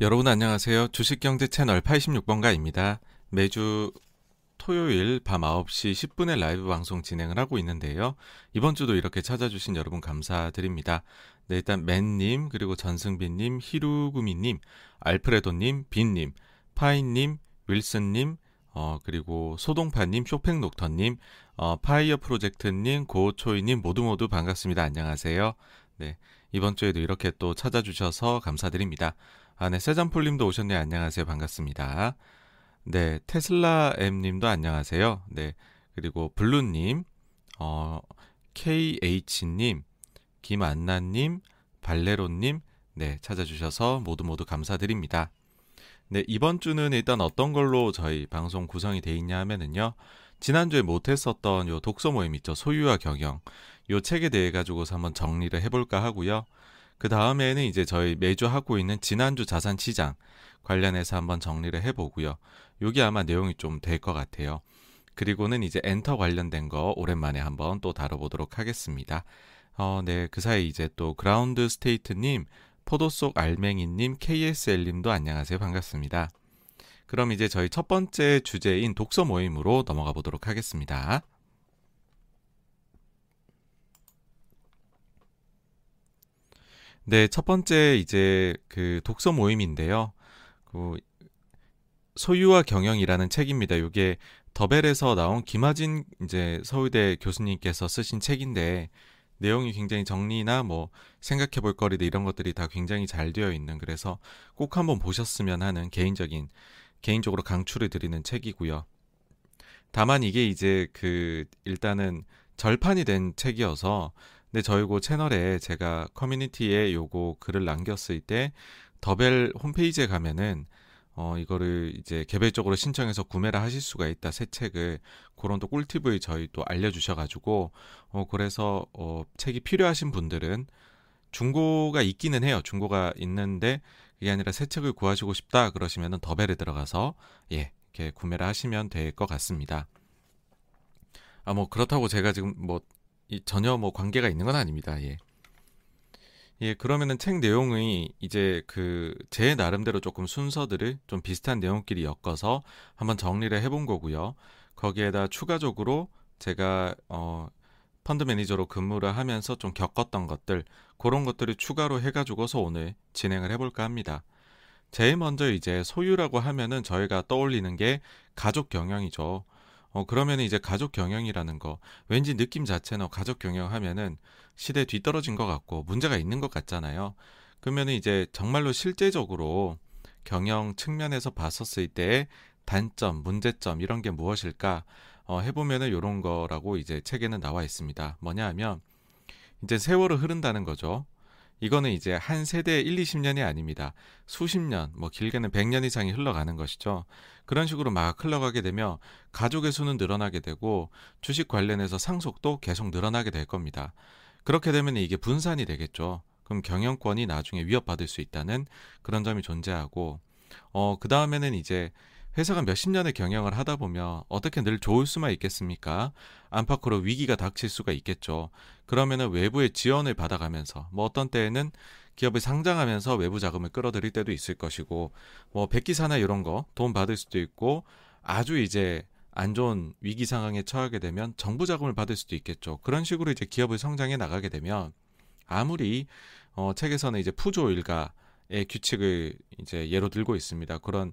여러분 안녕하세요. 주식경제 채널 86번가입니다. 매주 토요일 밤 9시 10분에 라이브 방송 진행을 하고 있는데요. 이번 주도 이렇게 찾아주신 여러분 감사드립니다. 네, 일단 맨님, 그리고 전승빈님, 히루구미님, 알프레도님, 빈님, 파인님, 윌슨님, 어, 그리고 소동파님, 쇼팽녹터님, 어, 파이어 프로젝트님, 고초이님 모두 모두 반갑습니다. 안녕하세요. 네, 이번 주에도 이렇게 또 찾아주셔서 감사드립니다. 아, 네, 세잔폴님도 오셨네요. 안녕하세요. 반갑습니다. 네, 테슬라 M님도 안녕하세요. 네, 그리고 블루님, 어, KH님, 김안나님, 발레로님, 네, 찾아주셔서 모두 모두 감사드립니다. 네, 이번 주는 일단 어떤 걸로 저희 방송 구성이 돼 있냐 하면은요. 지난주에 못했었던 요 독서 모임 있죠. 소유와 경영. 요 책에 대해 가지고서 한번 정리를 해볼까 하고요. 그 다음에는 이제 저희 매주 하고 있는 지난주 자산 시장 관련해서 한번 정리를 해보고요. 여기 아마 내용이 좀 될 것 같아요. 그리고는 이제 엔터 관련된 거 오랜만에 한번 또 다뤄보도록 하겠습니다. 어, 네. 그 사이 이제 또 그라운드 스테이트님, 포도 속 알맹이님, KSL님도 안녕하세요. 반갑습니다. 그럼 이제 저희 첫 번째 주제인 독서 모임으로 넘어가 보도록 하겠습니다. 네, 첫 번째 이제 그 독서 모임인데요. 그 소유와 경영이라는 책입니다. 이게 더벨에서 나온 김하진 이제 서울대 교수님께서 쓰신 책인데 내용이 굉장히 정리나 뭐 생각해 볼 거리들 이런 것들이 다 굉장히 잘 되어 있는 그래서 꼭 한번 보셨으면 하는 개인적인 개인적으로 강추를 드리는 책이고요. 다만 이게 이제 그 일단은 절판이 된 책이어서 근데 저희 고 채널에 제가 커뮤니티에 요거 글을 남겼을 때 더벨 홈페이지에 가면은 어 이거를 이제 개별적으로 신청해서 구매를 하실 수가 있다 새 책을 그런 또 꿀팁을 저희 또 알려주셔가지고 어 그래서 어 책이 필요하신 분들은 중고가 있기는 해요 중고가 있는데 그게 아니라 새 책을 구하시고 싶다 그러시면은 더벨에 들어가서 예 이렇게 구매를 하시면 될 것 같습니다. 아 뭐 그렇다고 제가 지금 뭐 전혀 뭐 관계가 있는 건 아닙니다. 예. 예, 그러면은 책 내용이 이제 그 제 나름대로 조금 순서들을 좀 비슷한 내용끼리 엮어서 한번 정리를 해본 거고요. 거기에다 추가적으로 제가 어 펀드 매니저로 근무를 하면서 좀 겪었던 것들 그런 것들을 추가로 해가지고서 오늘 진행을 해볼까 합니다. 제일 먼저 이제 소유라고 하면은 저희가 떠올리는 게 가족 경영이죠. 어, 그러면 이제 가족 경영이라는 거, 왠지 느낌 자체는 가족 경영하면은 시대에 뒤떨어진 것 같고 문제가 있는 것 같잖아요. 그러면 이제 정말로 실제적으로 경영 측면에서 봤었을 때 단점, 문제점 이런 게 무엇일까 어, 해보면은 이런 거라고 이제 책에는 나와 있습니다. 뭐냐 하면 이제 세월을 흐른다는 거죠. 이거는 이제 한 세대 1, 20년이 아닙니다. 수십 년, 뭐 길게는 100년 이상이 흘러가는 것이죠. 그런 식으로 막 흘러가게 되면 가족의 수는 늘어나게 되고 주식 관련해서 상속도 계속 늘어나게 될 겁니다. 그렇게 되면 이게 분산이 되겠죠. 그럼 경영권이 나중에 위협받을 수 있다는 그런 점이 존재하고 어, 그 다음에는 이제 회사가 몇십 년의 경영을 하다 보면 어떻게 늘 좋을 수만 있겠습니까? 안팎으로 위기가 닥칠 수가 있겠죠. 그러면은 외부의 지원을 받아가면서 뭐 어떤 때에는 기업을 상장하면서 외부 자금을 끌어들일 때도 있을 것이고 뭐 백기사나 이런 거 돈 받을 수도 있고 아주 이제 안 좋은 위기 상황에 처하게 되면 정부 자금을 받을 수도 있겠죠. 그런 식으로 이제 기업을 성장해 나가게 되면 아무리 어 책에서는 이제 푸조 일가의 규칙을 이제 예로 들고 있습니다. 그런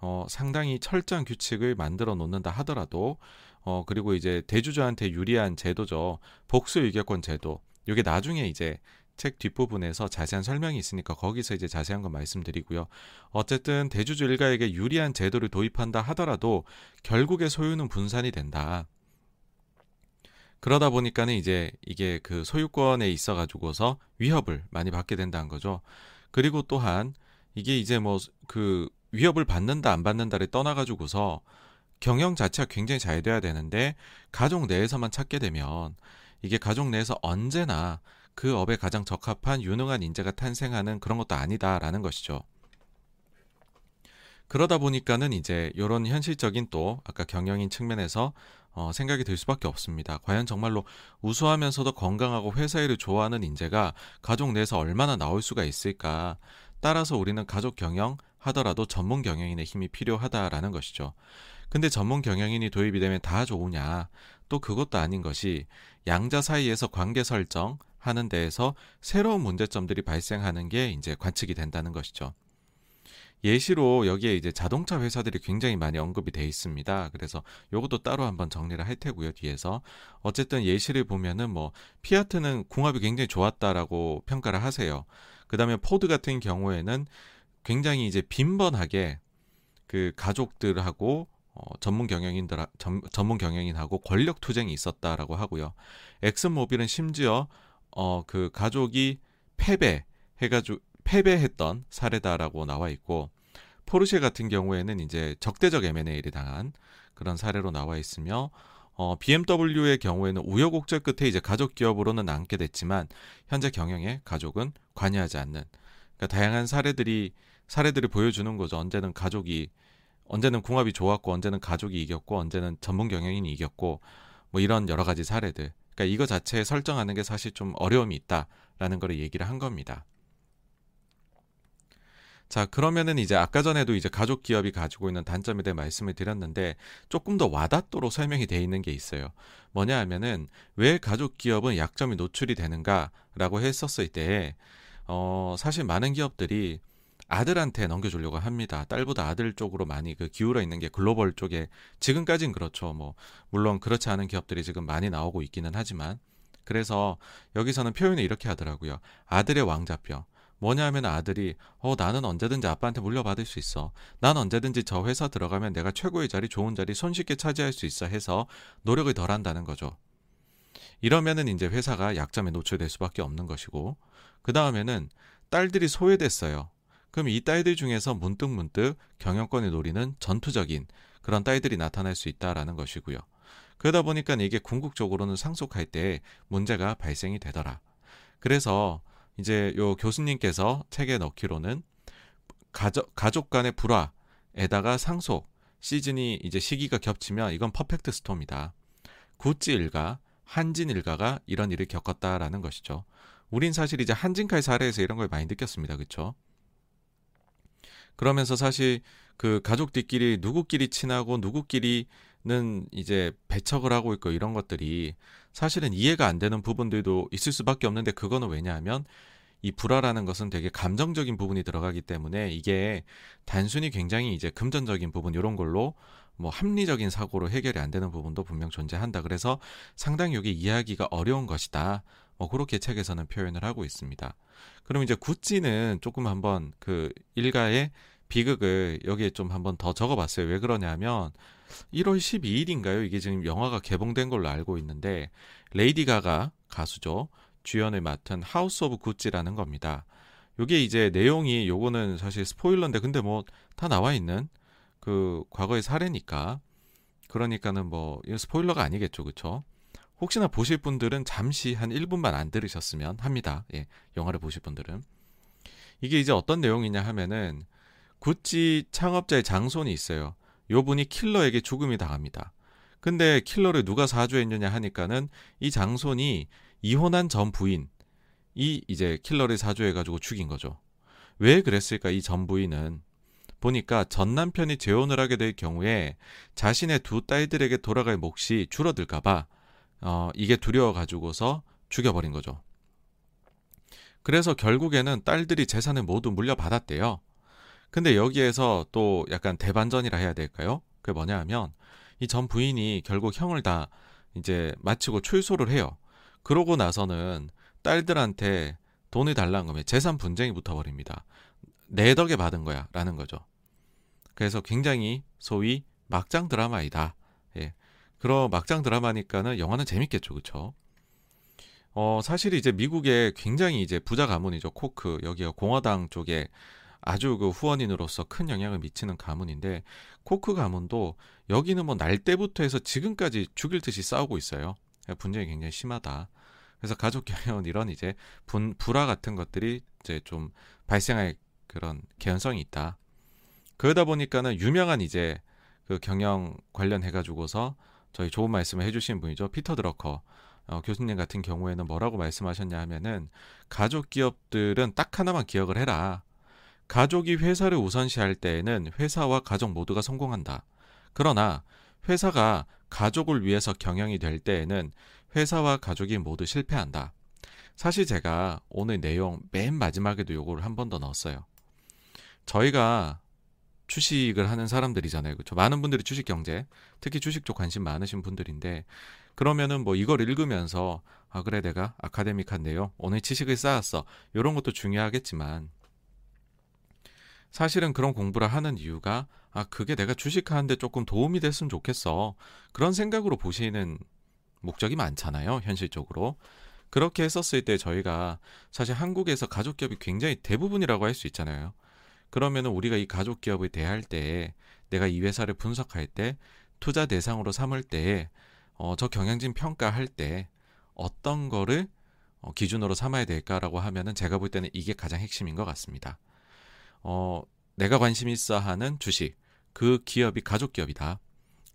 어, 상당히 철저한 규칙을 만들어 놓는다 하더라도 어, 그리고 이제 대주주한테 유리한 제도죠. 복수 유격권 제도. 이게 나중에 이제 책 뒷부분에서 자세한 설명이 있으니까 거기서 이제 자세한 건 말씀드리고요. 어쨌든 대주주 일가에게 유리한 제도를 도입한다 하더라도 결국에 소유는 분산이 된다. 그러다 보니까는 이제 이게 그 소유권에 있어 가지고서 위협을 많이 받게 된다는 거죠. 그리고 또한 이게 이제 뭐 그 위협을 받는다 안 받는다를 떠나가지고서 경영 자체가 굉장히 잘 돼야 되는데 가족 내에서만 찾게 되면 이게 가족 내에서 언제나 그 업에 가장 적합한 유능한 인재가 탄생하는 그런 것도 아니다라는 것이죠. 그러다 보니까는 이제 이런 현실적인 또 아까 경영인 측면에서 어, 생각이 들 수밖에 없습니다. 과연 정말로 우수하면서도 건강하고 회사 일을 좋아하는 인재가 가족 내에서 얼마나 나올 수가 있을까? 따라서 우리는 가족 경영 하더라도 전문 경영인의 힘이 필요하다라는 것이죠. 근데 전문 경영인이 도입이 되면 다 좋으냐? 또 그것도 아닌 것이 양자 사이에서 관계 설정 하는 데에서 새로운 문제점들이 발생하는 게 이제 관측이 된다는 것이죠. 예시로 여기에 이제 자동차 회사들이 굉장히 많이 언급이 돼 있습니다. 그래서 요것도 따로 한번 정리를 할 테고요, 뒤에서. 어쨌든 예시를 보면은 뭐 피아트는 궁합이 굉장히 좋았다라고 평가를 하세요. 그다음에 포드 같은 경우에는 굉장히 이제 빈번하게 그 가족들하고 어, 전문 경영인들 전, 전문 경영인하고 권력 투쟁이 있었다라고 하고요. 엑슨모빌은 심지어 어 그 가족이 패배 해가지고 패배했던 사례다라고 나와 있고 포르쉐 같은 경우에는 이제 적대적 M&A를 당한 그런 사례로 나와 있으며 어, BMW의 경우에는 우여곡절 끝에 이제 가족 기업으로는 남게 됐지만 현재 경영에 가족은 관여하지 않는 그러니까 다양한 사례들이 사례들이 보여주는 거죠. 언제는 가족이 언제는 궁합이 좋았고 언제는 가족이 이겼고 언제는 전문 경영인이 이겼고 뭐 이런 여러 가지 사례들. 그러니까 이거 자체에 설정하는 게 사실 좀 어려움이 있다라는 거를 얘기를 한 겁니다. 자, 그러면은 이제 아까 전에도 이제 가족 기업이 가지고 있는 단점에 대해 말씀을 드렸는데 조금 더 와닿도록 설명이 되어 있는 게 있어요. 뭐냐 하면은 왜 가족 기업은 약점이 노출이 되는가라고 했었을 때 어, 사실 많은 기업들이 아들한테 넘겨주려고 합니다. 딸보다 아들 쪽으로 많이 그 기울어 있는 게 글로벌 쪽에 지금까진 그렇죠. 뭐 물론 그렇지 않은 기업들이 지금 많이 나오고 있기는 하지만 그래서 여기서는 표현을 이렇게 하더라고요. 아들의 왕자병. 뭐냐 하면 아들이 어 나는 언제든지 아빠한테 물려받을 수 있어. 난 언제든지 저 회사 들어가면 내가 최고의 자리, 좋은 자리 손쉽게 차지할 수 있어 해서 노력을 덜 한다는 거죠. 이러면은 이제 회사가 약점에 노출될 수밖에 없는 것이고 그 다음에는 딸들이 소외됐어요. 그럼 이 딸들 중에서 문득 문득 경영권을 노리는 전투적인 그런 딸들이 나타날 수 있다라는 것이고요. 그러다 보니까 이게 궁극적으로는 상속할 때 문제가 발생이 되더라. 그래서 이제 요 교수님께서 책에 넣기로는 가족, 가족 간의 불화에다가 상속, 시즌이 이제 시기가 겹치면 이건 퍼펙트 스톰이다. 구찌 일가, 한진 일가가 이런 일을 겪었다라는 것이죠. 우린 사실 이제 한진칼 사례에서 이런 걸 많이 느꼈습니다. 그렇죠? 그러면서 사실 그 가족들끼리 누구끼리 친하고 누구끼리는 이제 배척을 하고 있고 이런 것들이 사실은 이해가 안 되는 부분들도 있을 수밖에 없는데 그거는 왜냐하면 이 불화라는 것은 되게 감정적인 부분이 들어가기 때문에 이게 단순히 굉장히 이제 금전적인 부분 이런 걸로 뭐 합리적인 사고로 해결이 안 되는 부분도 분명 존재한다. 그래서 상당히 여기 이해하기가 어려운 것이다. 뭐 그렇게 책에서는 표현을 하고 있습니다. 그럼 이제 구찌는 조금 한번 그 일가의 비극을 여기에 좀 한번 더 적어봤어요. 왜 그러냐면 1월 12일인가요? 이게 지금 영화가 개봉된 걸로 알고 있는데 레이디 가가 가수죠. 주연을 맡은 하우스 오브 구찌라는 겁니다. 요게 이제 내용이 요거는 사실 스포일러인데 근데 뭐 다 나와 있는 그 과거의 사례니까 그러니까는 뭐 스포일러가 아니겠죠. 그쵸 혹시나 보실 분들은 잠시 한 1분만 안 들으셨으면 합니다. 예. 영화를 보실 분들은 이게 이제 어떤 내용이냐 하면은 구찌 창업자의 장손이 있어요. 요 분이 킬러에게 죽음이 당합니다. 근데 킬러를 누가 사주했느냐 하니까는 이 장손이 이혼한 전 부인 이 이제 킬러를 사주해가지고 죽인 거죠. 왜 그랬을까 이 전 부인은 보니까 전 남편이 재혼을 하게 될 경우에 자신의 두 딸들에게 돌아갈 몫이 줄어들까봐 어, 이게 두려워 가지고서 죽여버린 거죠. 그래서 결국에는 딸들이 재산을 모두 물려받았대요. 근데 여기에서 또 약간 대반전이라 해야 될까요? 그게 뭐냐 하면 이 전 부인이 결국 형을 다 이제 마치고 출소를 해요. 그러고 나서는 딸들한테 돈을 달라는 거면 재산 분쟁이 붙어버립니다. 내 덕에 받은 거야. 라는 거죠. 그래서 굉장히 소위 막장 드라마이다. 예. 그런 막장 드라마니까는 영화는 재밌겠죠. 그쵸? 어, 사실 이제 미국의 굉장히 이제 부자 가문이죠. 코크. 여기가 공화당 쪽에 아주 그 후원인으로서 큰 영향을 미치는 가문인데 코크 가문도 여기는 뭐 날 때부터 해서 지금까지 죽일 듯이 싸우고 있어요. 분쟁이 굉장히 심하다. 그래서 가족 경영은 이런 이제 분 불화 같은 것들이 이제 좀 발생할 그런 개연성이 있다. 그러다 보니까는 유명한 이제 그 경영 관련해 가지고서 저희 좋은 말씀을 해주신 분이죠 피터 드러커 어, 교수님 같은 경우에는 뭐라고 말씀하셨냐 하면은 가족 기업들은 딱 하나만 기억을 해라. 가족이 회사를 우선시할 때에는 회사와 가족 모두가 성공한다. 그러나 회사가 가족을 위해서 경영이 될 때에는 회사와 가족이 모두 실패한다. 사실 제가 오늘 내용 맨 마지막에도 요거를 한 번 더 넣었어요. 저희가 주식을 하는 사람들이잖아요. 그렇죠? 많은 분들이 주식 경제, 특히 주식 쪽 관심 많으신 분들인데 그러면은 뭐 이걸 읽으면서 아 그래 내가 아카데믹한 내용, 오늘 지식을 쌓았어. 이런 것도 중요하겠지만 사실은 그런 공부를 하는 이유가 아 그게 내가 주식하는데 조금 도움이 됐으면 좋겠어. 그런 생각으로 보시는 목적이 많잖아요. 현실적으로. 그렇게 했었을 때 저희가 사실 한국에서 가족 기업이 굉장히 대부분이라고 할 수 있잖아요. 그러면은 우리가 이 가족 기업을 대할 때 내가 이 회사를 분석할 때 투자 대상으로 삼을 때 어, 저 경영진 평가할 때 어떤 거를 어, 기준으로 삼아야 될까라고 하면은 제가 볼 때는 이게 가장 핵심인 것 같습니다. 어, 내가 관심 있어 하는 주식, 그 기업이 가족 기업이다.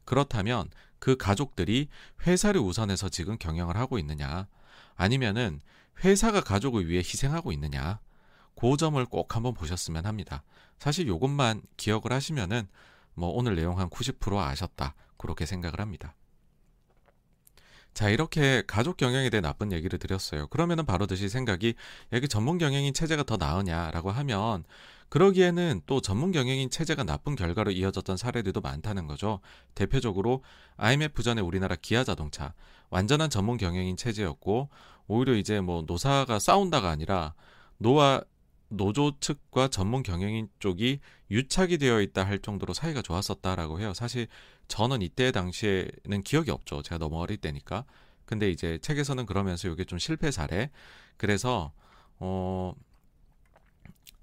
그렇다면 그 가족들이 회사를 우선해서 지금 경영을 하고 있느냐, 아니면은 회사가 가족을 위해 희생하고 있느냐, 그 점을 꼭 한번 보셨으면 합니다. 사실 이것만 기억을 하시면은 뭐 오늘 내용 한 90% 아셨다. 그렇게 생각을 합니다. 자, 이렇게 가족 경영에 대해 나쁜 얘기를 드렸어요. 그러면은 바로 드실 생각이 여기 전문 경영인 체제가 더 나으냐라고 하면 그러기에는 또 전문 경영인 체제가 나쁜 결과로 이어졌던 사례들도 많다는 거죠. 대표적으로 IMF 전에 우리나라 기아 자동차 완전한 전문 경영인 체제였고 오히려 이제 뭐 노사가 싸운다가 아니라 노와 노조 측과 전문 경영인 쪽이 유착이 되어 있다 할 정도로 사이가 좋았었다라고 해요. 사실 저는 이때 당시에는 기억이 없죠. 제가 너무 어릴 때니까. 근데 이제 책에서는 그러면서 이게 좀 실패 사례. 그래서 어.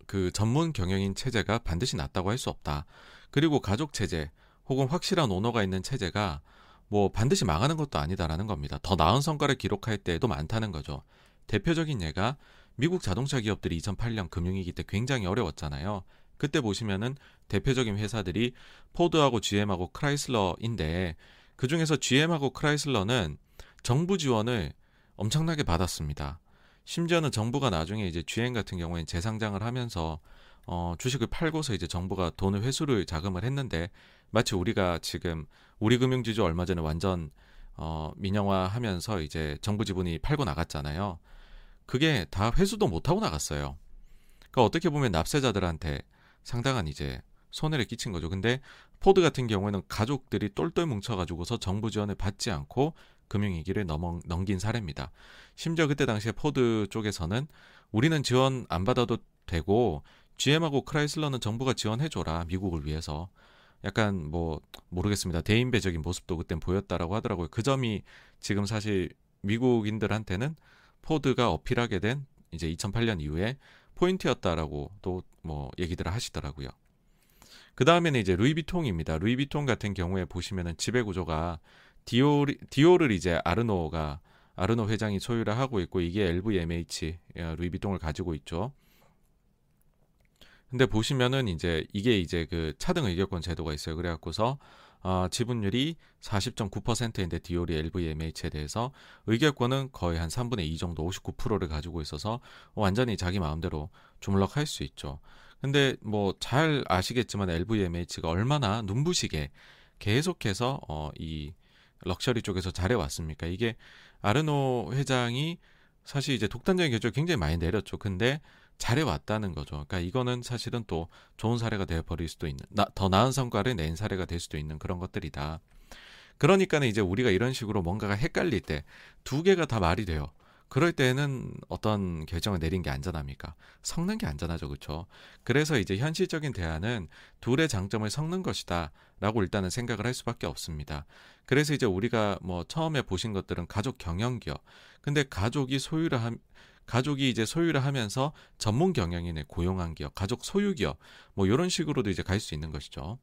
그 전문 경영인 체제가 반드시 낫다고 할 수 없다. 그리고 가족 체제 혹은 확실한 오너가 있는 체제가 뭐 반드시 망하는 것도 아니다라는 겁니다. 더 나은 성과를 기록할 때에도 많다는 거죠. 대표적인 예가 미국 자동차 기업들이 2008년 금융위기 때 굉장히 어려웠잖아요. 그때 보시면은 대표적인 회사들이 포드하고 GM하고 크라이슬러인데 그 중에서 GM하고 크라이슬러는 정부 지원을 엄청나게 받았습니다. 심지어는 정부가 나중에 이제 GM 같은 경우에는 재상장을 하면서 어, 주식을 팔고서 이제 정부가 돈을 회수를 자금을 했는데 마치 우리가 지금 우리 금융지주 얼마 전에 완전 어, 민영화하면서 이제 정부 지분이 팔고 나갔잖아요. 그게 다 회수도 못하고 나갔어요. 그러니까 어떻게 보면 납세자들한테 상당한 이제 손해를 끼친 거죠. 근데 포드 같은 경우에는 가족들이 똘똘 뭉쳐가지고서 정부 지원을 받지 않고 금융위기를 넘어, 넘긴 사례입니다. 심지어 그때 당시에 포드 쪽에서는 우리는 지원 안 받아도 되고 GM하고 크라이슬러는 정부가 지원해줘라 미국을 위해서 약간 뭐 모르겠습니다 대인배적인 모습도 그땐 보였다라고 하더라고요. 그 점이 지금 사실 미국인들한테는 포드가 어필하게 된 이제 2008년 이후에 포인트였다라고 또 뭐 얘기들을 하시더라고요. 그 다음에는 이제 루이비통입니다. 루이비통 같은 경우에 보시면은 지배 구조가 디오 디오를 이제 아르노가 아르노 회장이 소유를 하고 있고 이게 LVMH 어, 루이비통을 가지고 있죠. 근데 보시면은 이제 이게 이제 그 차등 의결권 제도가 있어요. 그래갖고서 어, 지분율이 40.9%인데 디올이 LVMH에 대해서 의결권은 거의 한 3분의 2 정도 59%를 가지고 있어서 완전히 자기 마음대로 주물럭 할 수 있죠. 근데 뭐 잘 아시겠지만 LVMH가 얼마나 눈부시게 계속해서 어, 이 럭셔리 쪽에서 잘해왔습니까? 이게 아르노 회장이 사실 이제 독단적인 결정을 굉장히 많이 내렸죠. 근데 잘해왔다는 거죠. 그러니까 이거는 사실은 또 좋은 사례가 되어 버릴 수도 있는, 나, 더 나은 성과를 낸 사례가 될 수도 있는 그런 것들이다. 그러니까는 이제 우리가 이런 식으로 뭔가가 헷갈릴 때 두 개가 다 말이 돼요. 그럴 때는 어떤 결정을 내린 게 안전합니까? 섞는 게 안전하죠, 그렇죠? 그래서 이제 현실적인 대안은 둘의 장점을 섞는 것이다라고 일단은 생각을 할 수밖에 없습니다. 그래서 이제 우리가 뭐 처음에 보신 것들은 가족 경영 기업, 근데 가족이 소유를 한 가족이 이제 소유를 하면서 전문 경영인을 고용한 기업, 가족 소유 기업, 뭐 이런 식으로도 이제 갈 수 있는 것이죠.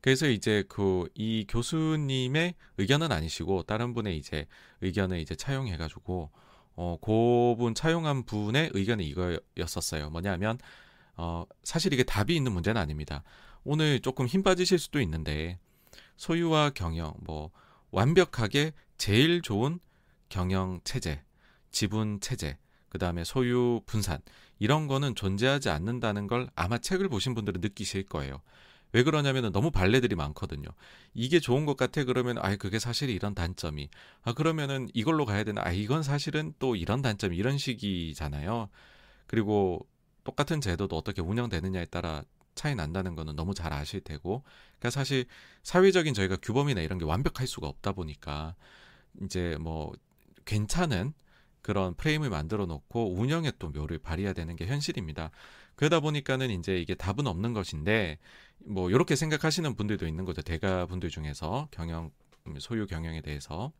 그래서 이제 그 이 교수님의 의견은 아니시고 다른 분의 이제 의견을 이제 차용해 가지고 어 그분 차용한 분의 의견이 이거였었어요. 뭐냐면 어 사실 이게 답이 있는 문제는 아닙니다. 오늘 조금 힘 빠지실 수도 있는데 소유와 경영 뭐 완벽하게 제일 좋은 경영 체제 지분 체제 그 다음에 소유 분산 이런 거는 존재하지 않는다는 걸 아마 책을 보신 분들은 느끼실 거예요. 왜 그러냐면은 너무 발레들이 많거든요. 이게 좋은 것 같아 그러면 아 그게 사실 이런 단점이 아 그러면은 이걸로 가야 되나 아 이건 사실은 또 이런 단점이 이런 식이잖아요. 그리고 똑같은 제도도 어떻게 운영되느냐에 따라 차이 난다는 거는 너무 잘 아실 테고 그러니까 사실 사회적인 저희가 규범이나 이런 게 완벽할 수가 없다 보니까 이제 뭐 괜찮은 그런 프레임을 만들어 놓고 운영에 또 묘를 발휘해야 되는 게 현실입니다. 그러다 보니까는 이제 이게 답은 없는 것인데 뭐 이렇게 생각하시는 분들도 있는 거죠. 대가 분들 중에서 경영 소유 경영에 대해서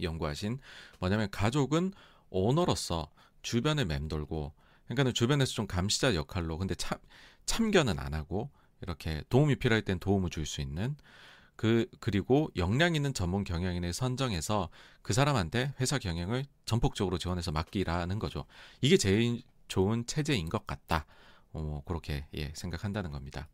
연구하신 뭐냐면 가족은 오너로서 주변을 맴돌고 그러니까는 주변에서 좀 감시자 역할로 근데 참 참견은 안 하고 이렇게 도움이 필요할 땐 도움을 줄 수 있는 그 그리고 역량 있는 전문 경영인을 선정해서 그 사람한테 회사 경영을 전폭적으로 지원해서 맡기라는 거죠. 이게 제일 좋은 체제인 것 같다. 어, 그렇게 예, 생각한다는 겁니다.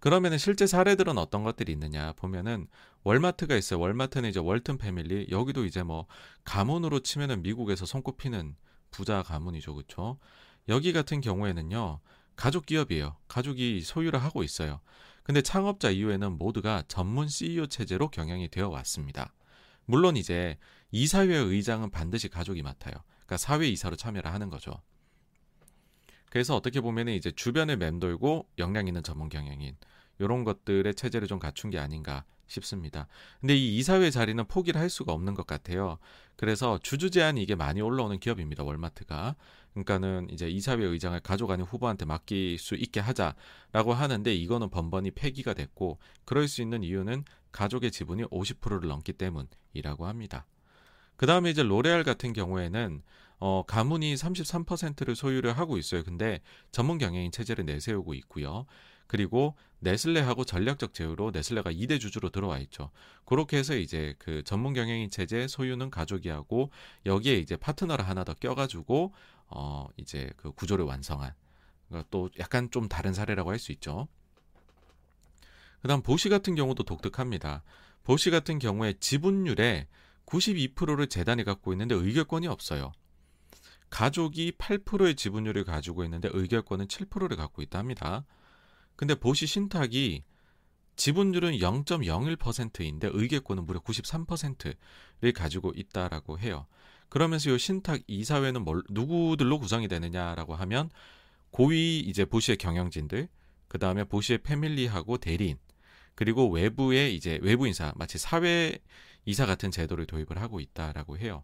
그러면은 실제 사례들은 어떤 것들이 있느냐 보면은 월마트가 있어요. 월마트는 이제 월튼 패밀리 여기도 이제 뭐 가문으로 치면은 미국에서 손꼽히는 부자 가문이죠, 그렇죠? 여기 같은 경우에는요 가족 기업이에요. 가족이 소유를 하고 있어요. 근데 창업자 이후에는 모두가 전문 CEO 체제로 경영이 되어 왔습니다. 물론 이제 이사회 의장은 반드시 가족이 맡아요. 그러니까 사회 이사로 참여를 하는 거죠. 그래서 어떻게 보면 이제 주변을 맴돌고 역량 있는 전문 경영인 이런 것들의 체제를 좀 갖춘 게 아닌가 싶습니다. 근데 이 이사회 자리는 포기를 할 수가 없는 것 같아요. 그래서 주주 제한이 이게 많이 올라오는 기업입니다. 월마트가. 그러니까는 이제 이사회 의장을 가족 아닌 후보한테 맡길 수 있게 하자라고 하는데 이거는 번번이 폐기가 됐고 그럴 수 있는 이유는 가족의 지분이 50%를 넘기 때문이라고 합니다. 그 다음에 이제 로레알 같은 경우에는 어, 가문이 33%를 소유를 하고 있어요. 근데 전문 경영인 체제를 내세우고 있고요. 그리고 네슬레하고 전략적 제휴로 네슬레가 2대 주주로 들어와 있죠. 그렇게 해서 이제 그 전문 경영인 체제 소유는 가족이 하고 여기에 이제 파트너를 하나 더 껴가지고 어 이제 그 구조를 완성한 그러니까 또 약간 좀 다른 사례라고 할 수 있죠. 그다음 보시 같은 경우도 독특합니다. 보시 같은 경우에 지분율의 92%를 재단이 갖고 있는데 의결권이 없어요. 가족이 8%의 지분율을 가지고 있는데 의결권은 7%를 갖고 있다 합니다. 근데 보시 신탁이 지분율은 0.01%인데 의결권은 무려 93%를 가지고 있다라고 해요. 그러면서 이 신탁 이사회는 뭘, 누구들로 구성이 되느냐라고 하면 고위 이제 보시의 경영진들, 그 다음에 보시의 패밀리하고 대리인, 그리고 외부의 이제 외부 인사, 마치 사회 이사 같은 제도를 도입을 하고 있다라고 해요.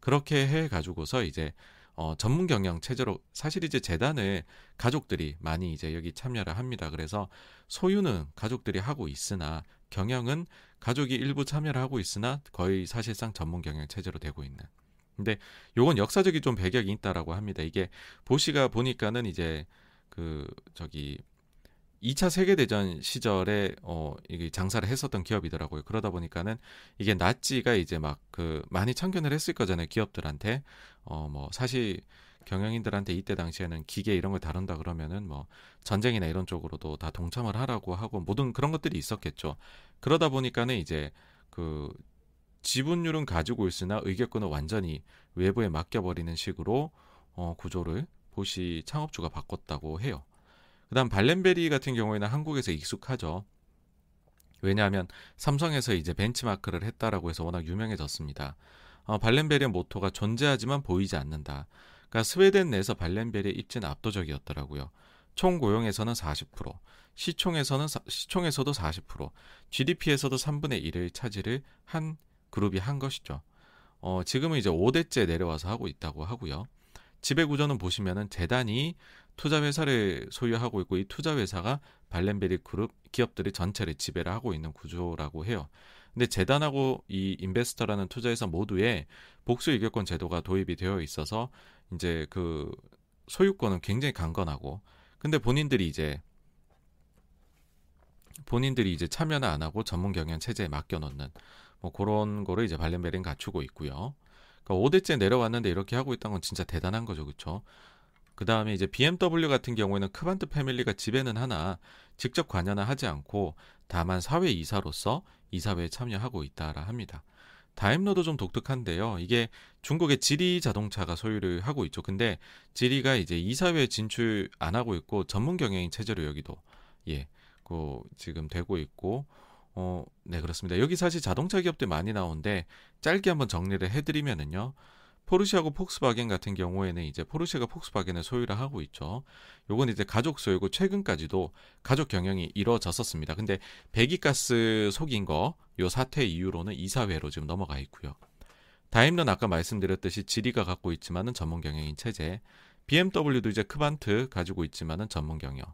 그렇게 해 가지고서 이제 어, 전문 경영 체제로 사실 이제 재단을 가족들이 많이 이제 여기 참여를 합니다. 그래서 소유는 가족들이 하고 있으나 경영은 가족이 일부 참여를 하고 있으나 거의 사실상 전문 경영 체제로 되고 있는. 근데 요건 역사적인 좀 배경이 있다라고 합니다. 이게 보시가 보니까는 이제 그 저기 2차 세계대전 시절에 어 이게 장사를 했었던 기업이더라고요. 그러다 보니까는 이게 나치가 이제 막 그 많이 참견을 했을 거잖아요. 기업들한테. 어 뭐 사실 경영인들한테 이때 당시에는 기계 이런 걸 다룬다 그러면은 뭐 전쟁이나 이런 쪽으로도 다 동참을 하라고 하고 모든 그런 것들이 있었겠죠. 그러다 보니까는 이제 그 지분율은 가지고 있으나 의결권을 완전히 외부에 맡겨버리는 식으로 어 구조를 보시 창업주가 바꿨다고 해요. 그다음 발렌베리 같은 경우에는 한국에서 익숙하죠. 왜냐하면 삼성에서 이제 벤치마크를 했다라고 해서 워낙 유명해졌습니다. 어, 발렌베리의 모토가 존재하지만 보이지 않는다. 그러니까 스웨덴 내에서 발렌베리의 입지는 압도적이었더라고요. 총 고용에서는 40%, 시총에서는 시총에서도 40%, GDP에서도 3분의 1을 차지를 한 그룹이 한 것이죠. 어, 지금은 이제 5대째 내려와서 하고 있다고 하고요. 지배 구조는 보시면은 재단이 투자 회사를 소유하고 있고 이 투자 회사가 발렌베리 그룹 기업들이 전체를 지배를 하고 있는 구조라고 해요. 근데 재단하고 이 인베스터라는 투자회사 모두에 복수 의결권 제도가 도입이 되어 있어서 이제 그 소유권은 굉장히 강건하고 근데 본인들이 이제 본인들이 이제 참여는 안 하고 전문 경영 체제에 맡겨 놓는 뭐 그런 거를 이제 발렌베리는 갖추고 있고요. 그러니까 5대째 내려왔는데 이렇게 하고 있다는 건 진짜 대단한 거죠. 그렇죠? 그 다음에 이제 BMW 같은 경우에는 크반트 패밀리가 지배는 하나 직접 관여는 하지 않고 다만 사회 이사로서 이사회에 참여하고 있다라 합니다. 다임러도 좀 독특한데요. 이게 중국의 지리 자동차가 소유를 하고 있죠. 근데 지리가 이제 이사회 진출 안 하고 있고 전문 경영인 체제로 여기도 예, 그 지금 되고 있고 어, 네 그렇습니다. 여기 사실 자동차 기업들 많이 나오는데 짧게 한번 정리를 해드리면은요. 포르쉐하고 폭스바겐 같은 경우에는 이제 포르쉐가 폭스바겐을 소유를 하고 있죠. 요건 이제 가족 소유고 최근까지도 가족 경영이 이루어졌었습니다. 근데 배기가스 속인 거 요 사태 이후로는 이사회로 지금 넘어가 있고요. 다임러는 아까 말씀드렸듯이 지리가 갖고 있지만은 전문 경영인 체제. BMW도 이제 크반트 가지고 있지만은 전문 경영.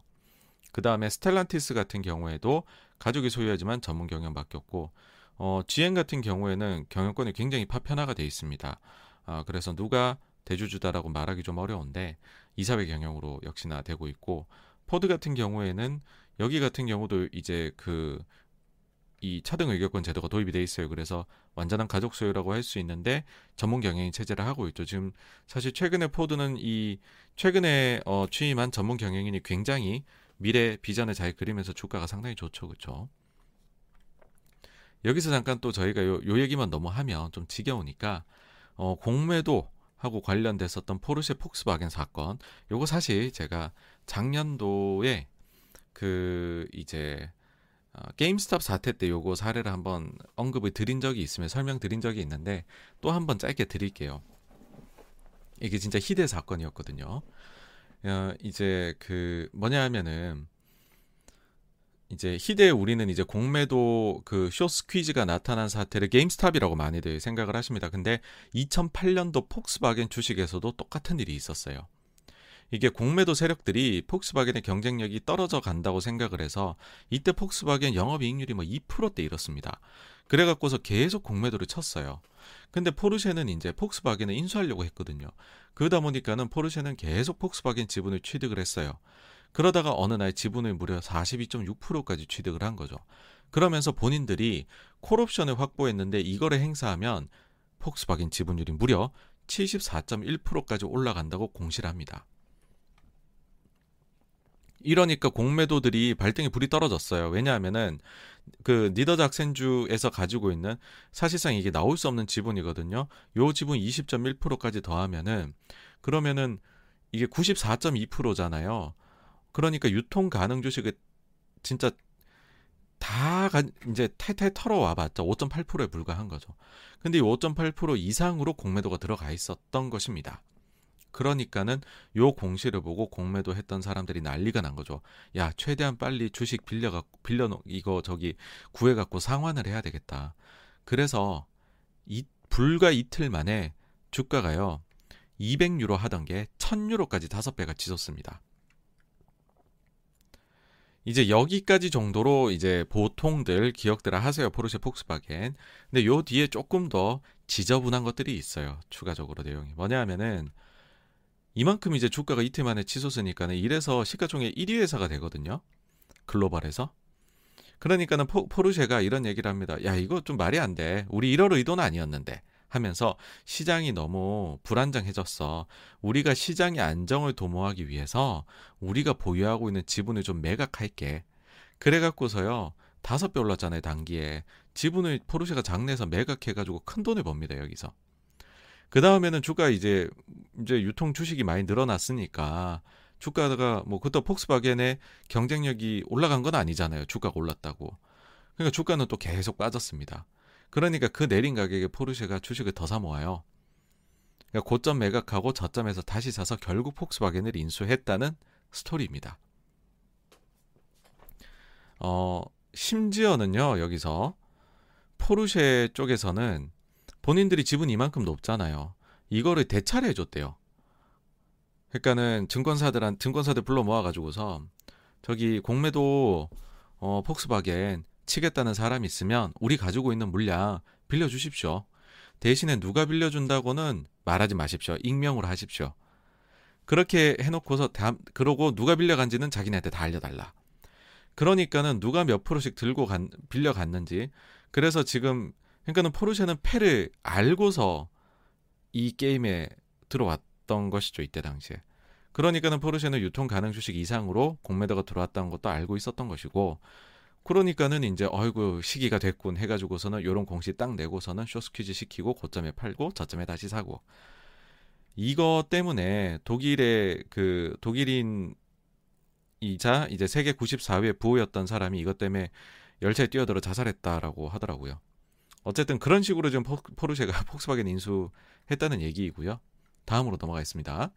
그 다음에 스텔란티스 같은 경우에도 가족이 소유하지만 전문 경영 맡겼고, 어, GM 같은 경우에는 경영권이 굉장히 파편화가 돼 있습니다. 아, 그래서 누가 대주주다라고 말하기 좀 어려운데 이사회 경영으로 역시나 되고 있고 포드 같은 경우에는 여기 같은 경우도 이제 그 이 차등 의결권 제도가 도입이 돼 있어요. 그래서 완전한 가족 소유라고 할 수 있는데 전문 경영인 체제를 하고 있죠. 지금 사실 최근에 포드는 이 최근에 어, 취임한 전문 경영인이 굉장히 미래 비전을 잘 그리면서 주가가 상당히 좋죠. 그렇죠? 여기서 잠깐 또 저희가 요, 요 얘기만 너무 하면 좀 지겨우니까 어, 공매도 하고 관련됐었던 포르쉐 폭스바겐 사건. 요거 사실 제가 작년도에 그 이제 어, 게임스탑 사태 때 요거 사례를 한번 언급을 드린 적이 있으면 설명드린 적이 있는데 또 한번 짧게 드릴게요. 이게 진짜 희대 사건이었거든요. 어, 이제 그 뭐냐 하면은 이제 희대에 우리는 이제 공매도 그 쇼스퀴즈가 나타난 사태를 게임스탑이라고 많이들 생각을 하십니다. 근데 2008년도 폭스바겐 주식에서도 똑같은 일이 있었어요. 이게 공매도 세력들이 폭스바겐의 경쟁력이 떨어져 간다고 생각을 해서 이때 폭스바겐 영업이익률이 뭐 2%대 이렇습니다. 그래갖고서 계속 공매도를 쳤어요. 근데 포르쉐는 이제 폭스바겐을 인수하려고 했거든요. 그러다 보니까는 포르쉐는 계속 폭스바겐 지분을 취득을 했어요. 그러다가 어느 날 지분을 무려 42.6%까지 취득을 한 거죠. 그러면서 본인들이 콜옵션을 확보했는데 이거를 행사하면 폭스바겐 지분율이 무려 74.1%까지 올라간다고 공시를 합니다. 이러니까 공매도들이 발등에 불이 떨어졌어요. 왜냐하면은 그 니더 작센주에서 가지고 있는 사실상 이게 나올 수 없는 지분이거든요. 요 지분 20.1%까지 더하면은 그러면은 이게 94.2%잖아요. 그러니까 유통 가능 주식을 진짜 다 이제 탈탈 털어와 봤자 5.8%에 불과한 거죠. 근데 이 5.8% 이상으로 공매도가 들어가 있었던 것입니다. 그러니까는 요 공시를 보고 공매도 했던 사람들이 난리가 난 거죠. 야, 최대한 빨리 주식 빌려 갖고 빌려 이거 저기 구해 갖고 상환을 해야 되겠다. 그래서 이 불과 이틀 만에 주가가요. 200유로 하던 게 1000유로까지 다섯 배가 치솟습니다. 이제 여기까지 정도로 이제 보통들 기억들을 하세요. 포르쉐 폭스바겐. 근데 요 뒤에 조금 더 지저분한 것들이 있어요. 추가적으로 내용이. 뭐냐 하면은 이만큼 이제 주가가 이틀 만에 치솟으니까는 이래서 시가총액 1위 회사가 되거든요. 글로벌에서. 그러니까는 포, 포르쉐가 이런 얘기를 합니다. 야, 이거 좀 말이 안 돼. 우리 이럴 의도는 아니었는데. 하면서 시장이 너무 불안정해졌어. 우리가 시장의 안정을 도모하기 위해서 우리가 보유하고 있는 지분을 좀 매각할게. 그래갖고서요. 다섯 배 올랐잖아요, 단기에. 지분을 포르쉐가 장내에서 매각해가지고 큰 돈을 법니다, 여기서. 그 다음에는 주가 이제, 이제 유통 주식이 많이 늘어났으니까 주가가 뭐 그때 폭스바겐의 경쟁력이 올라간 건 아니잖아요. 주가가 올랐다고. 그러니까 주가는 또 계속 빠졌습니다. 그러니까 그 내린 가격에 포르쉐가 주식을 더 사 모아요. 그러니까 고점 매각하고 저점에서 다시 사서 결국 폭스바겐을 인수했다는 스토리입니다. 어, 심지어는요, 여기서 포르쉐 쪽에서는 본인들이 지분 이만큼 높잖아요. 이거를 대차를 해줬대요. 그러니까는 증권사들한 증권사들 불러 모아가지고서 저기 공매도 어, 폭스바겐 치겠다는 사람이 있으면 우리 가지고 있는 물량 빌려주십시오. 대신에 누가 빌려준다고는 말하지 마십시오. 익명으로 하십시오. 그렇게 해놓고서 다, 그러고 누가 빌려간지는 자기네한테 다 알려달라. 그러니까는 누가 몇 프로씩 들고 간, 빌려갔는지. 그래서 지금 그러니까는 포르쉐는 패를 알고서 이 게임에 들어왔던 것이죠 이때 당시에. 그러니까는 포르쉐는 유통 가능 주식 이상으로 공매도가 들어왔다는 것도 알고 있었던 것이고 그러니까는 이제 어이구 시기가 됐군 해가지고서는 요런 공시 딱 내고서는 쇼스퀴즈 시키고 고점에 팔고 저점에 다시 사고 이거 때문에 독일의 그 독일인 이자 이제 세계 94위 부호였던 사람이 이것 때문에 열차에 뛰어들어 자살했다라고 하더라고요. 어쨌든 그런 식으로 지금 포르쉐가 폭스바겐 인수했다는 얘기이고요. 다음으로 넘어가겠습니다.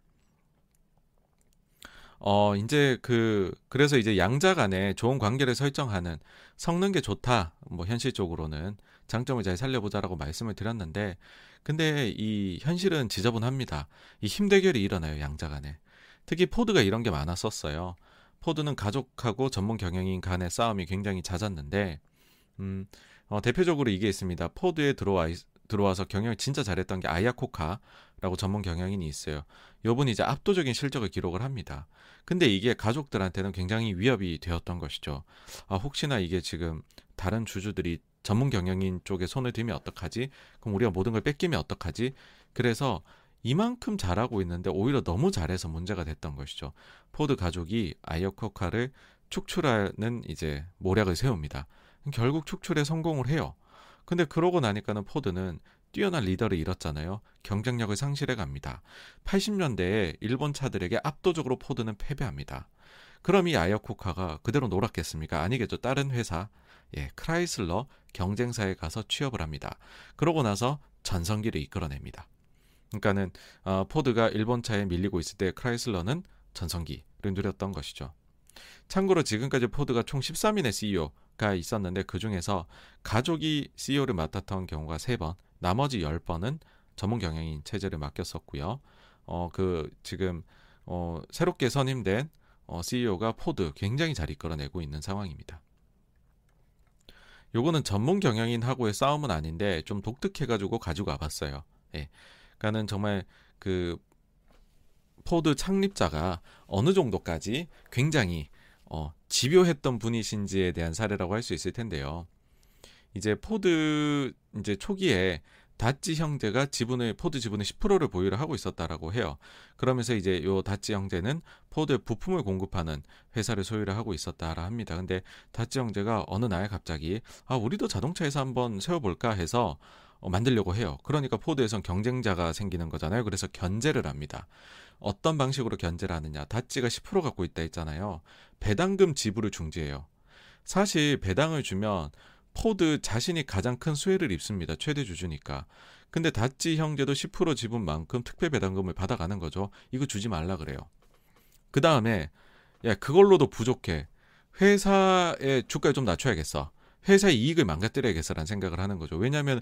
어, 이제 그, 그래서 이제 양자 간에 좋은 관계를 설정하는 성능 게 좋다. 뭐 현실적으로는 장점을 잘 살려보자라고 말씀을 드렸는데, 근데 이 현실은 지저분합니다. 이 힘대결이 일어나요, 양자 간에. 특히 포드가 이런 게 많았었어요. 포드는 가족하고 전문 경영인 간의 싸움이 굉장히 잦았는데, 음, 어, 대표적으로 이게 있습니다. 포드에 들어와, 들어와서 경영을 진짜 잘했던 게 아야코카. 라고 전문 경영인이 있어요. 요분이 이제 압도적인 실적을 기록을 합니다. 근데 이게 가족들한테는 굉장히 위협이 되었던 것이죠. 아, 혹시나 이게 지금 다른 주주들이 전문 경영인 쪽에 손을 대면 어떡하지? 그럼 우리가 모든 걸 뺏기면 어떡하지? 그래서 이만큼 잘하고 있는데 오히려 너무 잘해서 문제가 됐던 것이죠. 포드 가족이 아이아코카를 축출하는 이제 모략을 세웁니다. 결국 축출에 성공을 해요. 근데 그러고 나니까는 포드는 뛰어난 리더를 잃었잖아요. 경쟁력을 상실해 갑니다. 80년대에 일본 차들에게 압도적으로 포드는 패배합니다. 그럼 이 아이아코카가 그대로 놀았겠습니까? 아니겠죠. 다른 회사, 예, 크라이슬러 경쟁사에 가서 취업을 합니다. 그러고 나서 전성기를 이끌어냅니다. 그러니까는 어, 포드가 일본 차에 밀리고 있을 때 크라이슬러는 전성기를 누렸던 것이죠. 참고로 지금까지 포드가 총 13인의 CEO가 있었는데 그 중에서 가족이 CEO를 맡았던 경우가 3번, 나머지 10번은 전문 경영인 체제를 맡겼었고요. 어, 그 지금 어, 새롭게 선임된 어, CEO가 포드 굉장히 잘 이끌어내고 있는 상황입니다. 요거는 전문 경영인하고의 싸움은 아닌데 좀 독특해가지고 가지고 와봤어요. 예. 그러니까는 정말 그 포드 창립자가 어느 정도까지 굉장히 어, 집요했던 분이신지에 대한 사례라고 할 수 있을 텐데요. 이제 포드 이제 초기에 닷지 형제가 지분의 포드 지분의 10%를 보유를 하고 있었다라고 해요. 그러면서 이제 요 닷지 형제는 포드에 부품을 공급하는 회사를 소유를 하고 있었다라 합니다. 근데 닷지 형제가 어느 날 갑자기 아 우리도 자동차 회사 한번 세워볼까 해서 어, 만들려고 해요. 그러니까 포드에선 경쟁자가 생기는 거잖아요. 그래서 견제를 합니다. 어떤 방식으로 견제를 하느냐? 닷지가 10% 갖고 있다 했잖아요. 배당금 지불을 중지해요. 사실 배당을 주면 포드 자신이 가장 큰 수혜를 입습니다. 최대 주주니까. 근데 닷지 형제도 10% 지분만큼 특별 배당금을 받아가는 거죠. 이거 주지 말라 그래요. 그 다음에 야 그걸로도 부족해. 회사의 주가를 좀 낮춰야겠어. 회사의 이익을 망가뜨려야겠어라는 생각을 하는 거죠. 왜냐하면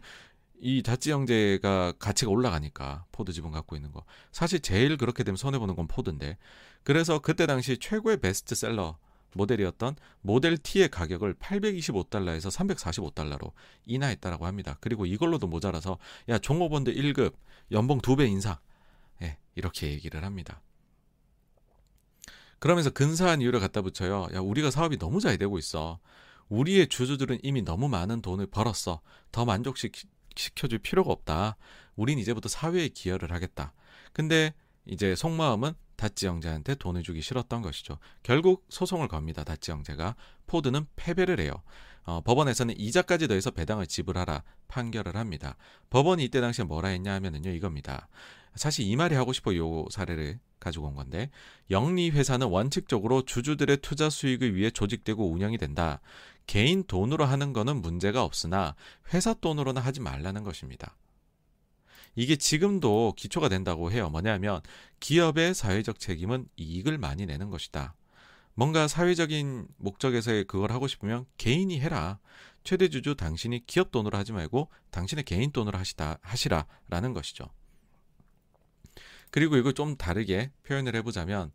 이 닷지 형제가 가치가 올라가니까 포드 지분 갖고 있는 거. 사실 제일 그렇게 되면 손해 보는 건 포드인데. 그래서 그때 당시 최고의 베스트셀러 모델이었던 모델 T의 가격을 825달러에서 345달러로 인하했다라고 합니다. 그리고 이걸로도 모자라서 야 종업원들 1급 연봉 2배 인상 예, 이렇게 얘기를 합니다. 그러면서 근사한 이유를 갖다 붙여요. 야 우리가 사업이 너무 잘 되고 있어. 우리의 주주들은 이미 너무 많은 돈을 벌었어. 더 만족시켜줄 필요가 없다. 우린 이제부터 사회에 기여를 하겠다. 근데 이제 속마음은 다찌 형제한테 돈을 주기 싫었던 것이죠. 결국 소송을 겁니다. 다찌 형제가 포드는 패배를 해요. 어, 법원에서는 이자까지 더해서 배당을 지불하라 판결을 합니다. 법원이 이때 당시에 뭐라 했냐 하면은요 이겁니다. 사실 이 말이 하고 싶어 요 사례를 가지고 온 건데 영리 회사는 원칙적으로 주주들의 투자 수익을 위해 조직되고 운영이 된다. 개인 돈으로 하는 거는 문제가 없으나 회사 돈으로는 하지 말라는 것입니다. 이게 지금도 기초가 된다고 해요. 뭐냐면 기업의 사회적 책임은 이익을 많이 내는 것이다. 뭔가 사회적인 목적에서 그걸 하고 싶으면 개인이 해라. 최대 주주 당신이 기업 돈으로 하지 말고 당신의 개인 돈으로 하시다 하시라라는 것이죠. 그리고 이걸 좀 다르게 표현을 해보자면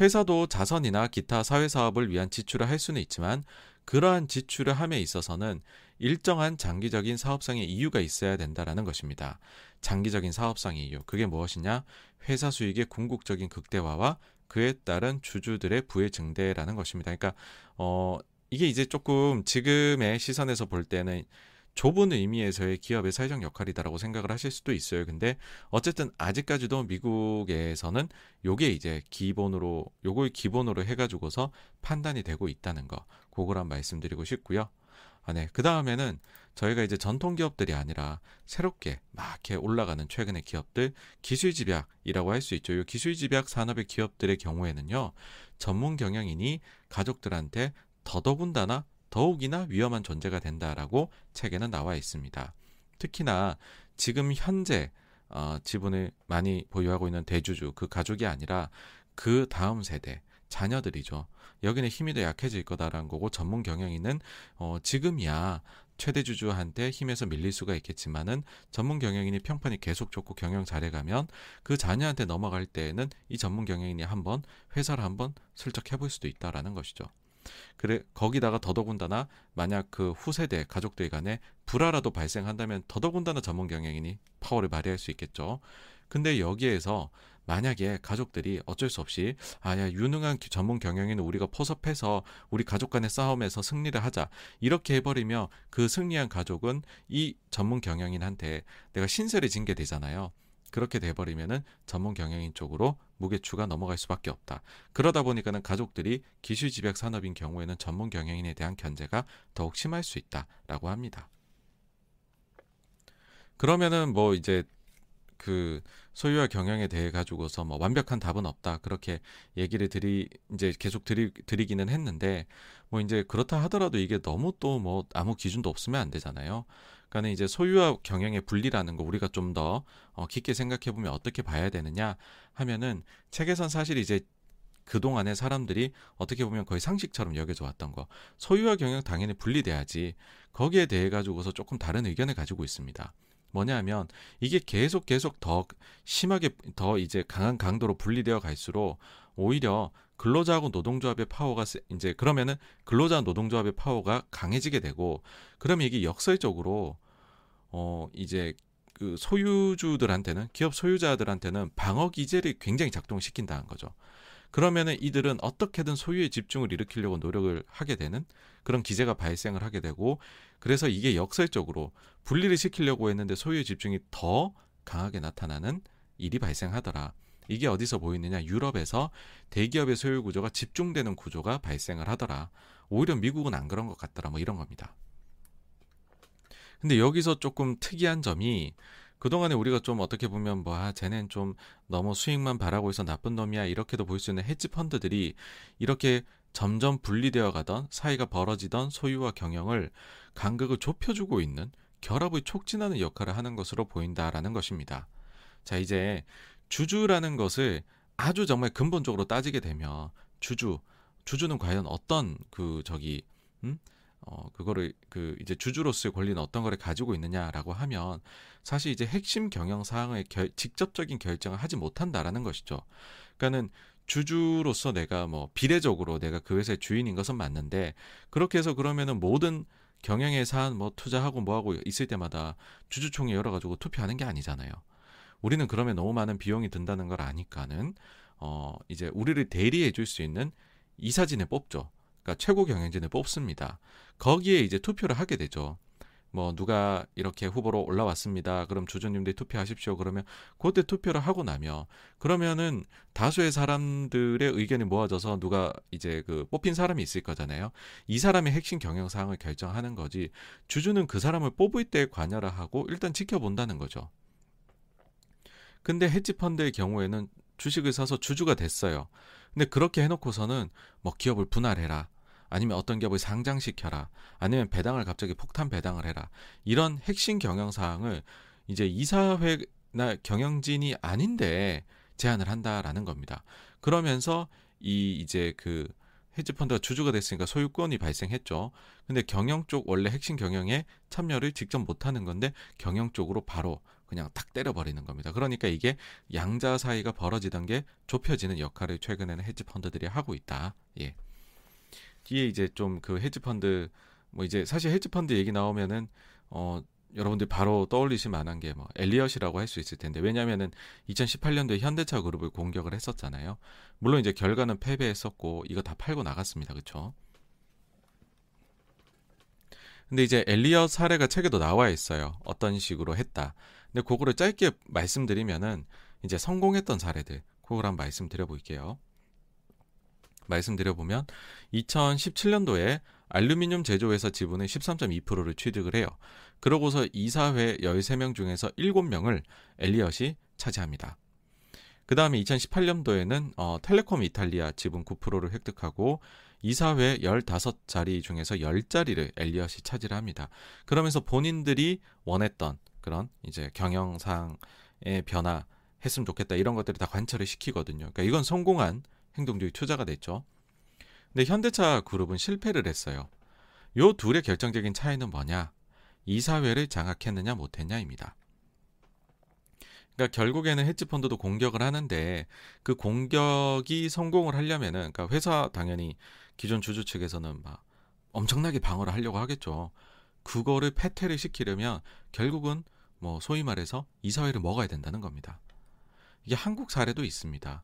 회사도 자선이나 기타 사회 사업을 위한 지출을 할 수는 있지만 그러한 지출을 함에 있어서는 일정한 장기적인 사업상의 이유가 있어야 된다라는 것입니다. 장기적인 사업상의 이유. 그게 무엇이냐? 회사 수익의 궁극적인 극대화와 그에 따른 주주들의 부의 증대라는 것입니다. 그러니까 어 이게 이제 조금 지금의 시선에서 볼 때는 좁은 의미에서의 기업의 사회적 역할이다라고 생각을 하실 수도 있어요. 근데 어쨌든 아직까지도 미국에서는 요게 이제 기본으로 요걸 기본으로 해가지고서 판단이 되고 있다는 거. 한번 말씀드리고 싶고요. 아, 네. 그 다음에는 저희가 이제 전통 기업들이 아니라 새롭게 막 이렇게 올라가는 최근의 기업들 기술 집약이라고 할 수 있죠. 이 기술 집약 산업의 기업들의 경우에는요. 전문 경영인이 가족들한테 더더군다나 더욱이나 위험한 존재가 된다라고 책에는 나와 있습니다. 특히나 지금 현재 어, 지분을 많이 보유하고 있는 대주주 그 가족이 아니라 그 다음 세대 자녀들이죠. 여기는 힘이 더 약해질 거다라는 거고 전문 경영인은 어, 지금이야 최대 주주한테 힘에서 밀릴 수가 있겠지만은 전문 경영인이 평판이 계속 좋고 경영 잘해가면 그 자녀한테 넘어갈 때에는 이 전문 경영인이 한번 회사를 한번 슬쩍 해볼 수도 있다라는 것이죠. 그래 거기다가 더더군다나 만약 그 후세대 가족들 간에 불화라도 발생한다면 더더군다나 전문 경영인이 파워를 발휘할 수 있겠죠. 근데 여기에서 만약에 가족들이 어쩔 수 없이 아야 유능한 전문 경영인은 우리가 포섭해서 우리 가족 간의 싸움에서 승리를 하자 이렇게 해버리면 그 승리한 가족은 이 전문 경영인한테 내가 신세를 진 게 되잖아요. 그렇게 돼버리면은 전문 경영인 쪽으로 무게추가 넘어갈 수밖에 없다. 그러다 보니까는 가족들이 기술 집약 산업인 경우에는 전문 경영인에 대한 견제가 더욱 심할 수 있다라고 합니다. 그러면은 뭐 이제 그 소유와 경영에 대해 가지고서 뭐 완벽한 답은 없다 그렇게 얘기를 드리 이제 계속 드리 드리기는 했는데 뭐 이제 그렇다 하더라도 이게 너무 또 뭐 아무 기준도 없으면 안 되잖아요. 그러니까 이제 소유와 경영의 분리라는 거 우리가 좀 더 어, 깊게 생각해 보면 어떻게 봐야 되느냐 하면은 책에선 사실 이제 그동안에 사람들이 어떻게 보면 거의 상식처럼 여겨져 왔던 거. 소유와 경영 당연히 분리돼야지. 거기에 대해 가지고서 조금 다른 의견을 가지고 있습니다. 뭐냐면 이게 계속 계속 더 심하게 더 이제 강한 강도로 분리되어 갈수록 오히려 근로자하고 노동조합의 파워가 이제 그러면은 근로자 노동조합의 파워가 강해지게 되고 그러면 이게 역설적으로 어 이제 그 소유주들한테는 기업 소유자들한테는 방어 기제를 굉장히 작동시킨다는 거죠. 그러면은 이들은 어떻게든 소유의 집중을 일으키려고 노력을 하게 되는 그런 기제가 발생을 하게 되고 그래서 이게 역설적으로 분리를 시키려고 했는데 소유의 집중이 더 강하게 나타나는 일이 발생하더라. 이게 어디서 보이느냐? 유럽에서 대기업의 소유 구조가 집중되는 구조가 발생을 하더라. 오히려 미국은 안 그런 것 같더라. 뭐 이런 겁니다. 근데 여기서 조금 특이한 점이 그동안에 우리가 좀 어떻게 보면 뭐, 아, 쟤는 좀 너무 수익만 바라고 있어 나쁜 놈이야. 이렇게도 볼 수 있는 헤지 펀드들이 이렇게 점점 분리되어 가던 사이가 벌어지던 소유와 경영을 간극을 좁혀주고 있는 결합을 촉진하는 역할을 하는 것으로 보인다라는 것입니다. 자, 이제 주주라는 것을 아주 정말 근본적으로 따지게 되면 주주, 주주는 과연 어떤 그 저기, 음? 어, 그거를 그 이제 주주로서의 권리는 어떤 거를 가지고 있느냐라고 하면 사실 이제 핵심 경영 사항의 결, 직접적인 결정을 하지 못한다라는 것이죠. 그러니까는 주주로서 내가 뭐 비례적으로 내가 그 회사의 주인인 것은 맞는데 그렇게 해서 그러면은 모든 경영의 사안 뭐 투자하고 뭐하고 있을 때마다 주주총회 열어가지고 투표하는 게 아니잖아요. 우리는 그러면 너무 많은 비용이 든다는 걸 아니까는 어 이제 우리를 대리해 줄 수 있는 이사진을 뽑죠. 그러니까 최고 경영진을 뽑습니다. 거기에 이제 투표를 하게 되죠. 뭐 누가 이렇게 후보로 올라왔습니다. 그럼 주주님들이 투표하십시오. 그러면 그때 투표를 하고 나면 그러면은 다수의 사람들의 의견이 모아져서 누가 이제 그 뽑힌 사람이 있을 거잖아요. 이 사람의 핵심 경영 사항을 결정하는 거지. 주주는 그 사람을 뽑을 때 관여를 하고 일단 지켜본다는 거죠. 근데 헤지 펀드의 경우에는 주식을 사서 주주가 됐어요. 근데 그렇게 해놓고서는 뭐 기업을 분할해라. 아니면 어떤 기업을 상장시켜라. 아니면 배당을 갑자기 폭탄 배당을 해라. 이런 핵심 경영 사항을 이제 이사회나 경영진이 아닌데 제안을 한다라는 겁니다. 그러면서 이 이제 그 헤지펀드가 주주가 됐으니까 소유권이 발생했죠. 근데 경영 쪽 원래 핵심 경영에 참여를 직접 못하는 건데 경영 쪽으로 바로 그냥 탁 때려버리는 겁니다. 그러니까 이게 양자 사이가 벌어지던 게 좁혀지는 역할을 최근에는 헤지펀드들이 하고 있다. 예. 뒤에 이제 좀 그 헤지펀드 뭐 이제 사실 헤지펀드 얘기 나오면은 어 여러분들 바로 떠올리실 만한 게 뭐 엘리엇이라고 할 수 있을 텐데 왜냐면은 2018년도에 현대차 그룹을 공격을 했었잖아요. 물론 이제 결과는 패배했었고 이거 다 팔고 나갔습니다. 그렇죠? 근데 이제 엘리엇 사례가 책에도 나와 있어요. 어떤 식으로 했다. 근데 그거를 짧게 말씀드리면은 이제 성공했던 사례들 그걸 한번 말씀드려 볼게요. 말씀드려보면 2017년도에 알루미늄 제조회사 지분의 13.2%를 취득을 해요. 그러고서 이사회 13명 중에서 7명을 엘리엇이 차지합니다. 그 다음에 2018년도에는 어, 텔레콤 이탈리아 지분 9%를 획득하고 이사회 15자리 중에서 10자리를 엘리엇이 차지를 합니다. 그러면서 본인들이 원했던 그런 이제 경영상의 변화 했으면 좋겠다 이런 것들을 다 관철을 시키거든요. 그러니까 이건 성공한 행동주의 투자가 됐죠. 근데 현대차 그룹은 실패를 했어요. 요 둘의 결정적인 차이는 뭐냐? 이사회를 장악했느냐 못했냐입니다. 그러니까 결국에는 헤지펀드도 공격을 하는데 그 공격이 성공을 하려면은 그러니까 회사 당연히 기존 주주 측에서는 막 엄청나게 방어를 하려고 하겠죠. 그거를 패퇴를 시키려면 결국은 뭐 소위 말해서 이사회를 먹어야 된다는 겁니다. 이게 한국 사례도 있습니다.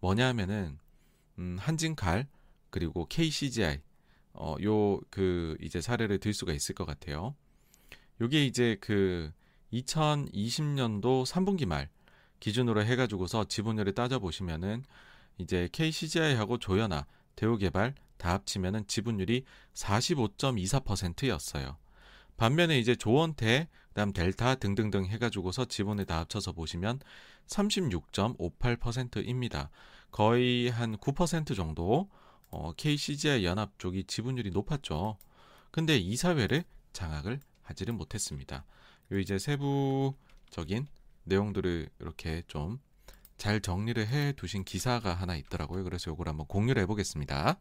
뭐냐면은 음, 한진칼 그리고 KCGI 어, 요 그 이제 사례를 들 수가 있을 것 같아요. 요게 이제 그 2020년도 3분기 말 기준으로 해가지고서 지분율을 따져보시면은 이제 KCGI하고 조연아, 대우개발 다 합치면은 지분율이 45.24%였어요. 반면에 이제 조원태, 그다음 델타 등등등 해가지고서 지분을 다 합쳐서 보시면 36.58%입니다. 거의 한 9% 정도 어, KCGI 연합 쪽이 지분율이 높았죠. 근데 이사회를 장악을 하지를 못했습니다. 요 이제 세부적인 내용들을 이렇게 좀 잘 정리를 해 두신 기사가 하나 있더라고요. 그래서 요걸 한번 공유를 해보겠습니다.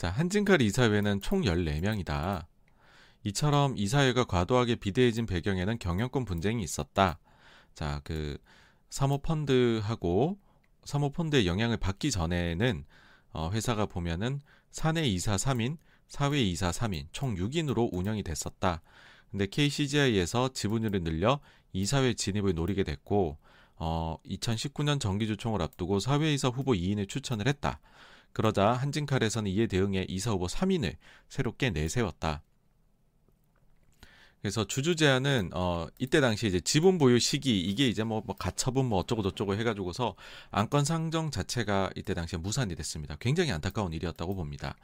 자, 한진칼 이사회는 총 14명이다. 이처럼 이사회가 과도하게 비대해진 배경에는 경영권 분쟁이 있었다. 자, 그 사모펀드하고 사모펀드의 영향을 받기 전에는 어, 회사가 보면은 사내 이사 3인, 사회 이사 3인, 총 6인으로 운영이 됐었다. 근데 KCGI에서 지분율을 늘려 이사회 진입을 노리게 됐고 어, 2019년 정기주총을 앞두고 사회이사 후보 2인을 추천을 했다. 그러자 한진칼에서는 이에 대응해 이사 후보 3인을 새롭게 내세웠다. 그래서 주주 제한은 어 이때 당시 이제 지분 보유 시기 이게 이제 뭐, 뭐 가처분 뭐 어쩌고 저쩌고 해가지고서 안건 상정 자체가 이때 당시에 무산이 됐습니다. 굉장히 안타까운 일이었다고 봅니다.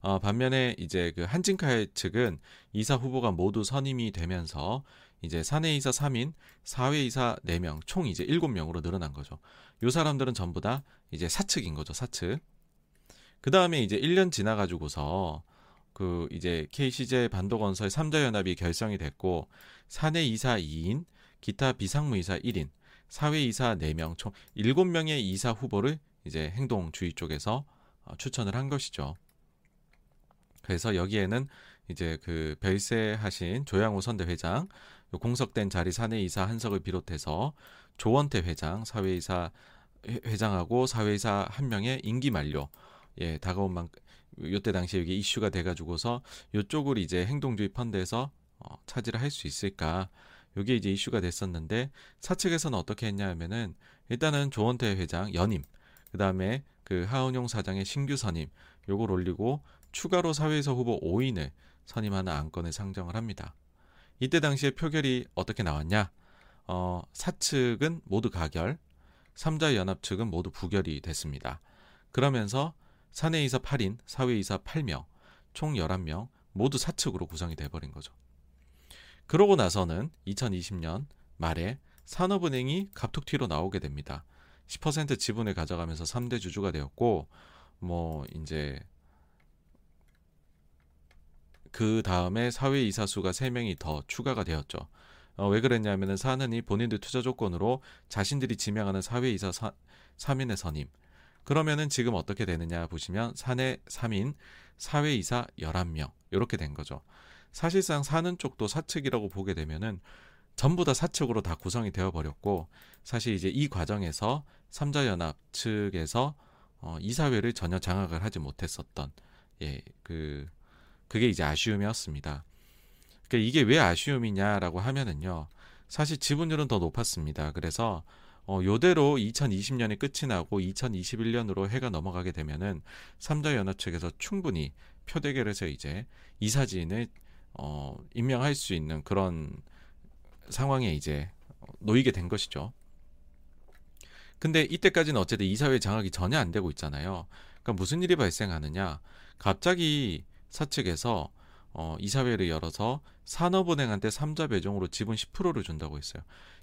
어 반면에 이제 그 한진칼 측은 이사 후보가 모두 선임이 되면서 이제 사내 이사 3인, 사회 이사 4명, 총 이제 7명으로 늘어난 거죠. 요 사람들은 전부 다 이제 사측인 거죠, 사측. 그 다음에 이제 1년 지나가지고서 그 이제 KCJ 반도건설 3자 연합이 결성이 됐고 사내 이사 2인, 기타 비상무이사 1인, 사회 이사 4명 총 7명의 이사 후보를 이제 행동주의 쪽에서 어, 추천을 한 것이죠. 그래서 여기에는 이제 그 별세하신 조양호 선대 회장, 공석된 자리 사내 이사 한석을 비롯해서 조원태 회장, 사회이사 회장하고 사회이사 한 명의 임기 만료, 예, 다가온 만큼 요때 당시에 이게 이슈가 돼 가지고서 요쪽을 이제 행동주의 펀드에서 어, 차지를 할 수 있을까? 요게 이제 이슈가 됐었는데 사측에서는 어떻게 했냐 하면은 일단은 조원태 회장 연임, 그 다음에 그 하은용 사장의 신규 선임 요걸 올리고 추가로 사회에서 후보 5인을 선임하는 안건을 상정을 합니다. 이때 당시에 표결이 어떻게 나왔냐? 어, 사측은 모두 가결, 3자 연합 측은 모두 부결이 됐습니다. 그러면서 사내이사 8인, 사회이사 8명, 총 11명 모두 사측으로 구성이 돼버린 거죠. 그러고 나서는 2020년 말에 산업은행이 갑툭튀로 나오게 됩니다. 10% 지분을 가져가면서 3대 주주가 되었고, 뭐, 이제, 그 다음에 사회 이사 수가 3명이 더 추가가 되었죠. 어, 왜 그랬냐면은 사는이 본인들 투자 조건으로 자신들이 지명하는 사회 이사 3인의 선임, 그러면은 지금 어떻게 되느냐 보시면 사내 3인, 사회이사 11명 이렇게 된 거죠. 사실상 사는 쪽도 사측이라고 보게 되면은 전부 다 사측으로 다 구성이 되어 버렸고 사실 이제 이 과정에서 삼자연합 측에서 어, 이사회를 전혀 장악을 하지 못했었던 예, 그 그게 이제 아쉬움이었습니다. 그러니까 이게 왜 아쉬움이냐라고 하면은요. 사실 지분율은 더 높았습니다. 그래서 어, 요대로 2020년이 끝이 나고 2021년으로 해가 넘어가게 되면은 삼자연화 측에서 충분히 표대결에서 이제 이사진을 어, 임명할 수 있는 그런 상황에 이제 놓이게 된 것이죠. 근데 이때까지는 어쨌든 이사회 장악이 전혀 안 되고 있잖아요. 그러니까 무슨 일이 발생하느냐? 갑자기 사측에서 어, 이사회를 열어서 산업은행한테 삼자 배정으로 지분 10%를 준다고 했어요.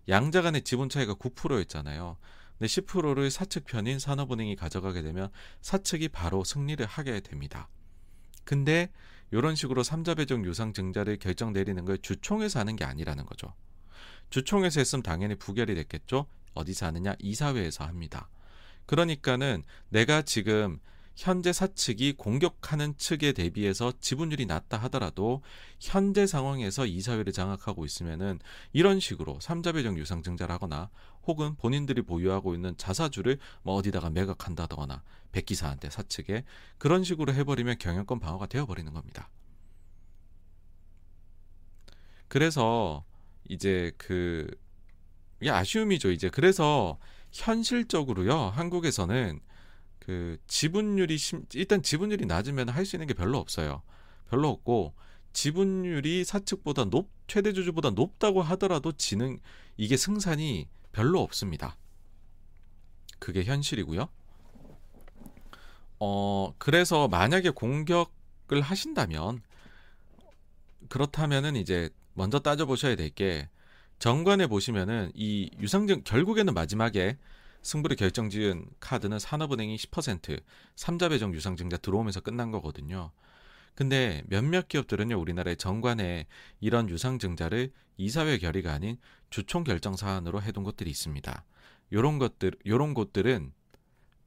양자 간의 지분 차이가 9%였잖아요. 근데 10%를 사측 편인 산업은행이 가져가게 되면 사측이 바로 승리를 하게 됩니다. 근데 이런 식으로 삼자 배정 유상 증자를 결정 내리는 걸 주총에서 하는 게 아니라는 거죠. 주총에서 했으면 당연히 부결이 됐겠죠. 어디서 하느냐? 이사회에서 합니다. 그러니까는 내가 지금 현재 사측이 공격하는 측에 대비해서 지분율이 낮다 하더라도 현재 상황에서 이사회를 장악하고 있으면은 이런 식으로 삼자 배정 유상증자라거나 혹은 본인들이 보유하고 있는 자사주를 뭐 어디다가 매각한다거나 백기사한테 사측에 그런 식으로 해버리면 경영권 방어가 되어버리는 겁니다. 그래서 이제 그 아쉬움이죠. 이제 그래서 현실적으로요 한국에서는 그 지분율이 심, 일단 지분율이 낮으면 할 수 있는 게 별로 없어요. 별로 없고 지분율이 사측보다 높 최대 주주보다 높다고 하더라도 지능 이게 승산이 별로 없습니다. 그게 현실이고요. 어 그래서 만약에 공격을 하신다면 그렇다면은 이제 먼저 따져 보셔야 될 게 정관에 보시면은 이 유상증 결국에는 마지막에 승부를 결정지은 카드는 산업은행이 10%, 삼자 배정 유상증자 들어오면서 끝난 거거든요. 근데 몇몇 기업들은요, 우리나라의 정관에 이런 유상증자를 이사회 결의가 아닌 주총 결정 사안으로 해둔 것들이 있습니다. 요런 것들, 요런 곳들은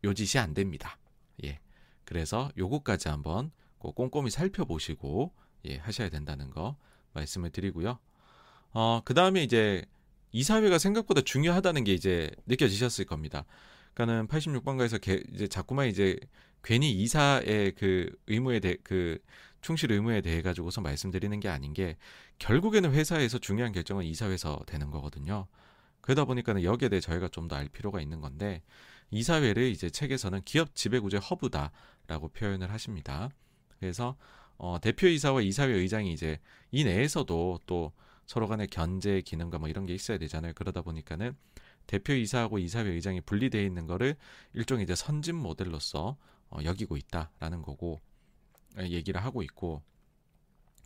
요짓이 안 됩니다. 예. 그래서 요것까지 한번 꼭 꼼꼼히 살펴보시고, 예, 하셔야 된다는 거 말씀을 드리고요. 어, 그 다음에 이제 이사회가 생각보다 중요하다는 게 이제 느껴지셨을 겁니다. 그러니까는 86번가에서 개, 이제 자꾸만 이제 괜히 이사의 그 의무에 대해 그 충실 의무에 대해 가지고서 말씀드리는 게 아닌 게 결국에는 회사에서 중요한 결정은 이사회에서 되는 거거든요. 그러다 보니까는 여기에 대해 저희가 좀 더 알 필요가 있는 건데 이사회를 이제 책에서는 기업 지배구조의 허브다라고 표현을 하십니다. 그래서 어, 대표이사와 이사회 의장이 이제 이 내에서도 또 서로 간의 견제 기능과 뭐 이런 게 있어야 되잖아요. 그러다 보니까는 대표이사하고 이사회 의장이 분리되어 있는 거를 일종의 이제 선진 모델로서 어, 여기고 있다라는 거고 얘기를 하고 있고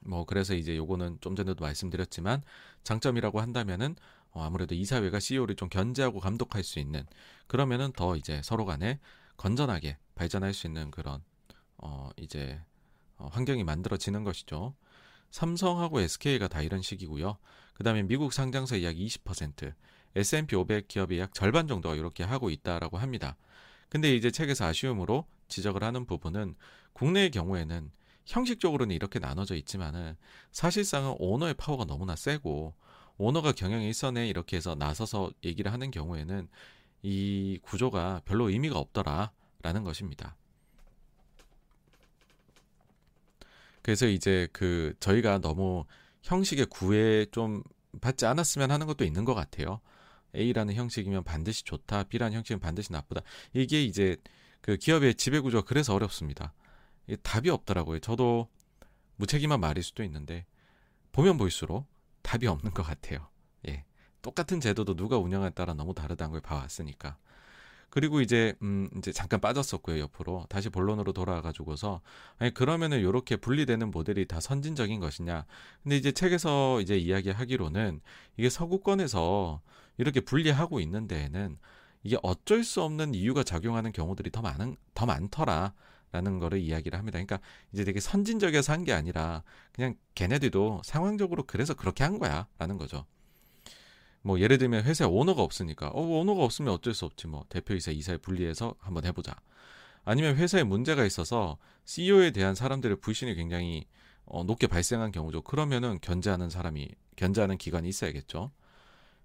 뭐 그래서 이제 요거는 좀 전에도 말씀드렸지만 장점이라고 한다면은 어, 아무래도 이사회가 CEO를 좀 견제하고 감독할 수 있는 그러면은 더 이제 서로 간에 건전하게 발전할 수 있는 그런 어 이제 어, 환경이 만들어지는 것이죠. 삼성하고 SK가 다 이런 식이고요. 그 다음에 미국 상장사의 약 20%, S&P 500 기업의 약 절반 정도가 이렇게 하고 있다라고 합니다. 근데 이제 책에서 아쉬움으로 지적을 하는 부분은 국내의 경우에는 형식적으로는 이렇게 나눠져 있지만은 사실상은 오너의 파워가 너무나 세고 오너가 경영에 있어내 이렇게 해서 나서서 얘기를 하는 경우에는 이 구조가 별로 의미가 없더라라는 것입니다. 그래서 이제 그 저희가 너무 형식의 구애 좀 받지 않았으면 하는 것도 있는 것 같아요. A라는 형식이면 반드시 좋다, B라는 형식은 반드시 나쁘다. 이게 이제 그 기업의 지배 구조가 그래서 어렵습니다. 이게 답이 없더라고요. 저도 무책임한 말일 수도 있는데 보면 볼수록 답이 없는 것 같아요. 예. 똑같은 제도도 누가 운영에 따라 너무 다르다는 걸 봐왔으니까. 그리고 이제 음 이제 잠깐 빠졌었고요 옆으로 다시 본론으로 돌아와 가지고서 아니 그러면은 요렇게 분리되는 모델이 다 선진적인 것이냐 근데 이제 책에서 이제 이야기하기로는 이게 서구권에서 이렇게 분리하고 있는 데에는 이게 어쩔 수 없는 이유가 작용하는 경우들이 더 많은 더 많더라. 라는 거를 이야기를 합니다. 그러니까 이제 되게 선진적이어서 한 게 아니라 그냥 걔네들도 상황적으로 그래서 그렇게 한 거야. 라는 거죠. 뭐 예를 들면 회사에 오너가 없으니까 어 오너가 없으면 어쩔 수 없지 뭐. 대표이사 이사에 분리해서 한번 해보자. 아니면 회사에 문제가 있어서 CEO에 대한 사람들의 불신이 굉장히 어, 높게 발생한 경우죠. 그러면은 견제하는 사람이 견제하는 기관이 있어야겠죠.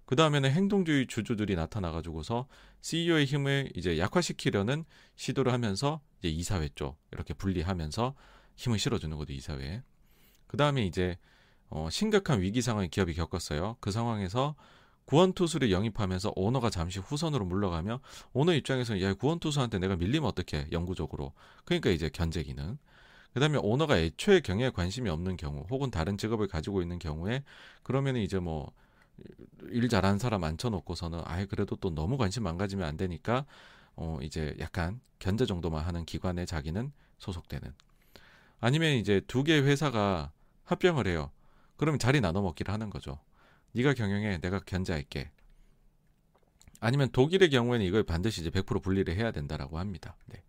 그 다음에는 행동주의 주주들이 나타나 가지고서 CEO의 힘을 이제 약화시키려는 시도를 하면서 이제 이사회 쪽 이렇게 분리하면서 힘을 실어주는 것도 이사회 그 다음에 이제 어, 심각한 위기 상황을 기업이 겪었어요. 그 상황에서 구원 투수를 영입하면서 오너가 잠시 후선으로 물러가며 오너 입장에서는 야 구원 투수한테 내가 밀리면 어떡해 영구적으로 그러니까 이제 견제 기능 그 다음에 오너가 애초에 경영에 관심이 없는 경우 혹은 다른 직업을 가지고 있는 경우에 그러면 이제 뭐 일 잘하는 사람 앉혀놓고서는 아예 그래도 또 너무 관심 망가지면 안 되니까 어 이제 약간 견제 정도만 하는 기관에 자기는 소속되는 아니면 이제 두 개의 회사가 합병을 해요. 그러면 자리 나눠 먹기를 하는 거죠. 네가 경영해, 내가 견제할게. 아니면 독일의 경우에는 이걸 반드시 이제 100% 분리를 해야 된다라고 합니다. 네.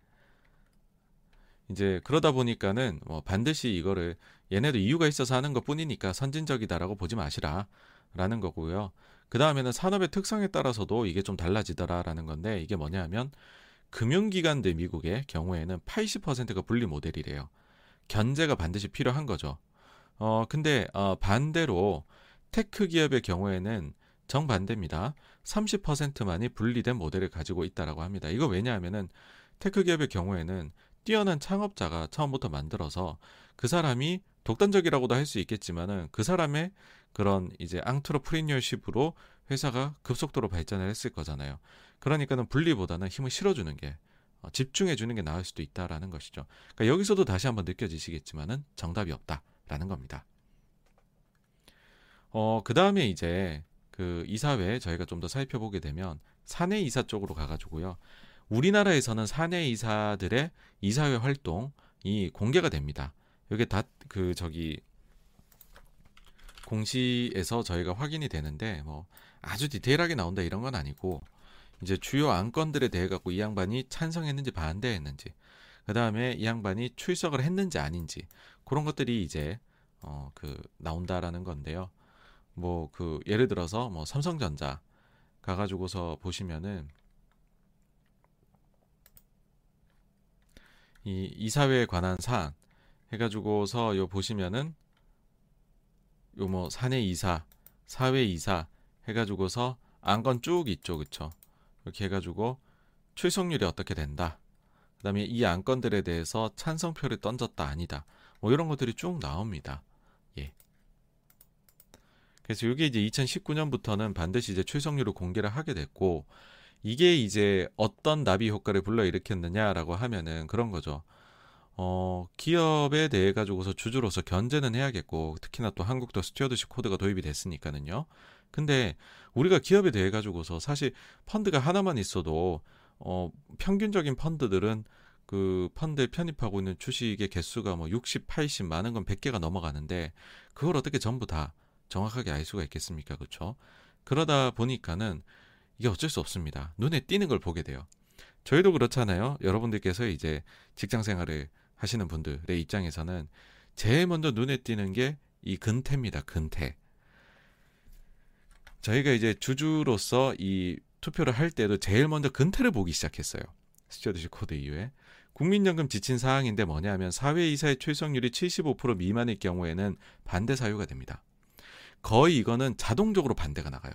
이제 그러다 보니까는 뭐 반드시 이거를 얘네도 이유가 있어서 하는 것 뿐이니까 선진적이다라고 보지 마시라라는 거고요. 그 다음에는 산업의 특성에 따라서도 이게 좀 달라지더라라는 건데 이게 뭐냐면 금융기관들 미국의 경우에는 80%가 분리 모델이래요. 견제가 반드시 필요한 거죠. 어 근데 어 반대로 테크 기업의 경우에는 정반대입니다. 30%만이 분리된 모델을 가지고 있다라고 합니다. 이거 왜냐하면은 테크 기업의 경우에는 뛰어난 창업자가 처음부터 만들어서 그 사람이 독단적이라고도 할 수 있겠지만은 그 사람의 그런 이제 entrepreneurship으로 회사가 급속도로 발전을 했을 거잖아요. 그러니까는 분리보다는 힘을 실어주는 게 어, 집중해 주는 게 나을 수도 있다라는 것이죠. 그러니까 여기서도 다시 한번 느껴지시겠지만은 정답이 없다라는 겁니다. 어, 그 다음에 이제 그 이사회 저희가 좀 더 살펴보게 되면 사내 이사 쪽으로 가가지고요. 우리나라에서는 사내 이사들의 이사회 활동이 공개가 됩니다. 이게 다 그 저기 공시에서 저희가 확인이 되는데 뭐 아주 디테일하게 나온다 이런 건 아니고 이제 주요 안건들에 대해 갖고 이 양반이 찬성했는지 반대했는지 그 다음에 이 양반이 출석을 했는지 아닌지 그런 것들이 이제 어 그 나온다라는 건데요. 뭐 그 예를 들어서 뭐 삼성전자 가가지고서 보시면은 이 이사회에 관한 사안 해가지고서 요 보시면은 요 뭐 사내 이사, 사외 이사 해가지고서 안건 쭉 있죠, 그쵸? 이렇게 해가지고 출석률이 어떻게 된다. 그 다음에 이 안건들에 대해서 찬성표를 던졌다 아니다. 뭐 이런 것들이 쭉 나옵니다. 예. 그래서 이게 이제 2019년부터는 반드시 이제 출석률을 공개를 하게 됐고 이게 이제 어떤 나비 효과를 불러일으켰느냐라고 하면은 그런 거죠. 어, 기업에 대해 가지고서 주주로서 견제는 해야겠고 특히나 또 한국도 stewardship code가 도입이 됐으니까는요. 근데 우리가 기업에 대해 가지고서 사실 펀드가 하나만 있어도 어, 평균적인 펀드들은 그 펀드에 편입하고 있는 주식의 개수가 뭐 60, 80 많은 건 100개가 넘어가는데 그걸 어떻게 전부 다 정확하게 알 수가 있겠습니까? 그렇죠? 그러다 보니까는 이게 어쩔 수 없습니다. 눈에 띄는 걸 보게 돼요. 저희도 그렇잖아요. 여러분들께서 이제 직장 생활을 하시는 분들의 입장에서는 제일 먼저 눈에 띄는 게 이 근태입니다. 근태. 저희가 이제 주주로서 이 투표를 할 때도 제일 먼저 근태를 보기 시작했어요. stewardship code 이후에. 국민연금 지침 사항인데 뭐냐면 사외이사의 출석률이 75% 미만일 경우에는 반대 사유가 됩니다. 거의 이거는 자동적으로 반대가 나가요.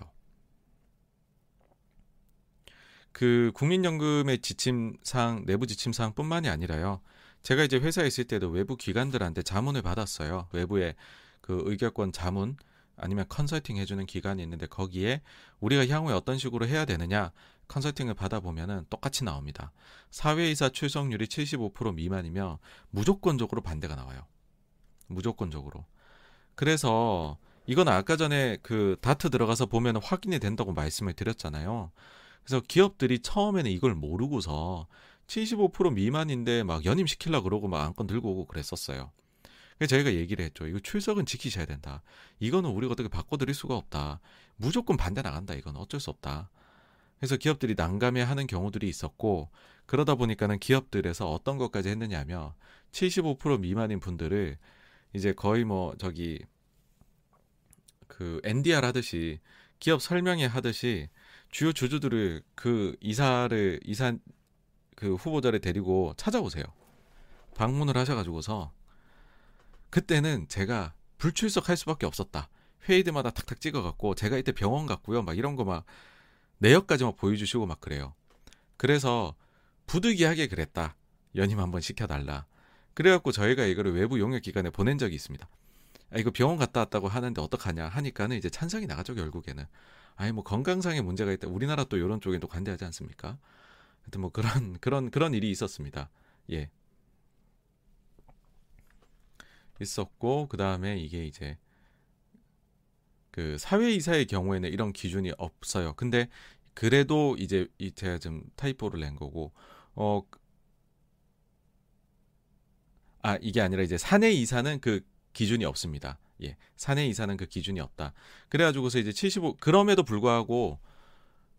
그 국민연금의 지침상 내부 지침사항뿐만이 아니라요. 제가 이제 회사에 있을 때도 외부 기관들한테 자문을 받았어요. 외부의 그 의결권 자문 아니면 컨설팅 해주는 기관이 있는데 거기에 우리가 향후에 어떤 식으로 해야 되느냐 컨설팅을 받아보면은 똑같이 나옵니다. 사회이사 출석률이 75% 미만이면 무조건적으로 반대가 나와요. 무조건적으로. 그래서 이건 아까 전에 그 다트 들어가서 보면 확인이 된다고 말씀을 드렸잖아요. 그래서 기업들이 처음에는 이걸 모르고서 75% 미만인데 막 연임시키려 그러고 막 안건 들고 오고 그랬었어요. 그래서 저희가 얘기를 했죠. 이거 출석은 지키셔야 된다. 이거는 우리가 어떻게 바꿔드릴 수가 없다. 무조건 반대 나간다. 이건 어쩔 수 없다. 그래서 기업들이 난감해하는 경우들이 있었고 그러다 보니까는 기업들에서 어떤 것까지 했느냐면 75% 미만인 분들을 이제 거의 뭐 저기 그 NDR 하듯이 기업 설명회 하듯이 주요 주주들을 그 이사를 이사 그 후보자를 데리고 찾아오세요. 방문을 하셔가지고서 그때는 제가 불출석할 수밖에 없었다. 회의들마다 탁탁 찍어갖고 제가 이때 병원 갔고요. 막 이런 거 막 내역까지 막 보여주시고 막 그래요. 그래서 부득이하게 그랬다. 연임 한번 시켜달라. 그래갖고 저희가 이거를 외부 용역 기관에 보낸 적이 있습니다. 아, 이거 병원 갔다 왔다고 하는데 어떡하냐 하니까는 이제 찬성이 나가죠 결국에는 아니 뭐 건강상의 문제가 있다. 우리나라 또 이런 쪽에 또 관대하지 않습니까? 하여튼 뭐 그런 그런 그런 일이 있었습니다. 예. 있었고 그 다음에 이게 이제 그 사회이사의 경우에는 이런 기준이 없어요. 근데 그래도 이제 제가 좀 타이포를 낸 거고 어. 아 이게 아니라 이제 사내 이사는 그 기준이 없습니다. 예, 사내 이사는 그 기준이 없다. 그래가지고서 이제 75 그럼에도 불구하고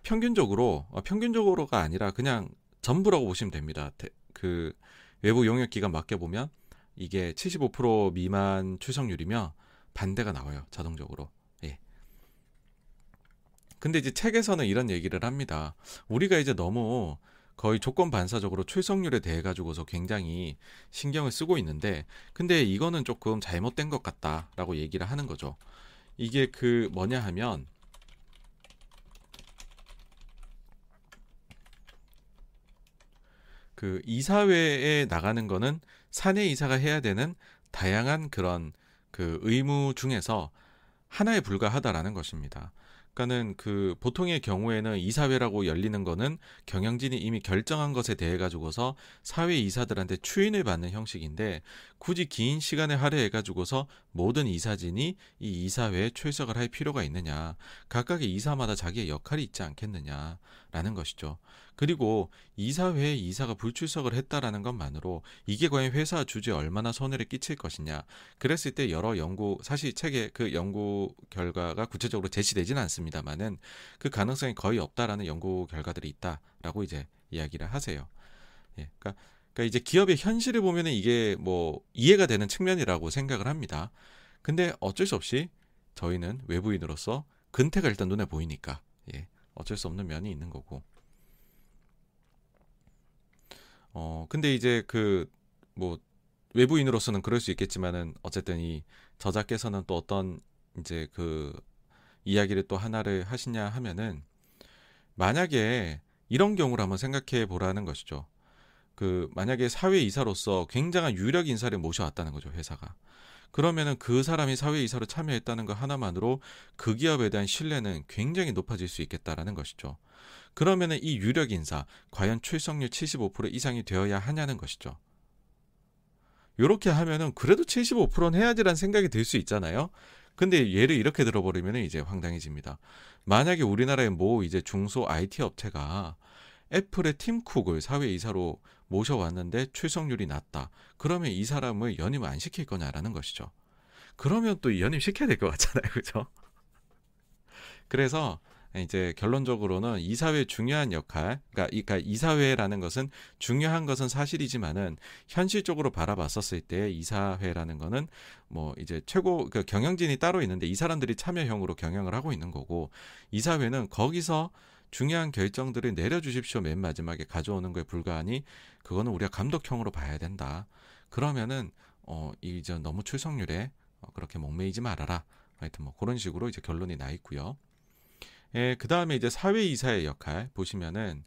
평균적으로 어, 평균적으로가 아니라 그냥 전부라고 보시면 됩니다. 그 외부 용역 기관 맡겨 보면 이게 75% 미만 출석률이면 반대가 나와요 자동적으로. 예. 근데 이제 책에서는 이런 얘기를 합니다. 우리가 이제 너무 거의 조건 반사적으로 출석률에 대해 가지고서 굉장히 신경을 쓰고 있는데 근데 이거는 조금 잘못된 것 같다라고 얘기를 하는 거죠. 이게 그 뭐냐 하면 그 이사회에 나가는 거는 사내 이사가 해야 되는 다양한 그런 그 의무 중에서 하나에 불과하다라는 것입니다. 그러니까는 그 보통의 경우에는 이사회라고 열리는 거는 경영진이 이미 결정한 것에 대해 가지고서 사회 이사들한테 추인을 받는 형식인데 굳이 긴 시간에 할애해 가지고서 모든 이사진이 이 이사회에 출석을 할 필요가 있느냐. 각각의 이사마다 자기의 역할이 있지 않겠느냐 라는 것이죠. 그리고 이사회에 이사가 불출석을 했다라는 것만으로 이게 과연 회사 주주에 얼마나 손해를 끼칠 것이냐. 그랬을 때 여러 연구 사실 책에 그 연구 결과가 구체적으로 제시되지는 않습니다만은 그 가능성이 거의 없다라는 연구 결과들이 있다라고 이제 이야기를 하세요. 예. 그러니까 그러니까 이제 기업의 현실을 보면은 이게 뭐 이해가 되는 측면이라고 생각을 합니다. 근데 어쩔 수 없이 저희는 외부인으로서 근태가 일단 눈에 보이니까 예. 어쩔 수 없는 면이 있는 거고. 어, 근데 이제 그, 뭐, 외부인으로서는 그럴 수 있겠지만은, 어쨌든 이 저자께서는 또 어떤 이제 그 이야기를 또 하나를 하시냐 하면은, 만약에 이런 경우를 한번 생각해 보라는 것이죠. 그, 만약에 사회 이사로서 굉장한 유력 인사를 모셔왔다는 거죠, 회사가. 그러면은 그 사람이 사회이사로 참여했다는 것 하나만으로 그 기업에 대한 신뢰는 굉장히 높아질 수 있겠다라는 것이죠. 그러면은 이 유력 인사 과연 출석률 75% 이상이 되어야 하냐는 것이죠. 요렇게 하면은 그래도 75%는 해야지라는 생각이 들 수 있잖아요. 근데 예를 이렇게 들어버리면 이제 황당해집니다. 만약에 우리나라의 모 이제 중소 IT 업체가 애플의 팀 쿡을 사회이사로 모셔왔는데 출석률이 낮다. 그러면 이 사람을 연임 안 시킬 거냐라는 것이죠. 그러면 또 연임 시켜야 될 것 같잖아요. 그죠? 그래서 이제 결론적으로는 이사회 중요한 역할, 그러니까, 그러니까 이사회라는 것은 중요한 것은 사실이지만은 현실적으로 바라봤었을 때 이사회라는 거는 뭐 이제 최고 그 경영진이 따로 있는데 이 사람들이 참여형으로 경영을 하고 있는 거고 이사회는 거기서 중요한 결정들을 내려주십시오 맨 마지막에 가져오는 거에 불과하니 그거는 우리가 감독형으로 봐야 된다. 그러면은 어 이제 너무 출석률에 어, 그렇게 목매이지 말아라. 하여튼 뭐 그런 식으로 이제 결론이 나 있고요. 예, 그 다음에 이제 사외 이사의 역할 보시면은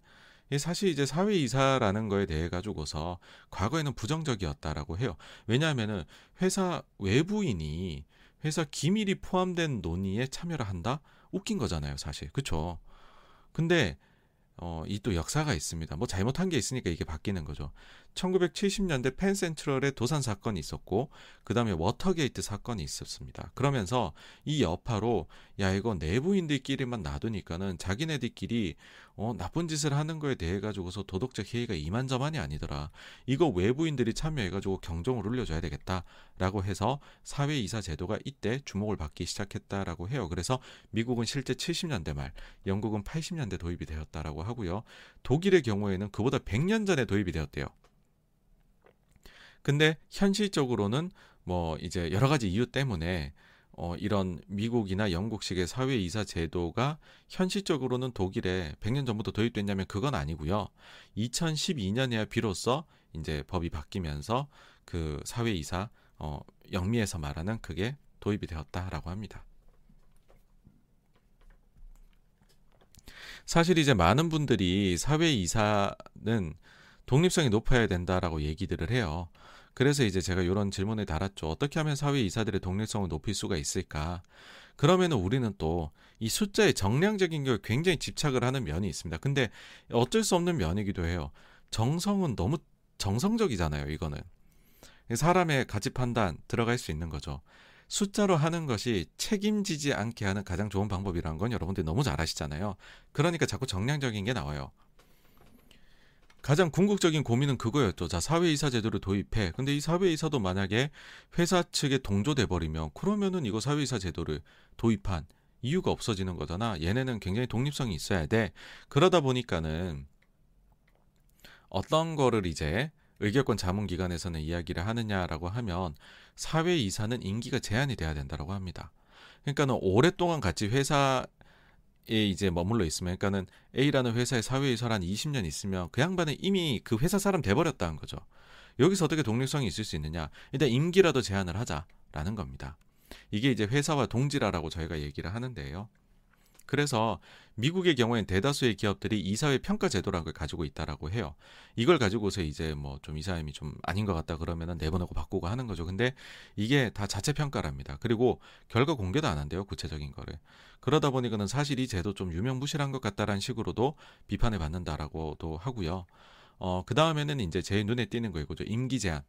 예, 사실 이제 사외 이사라는 거에 대해 가지고서 과거에는 부정적이었다라고 해요. 왜냐하면은 회사 외부인이 회사 기밀이 포함된 논의에 참여를 한다? 웃긴 거잖아요, 사실. 그쵸? 근데 어, 이 또 역사가 있습니다. 뭐 잘못한 게 있으니까 이게 바뀌는 거죠. 1970년대 펜 센트럴의 도산 사건이 있었고 그 다음에 워터게이트 사건이 있었습니다. 그러면서 이 여파로 야 이거 내부인들끼리만 놔두니까는 자기네들끼리 어, 나쁜 짓을 하는 거에 대해 가지고서 도덕적 해이가 이만저만이 아니더라. 이거 외부인들이 참여해 가지고 경종을 울려줘야 되겠다라고 해서 사회 이사 제도가 이때 주목을 받기 시작했다라고 해요. 그래서 미국은 실제 70년대 말, 영국은 80년대 도입이 되었다라고 하고요. 독일의 경우에는 그보다 100년 전에 도입이 되었대요. 근데 현실적으로는 뭐 이제 여러 가지 이유 때문에 어, 이런 미국이나 영국식의 사회이사 제도가 현실적으로는 독일에 100년 전부터 도입됐냐면 그건 아니고요. 2012년에야 비로소 이제 법이 바뀌면서 그 사회이사 어, 영미에서 말하는 그게 도입이 되었다라고 합니다. 사실 이제 많은 분들이 사회이사는 독립성이 높아야 된다라고 얘기들을 해요. 그래서 이제 제가 이런 질문을 달았죠. 어떻게 하면 사회 이사들의 독립성을 높일 수가 있을까? 그러면은 우리는 또 이 숫자의 정량적인 걸 굉장히 집착을 하는 면이 있습니다. 근데 어쩔 수 없는 면이기도 해요. 정성은 너무 정성적이잖아요, 이거는. 사람의 가치 판단 들어갈 수 있는 거죠. 숫자로 하는 것이 책임지지 않게 하는 가장 좋은 방법이라는 건 여러분들이 너무 잘 아시잖아요. 그러니까 자꾸 정량적인 게 나와요. 가장 궁극적인 고민은 그거였죠. 자, 사회이사 제도를 도입해. 근데 이 사회이사도 만약에 회사 측에 동조돼 버리면 그러면은 이거 사회이사 제도를 도입한 이유가 없어지는 거잖아. 얘네는 굉장히 독립성이 있어야 돼. 그러다 보니까는 어떤 거를 이제 의결권 자문 기관에서는 이야기를 하느냐라고 하면 사회이사는 임기가 제한이 돼야 된다라고 합니다. 그러니까는 오랫동안 같이 회사 에 이제 머물러 있으면 그러니까는 A라는 회사에 사회이사를 한 20년 있으면 그 양반은 이미 그 회사 사람 돼버렸다는 거죠. 여기서 어떻게 독립성이 있을 수 있느냐? 일단 임기라도 제한을 하자라는 겁니다. 이게 이제 회사와 동질화라고 저희가 얘기를 하는데요. 그래서 미국의 경우엔 대다수의 기업들이 이사회 평가 제도라는 걸 가지고 있다라고 해요. 이걸 가지고서 이제 뭐 좀 이사님이 좀 아닌 것 같다 그러면은 내보내고 바꾸고 하는 거죠. 근데 이게 다 자체 평가랍니다. 그리고 결과 공개도 안 한대요. 구체적인 거를. 그러다 보니까는 사실 이 제도 좀 유명무실한 것 같다라는 식으로도 비판을 받는다라고도 하고요. 어, 그 다음에는 이제 제일 눈에 띄는 거 이거죠. 임기 제한.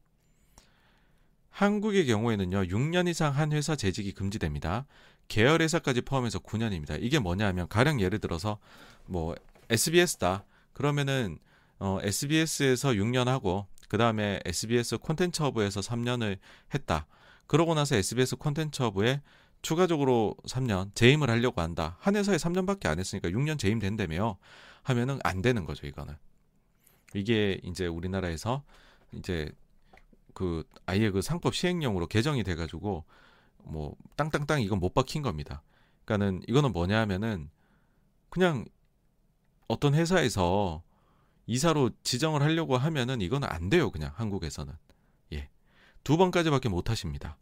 한국의 경우에는요, 6년 이상 한 회사 재직이 금지됩니다. 계열 회사까지 포함해서 9년입니다. 이게 뭐냐면 가령 예를 들어서 뭐 SBS다. 그러면은 어 SBS에서 6년 하고 그 다음에 SBS 콘텐츠 허브에서 3년을 했다. 그러고 나서 SBS 콘텐츠 허브에 추가적으로 3년 재임을 하려고 한다. 한 회사에 3년밖에 안 했으니까 6년 재임 된다며 하면은 안 되는 거죠, 이거는. 이게 이제 우리나라에서 이제 그 아예 그 상법 시행령으로 개정이 돼 가지고 뭐 땅땅땅 이건 못 박힌 겁니다. 그러니까는 이거는 뭐냐 하면은 그냥 어떤 회사에서 이사로 지정을 하려고 하면은 이건 안 돼요. 그냥 한국에서는. 예. 두 번까지밖에 못 하십니다.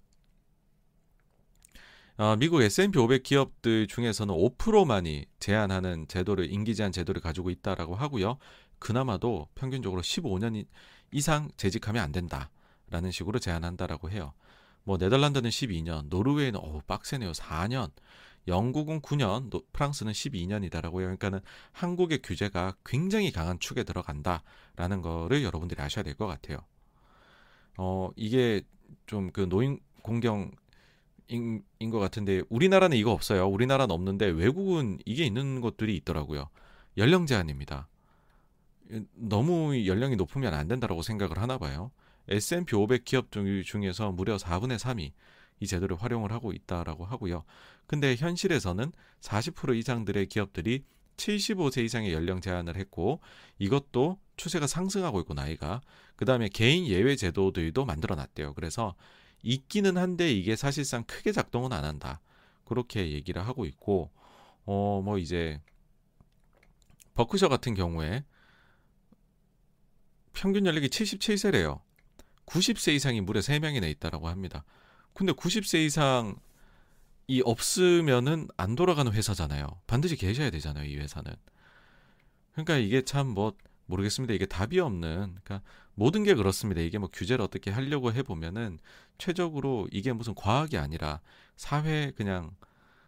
어, 미국 S&P 500 기업들 중에서는 5%만이 제한하는 제도를 임기 제한 제도를 가지고 있다라고 하고요. 그나마도 평균적으로 15년 이상 재직하면 안 된다라는 식으로 제한한다라고 해요. 뭐 네덜란드는 12년, 노르웨이는 어우 빡세네요. 4년. 영국은 9년, 프랑스는 12년이다라고요. 그러니까는 한국의 규제가 굉장히 강한 축에 들어간다라는 거를 여러분들이 아셔야 될 것 같아요. 어, 이게 좀 그 노인 공경 인, 인것 같은데 우리나라는 이거 없어요. 우리나라는 없는데 외국은 이게 있는 것들이 있더라고요. 연령 제한입니다. 너무 연령이 높으면 안 된다라고 생각을 하나 봐요. S&P 500 기업 중에서 무려 4분의 3이 이 제도를 활용을 하고 있다라고 하고요. 근데 현실에서는 40% 이상들의 기업들이 75세 이상의 연령 제한을 했고 이것도 추세가 상승하고 있고 나이가 그다음에 개인 예외 제도들도 만들어 놨대요. 그래서 있기는 한데 이게 사실상 크게 작동은 안 한다. 그렇게 얘기를 하고 있고 어 뭐 이제 버크셔 같은 경우에 평균 연령이 77세래요. 90세 이상이 무려 3명이나 있다라고 합니다. 근데 90세 이상 이 없으면은 안 돌아가는 회사잖아요. 반드시 계셔야 되잖아요, 이 회사는. 그러니까 이게 참 뭐 모르겠습니다. 이게 답이 없는 그러니까 모든 게 그렇습니다. 이게 뭐 규제를 어떻게 하려고 해 보면은 최적으로 이게 무슨 과학이 아니라 사회 그냥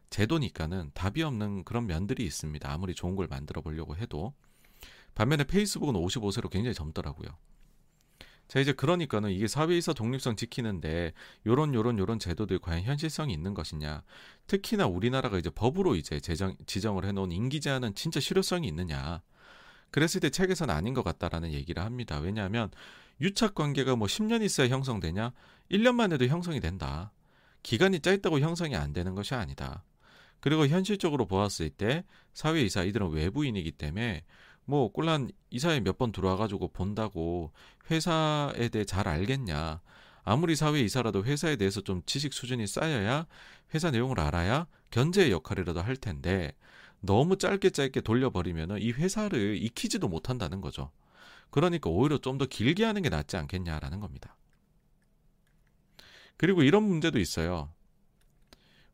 제도니까는 답이 없는 그런 면들이 있습니다. 아무리 좋은 걸 만들어 보려고 해도 반면에 페이스북은 55세로 굉장히 젊더라고요. 자 이제 그러니까는 이게 사회이사 독립성 지키는데 요런 요런 요런 제도들 과연 현실성이 있는 것이냐. 특히나 우리나라가 이제 법으로 이제 제정 지정을 해놓은 임기 제한은 진짜 실효성이 있느냐. 그랬을 때 책에서는 아닌 것 같다라는 얘기를 합니다. 왜냐하면 유착 관계가 뭐 10년 있어야 형성되냐? 1년만 해도 형성이 된다. 기간이 짧다고 형성이 안 되는 것이 아니다. 그리고 현실적으로 보았을 때 사회이사 이들은 외부인이기 때문에 뭐 꼴란 이사에 몇번 들어와가지고 본다고 회사에 대해 잘 알겠냐. 아무리 사회 이사라도 회사에 대해서 좀 지식 수준이 쌓여야 회사 내용을 알아야 견제의 역할이라도 할 텐데 너무 짧게 짧게 돌려버리면 이 회사를 익히지도 못한다는 거죠. 그러니까 오히려 좀 더 길게 하는 게 낫지 않겠냐라는 겁니다. 그리고 이런 문제도 있어요.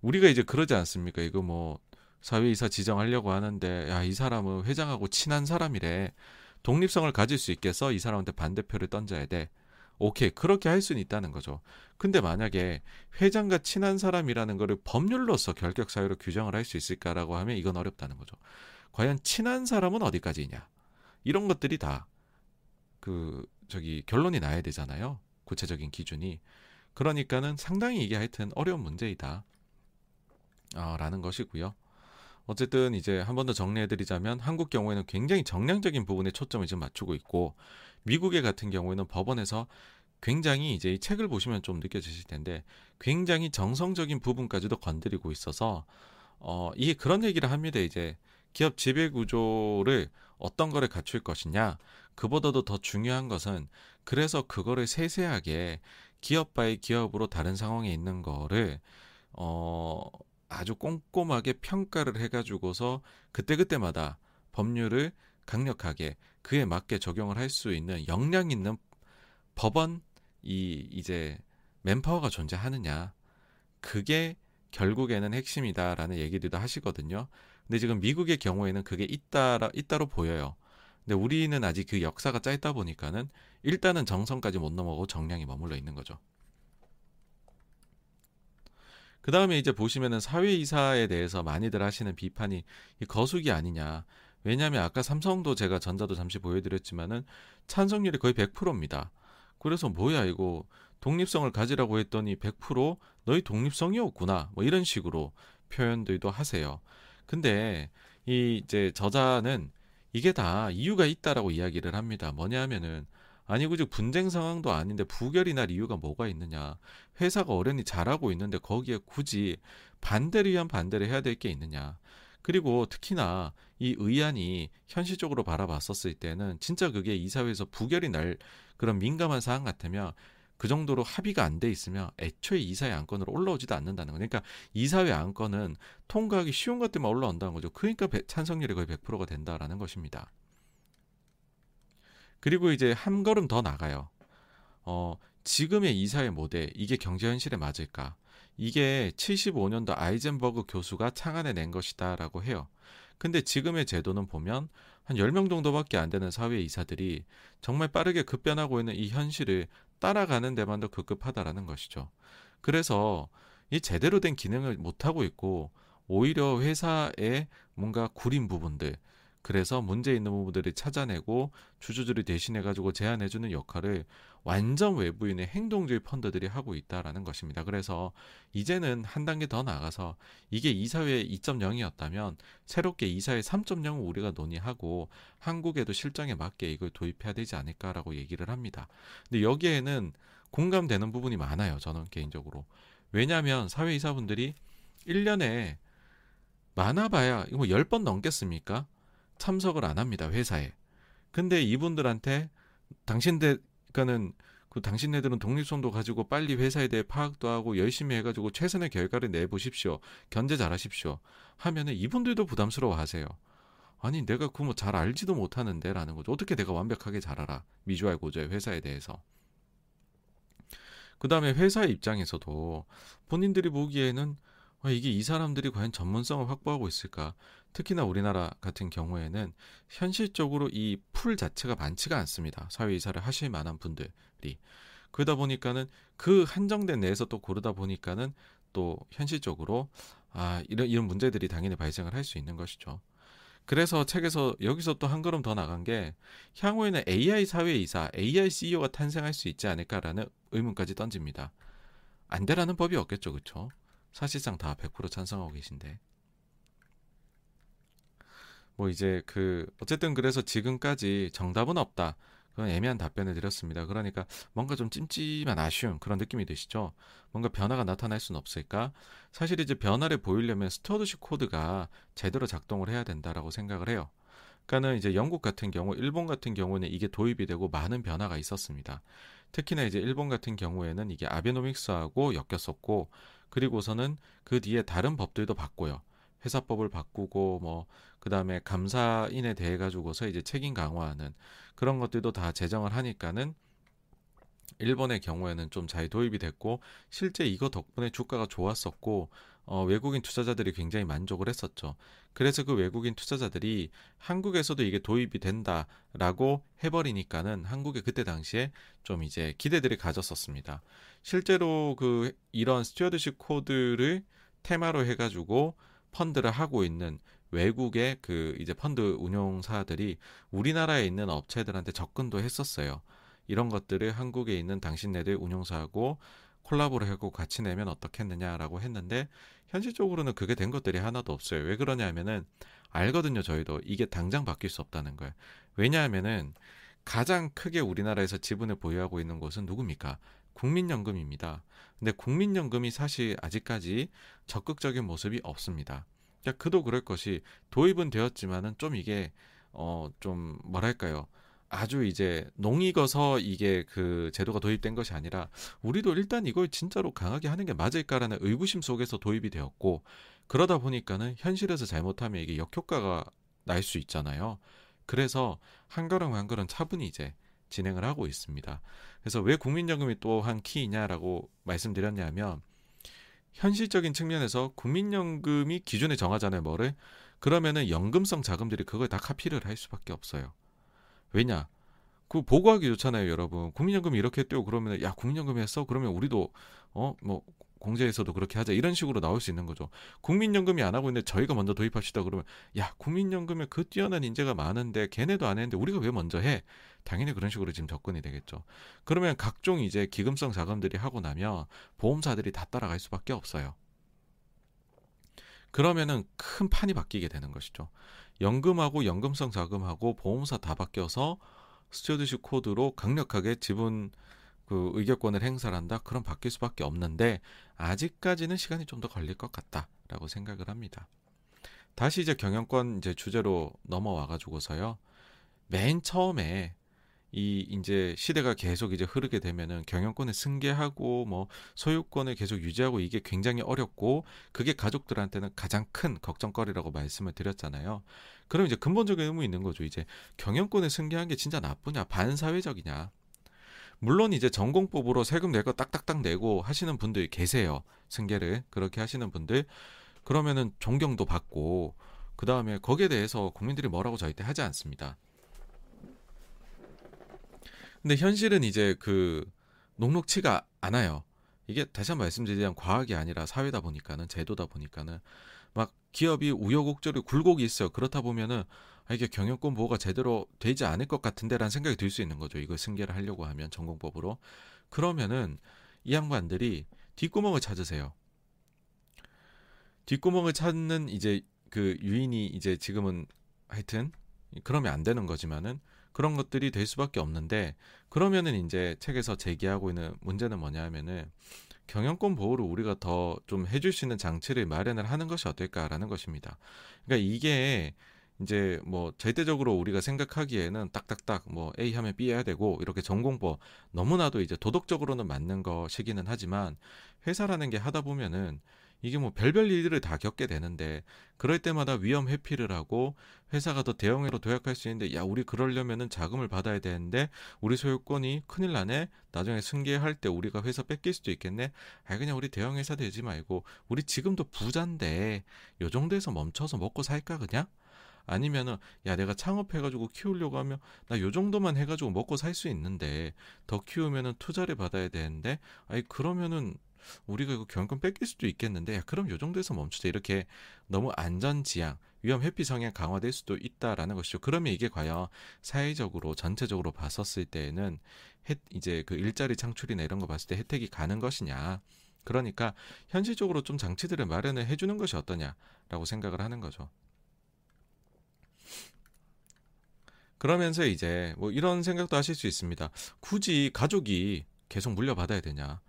우리가 이제 그러지 않습니까? 이거 뭐 사회이사 지정하려고 하는데 야 이 사람은 회장하고 친한 사람이래 독립성을 가질 수 있겠어 이 사람한테 반대표를 던져야 돼 오케이 그렇게 할 수는 있다는 거죠. 근데 만약에 회장과 친한 사람이라는 거를 법률로서 결격 사유로 규정을 할 수 있을까라고 하면 이건 어렵다는 거죠. 과연 친한 사람은 어디까지냐? 이런 것들이 다 그 저기 결론이 나야 되잖아요. 구체적인 기준이. 그러니까는 상당히 이게 하여튼 어려운 문제이다. 어, 라는 것이고요. 어쨌든 이제 한 번 더 정리해드리자면 한국 경우에는 굉장히 정량적인 부분에 초점을 지금 맞추고 있고 미국의 같은 경우에는 법원에서 굉장히 이제 이 책을 보시면 좀 느껴지실 텐데 굉장히 정성적인 부분까지도 건드리고 있어서 어 이게 그런 얘기를 합니다. 이제 기업 지배 구조를 어떤 거를 갖출 것이냐 그보다도 더 중요한 것은 그래서 그거를 세세하게 기업 바의 기업으로 다른 상황에 있는 거를 어 아주 꼼꼼하게 평가를 해가지고서 그때그때마다 법률을 강력하게 그에 맞게 적용을 할 수 있는 역량 있는 법원 이 이제 맨파워가 존재하느냐 그게 결국에는 핵심이다라는 얘기들도 하시거든요. 근데 지금 미국의 경우에는 그게 있다라 있다로 보여요. 근데 우리는 아직 그 역사가 짧다 보니까는 일단은 정성까지 못 넘어가고 정량이 머물러 있는 거죠. 그 다음에 이제 보시면은 사회이사에 대해서 많이들 하시는 비판이 거수기 아니냐. 왜냐하면 아까 삼성도 제가 전자도 잠시 보여드렸지만은 찬성률이 거의 100%입니다. 그래서 뭐야 이거 독립성을 가지라고 했더니 100% 너희 독립성이 없구나. 뭐 이런 식으로 표현들도 하세요. 근데 이 이제 저자는 이게 다 이유가 있다라고 이야기를 합니다. 뭐냐면은 아니 굳이 분쟁 상황도 아닌데 부결이 날 이유가 뭐가 있느냐. 회사가 어련히 잘하고 있는데 거기에 굳이 반대를 위한 반대를 해야 될 게 있느냐. 그리고 특히나 이 의안이 현실적으로 바라봤었을 때는 진짜 그게 이사회에서 부결이 날 그런 민감한 사안 같으면 그 정도로 합의가 안 돼 있으면 애초에 이사회 안건으로 올라오지도 않는다는 거. 그러니까 이사회 안건은 통과하기 쉬운 것들만 올라온다는 거죠. 그러니까 찬성률이 거의 100%가 된다라는 것입니다. 그리고 이제 한 걸음 더 나가요. 어, 지금의 이사회 모델, 이게 경제 현실에 맞을까? 이게 75년도 아이젠버그 교수가 창안해 낸 것이다라고 해요. 근데 지금의 제도는 보면 한 10명 정도밖에 안 되는 사회 이사들이 정말 빠르게 급변하고 있는 이 현실을 따라가는 데만 더 급급하다라는 것이죠. 그래서 이 제대로 된 기능을 못하고 있고 오히려 회사의 뭔가 구린 부분들, 그래서 문제 있는 부분들을 찾아내고 주주들이 대신해 가지고 제안해 주는 역할을 완전 외부인의 행동주의 펀드들이 하고 있다라는 것입니다. 그래서 이제는 한 단계 더 나가서 이게 이사회 2.0이었다면 새롭게 이사회 3.0을 우리가 논의하고 한국에도 실정에 맞게 이걸 도입해야 되지 않을까라고 얘기를 합니다. 근데 여기에는 공감되는 부분이 많아요. 저는 개인적으로. 왜냐하면 사회이사분들이 1년에 많아봐야 이거 뭐 10번 넘겠습니까? 참석을 안 합니다 회사에. 근데 이분들한테 당신들 그러니까는 그 당신네들은 독립성도 가지고 빨리 회사에 대해 파악도 하고 열심히 해가지고 최선의 결과를 내보십시오. 견제 잘하십시오. 하면은 이분들도 부담스러워하세요. 아니 내가 그뭐잘 알지도 못하는데라는 거죠. 어떻게 내가 완벽하게 잘 알아? 미주알 고조의 회사에 대해서. 그 다음에 회사의 입장에서도 본인들이 보기에는 아, 이게 이 사람들이 과연 전문성을 확보하고 있을까? 특히나 우리나라 같은 경우에는 현실적으로 이 풀 자체가 많지가 않습니다. 사회 이사를 하실 만한 분들이. 그러다 보니까는 그 한정된 내에서 또 고르다 보니까는 또 현실적으로 아, 이런, 이런 문제들이 당연히 발생을 할 수 있는 것이죠. 그래서 책에서 여기서 또 한 걸음 더 나간 게 향후에는 AI 사외이사, AI CEO가 탄생할 수 있지 않을까라는 의문까지 던집니다. 안 되라는 법이 없겠죠, 그렇죠? 사실상 다 100% 찬성하고 계신데. 뭐 이제 그 어쨌든 그래서 지금까지 정답은 없다. 그런 애매한 답변을 드렸습니다. 그러니까 뭔가 좀 찜찜한 아쉬운 그런 느낌이 드시죠? 뭔가 변화가 나타날 수는 없을까? 사실 이제 변화를 보이려면 stewardship code가 제대로 작동을 해야 된다라고 생각을 해요. 그러니까는 이제 영국 같은 경우, 일본 같은 경우는 이게 도입이 되고 많은 변화가 있었습니다. 특히나 이제 일본 같은 경우에는 이게 아베노믹스하고 엮였었고 그리고서는 그 뒤에 다른 법들도 바꿔요. 회사법을 바꾸고 뭐 그다음에 감사인에 대해 가지고서 이제 책임 강화하는 그런 것들도 다 제정을 하니까는 일본의 경우에는 좀 잘 도입이 됐고 실제 이거 덕분에 주가가 좋았었고 어, 외국인 투자자들이 굉장히 만족을 했었죠. 그래서 그 외국인 투자자들이 한국에서도 이게 도입이 된다라고 해버리니까는 한국에 그때 당시에 좀 이제 기대들이 가졌었습니다. 실제로 그 이런 stewardship code를 테마로 해가지고 펀드를 하고 있는 외국의 그 이제 펀드 운용사들이 우리나라에 있는 업체들한테 접근도 했었어요. 이런 것들을 한국에 있는 당신네들 운용사하고 콜라보를 하고 같이 내면 어떻겠느냐라고 했는데 현실적으로는 그게 된 것들이 하나도 없어요. 왜 그러냐면은 알거든요. 저희도 이게 당장 바뀔 수 없다는 거예요. 왜냐하면은 가장 크게 우리나라에서 지분을 보유하고 있는 곳은 누굽니까? 국민연금입니다. 근데 국민연금이 사실 아직까지 적극적인 모습이 없습니다. 그러니까 그도 그럴 것이 도입은 되었지만은 좀 이게 어 좀 뭐랄까요? 아주 이제 농익어서 이게 그 제도가 도입된 것이 아니라 우리도 일단 이걸 진짜로 강하게 하는 게 맞을까라는 의구심 속에서 도입이 되었고 그러다 보니까는 현실에서 잘못하면 이게 역효과가 날 수 있잖아요. 그래서 한 걸음 한 걸음 차분히 이제 진행을 하고 있습니다. 그래서 왜 국민연금이 또 한 키이냐라고 말씀드렸냐면 현실적인 측면에서 국민연금이 기준에 정하잖아요, 뭐를. 그러면은 연금성 자금들이 그걸 다 카피를 할 수밖에 없어요. 왜냐? 그 보고하기 좋잖아요, 여러분. 국민연금이 이렇게 했대요. 그러면 야 국민연금 했어? 그러면 우리도 어 뭐 공제에서도 그렇게 하자 이런 식으로 나올 수 있는 거죠. 국민연금이 안 하고 있는데 저희가 먼저 도입합시다. 그러면 야 국민연금에 그 뛰어난 인재가 많은데 걔네도 안 했는데 우리가 왜 먼저 해? 당연히 그런 식으로 지금 접근이 되겠죠. 그러면 각종 이제 기금성 자금들이 하고 나면 보험사들이 다 따라갈 수밖에 없어요. 그러면은 큰 판이 바뀌게 되는 것이죠. 연금하고 연금성 자금하고 보험사 다 바뀌어서 stewardship code로 강력하게 지분 그 의결권을 행사한다. 그럼 바뀔 수밖에 없는데 아직까지는 시간이 좀 더 걸릴 것 같다라고 생각을 합니다. 다시 이제 경영권 이제 주제로 넘어와 가지고서요. 맨 처음에 이 이제 시대가 계속 이제 흐르게 되면은 경영권을 승계하고 뭐 소유권을 계속 유지하고 이게 굉장히 어렵고 그게 가족들한테는 가장 큰 걱정거리라고 말씀을 드렸잖아요. 그럼 이제 근본적인 의문이 있는 거죠. 이제 경영권을 승계한 게 진짜 나쁘냐 반사회적이냐. 물론 이제 전공법으로 세금 낼거 딱딱딱 내고 하시는 분들이 계세요. 승계를 그렇게 하시는 분들 그러면은 존경도 받고 그 다음에 거기에 대해서 국민들이 뭐라고 저희 때 하지 않습니다. 근데 현실은 이제 그 녹록치가 않아요. 이게 다시 한번 말씀드리자면 과학이 아니라 사회다 보니까는 제도다 보니까는 막 기업이 우여곡절이 굴곡이 있어요. 그렇다 보면은 아, 이게 경영권 보호가 제대로 되지 않을 것 같은데라는 생각이 들 수 있는 거죠. 이걸 승계를 하려고 하면 전공법으로 그러면은 이 양반들이 뒷구멍을 찾으세요. 뒷구멍을 찾는 이제 그 유인이 이제 지금은 하여튼 그러면 안 되는 거지만은 그런 것들이 될 수밖에 없는데 그러면은 이제 책에서 제기하고 있는 문제는 뭐냐 하면은 경영권 보호를 우리가 더 좀 해줄 수 있는 장치를 마련을 하는 것이 어떨까라는 것입니다. 그러니까 이게 이제 뭐 절대적으로 우리가 생각하기에는 딱딱딱 뭐 A 하면 B 해야 되고 이렇게 전공법 너무나도 이제 도덕적으로는 맞는 것이기는 하지만 회사라는 게 하다 보면은 이게 뭐 별별 일들을 다 겪게 되는데 그럴 때마다 위험 회피를 하고 회사가 더 대형으로 도약할 수 있는데 야 우리 그러려면은 자금을 받아야 되는데 우리 소유권이 큰일 나네. 나중에 승계할 때 우리가 회사 뺏길 수도 있겠네. 아 그냥 우리 대형 회사 되지 말고 우리 지금도 부자인데 요 정도에서 멈춰서 먹고 살까 그냥? 아니면은 야 내가 창업해가지고 키우려고 하면 나 요 정도만 해가지고 먹고 살 수 있는데 더 키우면은 투자를 받아야 되는데 아니 그러면은 우리가 이거 경영권 뺏길 수도 있겠는데 야, 그럼 요 정도에서 멈추자 이렇게 너무 안전 지향 위험 회피 성향 강화될 수도 있다라는 것이죠. 그러면 이게 과연 사회적으로 전체적으로 봤었을 때에는 혜, 이제 그 일자리 창출이나 이런 거 봤을 때 혜택이 가는 것이냐. 그러니까 현실적으로 좀 장치들을 마련을 해주는 것이 어떠냐라고 생각을 하는 거죠. 그러면서 이제 뭐 이런 생각도 하실 수 있습니다. 굳이 가족이 계속 물려받아야 되냐.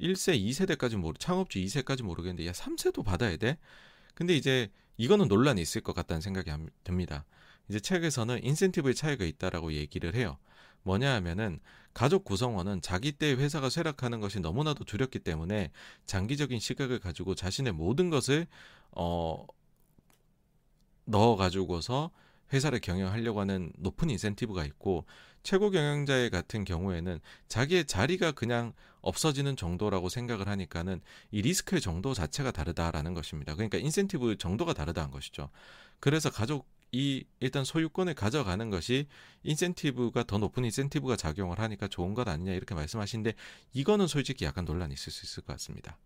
1세, 2세대까지 모르, 창업주 2세까지 모르겠는데, 야, 3세도 받아야 돼? 근데 이제 이거는 논란이 있을 것 같다는 생각이 듭니다. 이제 책에서는 인센티브의 차이가 있다라고 얘기를 해요. 뭐냐 하면은 가족 구성원은 자기 때 회사가 쇠락하는 것이 너무나도 두렵기 때문에 장기적인 시각을 가지고 자신의 모든 것을 어 넣어 가지고서 회사를 경영하려고 하는 높은 인센티브가 있고 최고 경영자의 같은 경우에는 자기의 자리가 그냥 없어지는 정도라고 생각을 하니까는 이 리스크의 정도 자체가 다르다라는 것입니다. 그러니까 인센티브 정도가 다르다는 것이죠. 그래서 가족 이 일단 소유권을 가져가는 것이 인센티브가 더 높은 인센티브가 작용을 하니까 좋은 것 아니냐 이렇게 말씀하시는데 이거는 솔직히 약간 논란이 있을 수 있을 것 같습니다.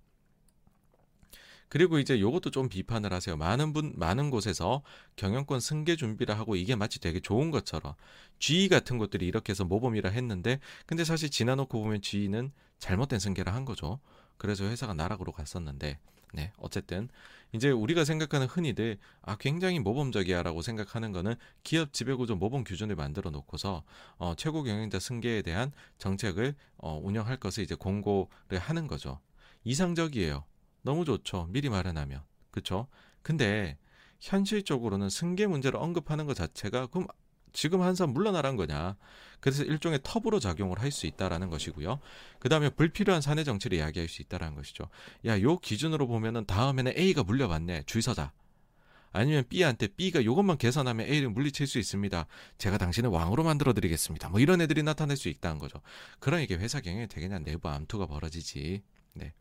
그리고 이제 요것도 좀 비판을 하세요. 많은 분, 많은 곳에서 경영권 승계 준비를 하고 이게 마치 되게 좋은 것처럼 G 같은 것들이 이렇게 해서 모범이라 했는데 근데 사실 지나놓고 보면 G는 잘못된 승계를 한 거죠. 그래서 회사가 나락으로 갔었는데 네, 어쨌든 이제 우리가 생각하는 흔히들 아 굉장히 모범적이야라고 생각하는 거는 기업 지배구조 모범 규준을 만들어 놓고서 어, 최고 경영자 승계에 대한 정책을 어, 운영할 것을 이제 공고를 하는 거죠. 이상적이에요. 너무 좋죠. 미리 마련하면. 그쵸? 근데 현실적으로는 승계 문제를 언급하는 것 자체가 그럼 지금 한 사람 물러나란 거냐. 그래서 일종의 텁으로 작용을 할 수 있다라는 것이고요. 그 다음에 불필요한 사내 정치를 이야기할 수 있다라는 것이죠. 야, 요 기준으로 보면은 다음에는 A가 물려받네. 줄 서자. 아니면 B한테 B가 요것만 계산하면 A를 물리칠 수 있습니다. 제가 당신을 왕으로 만들어 드리겠습니다. 뭐 이런 애들이 나타날 수 있다는 거죠. 그러니까 회사 경영에 되게 그냥 내부 암투가 벌어지지. 네.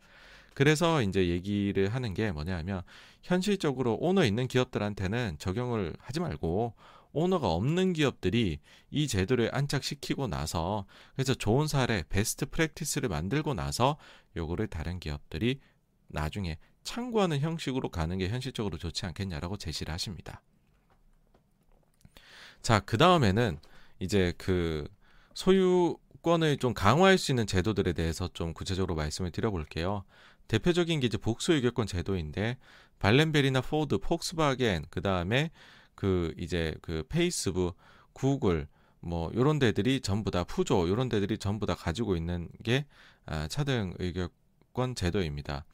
그래서 이제 얘기를 하는 게 뭐냐면 현실적으로 오너 있는 기업들한테는 적용을 하지 말고 오너가 없는 기업들이 이 제도를 안착시키고 나서 그래서 좋은 사례, 베스트 프랙티스를 만들고 나서 요거를 다른 기업들이 나중에 참고하는 형식으로 가는 게 현실적으로 좋지 않겠냐라고 제시를 하십니다. 자, 그 다음에는 이제 그 소유권을 좀 강화할 수 있는 제도들에 대해서 좀 구체적으로 말씀을 드려볼게요. 대표적인 게 이제 복수 의결권 제도인데 발렌베리나 포드, 폭스바겐 그 다음에 그 이제 그 페이스북, 구글 뭐 요런 데들이 전부 다 푸조 요런 데들이 전부 다 가지고 있는 게 아, 차등 의결권 제도입니다.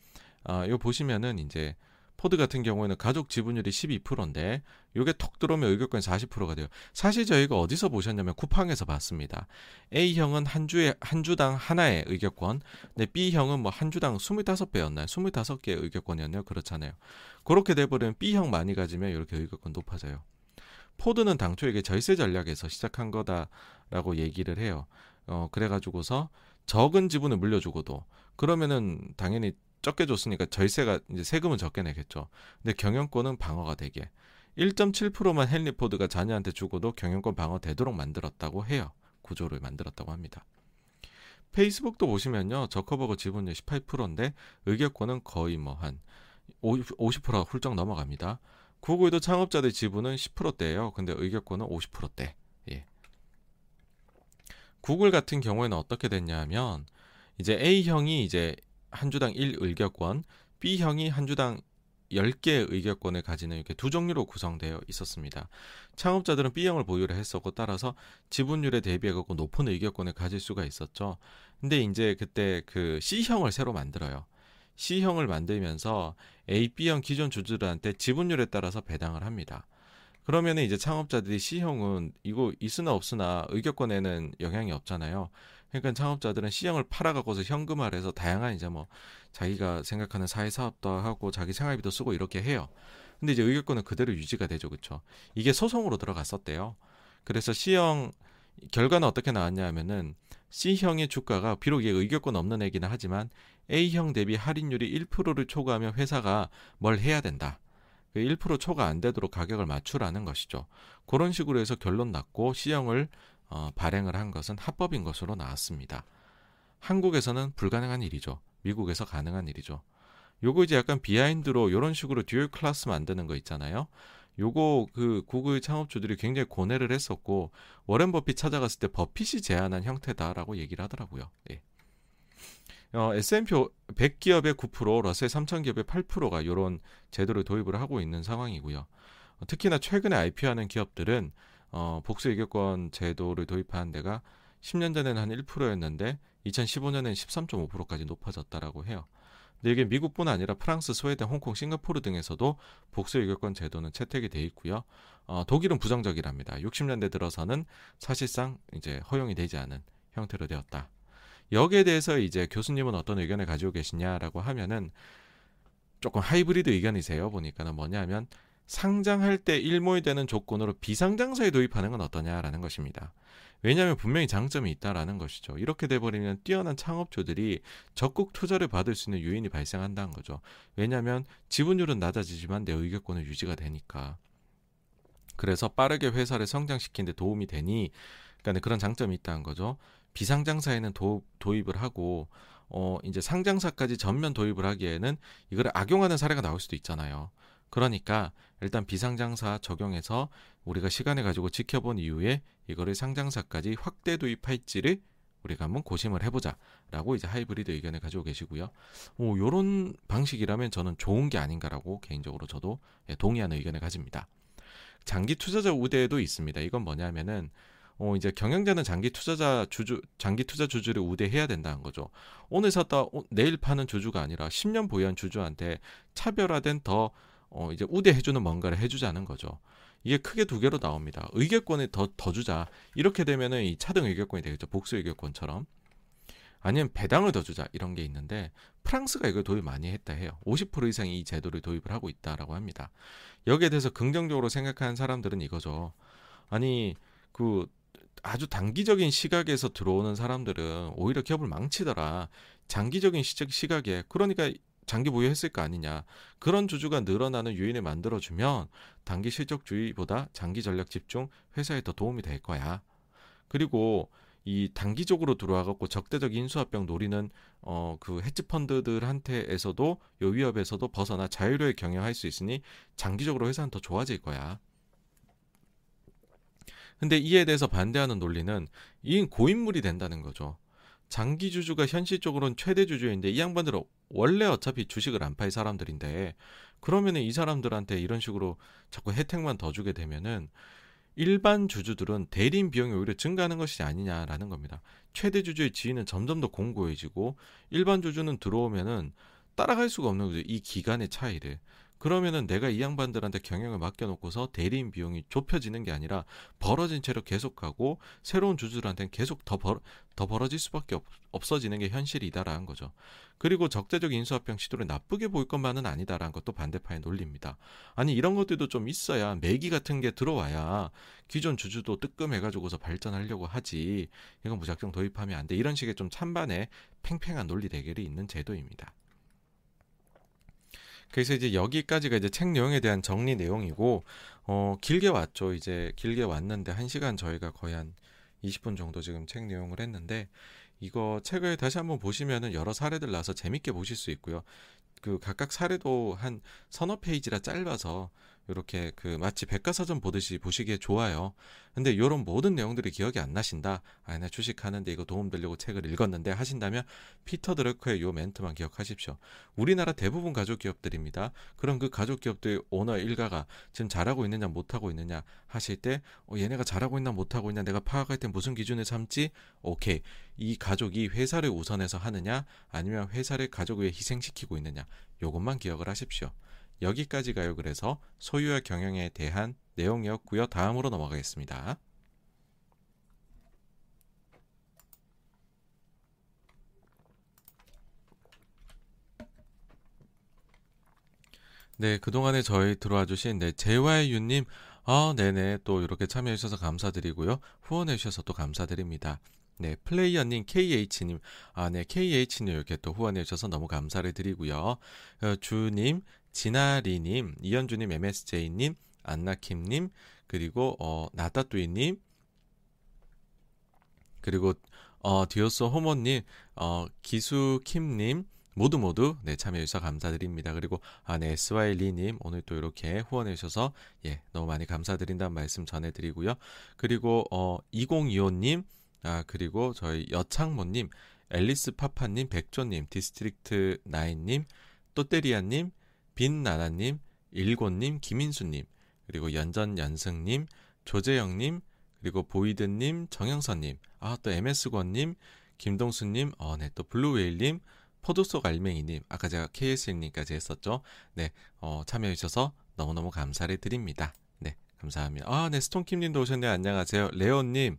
아, 요 보시면은 이제 포드 같은 경우에는 가족 지분율이 12%인데 요게 톡 들어오면 의결권이 40%가 돼요. 사실 저희가 어디서 보셨냐면 쿠팡에서 봤습니다. A형은 한 주에 한 주당 하나의 의결권, 근데 B형은 뭐 한 주당 25배였나요? 25개의 의결권이었나요? 그렇잖아요. 그렇게 돼 버리면 B형 많이 가지면 이렇게 의결권 높아져요. 포드는 당초 이게 절세 전략에서 시작한 거다라고 얘기를 해요. 어 그래가지고서 적은 지분을 물려주고도 그러면은 당연히 적게 줬으니까 절세가 이제 세금은 적게 내겠죠. 근데 경영권은 방어가 되게 1.7%만 헨리 포드가 자녀한테 주고도 경영권 방어 되도록 만들었다고 해요. 구조를 만들었다고 합니다. 페이스북도 보시면요. 저커버그 지분율 18%인데 의결권은 거의 뭐 한 50%가 훌쩍 넘어갑니다. 구글도 창업자들 지분은 10%대예요. 근데 의결권은 50%대. 예. 구글 같은 경우에는 어떻게 됐냐면 이제 A형이 이제 한 주당 1의결권, B형이 한 주당 10개의 의결권을 가지는 이렇게 두 종류로 구성되어 있었습니다. 창업자들은 B형을 보유를 했었고 따라서 지분율에 대비하고 높은 의결권을 가질 수가 있었죠. 근데 이제 그때 그 C형을 새로 만들어요. C형을 만들면서 A, B형 기존 주주들한테 지분율에 따라서 배당을 합니다. 그러면 이제 창업자들이 C형은 이거 있으나 없으나 의결권에는 영향이 없잖아요. 그러니까 창업자들은 시장을 팔아갖고서 현금화해서 다양한 이제 뭐 자기가 생각하는 사회 사업도 하고 자기 생활비도 쓰고 이렇게 해요. 근데 이제 의결권은 그대로 유지가 되죠, 그렇죠? 이게 소송으로 들어갔었대요. 그래서 C형 결과는 어떻게 나왔냐 하면은 C형의 주가가 비록 이게 의결권 없는 애기는 하지만 A형 대비 할인율이 1%를 초과하면 회사가 뭘 해야 된다. 1%그 초과 안 되도록 가격을 맞추라는 것이죠. 그런 식으로 해서 결론 났고 C형을 어, 발행을 한 것은 합법인 것으로 나왔습니다. 한국에서는 불가능한 일이죠. 미국에서 가능한 일이죠. 요거 이제 약간 behind로 이런 식으로 dual class 만드는 거 있잖아요. 요거 그 구글 창업주들이 굉장히 고뇌를 했었고 워렌 버핏 찾아갔을 때 버핏이 제안한 형태다라고 얘기를 하더라고요. 예. 어, S&P 100 기업의 9%, 러셀 3000 기업의 8%가 이런 제도를 도입을 하고 있는 상황이고요. 어, 특히나 최근에 IPO하는 기업들은 어, 복수 의결권 제도를 도입한 데가 10년 전에는 한 1%였는데 2015년에는 13.5%까지 높아졌다라고 해요. 근데 이게 미국뿐 아니라 프랑스, 스웨덴, 홍콩, 싱가포르 등에서도 복수 의결권 제도는 채택이 돼 있고요. 어, 독일은 부정적이랍니다. 60년대 들어서는 사실상 이제 허용이 되지 않은 형태로 되었다. 여기에 대해서 이제 교수님은 어떤 의견을 가지고 계시냐라고 하면은 조금 하이브리드 의견이세요. 보니까는 뭐냐면 상장할 때 일모이 되는 조건으로 비상장사에 도입하는 건 어떠냐라는 것입니다. 왜냐하면 분명히 장점이 있다라는 것이죠. 이렇게 돼버리면 뛰어난 창업주들이 적극 투자를 받을 수 있는 요인이 발생한다는 거죠. 왜냐하면 지분율은 낮아지지만 내 의결권은 유지가 되니까. 그래서 빠르게 회사를 성장시키는 데 도움이 되니 그러니까 그런 장점이 있다는 거죠. 비상장사에는 도, 도입을 하고 어 이제 상장사까지 전면 도입을 하기에는 이걸 악용하는 사례가 나올 수도 있잖아요. 그러니까 일단 비상장사 적용해서 우리가 시간을 가지고 지켜본 이후에 이거를 상장사까지 확대 도입할지를 우리가 한번 고심을 해보자라고 이제 하이브리드 의견을 가지고 계시고요. 오, 요런 방식이라면 저는 좋은 게 아닌가라고 개인적으로 저도 예, 동의하는 의견을 가집니다. 장기 투자자 우대도 있습니다. 이건 뭐냐면은 어 이제 경영자는 장기 투자자 주주 장기 투자 주주를 우대해야 된다는 거죠. 오늘 샀다 어, 내일 파는 주주가 아니라 10년 보유한 주주한테 차별화된 더 어, 이제 우대해주는 뭔가를 해주자는 거죠. 이게 크게 두 개로 나옵니다. 의결권을 더, 더 주자. 이렇게 되면은 이 차등 의결권이 되겠죠. 복수 의결권처럼. 아니면 배당을 더 주자. 이런 게 있는데 프랑스가 이걸 도입 많이 했다 해요. 50% 이상이 이 제도를 도입을 하고 있다라고 합니다. 여기에 대해서 긍정적으로 생각하는 사람들은 이거죠. 아니, 그 아주 단기적인 시각에서 들어오는 사람들은 오히려 기업을 망치더라. 장기적인 시적 시각에 그러니까 장기 보유했을 거 아니냐. 그런 주주가 늘어나는 요인을 만들어주면 단기 실적주의보다 장기 전략 집중 회사에 더 도움이 될 거야. 그리고 이 단기적으로 들어와갖고 적대적 인수합병 노리는 어 그 헤지 펀드들한테에서도 요 위협에서도 벗어나 자유로이 경영할 수 있으니 장기적으로 회사는 더 좋아질 거야. 근데 이에 대해서 반대하는 논리는 이 고인물이 된다는 거죠. 장기 주주가 현실적으로는 최대 주주인데 이 양반들은 원래 어차피 주식을 안 팔 사람들인데 그러면은 이 사람들한테 이런 식으로 자꾸 혜택만 더 주게 되면은 일반 주주들은 대리인 비용이 오히려 증가하는 것이 아니냐라는 겁니다. 최대 주주의 지위는 점점 더 공고해지고 일반 주주는 들어오면은 따라갈 수가 없는 거죠. 이 기간의 차이를. 그러면은 내가 이 양반들한테 경영을 맡겨놓고서 대리인 비용이 좁혀지는 게 아니라 벌어진 채로 계속하고 새로운 주주들한테는 계속 더, 벌, 더 벌어질 수밖에 없, 없어지는 게 현실이다라는 거죠. 그리고 적대적 인수합병 시도를 나쁘게 보일 것만은 아니다라는 것도 반대파의 논리입니다. 아니 이런 것들도 좀 있어야 매기 같은 게 들어와야 기존 주주도 뜨끔해가지고서 발전하려고 하지 이건 무작정 도입하면 안 돼. 이런 식의 좀 찬반의 팽팽한 논리 대결이 있는 제도입니다. 그래서 이제 여기까지가 이제 책 내용에 대한 정리 내용이고 어 길게 왔죠. 이제 길게 왔는데 한 시간 저희가 거의 한 20분 정도 지금 책 내용을 했는데 이거 책을 다시 한번 보시면은 여러 사례들 나서 재밌게 보실 수 있고요. 그 각각 사례도 한 서너 페이지라 짧아서 이렇게 그 마치 백과사전 보듯이 보시기에 좋아요. 근데 이런 모든 내용들이 기억이 안 나신다. 아, 나 주식하는데 이거 도움 되려고 책을 읽었는데 하신다면 피터 드러커의 요 멘트만 기억하십시오. 우리나라 대부분 가족 기업들입니다. 그럼 그 가족 기업들 오너 일가가 지금 잘하고 있느냐 못하고 있느냐 하실 때 어, 얘네가 잘하고 있나 못하고 있냐 내가 파악할 때 무슨 기준을 삼지? 오케이. 이 가족이 회사를 우선해서 하느냐 아니면 회사를 가족 위해 희생시키고 있느냐 요것만 기억을 하십시오. 여기까지 가요. 그래서 소유와 경영에 대한 내용이었고요. 다음으로 넘어가겠습니다. 네, 그동안에 저희 들어와 주신 네, JYU님, 아, 네네, 또 이렇게 참여해 주셔서 감사드리고요. 후원해 주셔서 또 감사드립니다. 네, 플레이어님, KH님, 아, 네, KH님 이렇게 또 후원해 주셔서 너무 감사를 드리고요. 어, 주님, 진아리님, 이현주님, MSJ님, 안나킴님, 그리고 어, 나따뚜이님, 그리고 어, 디오소 호모님, 어, 기수킴님, 모두 모두 네 참여해 주셔서 감사드립니다. 그리고 아네 SY리님 오늘 또 이렇게 후원해 주셔서 예 너무 많이 감사드린다는 말씀 전해드리고요. 그리고 어 2025님 아 그리고 저희 여창모님 앨리스 파파님 백조님 디스트릭트 나인님 또때리아님 빈나나님, 일곤님, 김인수님, 그리고 연전연승님, 조재영님, 그리고 보이드님, 정영선님, 아, 또 MS권님, 김동수님, 어, 네, 또 블루웨일님, 포도속 알맹이님, 아까 제가 KS님까지 했었죠. 네, 어, 참여해주셔서 너무너무 감사를 드립니다. 네, 감사합니다. 아, 네, 스톤킴님도 오셨네요. 안녕하세요. 레온님,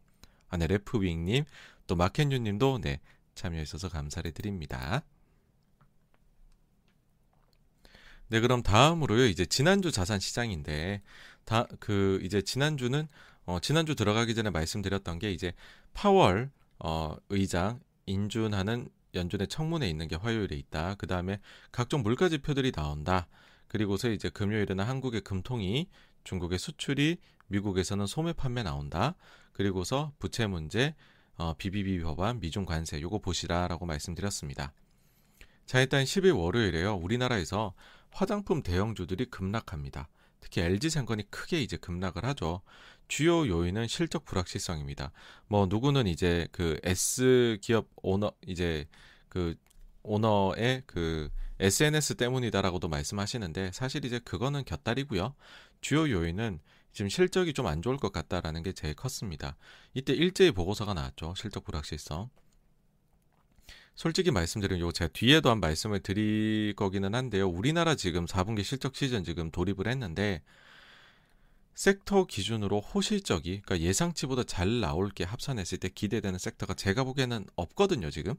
아, 네, 레프윙님, 또 마켄유님도 네, 참여해주셔서 감사를 드립니다. 네, 그럼 다음으로요. 이제 지난주 자산 시장인데 다 그 이제 지난주는 어 지난주 들어가기 전에 말씀드렸던 게 이제 파월 어 의장 인준하는 연준의 청문회에 있는 게 화요일에 있다. 그 다음에 각종 물가 지표들이 나온다. 그리고서 이제 금요일에는 한국의 금통이 중국의 수출이 미국에서는 소매 판매 나온다. 그리고서 부채 문제, 어, BBB 법안, 미중 관세 요거 보시라라고 말씀드렸습니다. 자 일단 10일 월요일에요. 우리나라에서 화장품 대형주들이 급락합니다. 특히 LG생건이 크게 이제 급락을 하죠. 주요 요인은 실적 불확실성입니다. 뭐 누구는 이제 그 S 기업 오너 이제 그 오너의 그 SNS 때문이다라고도 말씀하시는데 사실 이제 그거는 곁다리고요. 주요 요인은 지금 실적이 좀 안 좋을 것 같다라는 게 제일 컸습니다. 이때 일제히 보고서가 나왔죠. 실적 불확실성. 솔직히 말씀드리면 요 제가 뒤에도 한 말씀을 드릴 거기는 한데요. 우리나라 지금 4분기 실적 시즌 지금 돌입을 했는데 섹터 기준으로 호실적이 그러니까 예상치보다 잘 나올 게 합산했을 때 기대되는 섹터가 제가 보기에는 없거든요, 지금.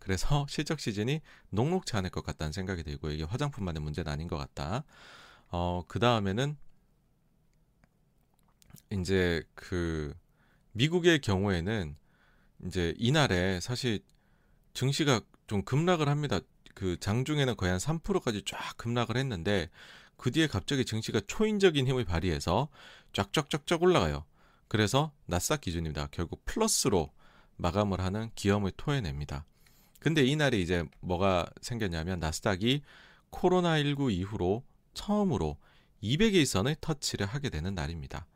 그래서 실적 시즌이 녹록치 않을 것 같다는 생각이 들고 이게 화장품만의 문제는 아닌 것 같다. 어, 그 다음에는 이제 그 미국의 경우에는 이제 이날에 사실 증시가 좀 급락을 합니다. 그 장중에는 거의 한 3%까지 쫙 급락을 했는데 그 뒤에 갑자기 증시가 초인적인 힘을 발휘해서 쫙쫙쫙쫙 올라가요. 그래서 나스닥 기준입니다. 결국 플러스로 마감을 하는 기염을 토해냅니다. 근데 이날에 이제 뭐가 생겼냐면 나스닥이 코로나19 이후로 처음으로 200일선을 터치를 하게 되는 날입니다.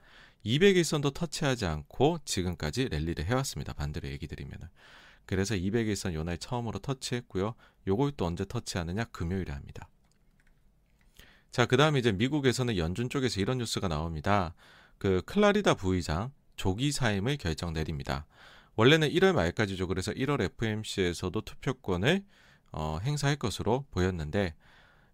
200일선도 터치하지 않고 지금까지 랠리를 해왔습니다. 반대로 얘기 드리면은. 그래서 200일선 요날 처음으로 터치했고요. 요걸 또 언제 터치하느냐? 금요일에 합니다. 자, 그 다음에 이제 미국에서는 연준 쪽에서 이런 뉴스가 나옵니다. 그 클라리다 부의장 조기 사임을 결정 내립니다. 원래는 1월 말까지죠. 그래서 1월 FMC에서도 투표권을 어, 행사할 것으로 보였는데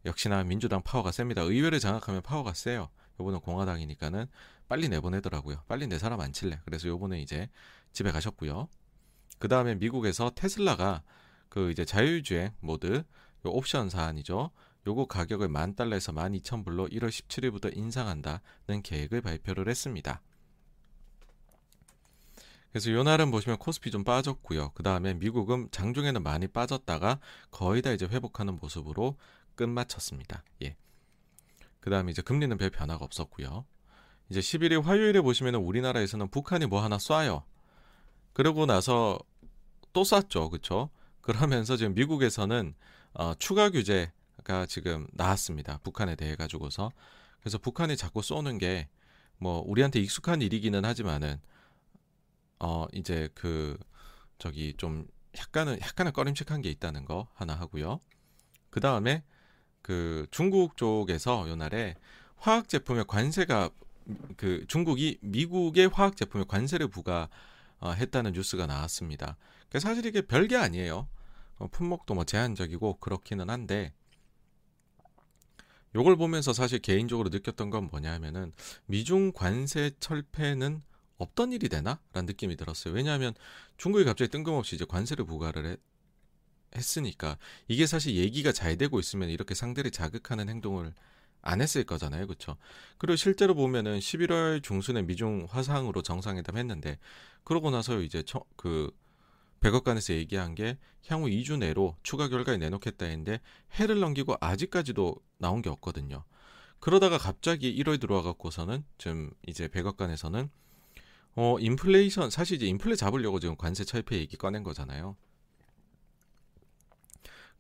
역시나 민주당 파워가 셉니다. 의회를 장악하면 파워가 세요. 요번은 공화당이니까는 빨리 내보내더라고요. 빨리 내 사람 안 칠래. 그래서 요번에 이제 집에 가셨고요. 그 다음에 미국에서 테슬라가 그 이제 자율주행 모드 옵션 사안이죠. 요거 가격을 만 달러에서 만 이천 불로 1월 17일부터 인상한다는 계획을 발표를 했습니다. 그래서 요 날은 보시면 코스피 좀 빠졌고요. 그 다음에 미국은 장중에는 많이 빠졌다가 거의 다 이제 회복하는 모습으로 끝마쳤습니다. 예. 그 다음에 이제 금리는 별 변화가 없었고요. 이제 11일 화요일에 보시면 우리나라에서는 북한이 뭐 하나 쏴요. 그러고 나서 또 쐈죠. 그쵸? 그러면서 지금 미국에서는 어, 추가 규제가 지금 나왔습니다. 북한에 대해 가지고서. 그래서 북한이 자꾸 쏘는 게 뭐 우리한테 익숙한 일이기는 하지만은 어 이제 그 저기 좀 약간은 약간은 꺼림칙한 게 있다는 거 하나 하고요. 그 다음에 그 중국 쪽에서 요날에 화학 제품에 관세가 그 중국이 미국의 화학 제품에 관세를 부과 어, 했다는 뉴스가 나왔습니다. 그 사실 이게 별게 아니에요. 어, 품목도 뭐 제한적이고 그렇기는 한데 요걸 보면서 사실 개인적으로 느꼈던 건 뭐냐면은 미중 관세 철폐는 없던 일이 되나? 라는 느낌이 들었어요. 왜냐하면 중국이 갑자기 뜬금없이 이제 관세를 부과를 해, 했으니까 이게 사실 얘기가 잘 되고 있으면 이렇게 상대를 자극하는 행동을 안 했을 거잖아요. 그렇죠? 그리고 실제로 보면은 11월 중순에 미중 화상으로 정상회담 했는데 그러고 나서 이제 처, 그 백악관에서 얘기한 게 향후 2주 내로 추가 결과를 내놓겠다 했는데 해를 넘기고 아직까지도 나온 게 없거든요. 그러다가 갑자기 1월 들어와 갖고서는 지금 이제 백악관에서는 어 인플레이션 사실 이제 인플레 잡으려고 지금 관세 철폐 얘기 꺼낸 거잖아요.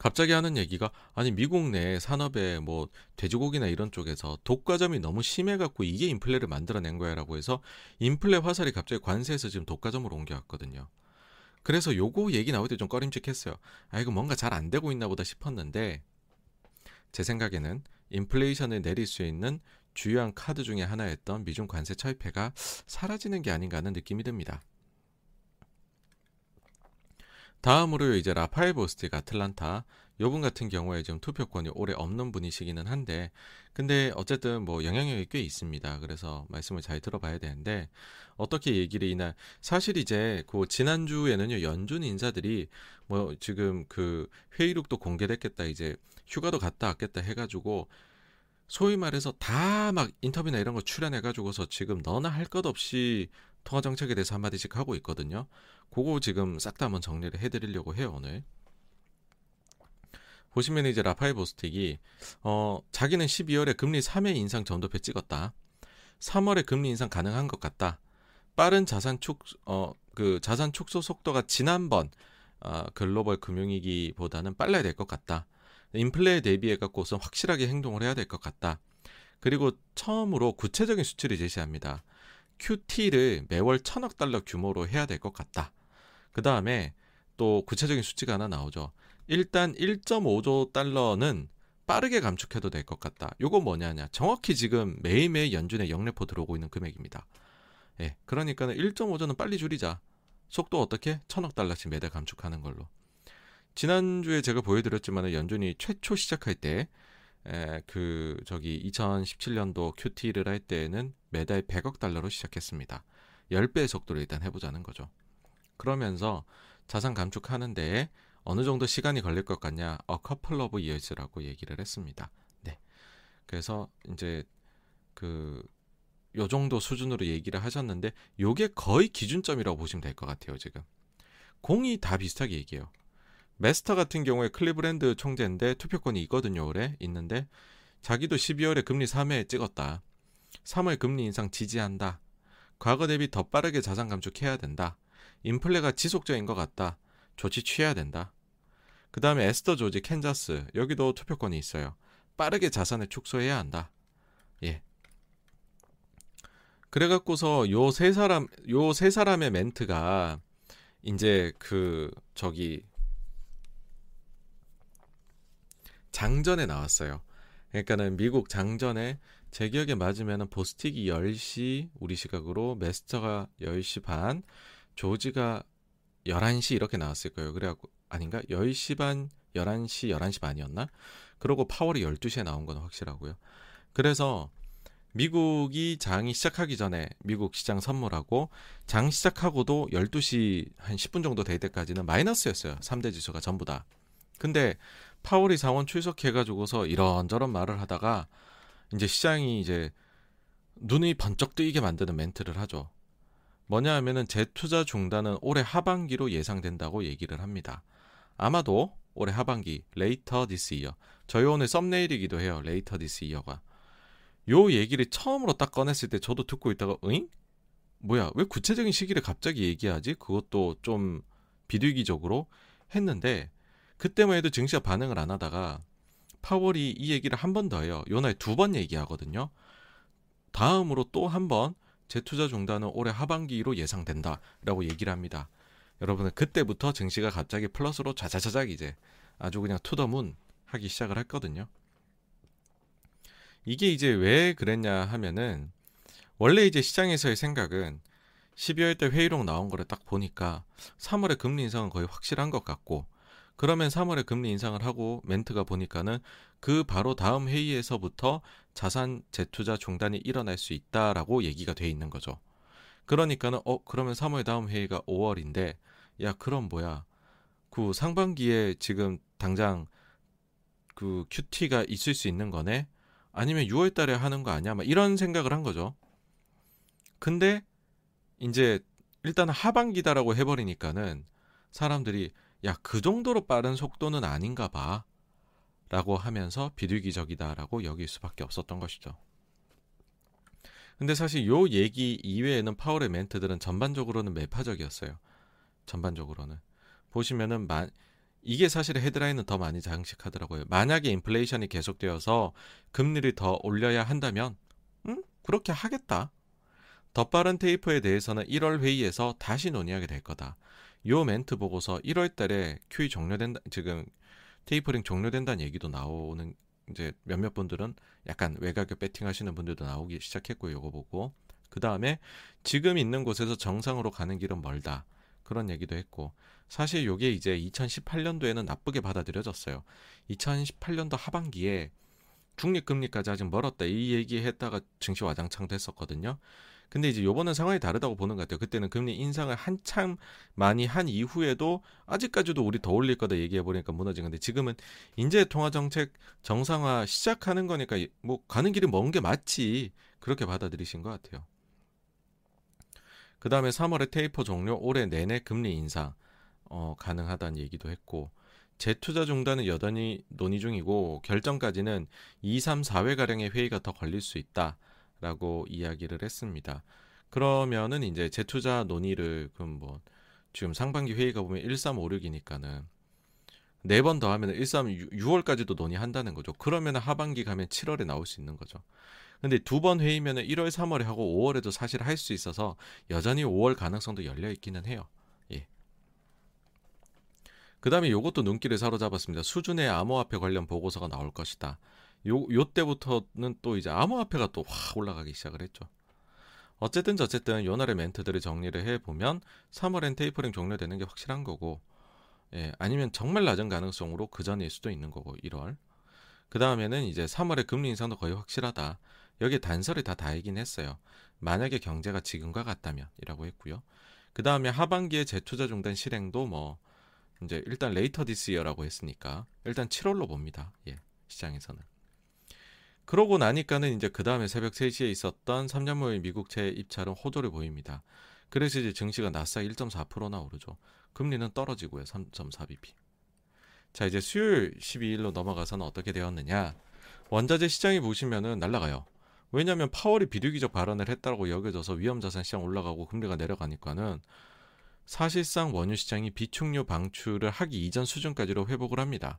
갑자기 하는 얘기가 아니 미국 내 산업에 뭐 돼지고기나 이런 쪽에서 독과점이 너무 심해 갖고 이게 인플레를 만들어낸 거야라고 해서 인플레 화살이 갑자기 관세에서 지금 독과점으로 옮겨왔거든요. 그래서 요거 얘기 나올 때 좀 꺼림칙했어요. 아 이거 뭔가 잘 안 되고 있나 보다 싶었는데 제 생각에는 인플레이션을 내릴 수 있는 주요한 카드 중에 하나였던 미중 관세 철폐가 사라지는 게 아닌가 하는 느낌이 듭니다. 다음으로 이제 라파엘 보스틱 아틀란타 요분 같은 경우에 좀 투표권이 오래 없는 분이시기는 한데 근데 어쨌든 뭐 영향력이 꽤 있습니다. 그래서 말씀을 잘 들어봐야 되는데 어떻게 얘기를 이날 사실 이제 그 지난주에는요 연준 인사들이 뭐 지금 그 회의록도 공개됐겠다 이제 휴가도 갔다 왔겠다 해가지고 소위 말해서 다 막 인터뷰나 이런 거 출연해가지고서 지금 너나 할 것 없이 통화 정책에 대해서 한마디씩 하고 있거든요. 그거 지금 싹 다 한번 정리를 해드리려고 해요 오늘. 보시면 이제 라파엘 보스틱이 어 자기는 12월에 금리 3회 인상 전도표 찍었다. 3월에 금리 인상 가능한 것 같다. 빠른 자산 축어그 자산 축소 속도가 지난번 어, 글로벌 금융위기보다는 빨라야 될 것 같다. 인플레에 대비해 갖고 우선 확실하게 행동을 해야 될 것 같다. 그리고 처음으로 구체적인 수치를 제시합니다. QT를 매월 천억 달러 규모로 해야 될 것 같다. 그 다음에 또 구체적인 수치가 하나 나오죠. 일단 1.5조 달러는 빠르게 감축해도 될 것 같다. 요거 뭐냐냐. 정확히 지금 매일매일 연준에 영래포 들어오고 있는 금액입니다. 예. 그러니까는 1.5조는 빨리 줄이자. 속도 어떻게? 천억 달러씩 매달 감축하는 걸로. 지난주에 제가 보여드렸지만 연준이 최초 시작할 때, 에, 그, 저기, 2017년도 QT를 할 때에는 매달 100억 달러로 시작했습니다. 10배의 속도로 일단 해보자는 거죠. 그러면서 자산 감축하는데 어느 정도 시간이 걸릴 것 같냐? a couple of years라고 얘기를 했습니다. 네. 그래서 이제 그, 요 정도 수준으로 얘기를 하셨는데, 요게 거의 기준점이라고 보시면 될 것 같아요, 지금. 공이 다 비슷하게 얘기해요. 메스터 같은 경우에 클리브랜드 총재인데 투표권이 있거든요, 올해. 있는데, 자기도 12월에 금리 3회 찍었다. 3월 금리 인상 지지한다. 과거 대비 더 빠르게 자산 감축해야 된다. 인플레가 지속적인 것 같다. 조치 취해야 된다. 그 다음에 에스터 조지 캔자스 여기도 투표권이 있어요. 빠르게 자산을 축소해야 한다. 예. 그래갖고서 요 세 사람 요 세 사람의 멘트가 이제 그 저기 장전에 나왔어요. 그러니까는 미국 장전에 제 기억에 맞으면은 보스틱이 10시 우리 시각으로 메스터가 10시 반, 조지가 11시 이렇게 나왔을 거예요. 그래갖고 아닌가? 10시 반, 11시, 11시 반이었나? 그러고 파월이 12시에 나온 건 확실하고요. 그래서 미국이 장이 시작하기 전에 미국 시장 선물하고 장 시작하고도 12시 한 10분 정도 될 때까지는 마이너스였어요. 3대 지수가 전부 다. 근데 파월이 상원 출석해가지고서 이런저런 말을 하다가 이제 시장이 이제 눈이 번쩍 뜨이게 만드는 멘트를 하죠. 뭐냐 하면은 재투자 중단은 올해 하반기로 예상된다고 얘기를 합니다. 아마도 올해 하반기 later this year 저희 오늘 썸네일이기도 해요. 레이터 디스 이어가 요 얘기를 처음으로 딱 꺼냈을 때 저도 듣고 있다가 응? 뭐야 왜 구체적인 시기를 갑자기 얘기하지? 그것도 좀 비둘기적으로 했는데 그때만 해도 증시가 반응을 안 하다가 파월이 이 얘기를 한 번 더 해요. 요날 두 번 얘기하거든요. 다음으로 또 한 번 재투자 중단은 올해 하반기로 예상된다라고 얘기를 합니다. 여러분은 그때부터 증시가 갑자기 플러스로 자자자작 이제 아주 그냥 투더문 하기 시작을 했거든요. 이게 이제 왜 그랬냐 하면은 원래 이제 시장에서의 생각은 12월 때 회의록 나온 거를 딱 보니까 3월에 금리 인상은 거의 확실한 것 같고 그러면 3월에 금리 인상을 하고 멘트가 보니까는 그 바로 다음 회의에서부터 자산 재투자 중단이 일어날 수 있다라고 얘기가 돼 있는 거죠. 그러니까는 어 그러면 3월 다음 회의가 5월인데 야 그럼 뭐야 그 상반기에 지금 당장 그 QT가 있을 수 있는 거네 아니면 6월 달에 하는 거 아니야 막 이런 생각을 한 거죠. 근데 이제 일단 하반기다라고 해버리니까는 사람들이 야, 그 정도로 빠른 속도는 아닌가 봐. 라고 하면서 비둘기적이다라고 여길 수밖에 없었던 것이죠. 근데 사실 요 얘기 이외에는 파월의 멘트들은 전반적으로는 매파적이었어요. 전반적으로는. 보시면은 마, 이게 사실 헤드라인은 더 많이 장식하더라고요. 만약에 인플레이션이 계속되어서 금리를 더 올려야 한다면, 음? 그렇게 하겠다. 더 빠른 테이프에 대해서는 1월 회의에서 다시 논의하게 될 거다. 요 멘트 보고서 1월 달에 QE 종료된다 지금 테이퍼링 종료된다는 얘기도 나오는 이제 몇몇 분들은 약간 외곽에 배팅 하시는 분들도 나오기 시작했고 요거 보고 그 다음에 지금 있는 곳에서 정상으로 가는 길은 멀다. 그런 얘기도 했고 사실 요게 이제 2018년도에는 나쁘게 받아들여졌어요. 2018년도 하반기에 중립금리까지 아직 멀었다 이 얘기했다가 증시 와장창 됐었거든요. 근데 이제 요번은 상황이 다르다고 보는 것 같아요. 그때는 금리 인상을 한참 많이 한 이후에도 아직까지도 우리 더 올릴 거다 얘기해 보니까 무너진 건데 지금은 인제 통화 정책 정상화 시작하는 거니까 뭐 가는 길이 먼 게 맞지 그렇게 받아들이신 것 같아요. 그 다음에 3월에 테이퍼 종료, 올해 내내 금리 인상 어, 가능하다는 얘기도 했고 재투자 중단은 여전히 논의 중이고 결정까지는 2, 3, 4회 가량의 회의가 더 걸릴 수 있다. 라고 이야기를 했습니다. 그러면은 이제 재투자 논의를 그럼 뭐 지금 상반기 회의가 보면 1356이니까는 네 번 더 하면 13 6월까지도 논의한다는 거죠. 그러면 하반기 가면 7월에 나올 수 있는 거죠. 근데 두 번 회의면은 1월, 3월에 하고 5월에도 사실 할 수 있어서 여전히 5월 가능성도 열려 있기는 해요. 예. 그다음에 요것도 눈길을 사로잡았습니다. 수준의 암호화폐 관련 보고서가 나올 것이다. 요, 요 때부터는 또 이제 암호화폐가 또 확 올라가기 시작을 했죠. 어쨌든 저쨌든 요날의 멘트들을 정리를 해보면 3월엔 테이퍼링 종료되는 게 확실한 거고 예, 아니면 정말 낮은 가능성으로 그 전일 수도 있는 거고 1월. 그 다음에는 이제 3월에 금리 인상도 거의 확실하다. 여기에 단서를 다 달긴 했어요. 만약에 경제가 지금과 같다면 이라고 했고요. 그 다음에 하반기에 재투자 중단 실행도 뭐 이제 일단 later this year라고 했으니까 일단 7월로 봅니다. 예, 시장에서는 그러고 나니까는 이제 그 다음에 새벽 3시에 있었던 3년물인 미국채 입찰은 호조를 보입니다. 그래서 이제 증시가 나스닥 1.4%나 오르죠. 금리는 떨어지고요. 3.4bp. 자, 이제 수요일 12일로 넘어가서는 어떻게 되었느냐. 원자재 시장이 보시면은 날라가요. 왜냐하면 파월이 비둘기적 발언을 했다고 여겨져서 위험자산 시장 올라가고 금리가 내려가니까는 사실상 원유 시장이 비축류 방출을 하기 이전 수준까지로 회복을 합니다.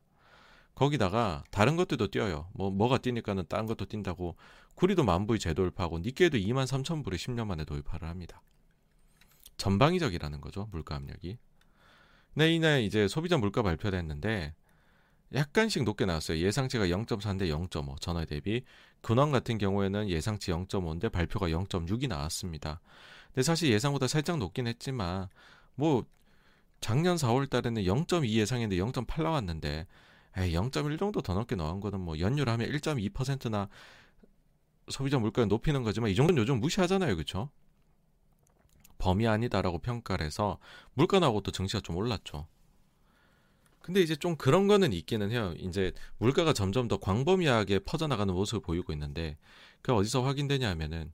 거기다가 다른 것들도 뛰어요. 뭐 뭐가 뛰니까는 다른 것도 뛴다고 구리도 만부의 재도입하고 니케도 2만 3천 불에 10년 만에 도입하를 합니다. 전방위적이라는 거죠 물가 압력이. 네 이날 이제 소비자 물가 발표를 했는데 약간씩 높게 나왔어요. 예상치가 0.4인데 0.5 전월 대비. 근황 같은 경우에는 예상치 0.5인데 발표가 0.6이 나왔습니다. 근데 사실 예상보다 살짝 높긴 했지만 뭐 작년 4월 달에는 0.2 예상했는데 0.8 나왔는데 0.1 정도 더 넘게 나온 거는 뭐 연율 하면 1.2%나 소비자 물가를 높이는 거지만 이 정도는 요즘 무시하잖아요. 그렇죠? 범위 아니다라고 평가를 해서 물가 나오고 또 증시가 좀 올랐죠. 근데 이제 좀 그런 거는 있기는 해요. 이제 물가가 점점 더 광범위하게 퍼져나가는 모습을 보이고 있는데 그 어디서 확인되냐 하면은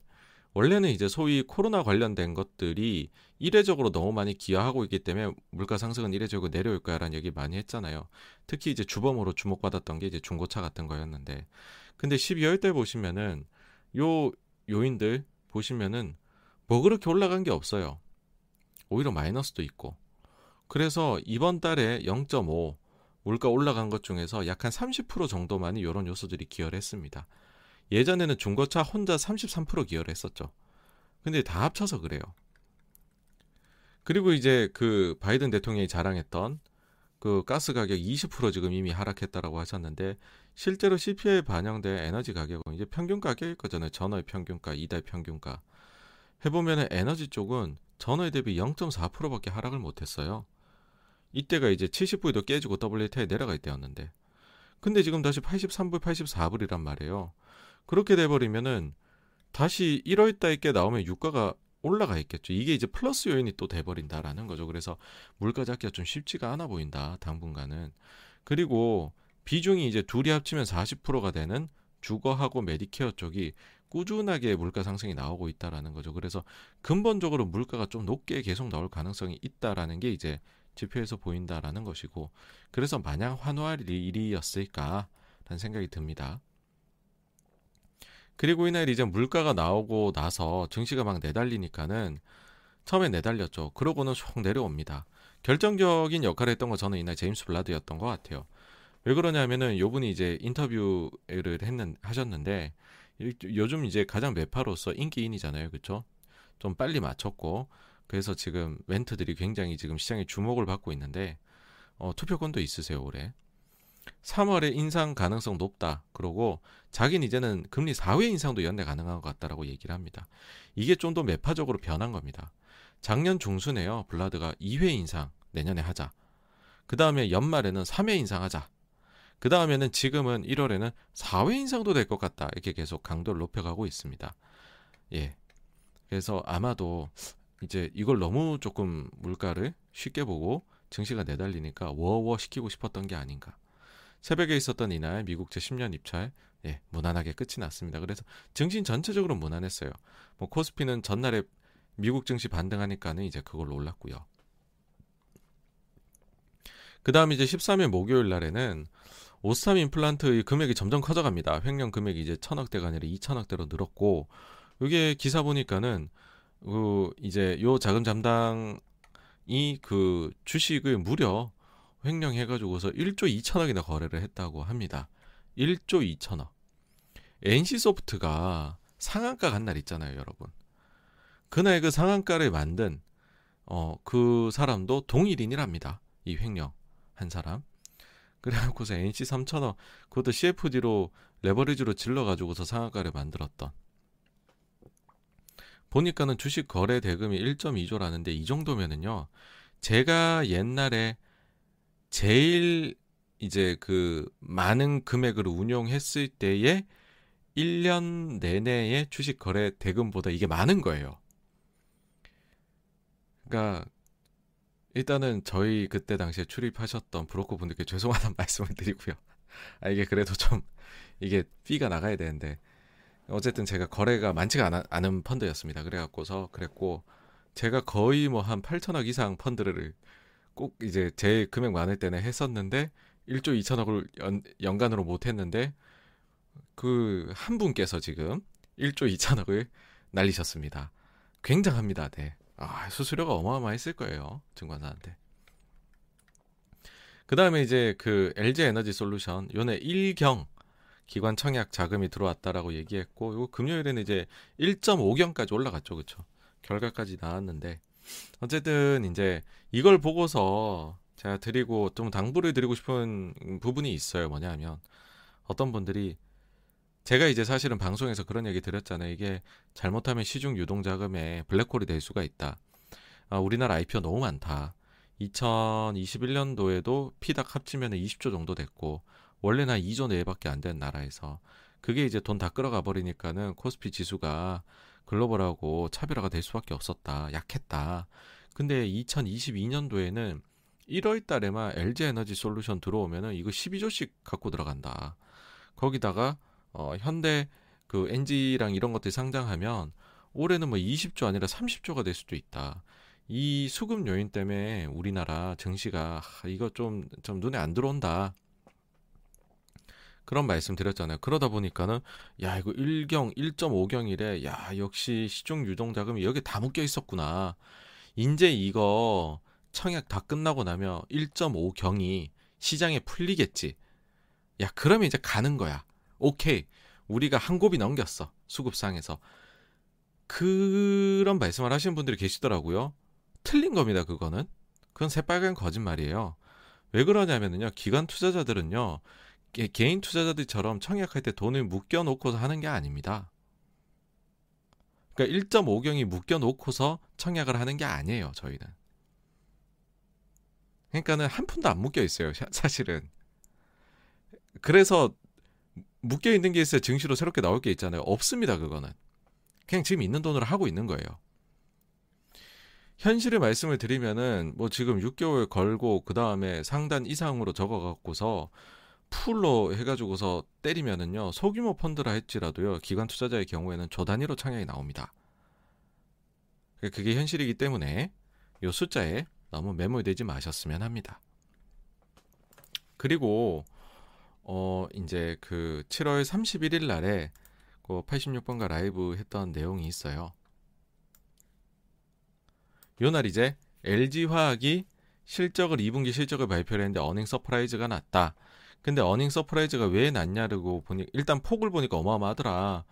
원래는 이제 소위 코로나 관련된 것들이 이례적으로 너무 많이 기여하고 있기 때문에 물가 상승은 이례적으로 내려올 거야라는 얘기 많이 했잖아요. 특히 이제 주범으로 주목받았던 게 이제 중고차 같은 거였는데 근데 12월 때 보시면은 요 요인들 보시면은 뭐 그렇게 올라간 게 없어요. 오히려 마이너스도 있고. 그래서 이번 달에 0.5 물가 올라간 것 중에서 약 한 30% 정도만이 이런 요소들이 기여를 했습니다. 예전에는 중고차 혼자 33% 기여를 했었죠. 근데 다 합쳐서 그래요. 그리고 이제 그 바이든 대통령이 자랑했던 그 가스 가격 20% 지금 이미 하락했다라고 하셨는데 실제로 CPI에 반영된 에너지 가격은 이제 평균 가격일 거잖아요. 전월 평균가, 이달 평균가. 해보면 에너지 쪽은 전월 대비 0.4%밖에 하락을 못했어요. 이때가 이제 70불도 깨지고 WTI 내려갈 때였는데. 근데 지금 다시 83불, 84불이란 말이에요. 그렇게 돼버리면은 다시 1월 달께 나오면 유가가 올라가 있겠죠. 이게 이제 플러스 요인이 또 돼버린다라는 거죠. 그래서 물가 잡기가 좀 쉽지가 않아 보인다. 당분간은. 그리고 비중이 이제 둘이 합치면 40%가 되는 주거하고 메디케어 쪽이 꾸준하게 물가 상승이 나오고 있다라는 거죠. 그래서 근본적으로 물가가 좀 높게 계속 나올 가능성이 있다라는 게 이제 지표에서 보인다라는 것이고 그래서 마냥 환호할 일이었을까라는 생각이 듭니다. 그리고 이날 이제 물가가 나오고 나서 증시가 막 내달리니까는 처음에 내달렸죠. 그러고는 쏙 내려옵니다. 결정적인 역할을 했던 거 저는 이날 제임스 불라드였던 것 같아요. 왜 그러냐면은 요분이 이제 인터뷰를 했는 하셨는데 요즘 이제 가장 매파로서 인기인이잖아요. 그렇죠? 좀 빨리 맞췄고 그래서 지금 멘트들이 굉장히 지금 시장의 주목을 받고 있는데 어, 투표권도 있으세요 올해. 3월에 인상 가능성 높다. 그러고 자기는 이제는 금리 4회 인상도 연내 가능한 것 같다라고 얘기를 합니다. 이게 좀 더 매파적으로 변한 겁니다. 작년 중순에요. 블라드가 2회 인상 내년에 하자. 그 다음에 연말에는 3회 인상하자. 그 다음에는 지금은 1월에는 4회 인상도 될 것 같다. 이렇게 계속 강도를 높여가고 있습니다. 예. 그래서 아마도 이제 이걸 너무 조금 물가를 쉽게 보고 증시가 내달리니까 워워 시키고 싶었던 게 아닌가. 새벽에 있었던 이날 미국 제10년 입찰 예, 무난하게 끝이 났습니다. 그래서 증시 전체적으로 무난했어요. 뭐 코스피는 전날에 미국 증시 반등하니까는 이제 그걸로 올랐고요. 그 다음 이제 13일 목요일 날에는 오스탐 임플란트의 금액이 점점 커져갑니다. 횡령 금액이 이제 천억대가 아니라 이천억대로 늘었고, 이게 기사 보니까는 그 이제 요 자금 담당이 그 주식을 무려 횡령해가지고서 1조 2천억이나 거래를 했다고 합니다. 1조 2천억. NC소프트가 상한가 간 날 있잖아요, 여러분. 그날 그 상한가를 만든 어, 그 사람도 동일인이랍니다. 이 횡령 한 사람. 그래갖고서 NC 3천억 그것도 CFD로 레버리지로 질러가지고서 상한가를 만들었던. 보니까는 주식 거래 대금이 1.2조라는데 이 정도면은요. 제가 옛날에 제일 이제 그 많은 금액을 운용했을 때에 1년 내내의 주식 거래 대금보다 이게 많은 거예요. 그러니까 일단은 저희 그때 당시에 출입하셨던 브로커 분들께 죄송하다는 말씀을 드리고요. 아 이게 그래도 좀 이게 피가 나가야 되는데 어쨌든 제가 거래가 많지가 않, 은 펀드였습니다. 그래갖고서 그랬고 제가 거의 뭐 한 8천억 이상 펀드를 꼭 이제 제 금액 많을 때는 했었는데 1조 2천억을 연, 연간으로 못 했는데 그 한 분께서 지금 1조 2천억을 날리셨습니다. 굉장합니다. 네. 아, 수수료가 어마어마했을 거예요. 증권사한테. 그 다음에 이제 그 LG 에너지 솔루션, 요네 1경 기관 청약 자금이 들어왔다라고 얘기했고, 요 금요일에는 이제 1.5경까지 올라갔죠. 그쵸. 결과까지 나왔는데, 어쨌든 이제 이걸 보고서 제가 드리고 좀 당부를 드리고 싶은 부분이 있어요. 뭐냐면, 어떤 분들이 제가 이제 사실은 방송에서 그런 얘기 드렸잖아요. 이게 잘못하면 시중 유동 자금에 블랙홀이 될 수가 있다. 아, 우리나라 IPO 너무 많다. 2021년도에도 피닥 합치면 20조 정도 됐고 원래는 2조 내외밖에 안 된 나라에서 그게 이제 돈 다 끌어가 버리니까는 코스피 지수가 글로벌하고 차별화가 될 수밖에 없었다. 약했다. 근데 2022년도에는 1월 달에만 LG 에너지 솔루션 들어오면은 이거 12조씩 갖고 들어간다. 거기다가 어, 현대 그 NG랑 이런 것들이 상장하면 올해는 뭐 20조 아니라 30조가 될 수도 있다. 이 수급 요인 때문에 우리나라 증시가 하, 이거 좀, 좀 눈에 안 들어온다. 그런 말씀 드렸잖아요. 그러다 보니까는 야 이거 1경 1.5경이래. 야 역시 시중 유동 자금이 여기 다 묶여 있었구나. 인제 이거 청약 다 끝나고 나면 1.5경이 시장에 풀리겠지. 야 그러면 이제 가는 거야. 오케이. 우리가 한 곱이 넘겼어. 수급상에서. 그런 말씀을 하시는 분들이 계시더라고요. 틀린 겁니다, 그거는. 그건 새빨간 거짓말이에요. 왜 그러냐면요. 기관 투자자들은요. 개인 투자자들처럼 청약할 때 돈을 묶여 놓고서 하는 게 아닙니다. 그러니까 1.5경이 묶여 놓고서 청약을 하는 게 아니에요, 저희는. 그러니까는 한 푼도 안 묶여 있어요, 사실은. 그래서 묶여 있는 게 있어야 증시로 새롭게 나올 게 있잖아요. 없습니다, 그거는. 그냥 지금 있는 돈으로 하고 있는 거예요. 현실의 말씀을 드리면은 뭐 지금 6개월 걸고 그 다음에 상단 이상으로 적어갖고서 풀로 해가지고서 때리면은요 소규모 펀드라 할지라도요 기관 투자자의 경우에는 조 단위로 창약이 나옵니다. 그게 현실이기 때문에 요 숫자에 너무 매몰되지 마셨으면 합니다. 그리고 어 이제 그 7월 31일 날에 그 86번가 라이브 했던 내용이 있어요. 요 날 이제 LG 화학이 실적을 2분기 실적을 발표를 했는데 earning surprise가 났다. 근데 earning surprise가 왜 났냐고 보니 일단 폭을 보니까 어마어마하더라.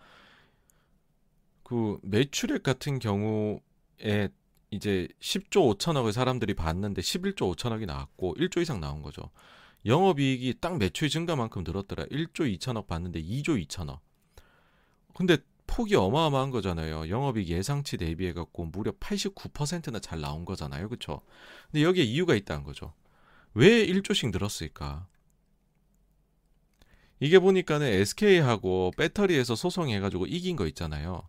그 매출액 같은 경우에 이제 10조 5천억을 사람들이 봤는데 11조 5천억이 나왔고 1조 이상 나온 거죠. 영업이익이 딱 매출 증가만큼 늘었더라. 1조 2천억 봤는데 2조 2천억. 근데 폭이 어마어마한 거잖아요. 영업이익 예상치 대비해 갖고 무려 89%나 잘 나온 거잖아요. 그렇죠? 근데 여기에 이유가 있다는 거죠. 왜 1조씩 늘었을까? 이게 보니까는 SK하고 배터리에서 소송해 가지고 이긴 거 있잖아요.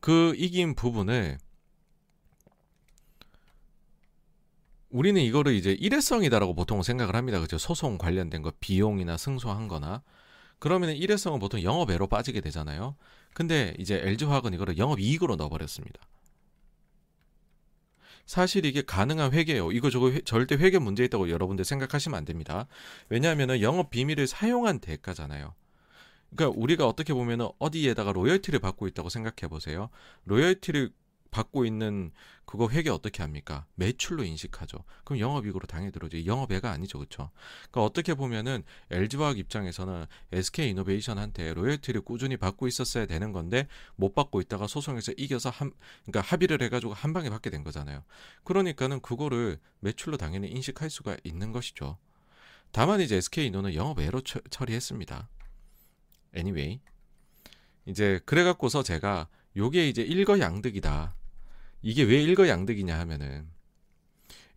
그 이긴 부분을 우리는 이거를 이제 일회성이다라고 보통 생각을 합니다. 그죠? 소송 관련된 거 비용이나 승소한 거나 그러면 일회성은 보통 영업외로 빠지게 되잖아요. 근데 이제 LG화학은 이거를 영업이익으로 넣어버렸습니다. 사실 이게 가능한 회계예요. 이거 저거 회, 절대 회계 문제 있다고 여러분들 생각하시면 안 됩니다. 왜냐하면 영업 비밀을 사용한 대가잖아요. 그러니까 우리가 어떻게 보면 어디에다가 로열티를 받고 있다고 생각해 보세요. 로열티를 받고 있는 그거 회계 어떻게 합니까? 매출로 인식하죠. 그럼 영업이익으로 당연히 들어오죠. 영업외가 아니죠, 그렇죠? 그러니까 어떻게 보면은 LG화학 입장에서는 SK 이노베이션한테 로열티를 꾸준히 받고 있었어야 되는 건데 못 받고 있다가 소송에서 이겨서 한 그러니까 합의를 해 가지고 한 방에 받게 된 거잖아요. 그러니까는 그거를 매출로 당연히 인식할 수가 있는 것이죠. 다만 이제 SK 이노는 영업외로 처, 처리했습니다. anyway 이제 그래 갖고서 제가 요게 이제 일거양득이다. 이게 왜 일거양득이냐 하면은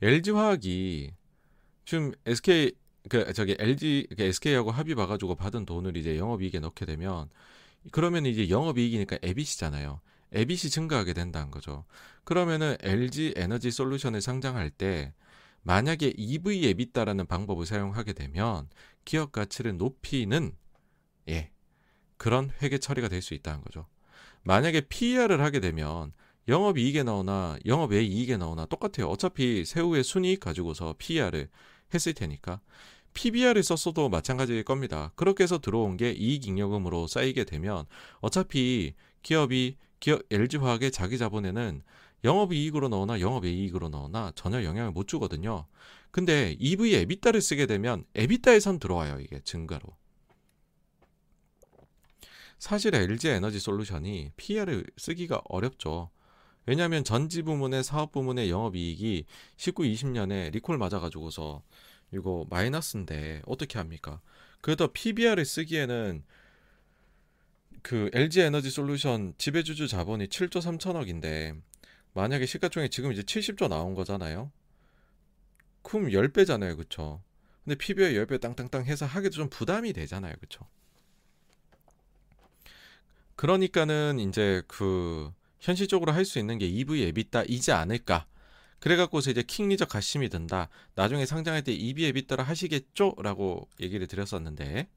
LG 화학이 지금 SK 그 저기 LG 그 SK하고 합의 봐가지고 받은 돈을 이제 영업이익에 넣게 되면 그러면 이제 영업이익이니까 에비시잖아요. 에비시 증가하게 된다는 거죠. 그러면은 LG 에너지 솔루션을 상장할 때 만약에 EV 에비다라는 방법을 사용하게 되면 기업 가치를 높이는 예 그런 회계 처리가 될 수 있다는 거죠. 만약에 PER을 하게 되면 영업 이익에 나오나 영업 외 이익에 나오나 똑같아요. 어차피 세후의 순이익 가지고서 PER을 했을 테니까 PBR을 썼어도 마찬가지일 겁니다. 그렇게 해서 들어온 게 이익잉여금으로 쌓이게 되면 어차피 기업이 기업 LG화학의 자기 자본에는 영업이익으로 나오나 영업이익으로 나오나 전혀 영향을 못 주거든요. 근데 EV 에비따를 쓰게 되면 에비따에선 들어와요. 이게 증가로. 사실 LG 에너지 솔루션이 PR을 쓰기가 어렵죠. 왜냐하면 전지 부문의 사업 부문의 영업이익이 19, 20년에 리콜 맞아가지고서 이거 마이너스인데 어떻게 합니까? 그래도 PBR을 쓰기에는 그 LG 에너지 솔루션 지배주주 자본이 7조 3천억인데 만약에 시가총액 지금 이제 70조 나온 거잖아요. 그럼 10배잖아요. 그쵸? 근데 PBR 10배 땅땅땅 해서 하기도 좀 부담이 되잖아요. 그쵸? 그러니까는 이제 그 현실적으로 할 수 있는 게 EV 에비따이지 않을까. 그래갖고서 이제 킹리적 가심이 든다. 나중에 상장할 때 EV 에비따를 하시겠죠? 라고 얘기를 드렸었는데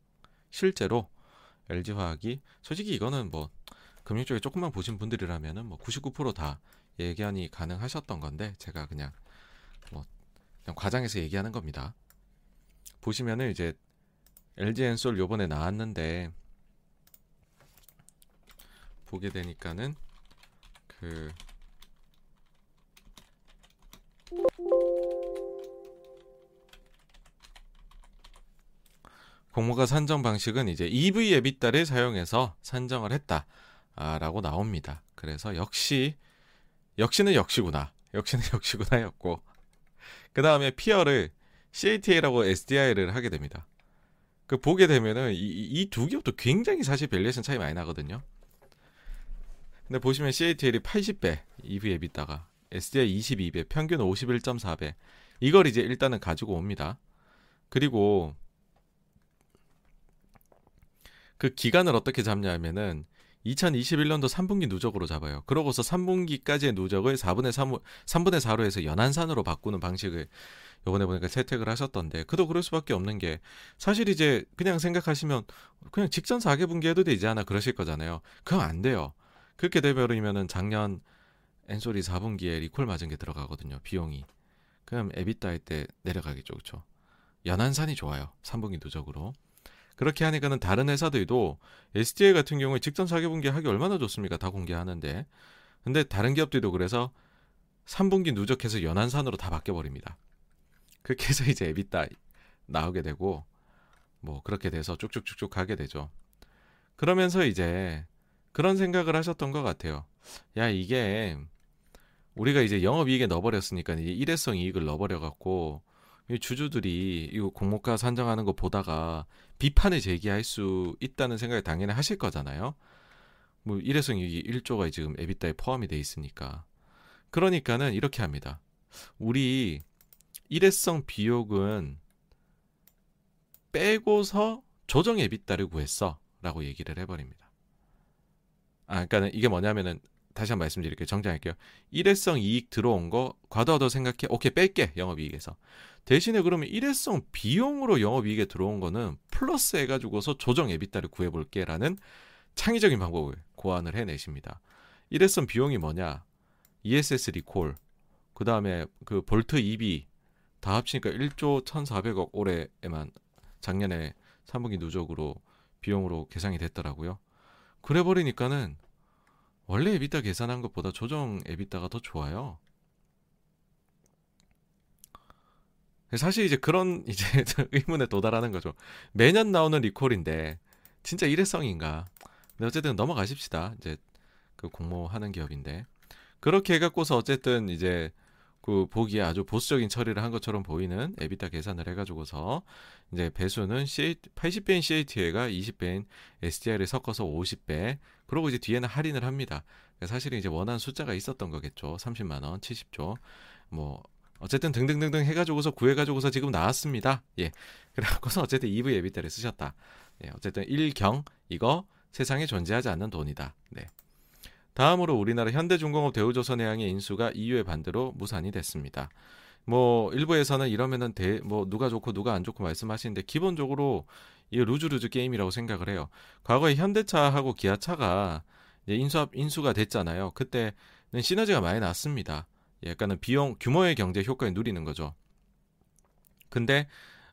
실제로 LG화학이 솔직히 이거는 뭐 금융 쪽에 조금만 보신 분들이라면은 뭐 99%다 예견이 가능하셨던 건데 제가 그냥 뭐 그냥 과장해서 얘기하는 겁니다. 보시면은 이제 LG 엔솔 요번에 나왔는데 보게 되니까는 그 공모가 산정 방식은 이제 EV 에비따를 사용해서 산정을 했다라고 나옵니다. 그래서 역시 역시는 역시구나. 역시는 역시구나였고 그 다음에 peer를 CATL하고 SDI를 하게 됩니다. 그 보게 되면은 이두 개부터 굉장히 사실 valuation 차이 많이 나거든요. 근데 보시면 CATL이 80배 EV/EBITDA가 SDI 22배, 평균 51.4배. 이걸 이제 일단은 가지고 옵니다. 그리고 그 기간을 어떻게 잡냐면은 2021년도 3분기 누적으로 잡아요. 그러고서 3분기까지의 누적을 4분의 3, 3분의 4로 해서 연한산으로 바꾸는 방식을 요번에 보니까 채택을 하셨던데 그도 그럴 수밖에 없는 게 사실 이제 그냥 생각하시면 그냥 직전 4개 분기 해도 되지 않아 그러실 거잖아요. 그럼 안 돼요. 그렇게 돼버리면은 작년 엔소리 4분기에 리콜 맞은 게 들어가거든요. 비용이. 그럼 에비타 할때 내려가겠죠. 그렇죠? 연한산이 좋아요. 3분기 누적으로. 그렇게 하니까는 다른 회사들도 SDA 같은 경우에 직전 4개분기 하기 얼마나 좋습니까? 다 공개하는데. 근데 다른 기업들도 그래서 3분기 누적해서 연한산으로 다 바뀌어버립니다. 그렇게 해서 이제 에비타 나오게 되고 뭐 그렇게 돼서 쭉쭉쭉쭉 가게 되죠. 그러면서 이제 그런 생각을 하셨던 것 같아요. 야, 이게 우리가 이제 영업이익에 넣어버렸으니까 이제 일회성 이익을 넣어버려갖고 주주들이 이거 공모가 산정하는 거 보다가 비판을 제기할 수 있다는 생각을 당연히 하실 거잖아요. 뭐 일회성 이익이 1조가 지금 에비타에 포함이 돼 있으니까. 그러니까는 이렇게 합니다. 우리 일회성 비용은 빼고서 조정 에비타를 구했어 라고 얘기를 해버립니다. 아, 그러니까는 이게 뭐냐면은 다시 한 번 말씀드릴게요. 정정할게요. 일회성 이익 들어온 거 과도하다고 생각해. 오케이 뺄게 영업이익에서. 대신에 그러면 일회성 비용으로 영업이익에 들어온 거는 플러스 해가지고서 조정 에비타를 구해볼게라는 창의적인 방법을 고안을 해내십니다. 일회성 비용이 뭐냐? ESS 리콜, 그 다음에 그 볼트 EB 다 합치니까 1조 1,400억 올해에만 작년에 3분기 누적으로 비용으로 계산이 됐더라고요. 그래 버리니까는 원래 에비타 계산한 것보다 조정 에비타가 더 좋아요. 사실 이제 그런 이제 의문에 도달하는 거죠. 매년 나오는 리콜인데 진짜 일회성인가? 근데 어쨌든 넘어가십시다. 이제 그 공모하는 기업인데 그렇게 해갖고서 어쨌든 이제 그 보기에 아주 보수적인 처리를 한 것처럼 보이는 에비타 계산을 해가지고서 이제 배수는 CA, 80배인 CATA가 20배인 SDR을 섞어서 50배 그러고 이제 뒤에는 할인을 합니다. 그러니까 사실은 이제 원하는 숫자가 있었던 거겠죠. 30만 원, 70조 뭐 어쨌든 등등등등 해가지고서 구해가지고서 지금 나왔습니다. 예. 그래갖고서 어쨌든 EV 에비타를 쓰셨다. 예. 어쨌든 1경 이거 세상에 존재하지 않는 돈이다. 네. 다음으로 우리나라 현대중공업 대우조선해양의 인수가 이유의 반대로 무산이 됐습니다. 뭐 일부에서는 이러면은 대, 뭐 누가 좋고 누가 안 좋고 말씀하시는데 기본적으로 이 루즈루즈 게임이라고 생각을 해요. 과거에 현대차하고 기아차가 인수합 인수가 됐잖아요. 그때는 시너지가 많이 났습니다. 약간은 비용 규모의 경제 효과를 누리는 거죠. 근데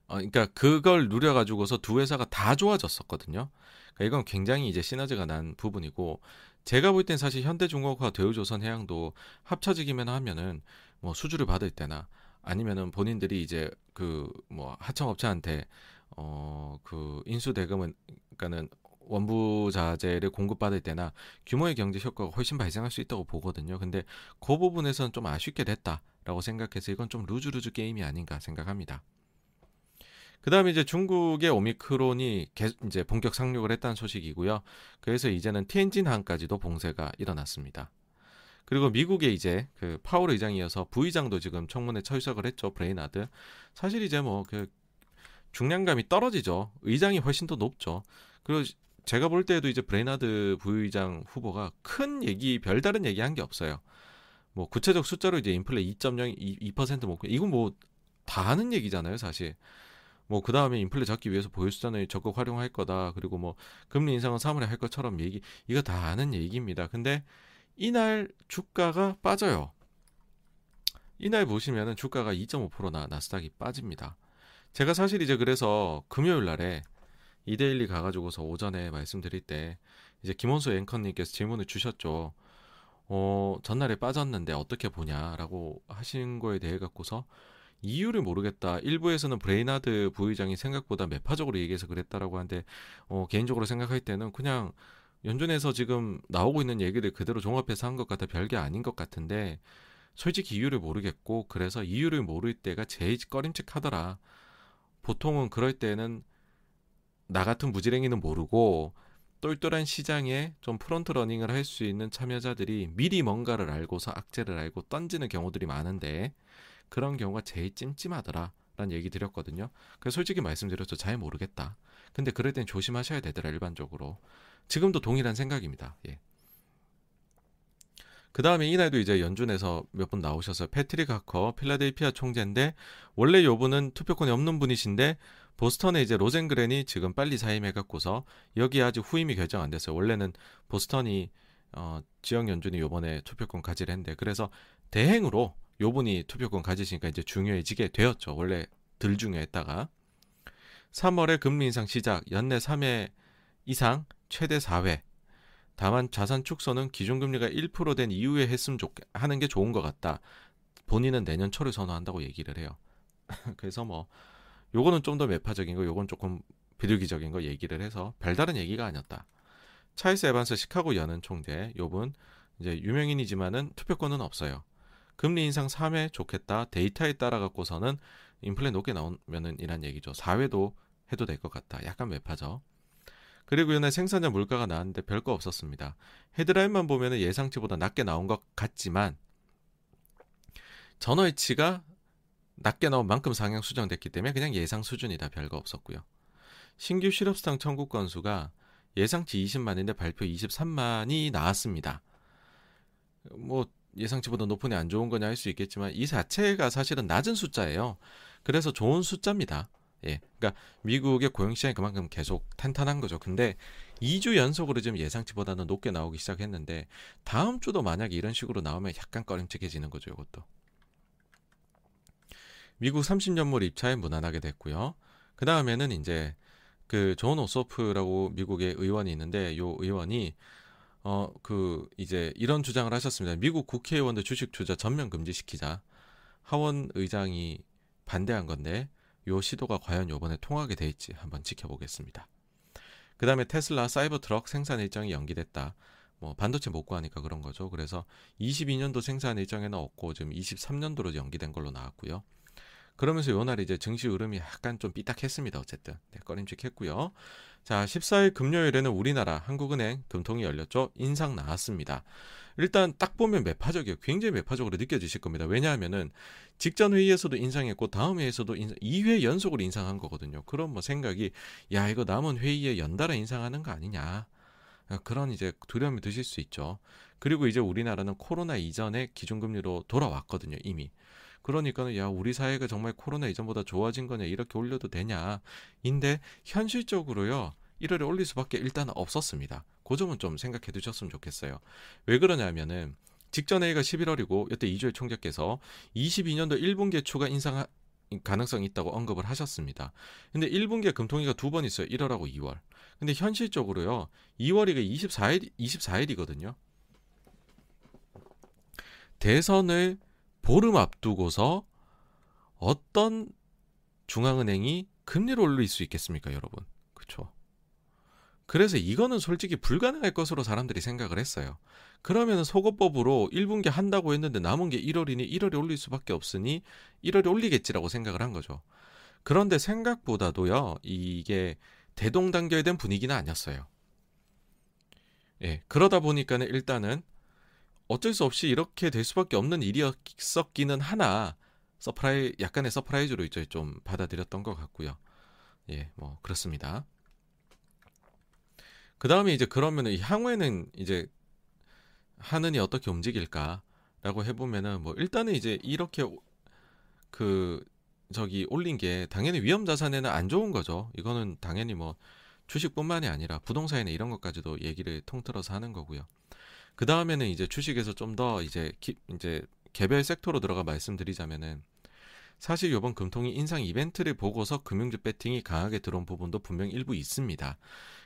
어, 그러니까 그걸 누려가지고서 두 회사가 다 좋아졌었거든요. 그러니까 이건 굉장히 이제 시너지가 난 부분이고 제가 볼 땐 사실 현대중공업과 대우조선해양도 합쳐지기만 하면은 뭐 수주를 받을 때나 아니면은 본인들이 이제 그 뭐 하청업체한테 어 그 인수 대금은 그러니까는 원부 자재를 공급받을 때나 규모의 경제 효과가 훨씬 발생할 수 있다고 보거든요. 근데 그 부분에서는 좀 아쉽게 됐다라고 생각해서 이건 좀 루즈루즈 게임이 아닌가 생각합니다. 그 다음에 이제 중국의 오미크론이 개, 이제 본격 상륙을 했다는 소식이고요. 그래서 이제는 티엔진항까지도 봉쇄가 일어났습니다. 그리고 미국의 이제 그 파월 의장이어서 부의장도 지금 청문회 출석을 했죠. 브레이나드. 사실 이제 뭐 그 중량감이 떨어지죠. 의장이 훨씬 더 높죠. 그리고 제가 볼 때에도 이제 브레이나드 부의장 후보가 큰 얘기, 별다른 얘기 한 게 없어요. 뭐 구체적 숫자로 이제 인플레 2.0, 2% 목표. 이건 뭐 다 하는 얘기잖아요, 사실. 뭐 그 다음에 인플레 잡기 위해서 보유수단을 적극 활용할 거다. 그리고 뭐 금리 인상은 3월에 할 것처럼 얘기 이거 다 아는 얘기입니다. 근데 이날 주가가 빠져요. 이날 보시면은 주가가 2.5%나 나스닥이 빠집니다. 제가 사실 이제 그래서 금요일 날에 이데일리 가가지고서 오전에 말씀드릴 때 이제 김원수 앵커님께서 질문을 주셨죠. 어, 전날에 빠졌는데 어떻게 보냐라고 하신 거에 대해 갖고서 이유를 모르겠다. 일부에서는 브레이나드 부의장이 생각보다 매파적으로 얘기해서 그랬다라고 하는데 어, 개인적으로 생각할 때는 그냥 연준에서 지금 나오고 있는 얘기를 그대로 종합해서 한 것 같아 별게 아닌 것 같은데 솔직히 이유를 모르겠고 그래서 이유를 모를 때가 제일 꺼림칙하더라. 보통은 그럴 때는 나 같은 무지랭이는 모르고 똘똘한 시장에 좀 front running을 할 수 있는 참여자들이 미리 뭔가를 알고서 악재를 알고 던지는 경우들이 많은데 그런 경우가 제일 찜찜하더라. 라는 얘기 드렸거든요. 그래서 솔직히 말씀드렸죠. 잘 모르겠다. 근데 그럴 땐 조심하셔야 되더라, 일반적으로. 지금도 동일한 생각입니다. 예. 그 다음에 이날도 이제 연준에서 몇 분 나오셔서 패트릭 하커 필라델피아 총재인데 원래 요분은 투표권이 없는 분이신데 보스턴에 이제 로젠그렌이 지금 빨리 사임해갖고서 여기 아직 후임이 결정 안 됐어요. 원래는 보스턴이 어, 지역 연준이 요번에 투표권 가지를 했는데 그래서 대행으로 요분이 투표권 가지시니까 이제 중요해지게 되었죠. 원래 덜 중요했다가 3월에 금리 인상 시작 연내 3회 이상 최대 4회 다만 자산 축소는 기준금리가 1%된 이후에 했으면 좋 하는 게 좋은 것 같다. 본인은 내년 초를 선호한다고 얘기를 해요. 그래서 뭐 요거는 좀 더 매파적인 거, 요건 조금 비둘기적인 거 얘기를 해서 별다른 얘기가 아니었다. 찰스 에반스 시카고 연은 총재 요분 이제 유명인이지만은 투표권은 없어요. 금리 인상 3회 좋겠다. 데이터에 따라 갖고서는 인플레 높게 나오면은 이란 얘기죠. 4회도 해도 될 것 같다. 약간 매파죠. 그 그리고 이날 생산자 물가가 나왔는데 별거 없었습니다. 헤드라인만 보면 예상치보다 낮게 나온 것 같지만 전월치가 낮게 나온 만큼 상향 수정됐기 때문에 그냥 예상 수준이다 별거 없었고요. 신규 실업수당 청구 건수가 예상치 20만인데 발표 23만이 나왔습니다. 뭐 예상치보다 높으니 안 좋은 거냐 할 수 있겠지만 이 자체가 사실은 낮은 숫자예요. 그래서 좋은 숫자입니다. 예. 그러니까 미국의 고용 시장이 그만큼 계속 탄탄한 거죠. 근데 2주 연속으로 지금 예상치보다는 높게 나오기 시작했는데 다음 주도 만약에 이런 식으로 나오면 약간 꺼림칙해지는 거죠, 이것도. 미국 30년물 입찰에 무난하게 됐고요. 그 다음에는 이제 그 존 오소프라고 미국의 의원이 있는데 요 의원이 어 그 이제 이런 주장을 하셨습니다. 미국 국회의원들 주식 투자 전면 금지시키자. 하원 의장이 반대한 건데 요 시도가 과연 요번에 통하게 될지 한번 지켜보겠습니다. 그 다음에 테슬라 사이버 트럭 생산 일정이 연기됐다. 뭐 반도체 못 구하니까 그런 거죠. 그래서 22년도 생산 일정에는 없고 지금 23년도로 연기된 걸로 나왔고요. 그러면서 요날 이제 증시 흐름이 약간 좀 삐딱했습니다. 어쨌든 네, 꺼림칙했고요. 자, 14일 금요일에는 우리나라 한국은행 금통이 열렸죠. 인상 나왔습니다. 일단 딱 보면 매파적이에요. 굉장히 매파적으로 느껴지실 겁니다. 왜냐하면은 직전 회의에서도 인상했고 다음 회의에서도 인상, 2회 연속으로 인상한 거거든요. 그럼 뭐 생각이 야 이거 남은 회의에 연달아 인상하는 거 아니냐. 그런 이제 두려움이 드실 수 있죠. 그리고 이제 우리나라는 코로나 이전의 기준금리로 돌아왔거든요. 이미. 그러니까는 야 우리 사회가 정말 코로나 이전보다 좋아진 거냐 이렇게 올려도 되냐 인데 현실적으로요 1월에 올릴 수밖에 일단 없었습니다. 그 점은 좀 생각해 두셨으면 좋겠어요. 왜 그러냐면은 직전 회의가 11월이고 이때 이주일 총재께서 22년도 1분기에 추가 인상 가능성이 있다고 언급을 하셨습니다. 근데 1분기에 금통위가 두 번 있어요. 1월하고 2월. 근데 현실적으로요. 2월이 24일 24일이거든요. 대선을 보름 앞두고서 어떤 중앙은행이 금리를 올릴 수 있겠습니까, 여러분? 그렇죠? 그래서 이거는 솔직히 불가능할 것으로 사람들이 생각을 했어요. 그러면 속어법으로 1분기 한다고 했는데 남은 게 1월이니 1월에 올릴 수밖에 없으니 1월에 올리겠지라고 생각을 한 거죠. 그런데 생각보다도요, 이게 대동단결된 분위기는 아니었어요. 예, 그러다 보니까는 일단은 어쩔 수 없이 이렇게 될 수밖에 없는 일이었기는 하나 surpri 약간의 surprise로 이제 좀 받아들였던 것 같고요. 예, 뭐 그렇습니다. 그 다음에 이제 그러면은 향후에는 이제 하느니 어떻게 움직일까라고 해보면은 뭐 일단은 이제 이렇게 그 저기 올린 게 당연히 위험 자산에는 안 좋은 거죠. 이거는 당연히 뭐 주식뿐만이 아니라 부동산이나 이런 것까지도 얘기를 통틀어서 하는 거고요. 그 다음에는 이제 주식에서 좀 더 이제 기, 이제 개별 섹터로 들어가 말씀드리자면은 사실 이번 금통위 인상 이벤트를 보고서 금융주 배팅이 강하게 들어온 부분도 분명 일부 있습니다.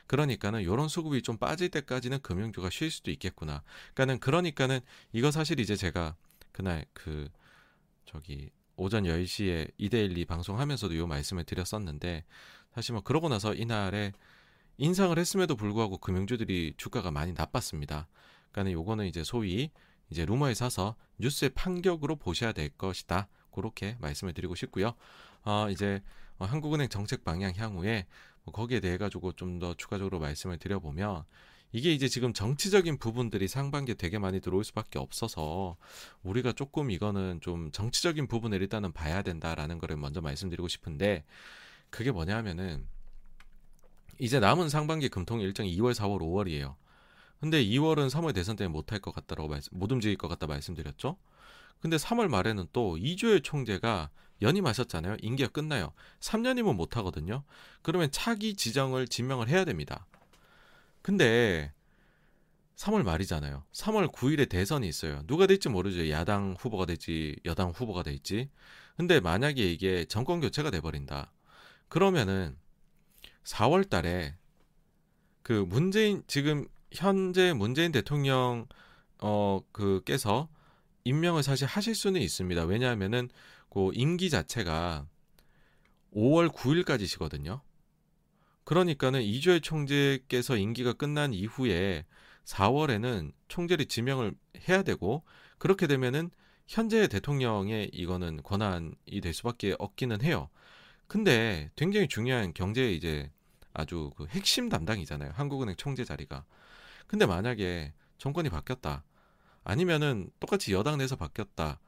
그러니까는 이런 수급이 좀 빠질 때까지는 금융주가 쉴 수도 있겠구나. 그러니까는 그러니까는 이거 사실 이제 제가 그날 그 저기 오전 10시에 이데일리 방송하면서도 이 말씀을 드렸었는데 사실 뭐 그러고 나서 이날에 인상을 했음에도 불구하고 금융주들이 주가가 많이 나빴습니다. 그러니까 요거는 이제 소위 이제 루머에 사서 뉴스의 판격으로 보셔야 될 것이다. 그렇게 말씀을 드리고 싶고요. 어, 이제 어, 한국은행 정책 방향 향후에 뭐 거기에 대해 가지고 좀 더 추가적으로 말씀을 드려보면 이게 이제 지금 정치적인 부분들이 상반기에 되게 많이 들어올 수밖에 없어서 우리가 조금 이거는 좀 정치적인 부분을 일단은 봐야 된다라는 거를 먼저 말씀드리고 싶은데 그게 뭐냐면은 이제 남은 상반기 금통 일정이 2월, 4월, 5월이에요. 근데 2월은 3월 대선 때문에 못할 것 같다라고 말씀, 못 움직일 것 같다 말씀드렸죠. 근데 3월 말에는 또 이주열 총재가 연임하셨잖아요. 임기가 끝나요. 3년이면 못 하거든요. 그러면 차기 지정을 지명을 해야 됩니다. 근데 3월 말이잖아요. 3월 9일에 대선이 있어요. 누가 될지 모르죠. 야당 후보가 될지 여당 후보가 될지. 근데 만약에 이게 정권 교체가 돼 버린다. 그러면은 4월 달에 그 문재인 지금 현재 문재인 대통령 어 그께서 임명을 사실 하실 수는 있습니다. 왜냐하면은 그 임기 자체가 5월 9일까지시거든요. 그러니까는 이주열 총재께서 임기가 끝난 이후에 4월에는 총재를 지명을 해야 되고 그렇게 되면은 현재 대통령의 이거는 권한이 될 수밖에 없기는 해요. 근데 굉장히 중요한 경제 이제 아주 그 핵심 담당이잖아요. 한국은행 총재 자리가. 근데 만약에 정권이 바뀌었다. 아니면은 똑같이 여당 내에서 바뀌었다.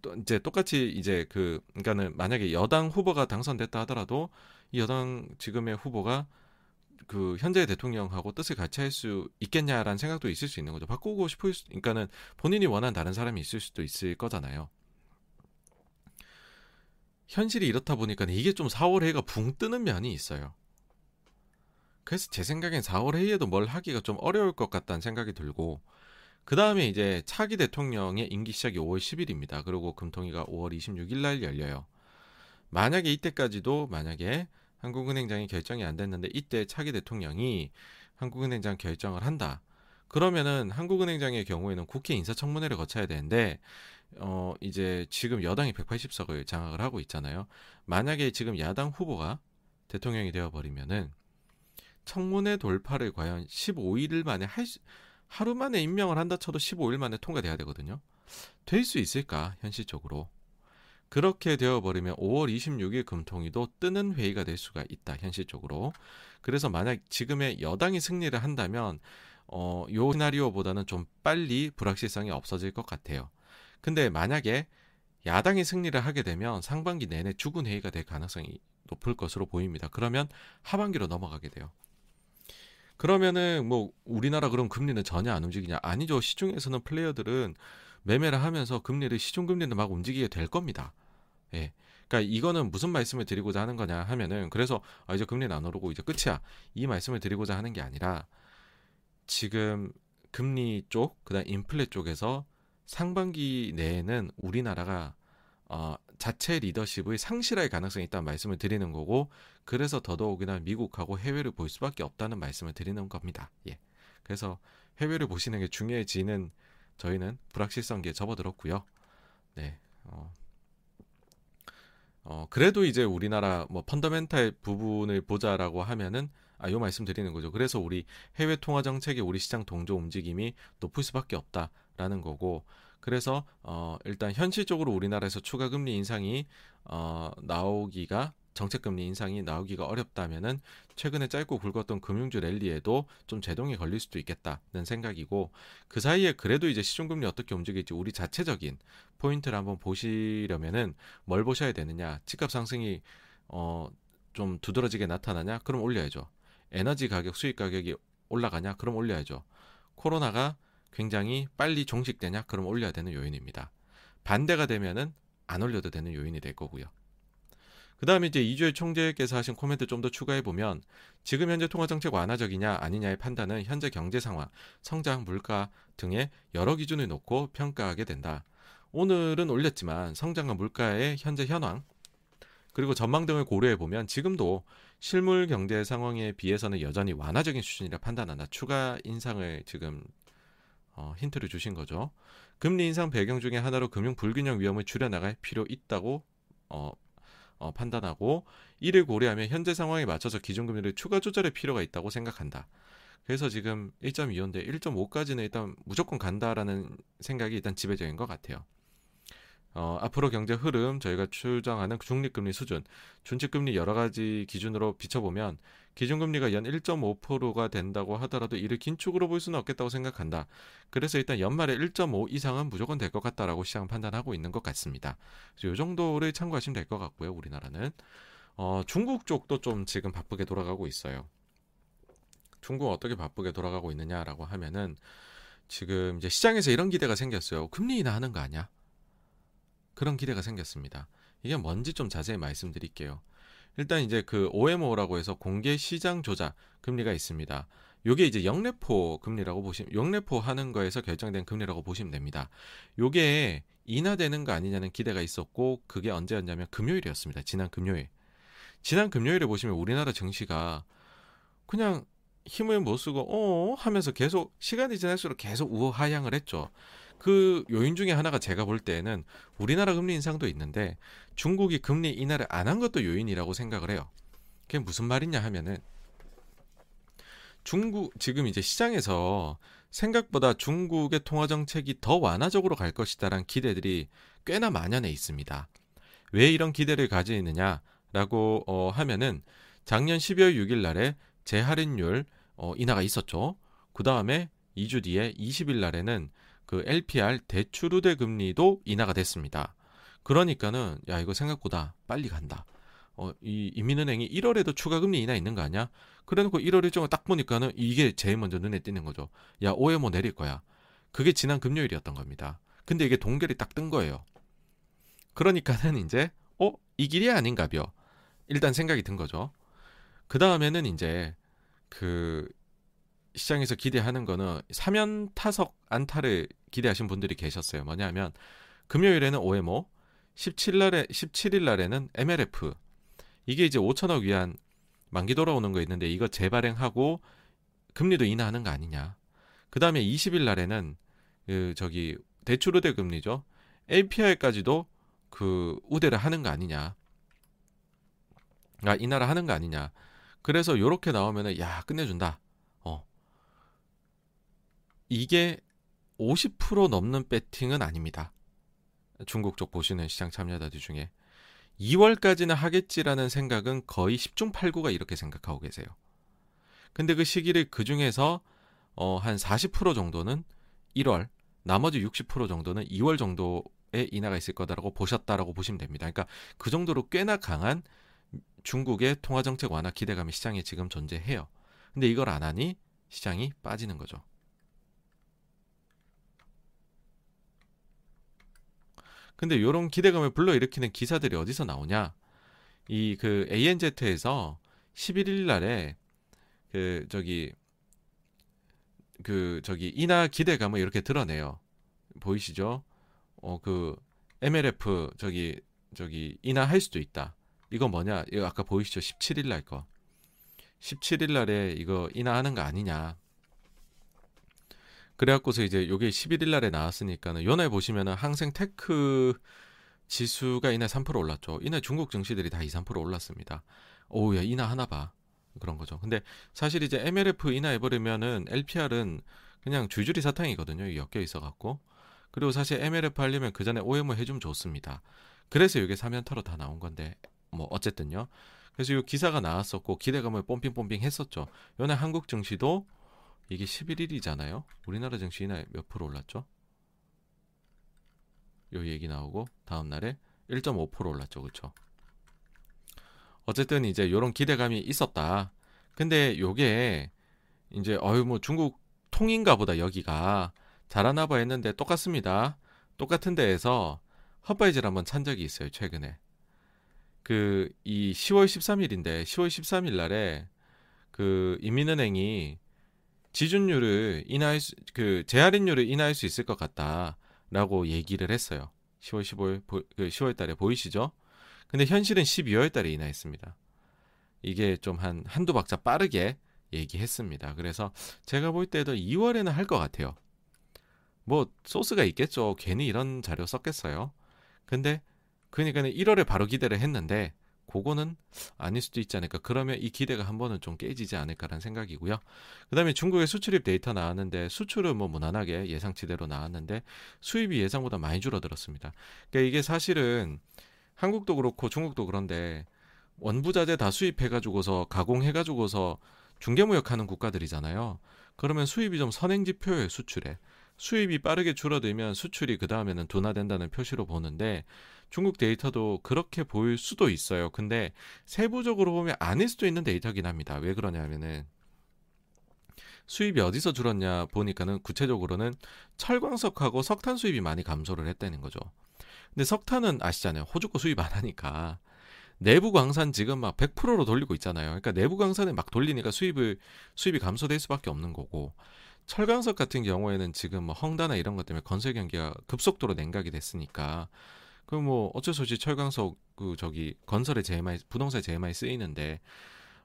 또 이제 똑같이 이제 그 그러니까는 만약에 여당 후보가 당선됐다 하더라도 이 여당 지금의 후보가 그 현재 대통령하고 뜻을 같이 할 수 있겠냐라는 생각도 있을 수 있는 거죠. 바꾸고 싶을 수, 그러니까는 본인이 원하는 다른 사람이 있을 수도 있을 거잖아요. 현실이 이렇다 보니까 이게 좀 4월 회의가 붕 뜨는 면이 있어요. 그래서 제 생각엔 4월 회의에도 뭘 하기가 좀 어려울 것 같다는 생각이 들고 그 다음에 이제 차기 대통령의 임기 시작이 5월 10일입니다. 그리고 금통위가 5월 26일 날 열려요. 만약에 이때까지도 만약에 한국은행장이 결정이 안 됐는데 이때 차기 대통령이 한국은행장 결정을 한다. 그러면은 한국은행장의 경우에는 국회 인사청문회를 거쳐야 되는데 어 이제 지금 여당이 180석을 장악을 하고 있잖아요. 만약에 지금 야당 후보가 대통령이 되어 버리면은 청문회 돌파를 과연 15일 만에 할 수, 하루 만에 임명을 한다 쳐도 15일 만에 통과돼야 되거든요. 될 수 있을까 현실적으로? 그렇게 되어버리면 5월 26일 금통위도 뜨는 회의가 될 수가 있다 현실적으로. 그래서 만약 지금의 여당이 승리를 한다면 어, 요 시나리오보다는 좀 빨리 불확실성이 없어질 것 같아요. 근데 만약에 야당이 승리를 하게 되면 상반기 내내 죽은 회의가 될 가능성이 높을 것으로 보입니다. 그러면 하반기로 넘어가게 돼요. 그러면은 뭐 우리나라 그런 금리는 전혀 안 움직이냐? 아니죠. 시중에서는 플레이어들은 매매를 하면서 금리를 시중 금리를 막 움직이게 될 겁니다. 예. 그러니까 이거는 무슨 말씀을 드리고자 하는 거냐 하면은 그래서 아 이제 금리는 안 오르고 이제 끝이야. 이 말씀을 드리고자 하는 게 아니라 지금 금리 쪽, 그다음 인플레 쪽에서 상반기 내에는 우리나라가 어, 자체 리더십의 상실할 가능성이 있다는 말씀을 드리는 거고 그래서 더더욱이나 미국하고 해외를 볼 수밖에 없다는 말씀을 드리는 겁니다. 예. 그래서 해외를 보시는 게 중요해지는 저희는 불확실성기에 접어들었고요. 네. 어, 어, 그래도 이제 우리나라 뭐 펀더멘탈 부분을 보자라고 하면은 아, 요 말씀 드리는 거죠. 그래서 우리 해외 통화 정책의 우리 시장 동조 움직임이 높을 수밖에 없다라는 거고 그래서 어 일단 현실적으로 우리나라에서 추가 금리 인상이 어 나오기가 정책 금리 인상이 나오기가 어렵다면은 최근에 짧고 굵었던 금융주 랠리에도 좀 제동이 걸릴 수도 있겠다는 생각이고 그 사이에 그래도 이제 시중 금리 어떻게 움직일지 우리 자체적인 포인트를 한번 보시려면은 뭘 보셔야 되느냐 집값 상승이 어 좀 두드러지게 나타나냐 그럼 올려야죠. 에너지 가격 수입 가격이 올라가냐 그럼 올려야죠. 코로나가 굉장히 빨리 종식되냐? 그럼 올려야 되는 요인입니다. 반대가 되면은 안 올려도 되는 요인이 될 거고요. 그 다음에 이제 이주일 총재께서 하신 코멘트 좀 더 추가해 보면 지금 현재 통화정책 완화적이냐 아니냐의 판단은 현재 경제 상황, 성장, 물가 등의 여러 기준을 놓고 평가하게 된다. 오늘은 올렸지만 성장과 물가의 현재 현황 그리고 전망 등을 고려해 보면 지금도 실물 경제 상황에 비해서는 여전히 완화적인 수준이라 판단한다. 추가 인상을 지금 어, 힌트를 주신 거죠. 금리 인상 배경 중에 하나로 금융 불균형 위험을 줄여나갈 필요 있다고 어, 어, 판단하고 이를 고려하면 현재 상황에 맞춰서 기준금리를 추가 조절할 필요가 있다고 생각한다. 그래서 지금 1.25인데 1.5까지는 일단 무조건 간다라는 생각이 일단 지배적인 것 같아요. 어, 앞으로 경제 흐름 저희가 추정하는 중립금리 수준, 준칙금리 여러 가지 기준으로 비춰보면 기준금리가 연 1.5%가 된다고 하더라도 이를 긴축으로 볼 수는 없겠다고 생각한다. 그래서 일단 연말에 1.5 이상은 무조건 될 것 같다라고 시장 판단하고 있는 것 같습니다. 그래서 이 정도를 참고하시면 될 것 같고요. 우리나라는 어, 중국 쪽도 좀 지금 바쁘게 돌아가고 있어요. 중국 어떻게 바쁘게 돌아가고 있느냐라고 하면은 지금 이제 시장에서 이런 기대가 생겼어요. 금리 인하 하는 거 아니야? 그런 기대가 생겼습니다. 이게 뭔지 좀 자세히 말씀드릴게요. 일단 이제 그 OMO라고 해서 공개 시장 조작 금리가 있습니다. 요게 이제 영래포 금리라고 보시면 영래포 하는 거에서 결정된 금리라고 보시면 됩니다. 요게 인하되는 거 아니냐는 기대가 있었고 그게 언제였냐면 금요일이었습니다. 지난 금요일. 지난 금요일에 보시면 우리나라 증시가 그냥 힘을 못 쓰고 어 하면서 계속 시간이 지날수록 계속 우하향을 했죠. 그 요인 중에 하나가 제가 볼 때는 우리나라 금리 인상도 있는데 중국이 금리 인하를 안 한 것도 요인이라고 생각을 해요. 그게 무슨 말이냐 하면은 중국 지금 이제 시장에서 생각보다 중국의 통화 정책이 더 완화적으로 갈 것이다라는 기대들이 꽤나 만연해 있습니다. 왜 이런 기대를 가지느냐라고 어, 하면은 작년 12월 6일 날에 재할인율 어, 인하가 있었죠. 그 다음에 2주 뒤에 20일 날에는 그 LPR 대출 우대 금리도 인하가 됐습니다. 그러니까는 야 이거 생각보다 빨리 간다. 어, 이 인민은행이 1월에도 추가 금리 인하 있는 거 아니야? 그래놓고 1월 일정을 딱 보니까는 이게 제일 먼저 눈에 띄는 거죠. 야 5에 뭐 내릴 거야. 그게 지난 금요일이었던 겁니다. 근데 이게 동결이 딱 뜬 거예요. 그러니까는 이제 어? 이 길이 아닌가벼. 일단 생각이 든 거죠. 그 다음에는 이제 그 시장에서 기대하는 거는 사면 타석 안타를 기대하신 분들이 계셨어요. 뭐냐면 금요일에는 OMO, 17일 날에 17일 날에는 MLF. 이게 이제 5천억 위안 만기 돌아오는 거 있는데 이거 재발행하고 금리도 인하하는 거 아니냐. 그다음에 20일 날에는 그 저기 대출 우대 금리죠. LPR까지도 그 우대를 하는 거 아니냐. 아, 인하를 하는 거 아니냐. 그래서 요렇게 나오면은 야, 끝내준다. 어. 이게 50% 넘는 배팅은 아닙니다. 중국 쪽 보시는 시장 참여자들 중에 2월까지는 하겠지라는 생각은 거의 10중 8구가 이렇게 생각하고 계세요. 근데 그 시기를 그 중에서 어, 한 40% 정도는 1월, 나머지 60% 정도는 2월 정도에 인하가 있을 거다라고 보셨다라고 보시면 됩니다. 그러니까 그 정도로 꽤나 강한 중국의 통화 정책 완화 기대감이 시장에 지금 존재해요. 근데 이걸 안 하니 시장이 빠지는 거죠. 근데 이런 기대감을 불러일으키는 기사들이 어디서 나오냐? 이 그 ANZ에서 11일 날에 그 저기 그 저기 인하 기대감을 이렇게 드러내요. 보이시죠? 어 그 MLF 저기 저기 인하할 수도 있다. 이거 뭐냐? 이거 아까 보이시죠? 17일 날 거. 17일 날에 이거 인하하는 거 아니냐? 그래갖고서 이제 요게 11일 날에 나왔으니까는 요날 보시면은 항생 Tech 지수가 이날 3% 올랐죠. 이날 중국 증시들이 다 2, 3% 올랐습니다. 오우야 인하 하나 봐. 그런 거죠. 근데 사실 이제 MLF 인하 해버리면은 LPR은 그냥 줄줄이 사탕이거든요. 이 엮여 있어갖고. 그리고 사실 MLF 하려면 그 전에 OMO 해주면 좋습니다. 그래서 이게 사면타로 다 나온 건데 뭐 어쨌든요. 그래서 이 기사가 나왔었고 기대감을 뽐핑뽐핑 했었죠. 요날 한국 증시도 이게 11일이잖아요. 우리나라 증시 이날 몇 프로 올랐죠? 요 얘기 나오고 다음 날에 1.5% 올랐죠. 그렇죠? 어쨌든 이제 요런 기대감이 있었다. 근데 요게 이제 어유 뭐 중국 통인가 보다 여기가 잘하나 봐 했는데 똑같습니다. 똑같은 데에서 헛바이즈를 한번 찬 적이 있어요. 최근에. 그 이 10월 13일인데 10월 13일 날에 그 인민은행이 지준율을 인하할 수, 그 재할인율을 인하할 수 있을 것 같다라고 얘기를 했어요. 10월 15일 그 10월 달에 보이시죠? 근데 현실은 12월 달에 인하했습니다. 이게 좀 한 한두 박자 빠르게 얘기했습니다. 그래서 제가 볼 때도 2월에는 할 것 같아요. 뭐 소스가 있겠죠. 괜히 이런 자료 썼겠어요. 근데 그러니까는 1월에 바로 기대를 했는데 그거는 아닐 수도 있지 않을까. 그러면 이 기대가 한 번은 좀 깨지지 않을까라는 생각이고요. 그 다음에 중국의 수출입 데이터 나왔는데 수출은 뭐 무난하게 예상치대로 나왔는데 수입이 예상보다 많이 줄어들었습니다. 그러니까 이게 사실은 한국도 그렇고 중국도 그런데 원부자재 다 수입해가지고서 가공해가지고서 중개무역하는 국가들이잖아요. 그러면 수입이 좀 선행지표예요 수출에. 수입이 빠르게 줄어들면 수출이 그 다음에는 둔화된다는 표시로 보는데 중국 데이터도 그렇게 보일 수도 있어요. 근데 세부적으로 보면 아닐 수도 있는 데이터긴 합니다. 왜 그러냐면은 수입이 어디서 줄었냐 보니까는 구체적으로는 철광석하고 석탄 수입이 많이 감소를 했다는 거죠. 근데 석탄은 아시잖아요. 호주 거 수입 안 하니까 내부 광산 지금 막 100%로 돌리고 있잖아요. 그러니까 내부 광산에 막 돌리니까 수입을 수입이 감소될 수밖에 없는 거고 철광석 같은 경우에는 지금 뭐 헝다나 이런 것 때문에 건설 경기가 급속도로 냉각이 됐으니까 그뭐 어쩔 수 없이 철강석 그 저기 건설에 많이 부동산에 많이 쓰이는데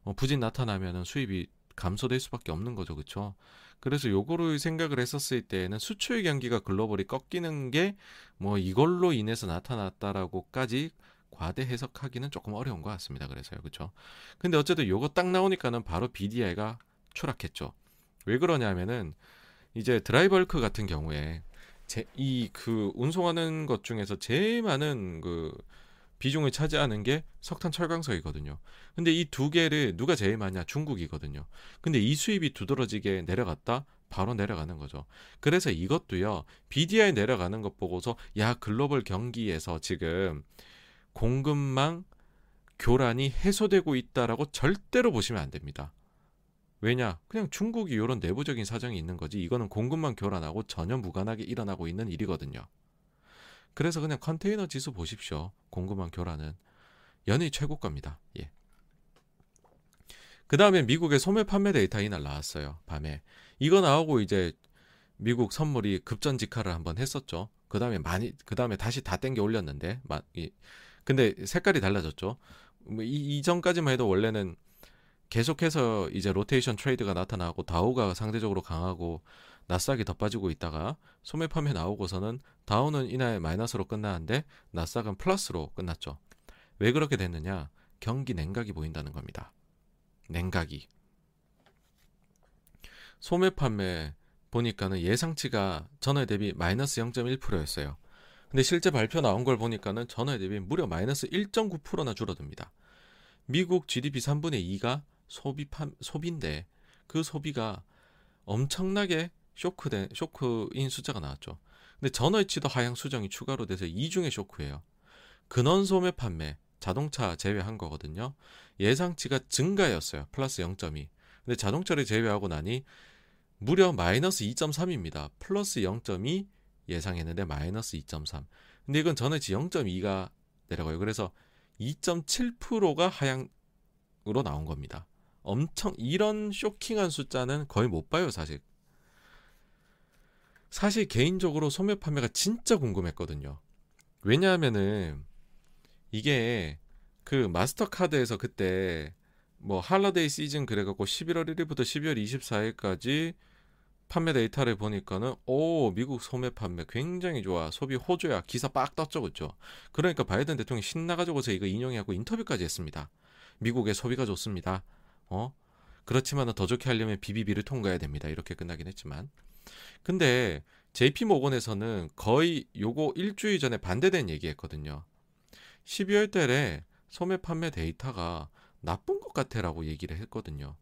어, 부진 나타나면은 수입이 감소될 수밖에 없는 거죠, 그렇죠? 그래서 요거를 생각을 했었을 때에는 수출 경기가 글로벌이 꺾이는 게 뭐 이걸로 인해서 나타났다라고까지 과대 해석하기는 조금 어려운 것 같습니다. 그래서요, 그렇죠? 근데 어쨌든 요거 딱 나오니까는 바로 BDI가 추락했죠. 왜 그러냐면은 이제 드라이버크 같은 경우에 이 그 운송하는 것 중에서 제일 많은 그 비중을 차지하는 게 석탄 철강석이거든요. 근데 이 두 개를 누가 제일 많냐? 중국이거든요. 근데 이 수입이 두드러지게 내려갔다 바로 내려가는 거죠. 그래서 이것도요. BDI 내려가는 것 보고서 야 글로벌 경기에서 지금 공급망 교란이 해소되고 있다라고 절대로 보시면 안 됩니다. 왜냐? 그냥 중국이 이런 내부적인 사정이 있는 거지. 이거는 공급망 교란하고 전혀 무관하게 일어나고 있는 일이거든요. 그래서 그냥 컨테이너 지수 보십시오. 공급망 교란은 연일 최고가입니다. 예. 그 다음에 미국의 소매 판매 데이터 이날 나왔어요. 밤에 이거 나오고 이제 미국 선물이 급전 직하를 한번 했었죠. 그 다음에 많이 그 다음에 다시 다 땡겨 올렸는데, 근데 색깔이 달라졌죠. 뭐 이, 이전까지만 해도 원래는 계속해서 이제 rotation trade가 나타나고 다우가 상대적으로 강하고 나스닥이 더 빠지고 있다가 소매 판매 나오고서는 다우는 이날 마이너스로 끝나는데 나스닥은 플러스로 끝났죠. 왜 그렇게 됐느냐? 경기 냉각이 보인다는 겁니다. 냉각이. 소매 판매 보니까는 예상치가 전월 대비 마이너스 0.1%였어요. 근데 실제 발표 나온 걸 보니까는 전월 대비 무려 마이너스 1.9%나 줄어듭니다. 미국 GDP 3분의 2가 소비 판, 소비인데 그 소비가 엄청나게 쇼크된 쇼크인 숫자가 나왔죠. 근데 전월치도 하향 수정이 추가로 돼서 이중의 쇼크예요. 근원 소매 판매 자동차 제외한 거거든요. 예상치가 증가였어요. 플러스 0.2. 근데 자동차를 제외하고 나니 무려 마이너스 2.3입니다. 플러스 0.2 예상했는데 마이너스 2.3. 근데 이건 전월치 0.2가 내려가요. 그래서 2.7%가 하향으로 나온 겁니다. 엄청 이런 쇼킹한 숫자는 거의 못 봐요, 사실. 사실 개인적으로 소매 판매가 진짜 궁금했거든요. 왜냐하면은 이게 그 마스터카드에서 그때 뭐 할러데이 시즌 그래갖고 11월 1일부터 12월 24일까지 판매 데이터를 보니까는 오 미국 소매 판매 굉장히 좋아. 소비 호조야. 기사 빡 떴죠 그죠 그러니까 바이든 대통령이 신나가지고서 이거 인용하고 인터뷰까지 했습니다. 미국의 소비가 좋습니다 어? 그렇지만은 더 좋게 하려면 BBB를 통과해야 됩니다. 이렇게 끝나긴 했지만. 근데 JP 모건에서는 거의 요거 일주일 전에 반대된 얘기했거든요. 12월 달에 소매 판매 데이터가 나쁜 것 같아라고 얘기를 했거든요.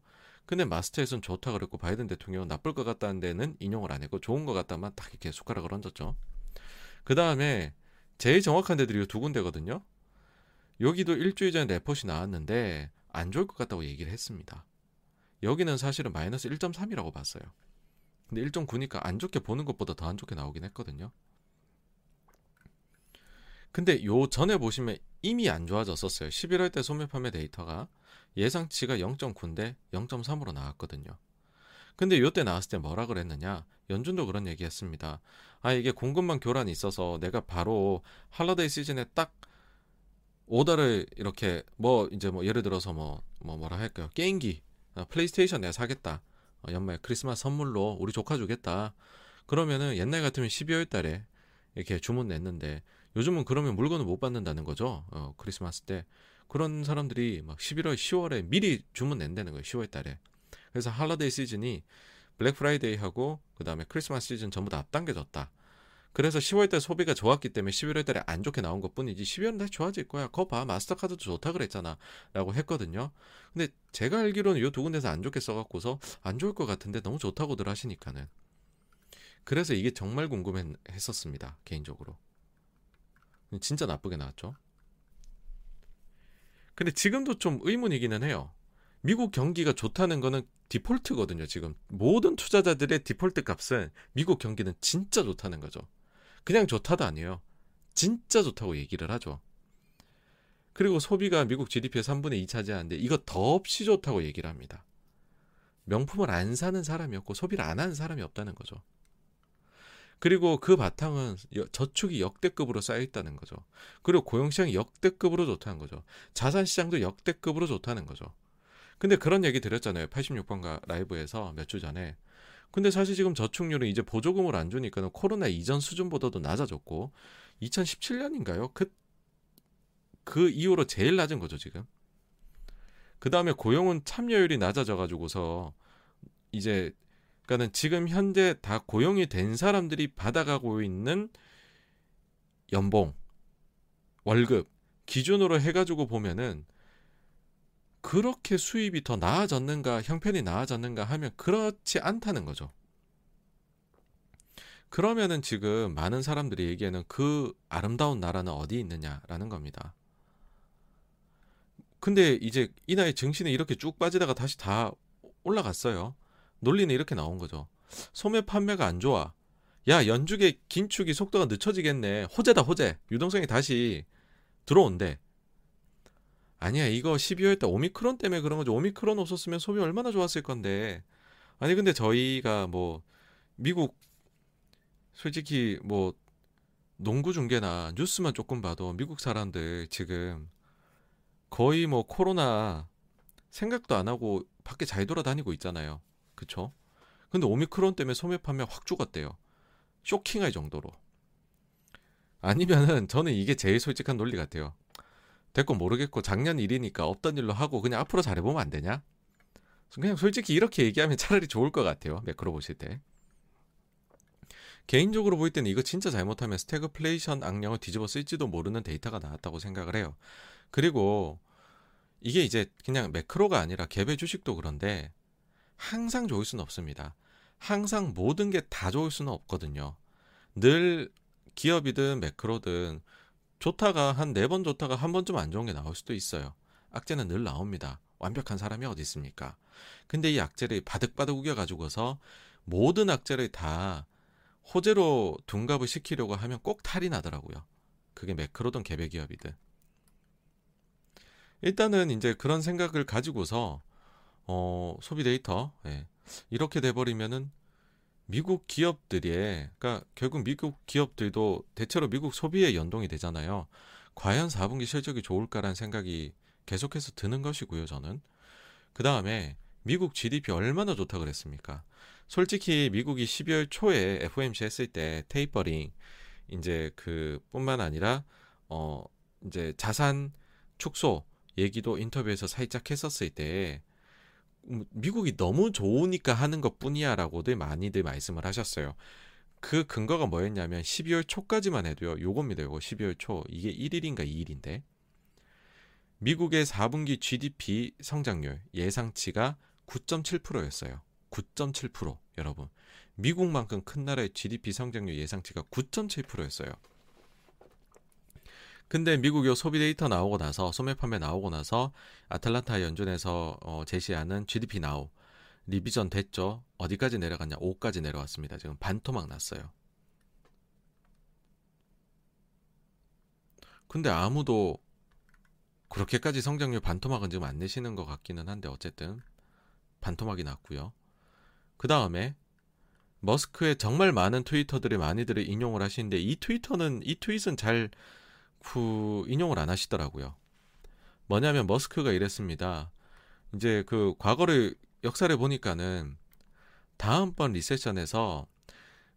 근데 마스터에서는 좋다 그랬고 바이든 대통령은 나쁠 것 같다는 데는 인용을 안 했고 좋은 것 같다만 딱 이렇게 숟가락을 얹었죠. 그 다음에 제일 정확한 데들이 두 군데거든요. 여기도 일주일 전에 레포시 나왔는데 안 좋을 것 같다고 얘기를 했습니다. 여기는 사실은 마이너스 1.3이라고 봤어요. 근데 1.9니까 안 좋게 보는 것보다 더 안 좋게 나오긴 했거든요. 근데 요 전에 보시면 이미 안 좋아졌었어요. 11월 때 소매 판매 데이터가 예상치가 0.9인데 0.3으로 나왔거든요. 근데 요때 나왔을 때 뭐라 그랬느냐? 연준도 그런 얘기 했습니다. 아, 이게 공급망 교란이 있어서 내가 바로 holiday season에 딱 오더를 이렇게 뭐 이제 뭐 예를 들어서 뭐, 뭐 뭐라 할까요? 게임기, 아, 플레이스테이션 내가 사겠다. 어, 연말 크리스마스 선물로 우리 조카 주겠다. 그러면은 옛날 같으면 12월 달에 이렇게 주문 냈는데 요즘은 그러면 물건을 못 받는다는 거죠. 어, 크리스마스 때. 그런 사람들이 막 11월, 10월에 미리 주문 낸다는 거예요. 10월 달에. 그래서 holiday season이 블랙 프라이데이 하고 그 다음에 크리스마스 시즌 전부 다 앞당겨졌다. 그래서 10월 달 소비가 좋았기 때문에 11월 달에 안 좋게 나온 것 뿐이지 12월 달 좋아질 거야. 거 봐. 마스터카드도 좋다 그랬잖아. 라고 했거든요. 근데 제가 알기로는 이 두 군데서 안 좋게 써갖고서 안 좋을 것 같은데 너무 좋다고들 하시니까는. 그래서 이게 정말 궁금했었습니다. 개인적으로. 진짜 나쁘게 나왔죠. 근데 지금도 좀 의문이기는 해요. 미국 경기가 좋다는 거는 디폴트거든요, 지금. 모든 투자자들의 디폴트 값은 미국 경기는 진짜 좋다는 거죠. 그냥 좋다도 아니에요. 진짜 좋다고 얘기를 하죠. 그리고 소비가 미국 GDP의 3분의 2 차지하는데 이거 더없이 좋다고 얘기를 합니다. 명품을 안 사는 사람이 없고 소비를 안 하는 사람이 없다는 거죠. 그리고 그 바탕은 저축이 역대급으로 쌓여 있다는 거죠. 그리고 고용시장이 역대급으로 좋다는 거죠. 자산시장도 역대급으로 좋다는 거죠. 근데 그런 얘기 드렸잖아요. 86번가 라이브에서 몇 주 전에. 근데 사실 지금 저축률은 이제 보조금을 안 주니까 코로나 이전 수준보다도 낮아졌고 2017년인가요? 그, 그 이후로 제일 낮은 거죠, 지금. 그 다음에 고용은 참여율이 낮아져가지고서 이제 그러니까는 지금 현재 다 고용이 된 사람들이 받아가고 있는 연봉, 월급 기준으로 해가지고 보면은 그렇게 수입이 더 나아졌는가, 형편이 나아졌는가 하면 그렇지 않다는 거죠. 그러면은 지금 많은 사람들이 얘기하는 그 아름다운 나라는 어디 있느냐라는 겁니다. 근데 이제 이나의 증시는 이렇게 쭉 빠지다가 다시 다 올라갔어요. 논리는 이렇게 나온 거죠. 소매 판매가 안 좋아. 야, 연중의 긴축이 속도가 늦춰지겠네. 호재다, 호재. 유동성이 다시 들어온대. 아니야, 이거 12월 때 오미크론 때문에 그런 거죠. 오미크론 없었으면 소비 얼마나 좋았을 건데. 아니, 근데 저희가 뭐, 미국, 솔직히 뭐, 농구 중계나 뉴스만 조금 봐도 미국 사람들 지금 거의 뭐 코로나 생각도 안 하고 밖에 잘 돌아다니고 있잖아요. 그쵸? 근데 오미크론 때문에 소매 판매 확 죽었대요. 쇼킹할 정도로. 아니면은 저는 이게 제일 솔직한 논리 같아요. 됐고 모르겠고 작년 일이니까 없던 일로 하고 그냥 앞으로 잘해보면 안 되냐? 그냥 솔직히 이렇게 얘기하면 차라리 좋을 것 같아요. 매크로 보실 때. 개인적으로 볼 때는 이거 진짜 잘못하면 스태그플레이션 악령을 뒤집어 쓸지도 모르는 데이터가 나왔다고 생각을 해요. 그리고 이게 이제 그냥 매크로가 아니라 개별 주식도 그런데 항상 좋을 수는 없습니다. 항상 모든 게 다 좋을 수는 없거든요. 늘 기업이든 매크로든 좋다가 한 네 번 좋다가 한 번쯤 안 좋은 게 나올 수도 있어요. 악재는 늘 나옵니다. 완벽한 사람이 어디 있습니까? 근데 이 악재를 바득바득 우겨가지고서 모든 악재를 다 호재로 둔갑을 시키려고 하면 꼭 탈이 나더라고요. 그게 매크로든 개별 기업이든. 일단은 이제 그런 생각을 가지고서 어, 소비 데이터 예. 이렇게 돼버리면은 미국 기업들이 그러니까 결국 미국 기업들도 대체로 미국 소비에 연동이 되잖아요. 과연 4분기 실적이 좋을까라는 생각이 계속해서 드는 것이고요. 저는 그 다음에 미국 GDP 얼마나 좋다 그랬습니까? 솔직히 미국이 12월 초에 FOMC 했을 때 테이퍼링 이제 그 뿐만 아니라 어 이제 자산 축소 얘기도 인터뷰에서 살짝 했었을 때 음, 미국이 너무 좋으니까 하는 것 뿐이야라고들 많이들 말씀을 하셨어요. 그 근거가 뭐였냐면 12월 초까지만 해도요. 요겁니다. 요거 12월 초. 이게 1일인가 2일인데. 미국의 4분기 GDP 성장률 예상치가 9.7%였어요. 9.7% 여러분. 미국만큼 큰 나라의 GDP 성장률 예상치가 9.7%였어요. 근데 미국 요 소비 데이터 나오고 나서 소매 판매 나오고 나서 아틀란타 연준에서 어, 제시하는 GDP 나우 리비전 됐죠. 어디까지 내려갔냐? 5까지 내려왔습니다. 지금 반토막 났어요. 근데 아무도 그렇게까지 성장률 반토막은 지금 안 내시는 것 같기는 한데 어쨌든 반토막이 났고요. 그 다음에 머스크의 정말 많은 트위터들이 많이들 인용을 하시는데 이 트위터는 이 트윗은 잘 그 인용을 안 하시더라고요. 뭐냐면 머스크가 이랬습니다. 이제 그 과거를 역사를 보니까는 다음번 리세션에서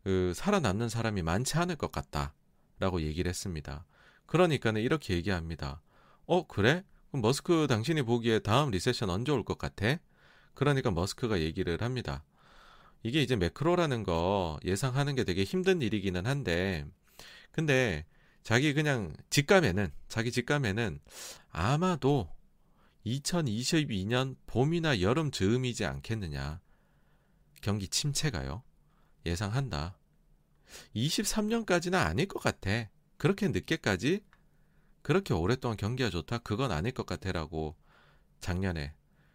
그 살아남는 사람이 많지 않을 것 같다라고 얘기를 했습니다. 그러니까는 이렇게 얘기합니다. 어 그래? 그럼 머스크 당신이 보기에 다음 리세션 언제 올 것 같아? 그러니까 머스크가 얘기를 합니다. 이게 이제 매크로라는 거 예상하는 게 되게 힘든 일이기는 한데 근데 자기 그냥 직감에는 자기 직감에는 아마도 2022년 봄이나 여름 즈음이지 않겠느냐. 경기 침체가요. 예상한다. 23년까지는 아닐 것 같아. 그렇게 늦게까지 그렇게 오랫동안 경기가 좋다. 그건 아닐 것 같아라고 작년에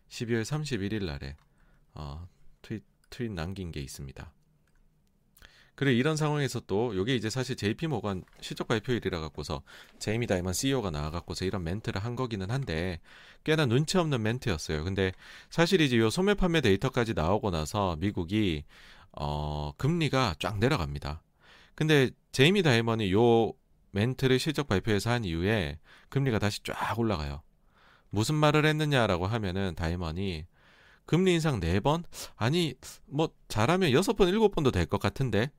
12월 31일 날에 어, 트윗, 트윗 남긴 게 있습니다. 그래 이런 상황에서 또 요게 이제 사실 JP 모건 실적 발표일이라 갖고서 제이미 다이먼 CEO가 나와 갖고서 이런 멘트를 한 거기는 한데 꽤나 눈치 없는 멘트였어요. 근데 사실 이제 요 소매 판매 데이터까지 나오고 나서 미국이 어 금리가 쫙 내려갑니다. 근데 제이미 다이먼이 요 멘트를 실적 발표에서 한 이후에 금리가 다시 쫙 올라가요. 무슨 말을 했느냐라고 하면은 다이먼이 금리 인상 4번? 아니, 뭐, 잘하면 6번, 7번도 될 것 같은데?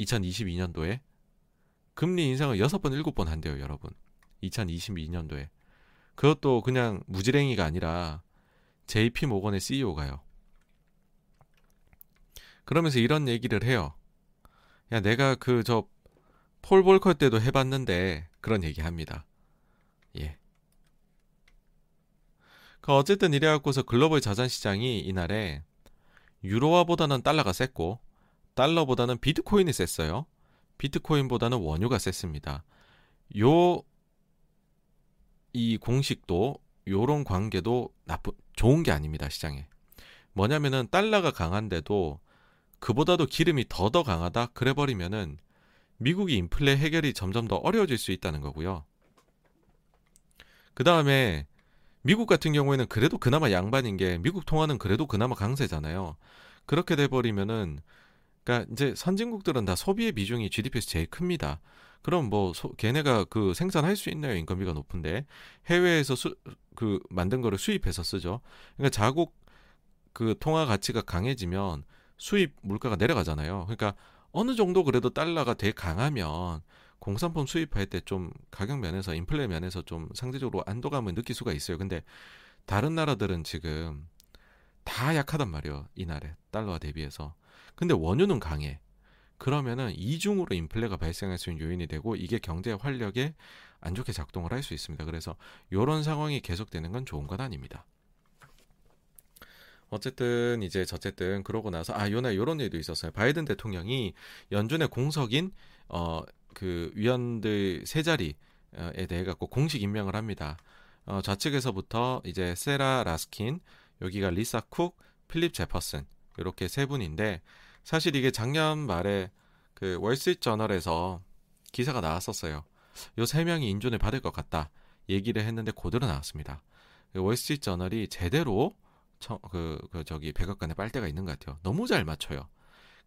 2022년도에 금리 인상을 6번, 7번 한대요, 여러분. 2022년도에. 그것도 그냥 무지랭이가 아니라 JP 모건의 CEO가요. 그러면서 이런 얘기를 해요. 야, 내가 그 저 폴 볼커 때도 해 봤는데 그런 얘기 합니다. 예. 그 어쨌든 이래 갖고서 글로벌 자산 시장이 이날에 유로화보다는 달러가 셌고 달러보다는 비트코인이 셌어요. 비트코인보다는 원유가 셌습니다. 요 이 공식도 요런 관계도 나쁜 좋은 게 아닙니다 시장에. 뭐냐면은 달러가 강한데도 그보다도 기름이 더 더 강하다 그래 버리면은 미국이 인플레 해결이 점점 더 어려워질 수 있다는 거고요. 그 다음에 미국 같은 경우에는 그래도 그나마 양반인 게 미국 통화는 그래도 그나마 강세잖아요. 그렇게 돼 버리면은 그러니까 이제 선진국들은 다 소비의 비중이 GDP에서 제일 큽니다. 그럼 뭐 소, 걔네가 그 생산할 수 있나요? 인건비가 높은데 해외에서 수, 그 만든 거를 수입해서 쓰죠. 그러니까 자국 그 통화 가치가 강해지면 수입 물가가 내려가잖아요. 그러니까 어느 정도 그래도 달러가 되게 강하면 공산품 수입할 때 좀 가격 면에서 인플레 면에서 좀 상대적으로 안도감을 느낄 수가 있어요. 근데 다른 나라들은 지금 다 약하단 말이에요. 이 날에 달러와 대비해서. 근데 원유는 강해. 그러면은 이중으로 인플레가 발생할 수 있는 요인이 되고 이게 경제 활력에 안 좋게 작동을 할 수 있습니다. 그래서 이런 상황이 계속되는 건 좋은 건 아닙니다. 어쨌든 이제 저쨌든 그러고 나서 아 요날 요런 일도 있었어요. 바이든 대통령이 연준의 공석인 어 그 위원들 세 자리에 대해 갖고 공식 임명을 합니다. 어 좌측에서부터 이제 세라 라스킨, 여기가 리사 쿡, 필립 제퍼슨 이렇게 세 분인데 사실 이게 작년 말에 그 월스트리트 저널에서 기사가 나왔었어요. 요 세 명이 인준을 받을 것 같다 얘기를 했는데 고대로 나왔습니다. 그 월스트리트 저널이 제대로 그, 그 저기 백악관에 빨대가 있는 것 같아요. 너무 잘 맞춰요.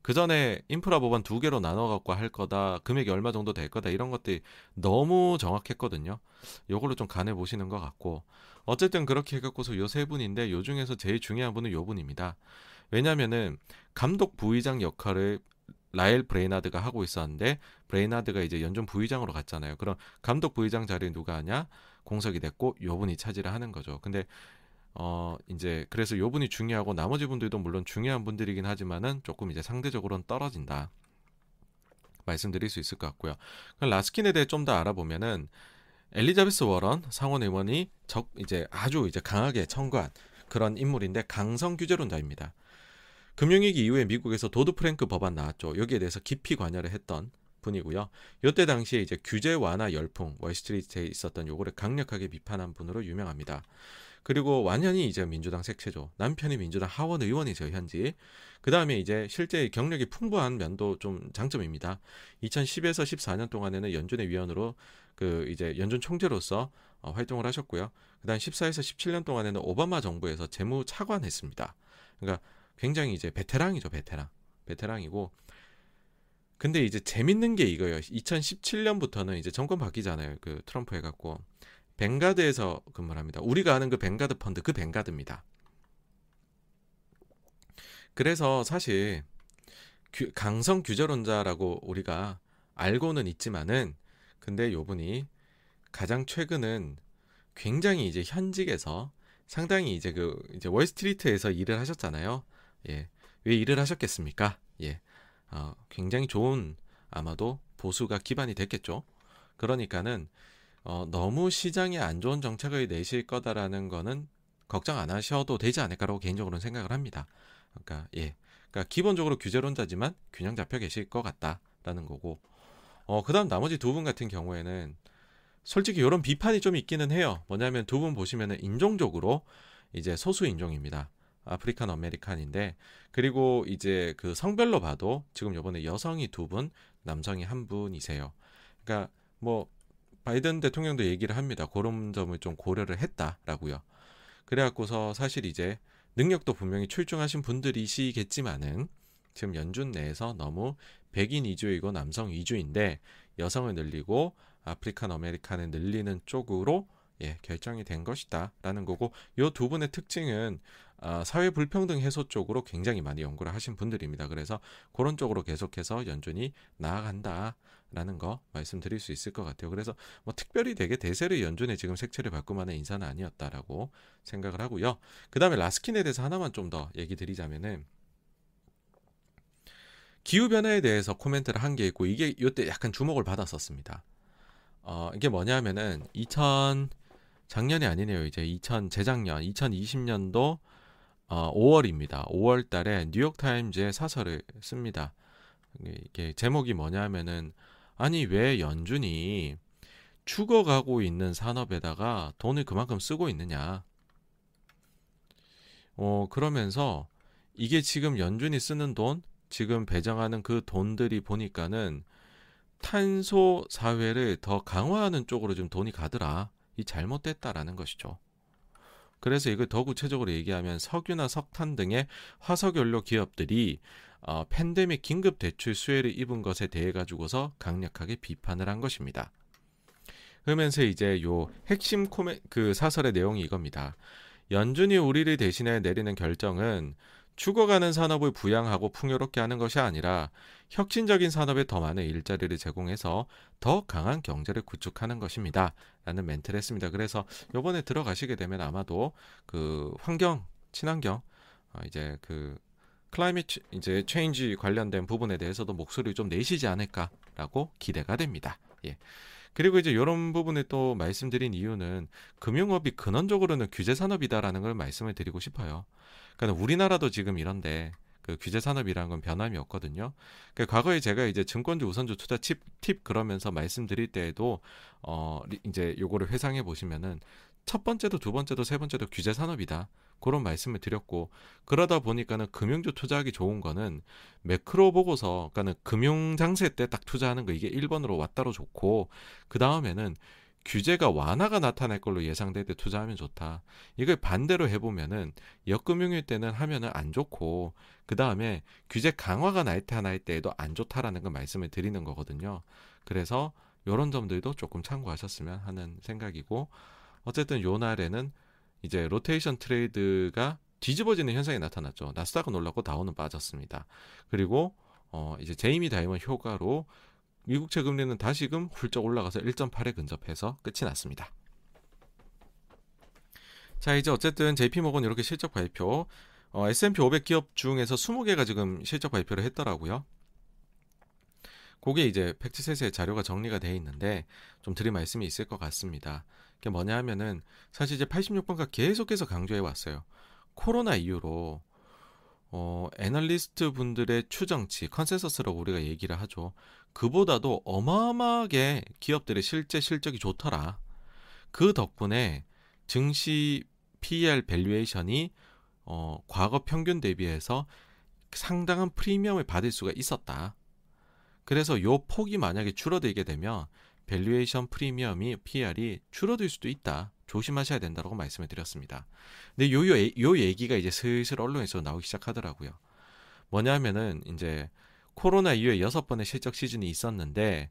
그 전에 인프라 법안 두 개로 나눠 갖고 할 거다. 금액이 얼마 정도 될 거다. 이런 것들이 너무 정확했거든요. 요걸로 좀 간해 보시는 것 같고. 어쨌든 그렇게 해 갖고서 요 세 분인데 요 중에서 제일 중요한 분은 요 분입니다. 왜냐면은 감독 부의장 역할을 라엘 브레이나드가 하고 있었는데 브레이나드가 이제 연준 부의장으로 갔잖아요. 그럼 감독 부의장 자리에 누가 하냐? 공석이 됐고 요 분이 차지를 하는 거죠. 근데 어 이제 그래서 요 분이 중요하고 나머지 분들도 물론 중요한 분들이긴 하지만은 조금 이제 상대적으로는 떨어진다. 말씀드릴 수 있을 것 같고요. 라스킨에 대해 좀 더 알아보면은 엘리자베스 워런 상원 의원이 적 이제 아주 이제 강하게 청구한 그런 인물인데 강성 규제론자입니다. 금융위기 이후에 미국에서 도드 프랭크 법안 나왔죠. 여기에 대해서 깊이 관여를 했던 분이고요. 이때 당시에 이제 규제 완화 열풍 월스트리트에 있었던 요거를 강력하게 비판한 분으로 유명합니다. 그리고 완전히 이제 민주당 색채죠. 남편이 민주당 하원 의원이죠, 현지. 그 다음에 이제 실제 경력이 풍부한 면도 좀 장점입니다. 2010에서 14년 동안에는 연준의 위원으로 그 이제 연준 총재로서 어, 활동을 하셨고요. 그 다음 14에서 17년 동안에는 오바마 정부에서 재무 차관했습니다. 그러니까 굉장히 이제 베테랑이죠, 베테랑. 베테랑이고. 근데 이제 재밌는 게 이거예요. 2017년부터는 이제 정권 바뀌잖아요. 그 트럼프 해갖고. 뱅가드에서 근무를 합니다. 우리가 아는 그 뱅가드 펀드 그 뱅가드입니다. 그래서 사실 규, 강성 규제론자라고 우리가 알고는 있지만은 근데 요분이 가장 최근은 굉장히 이제 현직에서 상당히 이제 그 이제 월스트리트에서 일을 하셨잖아요. 예. 왜 일을 하셨겠습니까? 예. 어, 굉장히 좋은 아마도 보수가 기반이 됐겠죠. 그러니까는 어, 너무 시장에 안 좋은 정책을 내실 거다라는 거는 걱정 안 하셔도 되지 않을까라고 개인적으로는 생각을 합니다. 그러니까 예, 그러니까 기본적으로 규제론자지만 균형 잡혀 계실 것 같다라는 거고. 어, 그다음 나머지 두 분 같은 경우에는 솔직히 이런 비판이 좀 있기는 해요. 뭐냐면 두 분 보시면은 인종적으로 이제 소수 인종입니다. African American인데 그리고 이제 그 성별로 봐도 지금 요번에 여성이 두 분, 남성이 한 분이세요. 그러니까 뭐 바이든 대통령도 얘기를 합니다. 그런 점을 좀 고려를 했다라고요. 그래갖고서 사실 이제 능력도 분명히 출중하신 분들이시겠지만은 지금 연준 내에서 너무 백인 위주이고 남성 위주인데 여성을 늘리고 African American을 늘리는 쪽으로 예, 결정이 된 것이다라는 거고 요 두 분의 특징은 아, 사회 불평등 해소 쪽으로 굉장히 많이 연구를 하신 분들입니다. 그래서 그런 쪽으로 계속해서 연준이 나아간다라는 거 말씀드릴 수 있을 것 같아요. 그래서 뭐 특별히 되게 대세를 연준의 지금 색채를 바꾸 만한 인사는 아니었다라고 생각을 하고요. 그 다음에 라스킨에 대해서 하나만 좀 더 얘기 드리자면은 기후 변화에 대해서 코멘트를 한 게 있고 이게 이때 약간 주목을 받았었습니다. 어, 이게 뭐냐면은 2000 작년이 아니네요. 이제 2000 재작년 2020년도 어, 5월입니다. 5월 달에 뉴욕 타임즈에 사설을 씁니다. 이게 제목이 뭐냐면은 아니 왜 연준이 죽어가고 있는 산업에다가 돈을 그만큼 쓰고 있느냐. 어, 그러면서 이게 지금 연준이 쓰는 돈, 지금 배정하는 그 돈들이 보니까는 탄소 사회를 더 강화하는 쪽으로 좀 돈이 가더라. 이 잘못됐다라는 것이죠. 그래서 이걸 더 구체적으로 얘기하면 석유나 석탄 등의 화석 연료 기업들이 어, 팬데믹 긴급 대출 수혜를 입은 것에 대해 가지고서 강력하게 비판을 한 것입니다. 그러면서 이제 요 핵심 코메 그 사설의 내용이 이겁니다. 연준이 우리를 대신해 내리는 결정은 죽어가는 산업을 부양하고 풍요롭게 하는 것이 아니라 혁신적인 산업에 더 많은 일자리를 제공해서 더 강한 경제를 구축하는 것입니다. 라는 멘트를 했습니다. 그래서 요번에 들어가시게 되면 아마도 그 환경, 친환경, 어 이제 그 클라이밋 이제 체인지 관련된 부분에 대해서도 목소리를 좀 내시지 않을까라고 기대가 됩니다. 예. 그리고 이제 이런 부분에 또 말씀드린 이유는 금융업이 근원적으로는 규제 산업이다라는 걸 말씀을 드리고 싶어요. 그러니까 우리나라도 지금 이런데 그 규제 산업이라는 건 변함이 없거든요. 그러니까 과거에 제가 이제 증권주 우선주 투자 팁, 팁 그러면서 말씀드릴 때에도 어 이제 요거를 회상해 보시면은 첫 번째도 두 번째도 세 번째도 규제 산업이다. 그런 말씀을 드렸고 그러다 보니까는 금융주 투자하기 좋은 거는 매크로 보고서 그러니까는 금융 장세 때 딱 투자하는 거 이게 1번으로 왔다로 좋고 그 다음에는 규제가 완화가 나타날 걸로 예상될 때 투자하면 좋다. 이걸 반대로 해보면은 역금융일 때는 하면은 안 좋고 그 다음에 규제 강화가 나타날 때에도 안 좋다라는 걸 말씀을 드리는 거거든요. 그래서 이런 점들도 조금 참고하셨으면 하는 생각이고 어쨌든 요 날에는 이제 rotation trade가 뒤집어지는 현상이 나타났죠. 나스닥은 올랐고 다우는 빠졌습니다. 그리고 어 이제 제이미 다이먼 효과로 미국채 금리는 다시금 훌쩍 올라가서 1.8에 근접해서 끝이 났습니다. 자, 이제 어쨌든 JP모건 이렇게 실적 발표 어, S&P 500 기업 중에서 20개가 지금 실적 발표를 했더라고요. 그게 이제 팩트셋의 자료가 정리가 돼 있는데 좀 드릴 말씀이 있을 것 같습니다. 그게 뭐냐 하면은 사실 이제 86번가 계속해서 강조해 왔어요. 코로나 이후로 어, 애널리스트 분들의 추정치, consensus라고 우리가 얘기를 하죠. 그보다도 어마어마하게 기업들의 실제 실적이 좋더라. 그 덕분에 증시 PER valuation이 어, 과거 평균 대비해서 상당한 프리미엄을 받을 수가 있었다. 그래서 요 폭이 만약에 줄어들게 되면 valuation 프리미엄이 PER이 줄어들 수도 있다. 조심하셔야 된다고 말씀을 드렸습니다. 근데 요, 요, 요 얘기가 이제 슬슬 언론에서 나오기 시작하더라고요. 뭐냐면은 이제 코로나 이후에 여섯 번의 실적 시즌이 있었는데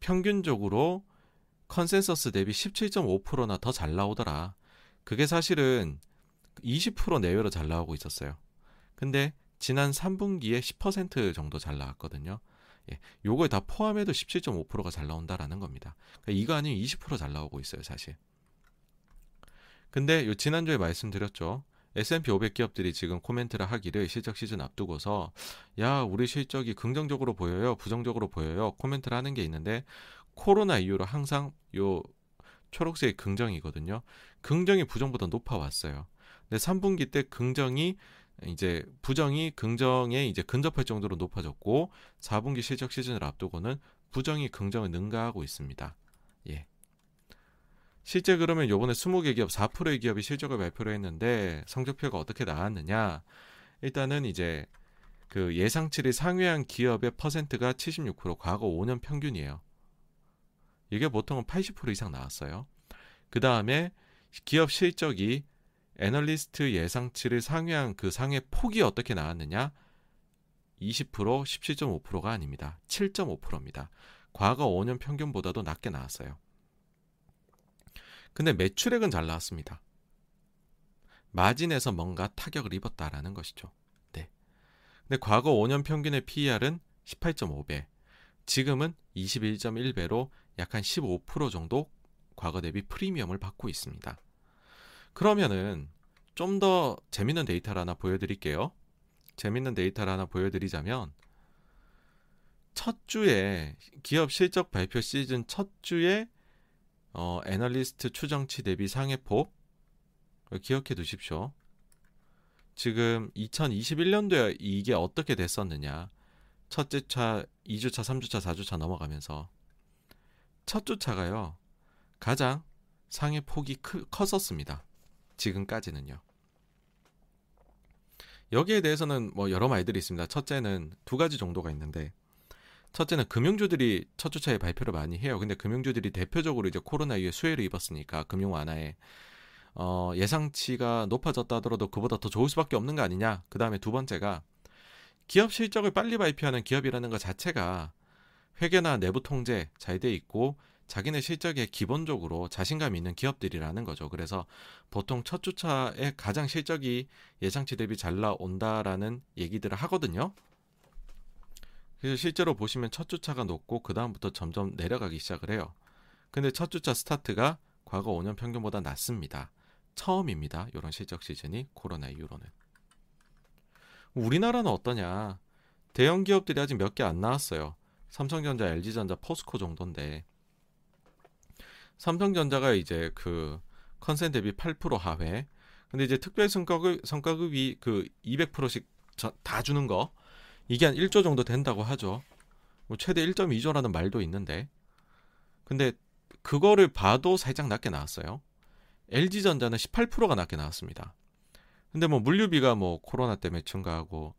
평균적으로 컨센서스 대비 17.5%나 더 잘 나오더라. 그게 사실은 20% 내외로 잘 나오고 있었어요. 근데 지난 3분기에 10% 정도 잘 나왔거든요. 예, 요걸 다 포함해도 17.5%가 잘 나온다라는 겁니다. 그러니까 이거 아니면 20%잘 나오고 있어요, 사실. 근데 요 지난주에 말씀드렸죠. S&P 500 기업들이 지금 코멘트를 하기를 실적 시즌 앞두고서 야 우리 실적이 긍정적으로 보여요 부정적으로 보여요 코멘트를 하는 게 있는데 코로나 이후로 항상 요 초록색 긍정이거든요 긍정이 부정보다 높아 왔어요 근데 3분기 때 긍정이 이제 부정이 긍정에 이제 근접할 정도로 높아졌고 4분기 실적 시즌을 앞두고는 부정이 긍정을 능가하고 있습니다. 예. 실제 그러면 요번에 20개 기업 4%의 기업이 실적을 발표를 했는데 성적표가 어떻게 나왔느냐? 일단은 이제 그 예상치를 상회한 기업의 퍼센트가 76% 과거 5년 평균이에요. 이게 보통은 80% 이상 나왔어요. 그 다음에 기업 실적이 애널리스트 예상치를 상회한 그 상회 폭이 어떻게 나왔느냐? 20% 17.5%가 아닙니다. 7.5%입니다. 과거 5년 평균보다도 낮게 나왔어요. 근데 매출액은 잘 나왔습니다. 마진에서 뭔가 타격을 입었다라는 것이죠. 네. 근데 과거 5년 평균의 PER은 18.5배, 지금은 21.1배로 약 한 15% 정도 과거 대비 프리미엄을 받고 있습니다. 그러면은 좀 더 재밌는 데이터를 하나 보여드릴게요. 재밌는 데이터를 하나 보여드리자면 첫 주에 기업 실적 발표 시즌 첫 주에 어, 애널리스트 추정치 대비 상해폭 기억해 두십시오. 지금 2021년도에 이게 어떻게 됐었느냐. 첫째 차, 2주차, 3주차, 4주차 넘어가면서 첫 주차가요. 가장 상해 폭이 크, 컸었습니다. 지금까지는요. 여기에 대해서는 뭐 여러 말들이 있습니다. 첫째는 두 가지 정도가 있는데 첫째는 금융주들이 첫 주차에 발표를 많이 해요. 근데 금융주들이 대표적으로 이제 코로나 이후에 수혜를 입었으니까 금융 완화에 어, 예상치가 높아졌다 하더라도 그보다 더 좋을 수밖에 없는 거 아니냐. 그 다음에 두 번째가 기업 실적을 빨리 발표하는 기업이라는 것 자체가 회계나 내부 통제 잘 돼 있고 자기네 실적에 기본적으로 자신감 있는 기업들이라는 거죠. 그래서 보통 첫 주차에 가장 실적이 예상치 대비 잘 나온다라는 얘기들을 하거든요. 그래서 실제로 보시면 첫 주차가 높고 그 다음부터 점점 내려가기 시작을 해요. 근데 첫 주차 스타트가 과거 5년 평균보다 낮습니다. 처음입니다. 이런 실적 시즌이 코로나 이후로는. 우리나라는 어떠냐? 대형 기업들이 아직 몇 개 안 나왔어요. 삼성전자, LG전자, 포스코 정도인데 삼성전자가 이제 그 컨센 대비 8% 하회. 근데 이제 특별 성과급 성과급이 그 200%씩 다 주는 거 이게 한 1조 정도 된다고 하죠. 뭐 최대 1.2조라는 말도 있는데. 근데 그거를 봐도 살짝 낮게 나왔어요. LG전자는 18%가 낮게 나왔습니다. 근데 뭐 물류비가 뭐 코로나 때문에 증가하고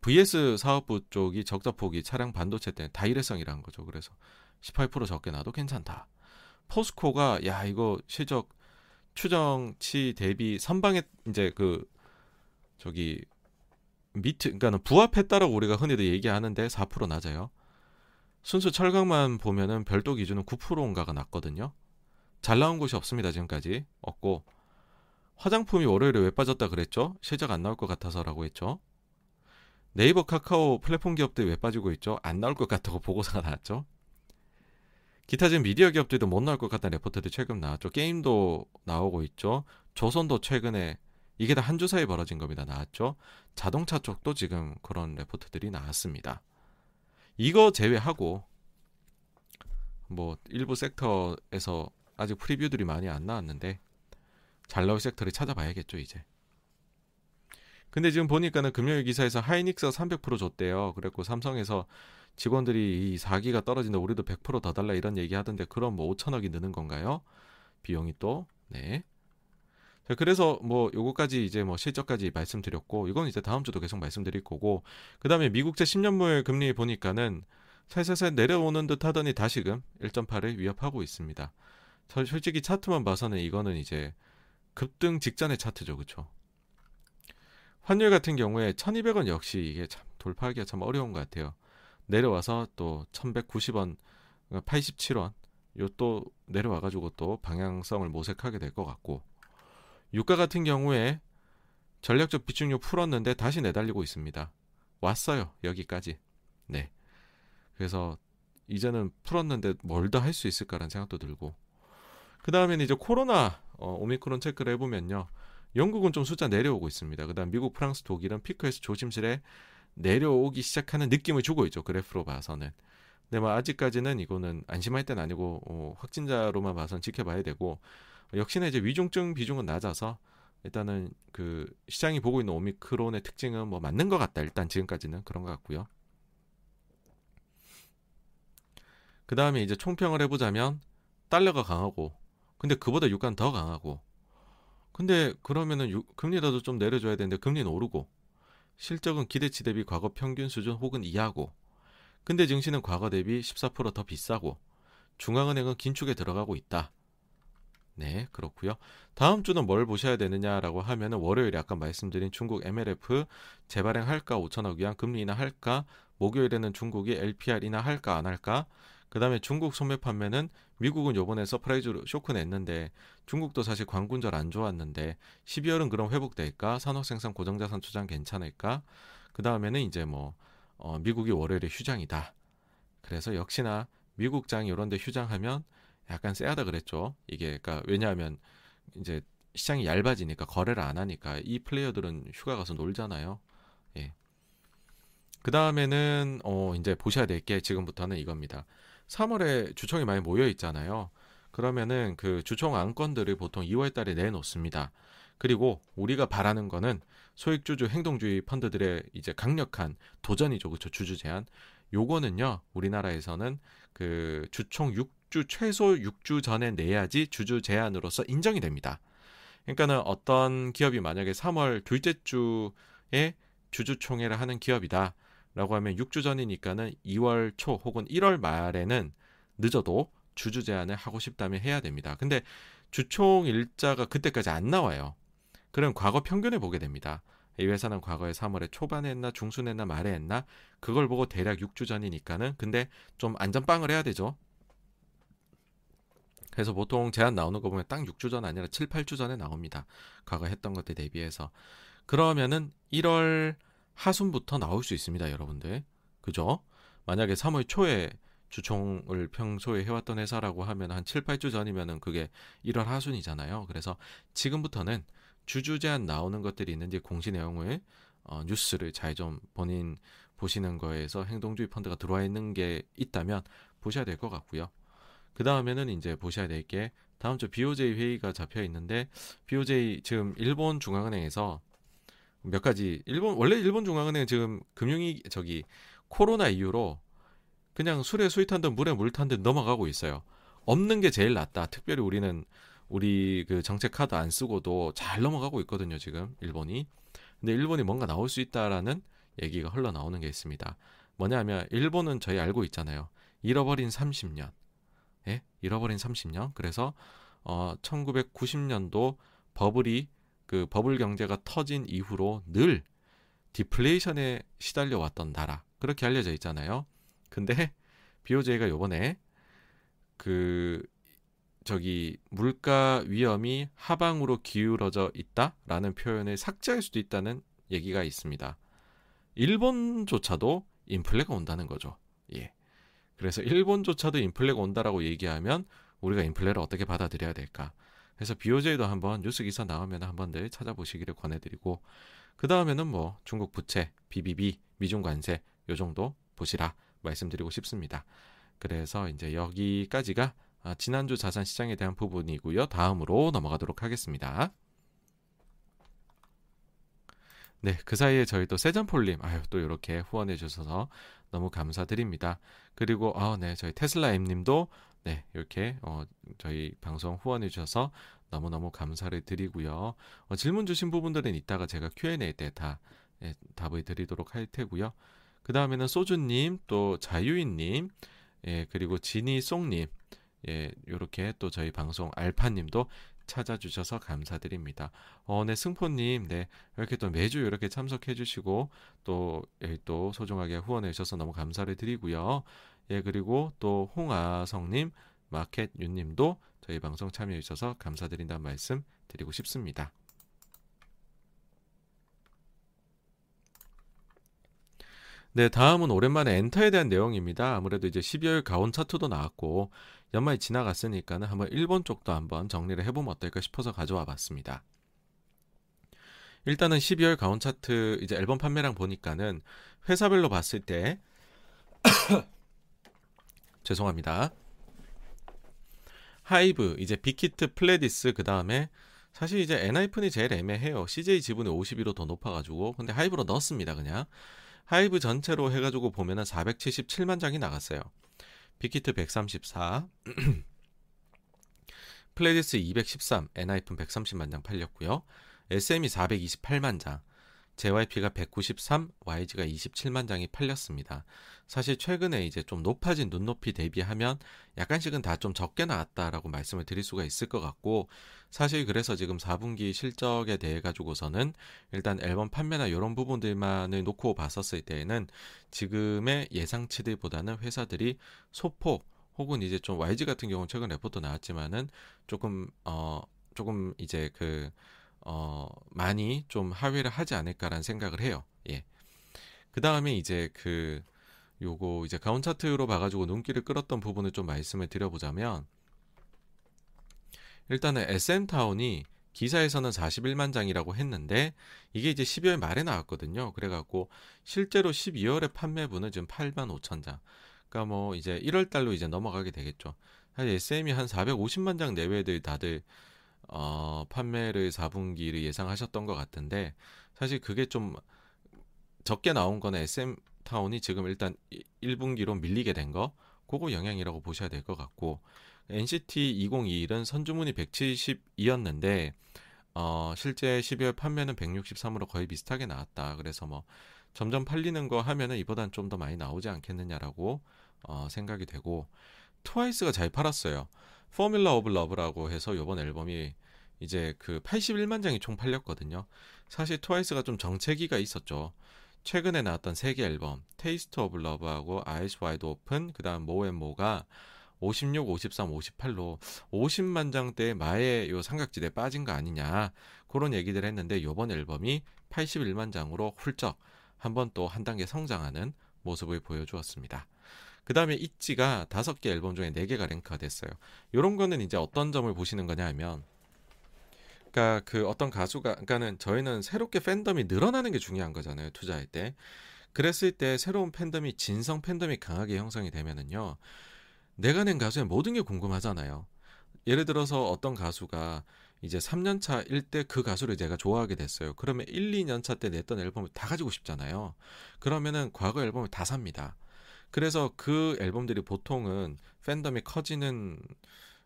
VS 사업부 쪽이 적자폭이 차량 반도체 때문에 다일회성이라는 거죠. 그래서 18% 적게 나도 괜찮다. 포스코가 야 이거 실적 추정치 대비 선방에 이제 그 저기 미트 그러니까는 부합했다라고 우리가 흔히들 얘기하는데 4% 낮아요. 순수 철강만 보면은 별도 기준은 9%인가가 낮거든요. 잘 나온 곳이 없습니다 지금까지 없고 화장품이 월요일에 왜 빠졌다 그랬죠? 실적 안 나올 것 같아서라고 했죠. 네이버 카카오 플랫폼 기업들이 왜 빠지고 있죠? 안 나올 것 같다고 보고서가 나왔죠. 기타 지금 미디어 기업들도 못 나올 것 같다는 레포트도 최근 나왔죠. 게임도 나오고 있죠. 조선도 최근에 이게 다 한 주 사이에 벌어진 겁니다. 나왔죠. 자동차 쪽도 지금 그런 레포트들이 나왔습니다. 이거 제외하고 뭐 일부 섹터에서 아직 프리뷰들이 많이 안 나왔는데 잘 나올 섹터를 찾아봐야겠죠 이제. 근데 지금 보니까는 금요일 기사에서 하이닉스가 300% 줬대요. 그랬고 삼성에서 직원들이 이 4기가 떨어진다 우리도 100%더 달라 이런 얘기 하던데 그럼 뭐 5천억이 느는 건가요? 비용이 또 네. 자, 그래서 뭐 요거까지 이제 뭐 실적까지 말씀드렸고 이건 이제 다음 주도 계속 말씀드릴 거고 그다음에 미국제 10년물 금리 보니까는 살살살 내려오는 듯 하더니 다시금 1.8을 위협하고 있습니다. 솔직히 차트만 봐서는 이거는 이제 급등 직전의 차트죠. 그렇죠? 환율 같은 경우에 1200원 역시 이게 참 돌파하기가 참 어려운 것 같아요. 내려와서 또 1190원, 87원 요 또 내려와 가지고 또 방향성을 모색하게 될 것 같고 유가 같은 경우에 전략적 비중료 풀었는데 다시 내달리고 있습니다. 왔어요. 여기까지. 네. 그래서 이제는 풀었는데 뭘 더 할 수 있을까라는 생각도 들고 그 다음에는 이제 코로나 어, 오미크론 체크를 해보면요. 영국은 좀 숫자 내려오고 있습니다. 그 다음 미국, 프랑스, 독일은 피크에서 조심스레 내려오기 시작하는 느낌을 주고 있죠. 그래프로 봐서는. 근데 뭐 아직까지는 이거는 안심할 때는 아니고 어, 확진자로만 봐선 지켜봐야 되고 역시나 이제 위중증 비중은 낮아서 일단은 그 시장이 보고 있는 오미크론의 특징은 뭐 맞는 것 같다. 일단 지금까지는 그런 것 같고요. 그 다음에 이제 총평을 해보자면 달러가 강하고 근데 그보다 유가는 더 강하고 근데 그러면은 유, 금리라도 좀 내려줘야 되는데 금리는 오르고 실적은 기대치 대비 과거 평균 수준 혹은 이하고 근데 증시는 과거 대비 14%더 비싸고 중앙은행은 긴축에 들어가고 있다. 네, 그렇고요. 다음 주는 뭘 보셔야 되느냐라고 하면은 월요일에 아까 말씀드린 중국 MLF 재발행 할까 5천억 위안 금리 인하 할까 목요일에는 중국이 LPR 인하 할까 안 할까 그 다음에 중국 소매 판매는 미국은 요번에 surprise로 쇼크 냈는데 중국도 사실 광군절 안 좋았는데 12월은 그럼 회복될까? 산업생산 고정자산 투자는 괜찮을까? 그 다음에는 이제 뭐 어, 미국이 월요일에 휴장이다. 그래서 역시나 미국장이 이런데 휴장하면 약간 쎄하다 그랬죠. 이게 그러니까 왜냐하면 이제 시장이 얇아지니까 거래를 안 하니까 이 플레이어들은 휴가 가서 놀잖아요. 예. 그 다음에는 어 이제 보셔야 될 게 지금부터는 이겁니다. 3월에 주총이 많이 모여 있잖아요. 그러면은 그 주총 안건들을 보통 2월 달에 내놓습니다. 그리고 우리가 바라는 거는 소액주주 행동주의 펀드들의 이제 강력한 도전이죠. 그렇죠. 주주 제한. 요거는요. 우리나라에서는 그 주총 6 주 최소 6주 전에 내야지 주주 제한으로서 인정이 됩니다. 그러니까는 어떤 기업이 만약에 3월 둘째 주에 주주총회를 하는 기업이다. 라고 하면 6주 전이니까는 2월 초 혹은 1월 말에는 늦어도 주주 제한을 하고 싶다면 해야 됩니다. 근데 주총 일자가 그때까지 안 나와요. 그럼 과거 평균을 보게 됩니다. 이 회사는 과거에 3월에 초반에 했나 중순에 했나 말에 했나 그걸 보고 대략 6주 전이니까는 근데 좀 안전빵을 해야 되죠. 그래서 보통 제한 나오는 거 보면 딱 6주 전 아니라 7, 8주 전에 나옵니다. 과거 했던 것들 대비해서. 그러면은 1월 하순부터 나올 수 있습니다, 여러분들. 그죠? 만약에 3월 초에 주총을 평소에 해왔던 회사라고 하면 한 7, 8주 전이면은 그게 1월 하순이잖아요. 그래서 지금부터는 주주 제한 나오는 것들이 있는지 공시 내용을 어, 뉴스를 잘 좀 본인 보시는 거에서 행동주의 펀드가 들어와 있는 게 있다면 보셔야 될 것 같고요. 그 다음에는 이제 보셔야 될 게 다음 주 BOJ 회의가 잡혀 있는데 BOJ 지금 일본 중앙은행에서 몇 가지 일본 원래 일본 중앙은행 지금 금융위 저기 코로나 이후로 그냥 술에 수이 탄 듯 물에 물 탄 듯 넘어가고 있어요. 없는 게 제일 낫다. 특별히 우리는 우리 그 정책 카드 안 쓰고도 잘 넘어가고 있거든요, 지금 일본이. 근데 일본이 뭔가 나올 수 있다라는 얘기가 흘러나오는 게 있습니다. 뭐냐면 일본은 저희 알고 있잖아요. 잃어버린 30년. 예? 잃어버린 30년. 그래서 어 1990년도 버블이 그 버블 경제가 터진 이후로 늘 디플레이션에 시달려 왔던 나라. 그렇게 알려져 있잖아요. 근데 BOJ가 요번에 그 저기 물가 위험이 하방으로 기울어져 있다라는 표현을 삭제할 수도 있다는 얘기가 있습니다. 일본조차도 인플레가 온다는 거죠. 예. 그래서 일본조차도 인플레가 온다라고 얘기하면 우리가 인플레를 어떻게 받아들여야 될까? 그래서 BOJ도 한번 뉴스 기사 나오면 한번들 찾아보시기를 권해드리고 그 다음에는 뭐 중국 부채, BBB, 미중 관세 요 정도 보시라 말씀드리고 싶습니다. 그래서 이제 여기까지가 아, 지난주 자산 시장에 대한 부분이고요. 다음으로 넘어가도록 하겠습니다. 네, 그 사이에 저희 또 세전폴님, 아유, 또 이렇게 후원해 주셔서 너무 감사드립니다. 그리고, 아, 네, 저희 테슬라 M님도, 네, 이렇게, 어, 저희 방송 후원해 주셔서 너무너무 감사를 드리고요. 어, 질문 주신 부분들은 이따가 제가 Q&A 때다 예, 답을 드리도록 할 테고요. 그 다음에는 소주님, 또 자유인님, 예, 그리고 지니송님, 예, 요렇게 또 저희 방송 알파님도 찾아주셔서 감사드립니다. 어, 네, 승포님, 네, 이렇게 또 매주 이렇게 참석해주시고, 또, 예, 또 소중하게 후원해주셔서 너무 감사를 드리고요. 예, 그리고 또 홍아성님, 마켓유님도 저희 방송 참여해주셔서 감사드린다는 말씀 드리고 싶습니다. 네, 다음은 오랜만에 엔터에 대한 내용입니다. 아무래도 이제 12월 가온 차트도 나왔고 연말이 지나갔으니까는 한번 일본 쪽도 한번 정리를 해보면 어떨까 싶어서 가져와 봤습니다. 일단은 12월 가온 차트 이제 앨범 판매량 보니까는 회사별로 봤을 때 죄송합니다. 하이브 이제 빅히트 플레디스 그 다음에 사실 이제 엔하이픈이 제일 애매해요. CJ 지분이 52로 더 높아가지고 근데 하이브로 넣었습니다 그냥. 하이브 전체로 해가지고 보면은 477만 장이 나갔어요. 빅히트 134, 플레디스 213, 엔하이픈 130만 장 팔렸고요. SM이 428만 장, JYP가 193, YG가 27만 장이 팔렸습니다. 사실 최근에 이제 좀 높아진 눈높이 대비하면 약간씩은 다 좀 적게 나왔다라고 말씀을 드릴 수가 있을 것 같고 사실 그래서 지금 4분기 실적에 대해 가지고서는 일단 앨범 판매나 이런 부분들만을 놓고 봤었을 때에는 지금의 예상치들보다는 회사들이 소폭 혹은 이제 좀 YG 같은 경우는 최근 레포트 나왔지만은 조금 어 조금 이제 그 어, 많이 좀 하회를 하지 않을까라는 생각을 해요. 예. 그 다음에 이제 그, 요거 이제 가운 차트로 봐가지고 눈길을 끌었던 부분을 좀 말씀을 드려보자면, 일단은 SM타운이 기사에서는 41만 장이라고 했는데, 이게 이제 12월 말에 나왔거든요. 그래갖고, 실제로 12월에 판매분은 지금 8만 5천 장. 그러니까 뭐 이제 1월 달로 이제 넘어가게 되겠죠. 한 SM이 한 450만 장 내외들 다들 어, 판매를 4분기를 예상하셨던 것 같은데 사실 그게 좀 적게 나온 거는 SM 타운이 지금 일단 1분기로 밀리게 된 거, 그거 영향이라고 보셔야 될 것 같고 NCT 2021은 선주문이 172였는데 어, 실제 12월 판매는 163으로 거의 비슷하게 나왔다. 그래서 뭐 점점 팔리는 거 하면은 이보단 좀 더 많이 나오지 않겠느냐라고 어, 생각이 되고 트와이스가 잘 팔았어요. Formula of Love라고 해서 이번 앨범이 이제 그 81만 장이 총 팔렸거든요. 사실 트와이스가 좀 정체기가 있었죠. 최근에 나왔던 세 개 앨범 Taste of Love하고 Eyes Wide Open 그다음 More & More가 56, 53, 58로 50만 장대의 마의 요 삼각지대에 빠진 거 아니냐 그런 얘기들 했는데 요번 앨범이 81만 장으로 훌쩍 한번 또 한 단계 성장하는 모습을 보여주었습니다. 그 다음에 있지가 다섯 개 앨범 중에 네 개가 랭크가 됐어요. 요런 거는 이제 어떤 점을 보시는 거냐 하면 그러니까 그 어떤 가수가 그러니까는 저희는 새롭게 팬덤이 늘어나는 게 중요한 거잖아요. 투자할 때. 그랬을 때 새로운 팬덤이 진성 팬덤이 강하게 형성이 되면은요. 내가 낸 가수의 모든 게 궁금하잖아요. 예를 들어서 어떤 가수가 이제 3년 차일 때 그 가수를 제가 좋아하게 됐어요. 그러면 1, 2년 차 때 냈던 앨범을 다 가지고 싶잖아요. 그러면은 과거 앨범을 다 삽니다. 그래서 그 앨범들이 보통은 팬덤이 커지는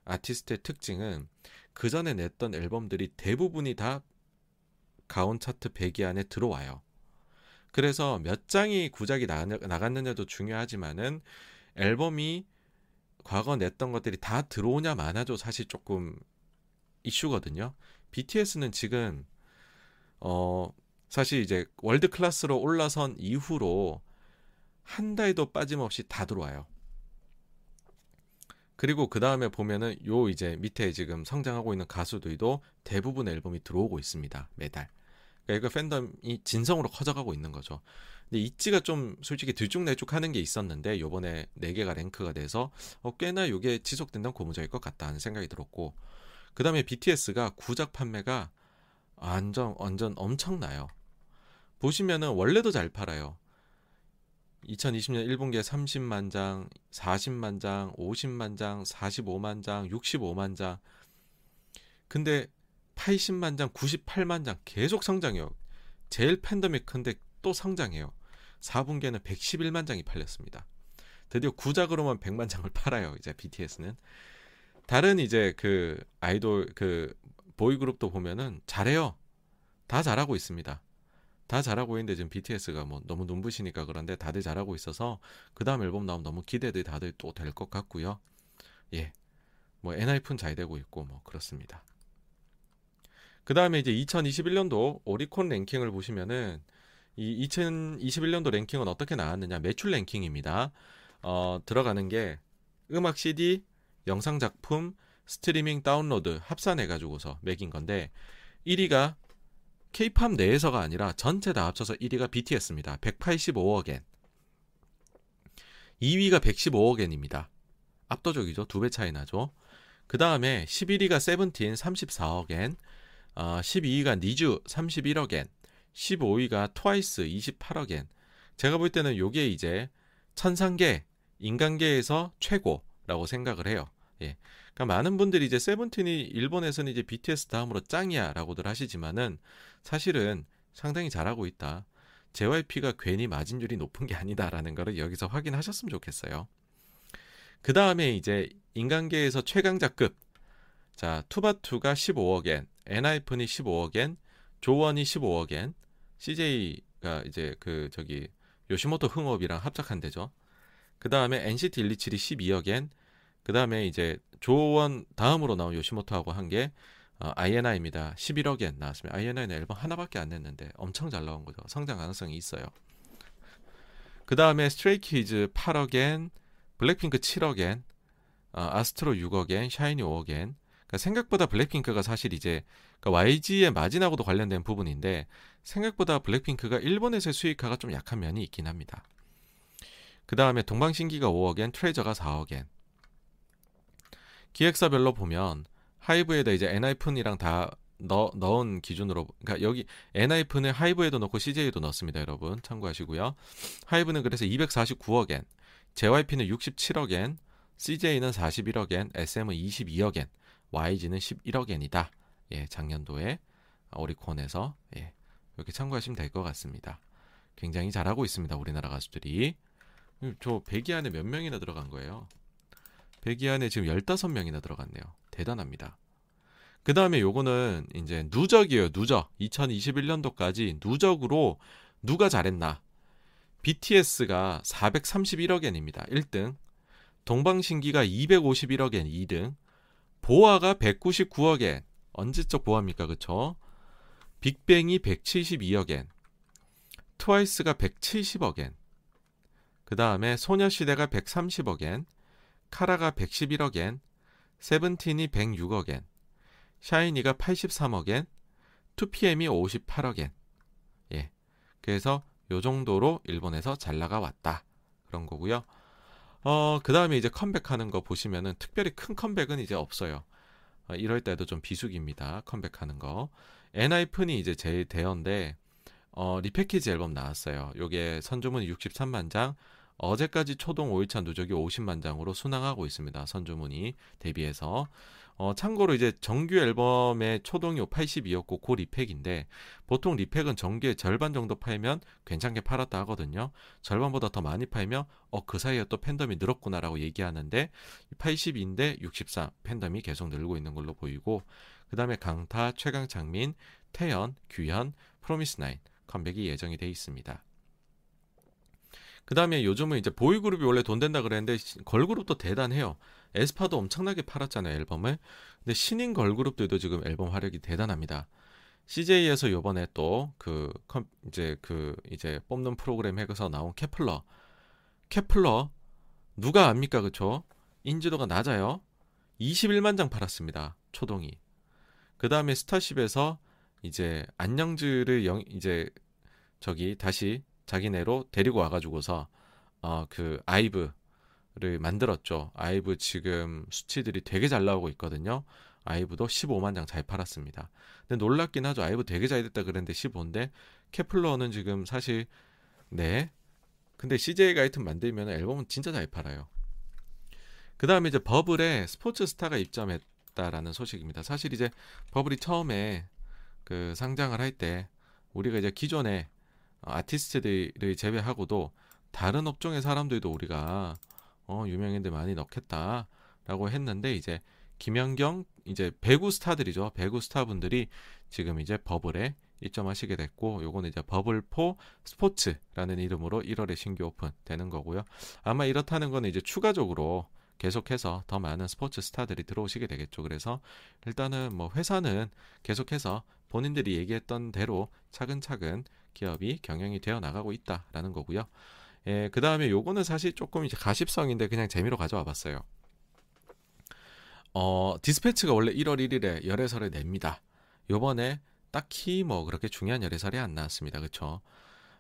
아티스트의 특징은 그 전에 냈던 앨범들이 대부분이 다 가온 차트 100위 안에 들어와요. 그래서 몇 장이 구작이 나, 나갔느냐도 중요하지만은 앨범이 과거 냈던 것들이 다 들어오냐 마냐도 사실 조금 이슈거든요. BTS는 지금 어 사실 이제 월드 클래스로 올라선 이후로 한 달도 빠짐없이 다 들어와요. 그리고 그 다음에 보면은 요 이제 밑에 지금 성장하고 있는 가수들도 대부분 앨범이 들어오고 있습니다. 매달. 그러니까 팬덤이 진성으로 커져가고 있는 거죠. 근데 있지가 좀 솔직히 들쭉날쭉 하는 게 있었는데 요번에 4개가 랭크가 돼서 어, 꽤나 요게 지속된다는 고무적일 것 같다는 생각이 들었고 그 다음에 BTS가 구작 판매가 완전 완전 엄청나요. 보시면은 원래도 잘 팔아요. 2020년 1분기에 30만 장, 40만 장, 50만 장, 45만 장, 65만 장. 근데 80만 장, 98만 장 계속 성장해요. 제일 팬덤이 큰데 또 성장해요. 4분기에는 111만 장이 팔렸습니다. 드디어 구작으로만 100만 장을 팔아요. 이제 BTS는. 다른 이제 그 아이돌 그 보이그룹도 보면은 잘해요. 다 잘하고 있습니다. 다 잘하고 있는데 지금 BTS가 뭐 너무 눈부시니까 그런데 다들 잘하고 있어서 그 다음 앨범 나오면 너무 기대들 다들 또 될 것 같고요. 예. 뭐 엔하이픈 잘 되고 있고 뭐 그렇습니다. 그 다음에 이제 2021년도 오리콘 랭킹을 보시면은 이 2021년도 랭킹은 어떻게 나왔느냐 매출 랭킹입니다. 어, 들어가는 게 음악 CD, 영상 작품, 스트리밍 다운로드 합산해 가지고서 매긴 건데 1위가 케이팝 내에서가 아니라 전체 다 합쳐서 1위가 BTS입니다. 185억엔. 2위가 115억엔입니다. 압도적이죠. 두 배 차이 나죠. 그 다음에 11위가 세븐틴 34억엔, 어, 12위가 니쥬 31억엔, 15위가 트와이스 28억엔. 제가 볼 때는 요게 이제 천상계, 인간계에서 최고라고 생각을 해요. 예. 그러니까 많은 분들이 이제 세븐틴이 일본에서는 이제 BTS 다음으로 짱이야라고들 하시지만은 사실은 상당히 잘하고 있다. JYP가 괜히 마진율이 높은 게 아니다라는 거를 여기서 확인하셨으면 좋겠어요. 그 다음에 이제 인간계에서 최강자급. 자, 투바투가 15억엔, 엔하이픈이 15억엔, 조원이 15억엔, CJ가 이제 그 저기 요시모토 흥업이랑 합작한 데죠. 그 다음에 NCT 127이 12억엔, 그 다음에 이제 조원 다음으로 나온 요시모토하고 한 게 어, INI입니다. 11억엔 나왔습니다. INI는 앨범 하나밖에 안 냈는데 엄청 잘 나온 거죠. 성장 가능성이 있어요. 그 다음에 스트레이키즈 8억엔, 블랙핑크 7억엔, 어, 아스트로 6억엔, 샤이니 5억엔. 그러니까 생각보다 블랙핑크가 사실 이제 그러니까 YG의 마진하고도 관련된 부분인데 생각보다 블랙핑크가 일본에서의 수익화가 좀 약한 면이 있긴 합니다. 그 다음에 동방신기가 5억엔, 트레저가 4억엔. 기획사별로 보면 하이브에다 이제 엔하이픈이랑 다 넣, 넣은 기준으로 그러니까 여기 엔하이픈을 하이브에도 넣고 CJ에도 넣습니다, 여러분. 참고하시고요. 하이브는 그래서 249억엔, JYP는 67억엔, CJ는 41억엔, SM은 22억엔, YG는 11억엔이다. 예, 작년도에 오리콘에서 예, 이렇게 참고하시면 될 것 같습니다. 굉장히 잘하고 있습니다. 우리나라 가수들이. 저 100위 안에 몇 명이나 들어간 거예요? 100위 안에 지금 15명이나 들어갔네요. 대단합니다. 그 다음에 요거는 이제 누적이에요. 누적. 2021년도까지 누적으로 누가 잘했나. BTS가 431억엔입니다. 1등. 동방신기가 251억엔 2등. 보아가 199억엔. 언제적 보아입니까? 그쵸? 빅뱅이 172억엔. 트와이스가 170억엔. 그 다음에 소녀시대가 130억엔. 카라가 111억엔. 세븐틴이 106억엔. 샤이니가 83억엔. 2PM이 58억엔. 예. 그래서 요 정도로 일본에서 잘 나가 왔다. 그런 거고요. 어, 그 다음에 이제 컴백하는 거 보시면은 특별히 큰 컴백은 이제 없어요. 어, 이럴 때도 좀 비수기입니다. 컴백하는 거. 엔하이픈이 이제 제일 대어인데, 어, repackage 앨범 나왔어요. 요게 선주문이 63만 장, 어제까지 초동 5일차 누적이 50만 장으로 순항하고 있습니다. 선주문이 대비해서. 어, 참고로 이제 정규 앨범의 초동이 82였고 고 리팩인데 보통 리팩은 정규의 절반 정도 팔면 괜찮게 팔았다 하거든요. 절반보다 더 많이 팔면 어 그 사이에 또 팬덤이 늘었구나라고 얘기하는데 82인데 64 팬덤이 계속 늘고 있는 걸로 보이고 그 다음에 강타, 최강창민, 태연, 규현, 프로미스나인 컴백이 예정이 돼 있습니다. 그 다음에 요즘은 이제 보이그룹이 원래 돈 된다 그랬는데 걸그룹도 대단해요. 에스파도 엄청나게 팔았잖아요 앨범을. 근데 신인 걸그룹들도 지금 앨범 화력이 대단합니다. CJ에서 요번에 또 그 이제 그 이제 뽑는 프로그램 해서 나온 케플러. 케플러 누가 압니까 그쵸? 인지도가 낮아요. 21만 장 팔았습니다. 초동이. 그 다음에 스타쉽에서 이제 안녕즈를 영, 이제 저기 다시 자기네로 데리고 와가지고서 어 그 아이브를 만들었죠. 아이브 지금 수치들이 되게 잘 나오고 있거든요. 아이브도 15만 장 잘 팔았습니다. 근데 놀랍긴 하죠. 아이브 되게 잘 됐다 그랬는데 15인데 케플러는 지금 사실 네. 근데 CJ가 하여튼 만들면 앨범은 진짜 잘 팔아요. 그 다음에 이제 버블에 스포츠 스타가 입점했다라는 소식입니다. 사실 이제 버블이 처음에 그 상장을 할 때 우리가 이제 기존에 아티스트들을 제외하고도 다른 업종의 사람들도 우리가 어, 유명인들 많이 넣겠다라고 했는데 이제 김연경 이제 배구 스타들이죠. 배구 스타분들이 지금 이제 버블에 입점하시게 됐고 요거는 이제 버블4 스포츠라는 이름으로 1월에 신규 오픈 되는 거고요. 아마 이렇다는 거는 이제 추가적으로 계속해서 더 많은 스포츠 스타들이 들어오시게 되겠죠. 그래서 일단은 뭐 회사는 계속해서 본인들이 얘기했던 대로 차근차근 기업이 경영이 되어 나가고 있다라는 거고요. 예, 그 다음에 요거는 사실 조금 이제 가십성인데 그냥 재미로 가져와 봤어요. 어, 디스패치가 원래 1월 1일에 열애설을 냅니다. 요번에 딱히 뭐 그렇게 중요한 열애설이 안 나왔습니다. 그쵸?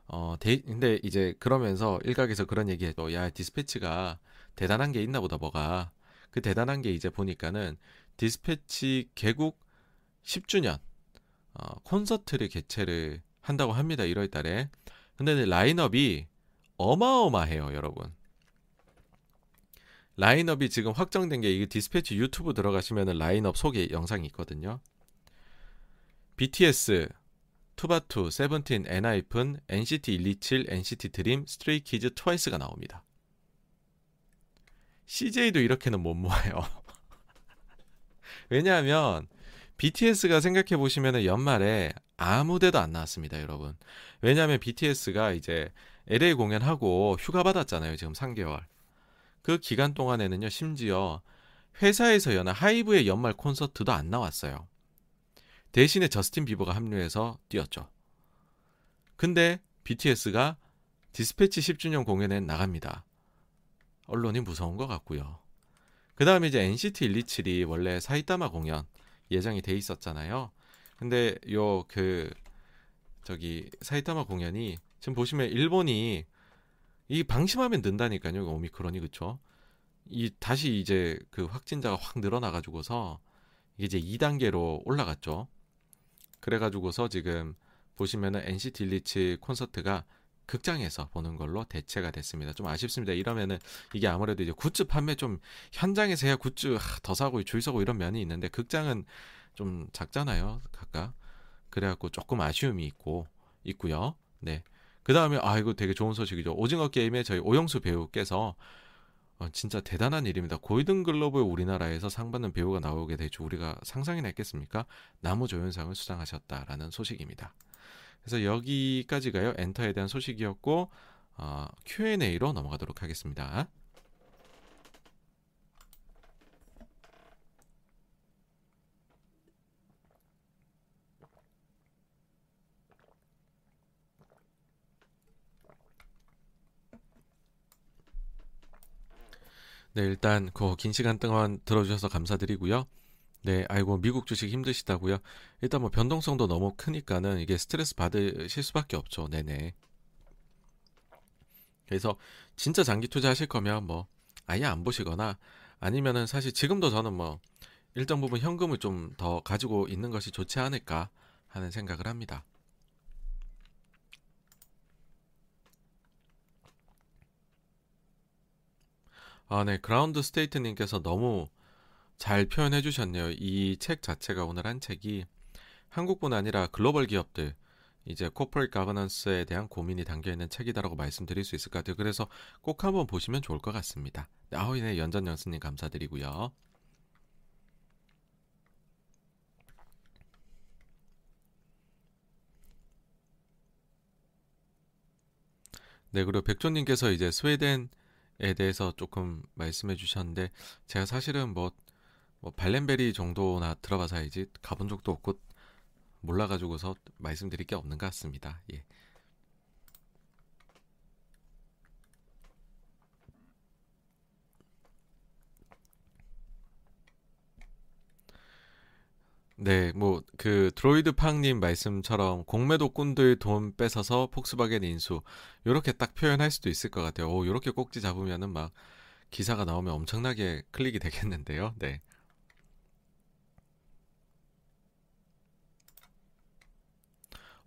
어, 데, 근데 이제 그러면서 일각에서 그런 얘기 해도 야, 디스패치가 대단한 게 있나 보다 뭐가. 그 대단한 게 이제 보니까는 디스패치 개국 10주년 어, 콘서트를 개최를 한다고 합니다. 1월 달에. 근데 라인업이 어마어마해요, 여러분. 라인업이 지금 확정된 게 이게 디스패치 유튜브 들어가시면 라인업 소개 영상이 있거든요. BTS, 투바투, 세븐틴, 엔하이픈, NCT 127, NCT 드림, 스트레이키즈, 트와이스가 나옵니다. CJ도 이렇게는 못 모아요. 왜냐하면 BTS가 생각해 보시면 연말에 아무 데도 안 나왔습니다, 여러분. 왜냐하면 BTS가 이제 LA 공연하고 휴가 받았잖아요, 지금 3개월. 그 기간 동안에는요, 심지어 회사에서 여는 하이브의 연말 콘서트도 안 나왔어요. 대신에 저스틴 비버가 합류해서 뛰었죠. 근데 BTS가 디스패치 10주년 공연에 나갑니다. 언론이 무서운 것 같고요. 그 다음에 이제 NCT 127이 원래 사이타마 공연 예정이 돼 있었잖아요. 근데 요 그 저기 사이타마 공연이 지금 보시면 일본이 이 방심하면 는다니까요. 오미크론이 그쵸? 이 다시 이제 그 확진자가 확 늘어나 가지고서 이게 이제 2단계로 올라갔죠. 그래 가지고서 지금 보시면은 NCT 127 콘서트가 극장에서 보는 걸로 대체가 됐습니다. 좀 아쉽습니다. 이러면은 이게 아무래도 이제 굿즈 판매 좀 현장에서 해야 굿즈 더 사고 줄 서고 이런 면이 있는데 극장은 좀 작잖아요. 각각. 그래갖고 조금 아쉬움이 있고 있고요. 네. 그 다음에 아 이거 되게 좋은 소식이죠. 오징어 게임에 저희 오영수 배우께서 어, 진짜 대단한 일입니다. 골든 글로브 우리나라에서 상 받는 배우가 나오게 될줄 우리가 상상이나 했겠습니까? 나무 조연상을 수상하셨다라는 소식입니다. 그래서 여기까지가요. 엔터에 대한 소식이었고 어, Q&A로 넘어가도록 하겠습니다. 네, 일단 그 긴 시간 동안 들어주셔서 감사드리고요. 네, 아이고 미국 주식 힘드시다고요. 일단 뭐 변동성도 너무 크니까는 이게 스트레스 받으실 수밖에 없죠. 네네. 그래서 진짜 장기 투자하실 거면 뭐 아예 안 보시거나 아니면은 사실 지금도 저는 뭐 일정 부분 현금을 좀 더 가지고 있는 것이 좋지 않을까 하는 생각을 합니다. 아, 네. 그라운드 스테이트님께서 너무 잘 표현해 주셨네요. 이 책 자체가 오늘 한 책이 한국뿐 아니라 글로벌 기업들 이제 corporate governance에 대한 고민이 담겨 있는 책이다라고 말씀드릴 수 있을 것 같아요. 그래서 꼭 한번 보시면 좋을 것 같습니다. 아우 네, 연전 영수님 감사드리고요. 네, 그리고 백조님께서 이제 스웨덴 에 대해서 조금 말씀해 주셨는데 제가 사실은 뭐, 뭐 발렌베리 정도나 들어가서 알지 가본 적도 없고 몰라가지고서 말씀드릴 게 없는 것 같습니다. 예. 네, 뭐 그 드로이드 팡님 말씀처럼 공매도꾼들 돈 뺏어서 폭스바겐 인수 요렇게 딱 표현할 수도 있을 것 같아요. 오, 요렇게 꼭지 잡으면은 막 기사가 나오면 엄청나게 클릭이 되겠는데요. 네.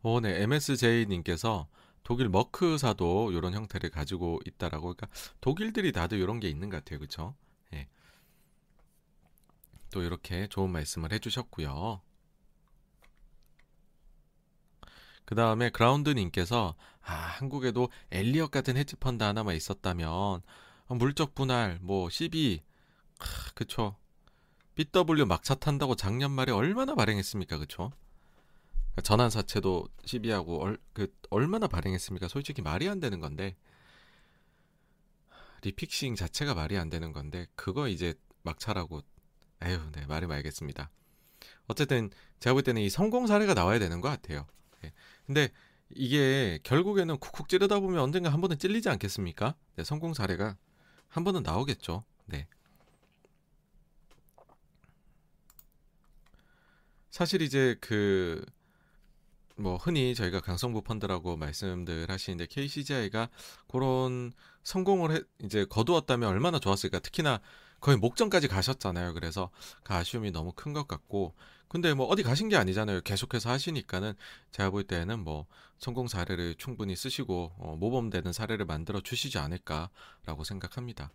오, 네. MSJ님께서 독일 머크사도 이런 형태를 가지고 있다라고. 그러니까 독일들이 다들 이런 게 있는 것 같아요. 그렇죠? 예. 또 이렇게 좋은 말씀을 해주셨고요. 그 다음에 그라운드님께서 아 한국에도 엘리엇 같은 헤지 펀드 하나만 있었다면 물적 분할 뭐 CB 크, 그쵸 BW 막차 탄다고 작년 말에 얼마나 발행했습니까 그쵸 전환 사채도 CB하고 얼, 그 얼마나 발행했습니까 솔직히 말이 안 되는 건데 리픽싱 자체가 말이 안 되는 건데 그거 이제 막차라고 에휴, 네, 말이 말겠습니다. 어쨌든 제가 볼 때는 이 성공 사례가 나와야 되는 것 같아요. 네. 근데 이게 결국에는 쿡쿡 찌르다 보면 언젠가 한 번은 찔리지 않겠습니까? 네, 성공 사례가 한 번은 나오겠죠. 네. 사실 이제 그 뭐 흔히 저희가 강성부 펀드라고 말씀들 하시는데 KCGI가 그런 성공을 해, 이제 거두었다면 얼마나 좋았을까. 특히나 거의 목전까지 가셨잖아요. 그래서 그 아쉬움이 너무 큰 것 같고 근데 뭐 어디 가신 게 아니잖아요. 계속해서 하시니까는 제가 볼 때는 뭐 성공 사례를 충분히 쓰시고 어, 모범되는 사례를 만들어 주시지 않을까라고 생각합니다.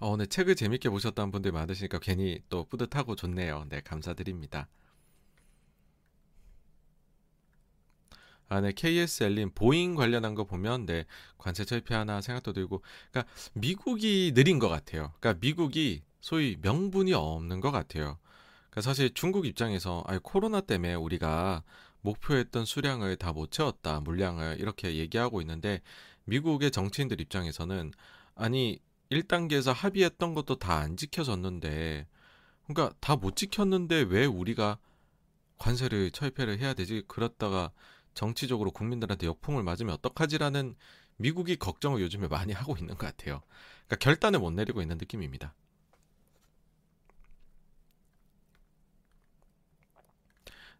어, 오늘 책을 재밌게 보셨다는 분들 많으시니까 괜히 또 뿌듯하고 좋네요. 네, 감사드립니다. 아, 네, KSL님 보잉 관련한 거 보면 네 관세 철폐하나 생각도 들고, 그러니까 미국이 느린 것 같아요. 그러니까 미국이 소위 명분이 없는 것 같아요. 그러니까 사실 중국 입장에서 아니, 코로나 때문에 우리가 목표했던 수량을 다 못 채웠다 물량을 이렇게 얘기하고 있는데 미국의 정치인들 입장에서는 아니 1단계에서 합의했던 것도 다 안 지켜졌는데 그러니까 다 못 지켰는데 왜 우리가 관세를 철폐를 해야 되지? 그렇다가 정치적으로 국민들한테 역풍을 맞으면 어떡하지라는 미국이 걱정을 요즘에 많이 하고 있는 것 같아요. 그러니까 결단을 못 내리고 있는 느낌입니다.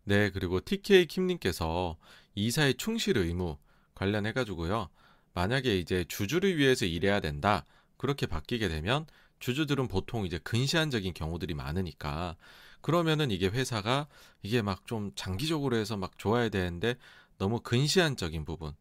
네, 그리고 TK 킴님께서 이사의 충실 의무 관련해가지고요. 만약에 이제 주주를 위해서 일해야 된다. 그렇게 바뀌게 되면 주주들은 보통 이제 근시안적인 경우들이 많으니까 그러면은 이게 회사가 이게 막 좀 장기적으로 해서 막 좋아야 되는데 너무 근시안적인 부분.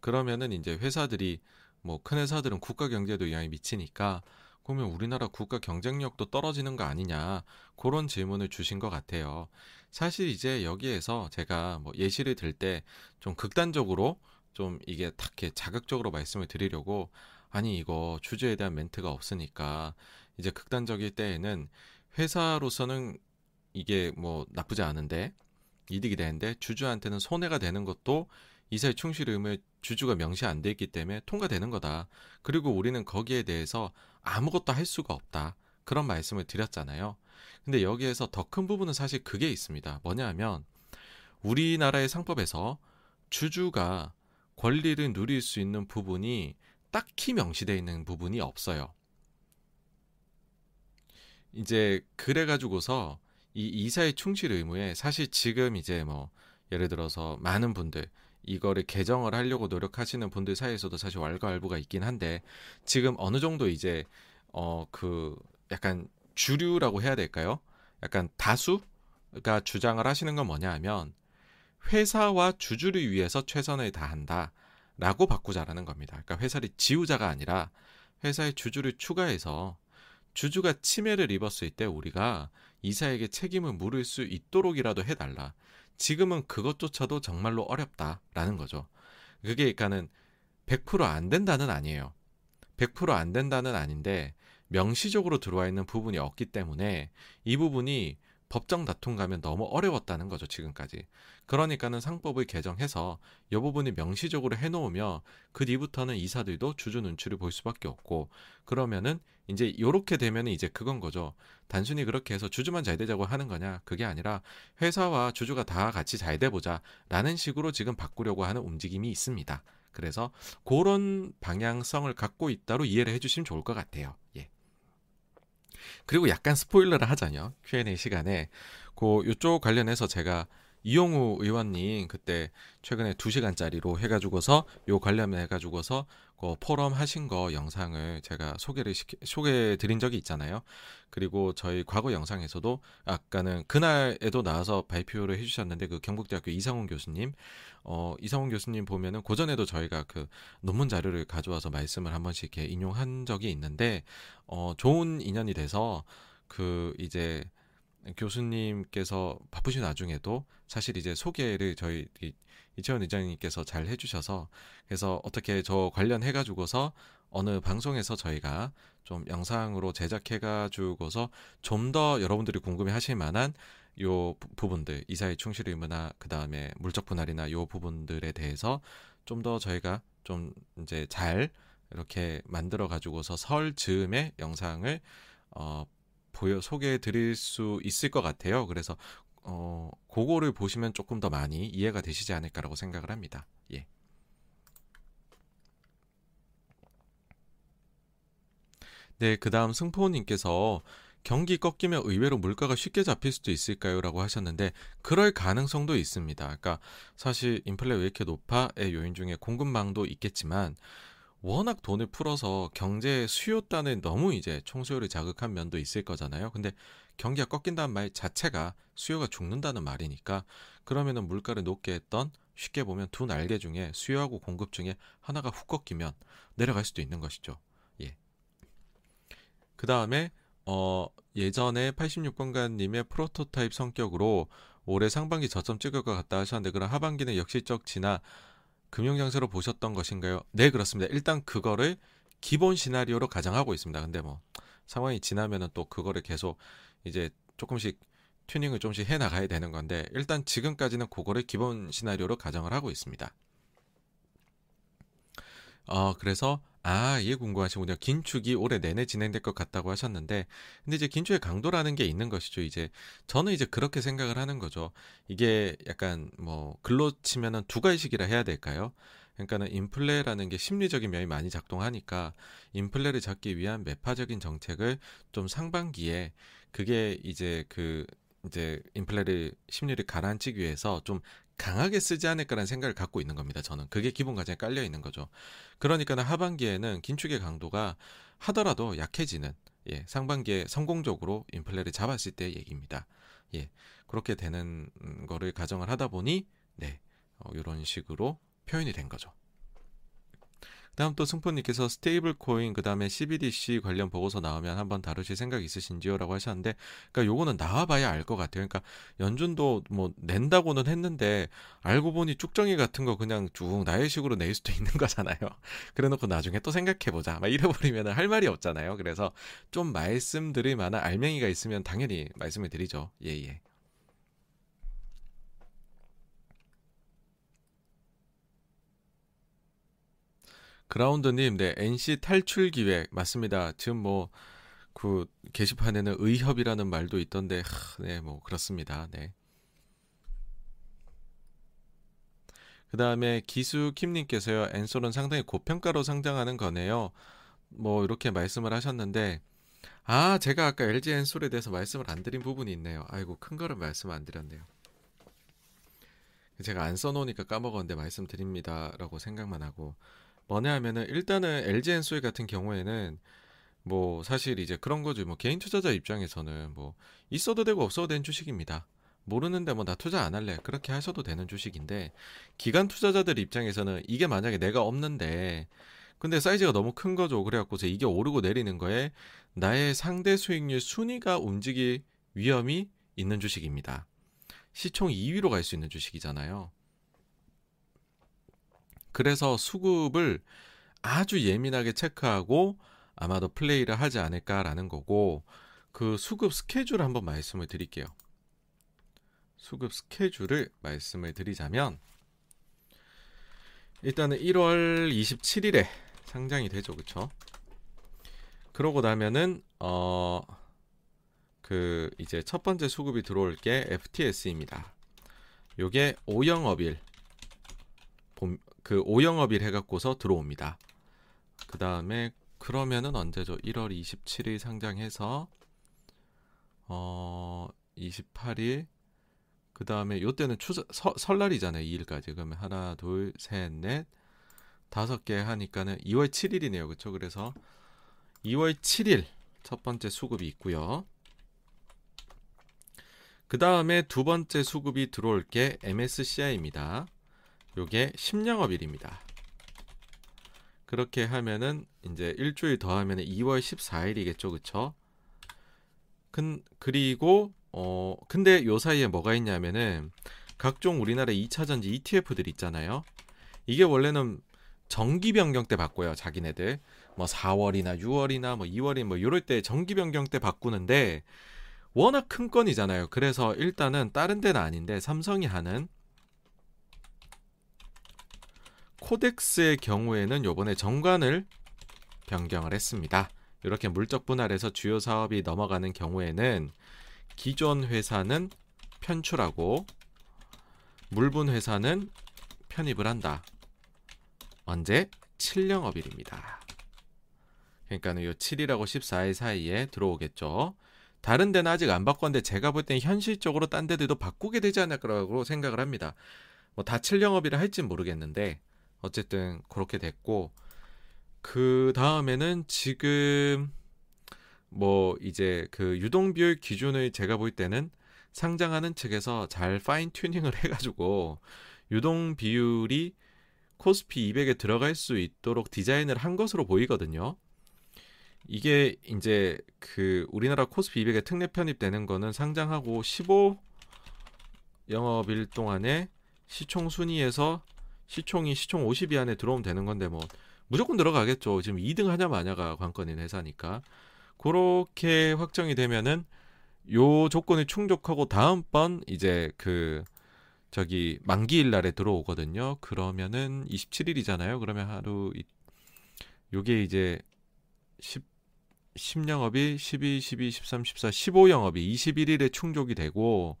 그러면은 이제 회사들이 뭐 큰 회사들은 국가 경제도 영향이 미치니까 그러면 우리나라 국가 경쟁력도 떨어지는 거 아니냐 그런 질문을 주신 것 같아요. 사실 이제 여기에서 제가 뭐 예시를 들 때 좀 극단적으로 좀 이게 탁게 자극적으로 말씀을 드리려고 아니 이거 주주에 대한 멘트가 없으니까 이제 극단적일 때에는 회사로서는 이게 뭐 나쁘지 않은데 이득이 되는데 주주한테는 손해가 되는 것도 이사의 충실 의무에 주주가 명시 안 돼 있기 때문에 통과되는 거다. 그리고 우리는 거기에 대해서 아무것도 할 수가 없다. 그런 말씀을 드렸잖아요. 근데 여기에서 더 큰 부분은 사실 그게 있습니다. 뭐냐 하면 우리나라의 상법에서 주주가 권리를 누릴 수 있는 부분이 딱히 명시되어 있는 부분이 없어요. 이제 그래 가지고서 이 이사의 충실 의무에 사실 지금 이제 뭐 예를 들어서 많은 분들 이거를 개정을 하려고 노력하시는 분들 사이에서도 사실 왈가왈부가 있긴 한데 지금 어느 정도 이제 어 그 약간 주류라고 해야 될까요? 약간 다수가 주장을 하시는 건 뭐냐 하면 회사와 주주를 위해서 최선을 다한다 라고 바꾸자라는 겁니다. 그러니까 회사를 지우자가 아니라 회사의 주주를 추가해서 주주가 침해를 입었을 때 우리가 이사에게 책임을 물을 수 있도록이라도 해달라. 지금은 그것조차도 정말로 어렵다라는 거죠. 그게 그러니까는 100%안 된다는 아니에요. 100%안 된다는 아닌데 명시적으로 들어와 있는 부분이 없기 때문에 이 부분이 법정 다툼 가면 너무 어려웠다는 거죠, 지금까지. 그러니까는 상법을 개정해서 이 부분이 명시적으로 해놓으며 그 뒤부터는 이사들도 주주 눈치를 볼 수밖에 없고 그러면은 이제 요렇게 되면은 이제 그건 거죠. 단순히 그렇게 해서 주주만 잘 되자고 하는 거냐? 그게 아니라 회사와 주주가 다 같이 잘 돼보자 라는 식으로 지금 바꾸려고 하는 움직임이 있습니다. 그래서 그런 방향성을 갖고 있다로 이해를 해주시면 좋을 것 같아요. 예. 그리고 약간 스포일러를 하자요. Q&A 시간에 그 요쪽 관련해서 제가 이용우 의원님 그때 최근에 2시간짜리로 해가지고서 요 관련해 가지고서 그 포럼 하신 거 영상을 제가 소개를 시켜, 소개해 드린 적이 있잖아요. 그리고 저희 과거 영상에서도 아까는 그날에도 나와서 발표를 해주셨는데 그 경북대학교 이상훈 교수님, 어, 이상훈 교수님 보면은 고전에도 저희가 그 논문 자료를 가져와서 말씀을 한 번씩 이렇게 인용한 적이 있는데, 어, 좋은 인연이 돼서 그 이제 교수님께서 바쁘신 와중에도 사실 이제 소개를 저희 이채원 의장님께서 잘 해주셔서 그래서 어떻게 저 관련해 가지고서 어느 방송에서 저희가 좀 영상으로 제작해 가지고서 좀 더 여러분들이 궁금해 하실 만한 요 부분들 이사의 충실 의무나 그 다음에 물적 분할이나 요 부분들에 대해서 좀 더 저희가 좀 이제 잘 이렇게 만들어 가지고서 설 즈음에 영상을 어 보여 소개해 드릴 수 있을 것 같아요. 그래서 어 그거를 보시면 조금 더 많이 이해가 되시지 않을까라고 생각을 합니다. 예. 네, 그 다음 승포님께서 경기 꺾이면 의외로 물가가 쉽게 잡힐 수도 있을까요? 라고 하셨는데, 그럴 가능성도 있습니다. 그러니까 사실 인플레 왜 이렇게 높아의 요인 중에 공급망도 있겠지만, 워낙 돈을 풀어서 경제 수요단을 너무 이제 총수요를 자극한 면도 있을 거잖아요. 근데 경기가 꺾인다는 말 자체가 수요가 죽는다는 말이니까 그러면은 물가를 높게 했던 쉽게 보면 두 날개 중에 수요하고 공급 중에 하나가 훅 꺾이면 내려갈 수도 있는 것이죠. 예. 그 다음에 어 예전에 86번가님의 프로토타입 성격으로 올해 상반기 저점 찍을 것 같다 하셨는데 그럼 하반기는 역시적 지나 금융장세로 보셨던 것인가요? 네, 그렇습니다. 일단 그거를 기본 시나리오로 가정하고 있습니다. 근데 뭐 상황이 지나면은 또 그거를 계속 이제 조금씩 튜닝을 조금씩 해 나가야 되는 건데 일단 지금까지는 그거를 기본 시나리오로 가정을 하고 있습니다. 어, 그래서 아, 이게 궁금하시군요. 긴축이 올해 내내 진행될 것 같다고 하셨는데, 근데 이제 긴축의 강도라는 게 있는 것이죠. 이제 저는 이제 그렇게 생각을 하는 거죠. 이게 약간 뭐 글로 치면은 두 가지식이라 해야 될까요? 그러니까는 인플레라는 게 심리적인 면이 많이 작동하니까 인플레를 잡기 위한 매파적인 정책을 좀 상반기에 그게 이제 그 이제 인플레를 심리를 가라앉히기 위해서 좀 강하게 쓰지 않을까라는 생각을 갖고 있는 겁니다. 저는 그게 기본 과정에 깔려 있는 거죠. 그러니까는 하반기에는 긴축의 강도가 하더라도 약해지는 예, 상반기에 성공적으로 인플레를 잡았을 때 얘기입니다. 예. 그렇게 되는 거를 가정을 하다 보니 네. 어, 이런 식으로 표현이 된 거죠. 다음 또 승포님께서 스테이블 코인 그다음에 CBDC 관련 보고서 나오면 한번 다루실 생각 있으신지요라고 하셨는데 그러니까 요거는 나와봐야 알 것 같아요. 그러니까 연준도 뭐 낸다고는 했는데 알고 보니 쭉정이 같은 거 그냥 쭉 나의 식으로 낼 수도 있는 거잖아요. 그래놓고 나중에 또 생각해 보자 막 이래버리면 할 말이 없잖아요. 그래서 좀 말씀드릴 만한 알맹이가 있으면 당연히 말씀을 드리죠. 예예. 예. 그라운드님, 네, NC 탈출 기획 맞습니다. 지금 뭐 그 게시판에는 의협이라는 말도 있던데, 하, 네, 뭐 그렇습니다. 네. 그 다음에 기수 킴님께서요, 엔솔은 상당히 고평가로 상장하는 거네요. 뭐 이렇게 말씀을 하셨는데, 아, 제가 아까 LG 엔솔에 대해서 말씀을 안 드린 부분이 있네요. 아이고, 큰 거를 말씀 안 드렸네요. 제가 안 써놓으니까 까먹었는데 말씀드립니다라고 생각만 하고 뭐냐 하면은 일단은 LG 엔소이 같은 경우에는 뭐 사실 이제 그런 거죠. 뭐 개인 투자자 입장에서는 뭐 있어도 되고 없어도 되는 주식입니다. 모르는데 뭐 나 투자 안 할래. 그렇게 하셔도 되는 주식인데 기관 투자자들 입장에서는 이게 만약에 내가 없는데 근데 사이즈가 너무 큰 거죠. 그래갖고서 이게 오르고 내리는 거에 나의 상대 수익률 순위가 움직일 위험이 있는 주식입니다. 시총 2위로 갈 수 있는 주식이잖아요. 그래서 수급을 아주 예민하게 체크하고 아마도 플레이를 하지 않을까라는 거고 그 수급 스케줄 한번 말씀을 드릴게요. 수급 스케줄을 말씀을 드리자면 일단은 1월 27일에 상장이 되죠. 그쵸? 그러고 나면은 어 그 이제 첫 번째 수급이 들어올 게 FTS입니다. 요게 오영업일 그 오영업일 해갖고서 들어옵니다. 그 다음에 그러면은 언제죠? 1월 27일 상장해서 어 28일 그 다음에 요때는 설날이잖아요. 2일까지 그러면 하나 둘셋넷 다섯 개 하니까는 2월 7일이네요. 그쵸? 그래서 2월 7일 첫 번째 수급이 있고요. 그 다음에 두 번째 수급이 들어올 게 MSCI입니다. 요게 10영업일입니다. 그렇게 하면은 이제 일주일 더 하면 2월 14일이겠죠. 그쵸? 근, 그리고 어 근데 요 사이에 뭐가 있냐면은 각종 우리나라 2차전지 ETF들 있잖아요. 이게 원래는 정기 변경 때 바꿔요. 자기네들. 뭐 4월이나 6월이나 뭐 2월이 뭐 요럴 때 정기 변경 때 바꾸는데 워낙 큰 건이잖아요. 그래서 일단은 다른 데는 아닌데 삼성이 하는 코덱스의 경우에는 요번에 정관을 변경을 했습니다. 이렇게 물적 분할해서 주요 사업이 넘어가는 경우에는 기존 회사는 편출하고 물분 회사는 편입을 한다. 언제? 7영업일입니다. 그러니까는 요 7일하고 14일 사이에 들어오겠죠. 다른 데는 아직 안 바꿨는데 제가 볼 땐 현실적으로 딴 데들도 바꾸게 되지 않을까라고 생각을 합니다. 뭐 다 7영업이라 할진 모르겠는데 어쨌든 그렇게 됐고 그 다음에는 지금 뭐 이제 그 유동 비율 기준을 제가 볼 때는 상장하는 측에서 잘 파인 튜닝을 해가지고 유동 비율이 코스피 200에 들어갈 수 있도록 디자인을 한 것으로 보이거든요. 이게 이제 그 우리나라 코스피 200에 특례 편입되는 거는 상장하고 15 영업일 동안에 시총 순위에서 시총이 시총 50위 안에 들어오면 되는 건데 뭐 무조건 들어가겠죠. 지금 2등 하냐 마냐가 관건인 회사니까. 그렇게 확정이 되면은 요 조건을 충족하고 다음번 이제 그 저기 만기일 날에 들어오거든요. 그러면은 27일이잖아요. 그러면 하루 요게 이제 10 10영업이 12, 12, 13, 14, 15영업이 21일에 충족이 되고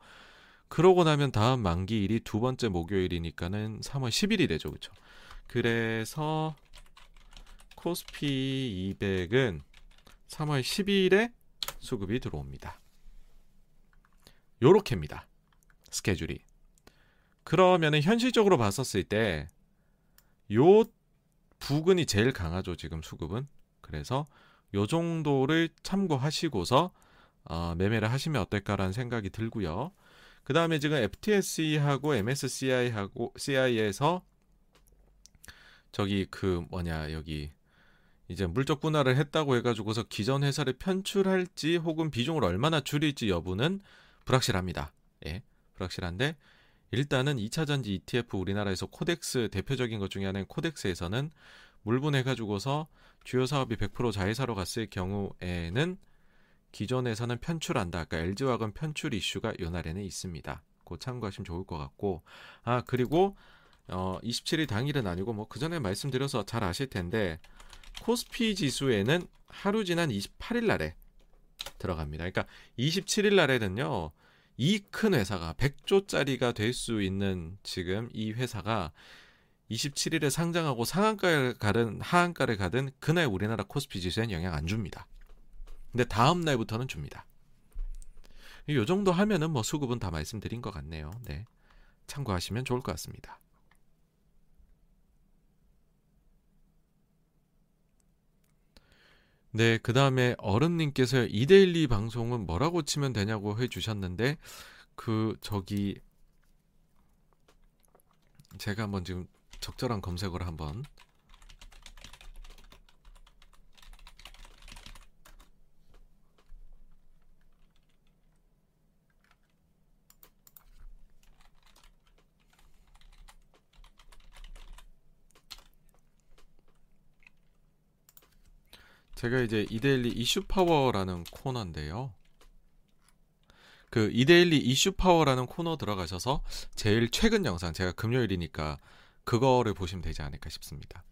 그러고 나면 다음 만기일이 두 번째 목요일이니까는 3월 10일이 되죠. 그렇죠? 그래서 코스피 200은 3월 10일에 수급이 들어옵니다. 요렇게입니다. 스케줄이. 그러면은 현실적으로 봤었을 때 요 부근이 제일 강하죠, 지금 수급은. 그래서 요 정도를 참고하시고서 어, 매매를 하시면 어떨까라는 생각이 들고요. 그 다음에 지금 FTSE하고 MSCI하고 CI에서 저기 그 뭐냐 여기 이제 물적 분할을 했다고 해가지고서 기존 회사를 편출할지 혹은 비중을 얼마나 줄일지 여부는 불확실합니다. 예, 불확실한데 일단은 2차전지 ETF 우리나라에서 코덱스 대표적인 것 중에 하나인 코덱스에서는 물분해가지고서 주요 사업이 100% 자회사로 갔을 경우에는 기존에서는 편출한다. 그러니까 LG화학은 편출 이슈가 요 날에는 있습니다. 그 참고하시면 좋을 것 같고 아 그리고 어 27일 당일은 아니고 뭐 그 전에 말씀드려서 잘 아실 텐데 코스피 지수에는 하루 지난 28일 날에 들어갑니다. 그러니까 27일 날에는요. 이 큰 회사가 100조짜리가 될 수 있는 지금 이 회사가 27일에 상장하고 상한가를 가든 하한가를 가든 그날 우리나라 코스피 지수에는 영향 안 줍니다. 근데 다음 날부터는 줍니다. 이 정도 하면은 뭐 수급은 다 말씀드린 것 같네요. 네. 참고하시면 좋을 것 같습니다. 네, 그 다음에 어른님께서 이데일리 방송은 뭐라고 치면 되냐고 해주셨는데, 그, 저기, 제가 한번 지금 적절한 검색어를 한번 제가 이제 이데일리 이슈 파워라는 코너인데요. 그 이데일리 이슈 파워라는 코너 들어가셔서 제일 최근 영상 제가 금요일이니까 그거를 보시면 되지 않을까 싶습니다.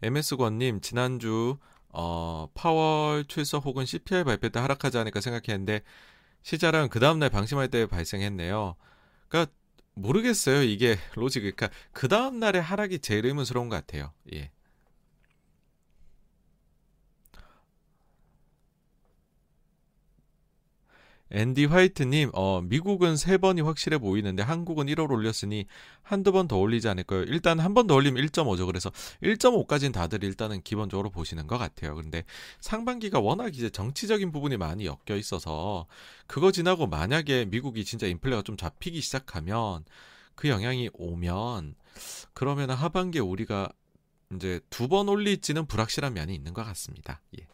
MS권님 지난주 어, 파월 출석 혹은 CPI 발표 때 하락하지 않을까 생각했는데 시장은 그 다음날 방심할 때 발생했네요. 그러니까 모르겠어요. 이게 로직. 그러니까 그 다음 날에 하락이 제일 의문스러운 것 같아요. 예. 앤디 화이트님, 어, 미국은 세 번이 확실해 보이는데 한국은 1월 올렸으니 한두 번 더 올리지 않을까요? 일단 한 번 더 올리면 1.5죠. 그래서 1.5까지는 다들 일단은 기본적으로 보시는 것 같아요. 그런데 상반기가 워낙 이제 정치적인 부분이 많이 엮여 있어서 그거 지나고 만약에 미국이 진짜 인플레가 좀 잡히기 시작하면 그 영향이 오면 그러면 하반기에 우리가 이제 두 번 올릴지는 불확실한 면이 있는 것 같습니다. 예.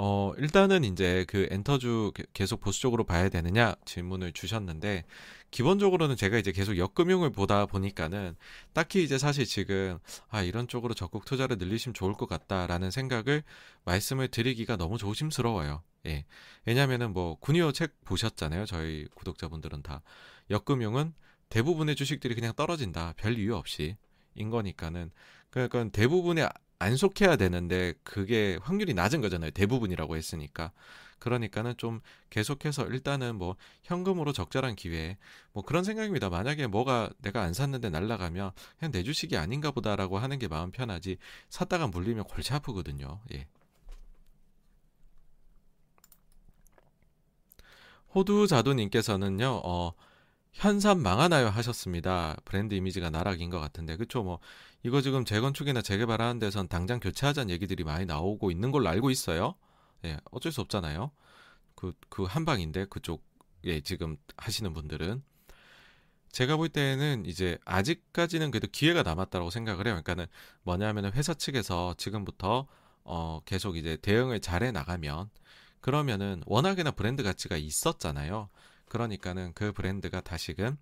어, 일단은 이제 그 엔터주 계속 보수적으로 봐야 되느냐 질문을 주셨는데, 기본적으로는 제가 이제 계속 역금융을 보다 보니까는 딱히 이제 사실 지금, 아, 이런 쪽으로 적극 투자를 늘리시면 좋을 것 같다라는 생각을 말씀을 드리기가 너무 조심스러워요. 예. 왜냐면은 뭐, 군요 책 보셨잖아요. 저희 구독자분들은 다. 역금융은 대부분의 주식들이 그냥 떨어진다. 별 이유 없이. 인 거니까는. 그러니까 대부분의 안 속해야 되는데 그게 확률이 낮은 거잖아요. 대부분이라고 했으니까. 그러니까는 좀 계속해서 일단은 뭐 현금으로 적절한 기회에 뭐 그런 생각입니다. 만약에 뭐가 내가 안 샀는데 날라가면 그냥 내 주식이 아닌가 보다라고 하는 게 마음 편하지 샀다가 물리면 골치 아프거든요. 예. 호두 자두님께서는요, 어, 현산 망하나요 하셨습니다. 브랜드 이미지가 나락인 것 같은데, 그쵸? 뭐, 이거 지금 재건축이나 재개발하는 데선 당장 교체하자는 얘기들이 많이 나오고 있는 걸로 알고 있어요. 예, 어쩔 수 없잖아요. 그, 그 한방인데, 그쪽에 지금 하시는 분들은. 제가 볼 때는 이제 아직까지는 그래도 기회가 남았다고 생각을 해요. 그러니까는 뭐냐면은 회사 측에서 지금부터 어 계속 이제 대응을 잘해 나가면 그러면은 워낙에나 브랜드 가치가 있었잖아요. 그러니까는 그 브랜드가 다시금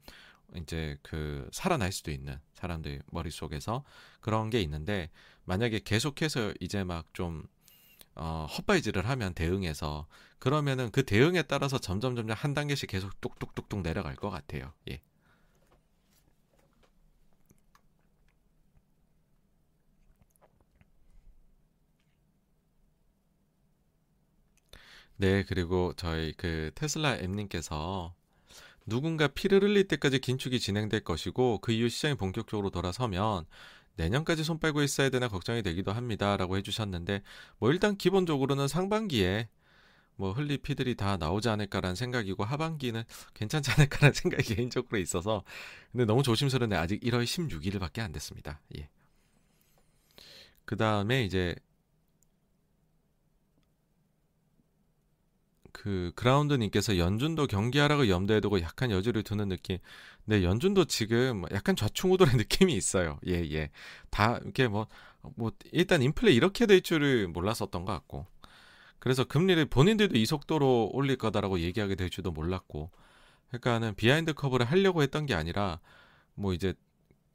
이제 그 살아날 수도 있는 사람들 머릿속에서 그런 게 있는데 만약에 계속해서 이제 막좀 어, 헛발질을 하면 대응해서 그러면은 그 대응에 따라서 점점 점점 한 단계씩 계속 뚝뚝뚝뚝 내려갈 것 같아요. 예. 네, 그리고 저희 그 테슬라 앱님께서 누군가 피를 흘릴 때까지 긴축이 진행될 것이고 그 이후 시장이 본격적으로 돌아서면 내년까지 손 빨고 있어야 되나 걱정이 되기도 합니다라고 해주셨는데 뭐 일단 기본적으로는 상반기에 뭐 흘리 피들이 다 나오지 않을까라는 생각이고 하반기는 괜찮지 않을까라는 생각이 개인적으로 있어서 근데 너무 조심스러운데 아직 1월 16일밖에 안 됐습니다. 예. 그 다음에 이제 그 그라운드님께서 연준도 경기 하락을 염두에 두고 약간 여지를 두는 느낌. 네, 연준도 지금 약간 좌충우돌의 느낌이 있어요. 예, 예. 다 이렇게 뭐, 뭐, 일단 인플레 이렇게 될 줄을 몰랐었던 것 같고. 그래서 금리를 본인들도 이 속도로 올릴 거다라고 얘기하게 될 줄도 몰랐고. 그러니까는 behind curve를 하려고 했던 게 아니라 뭐 이제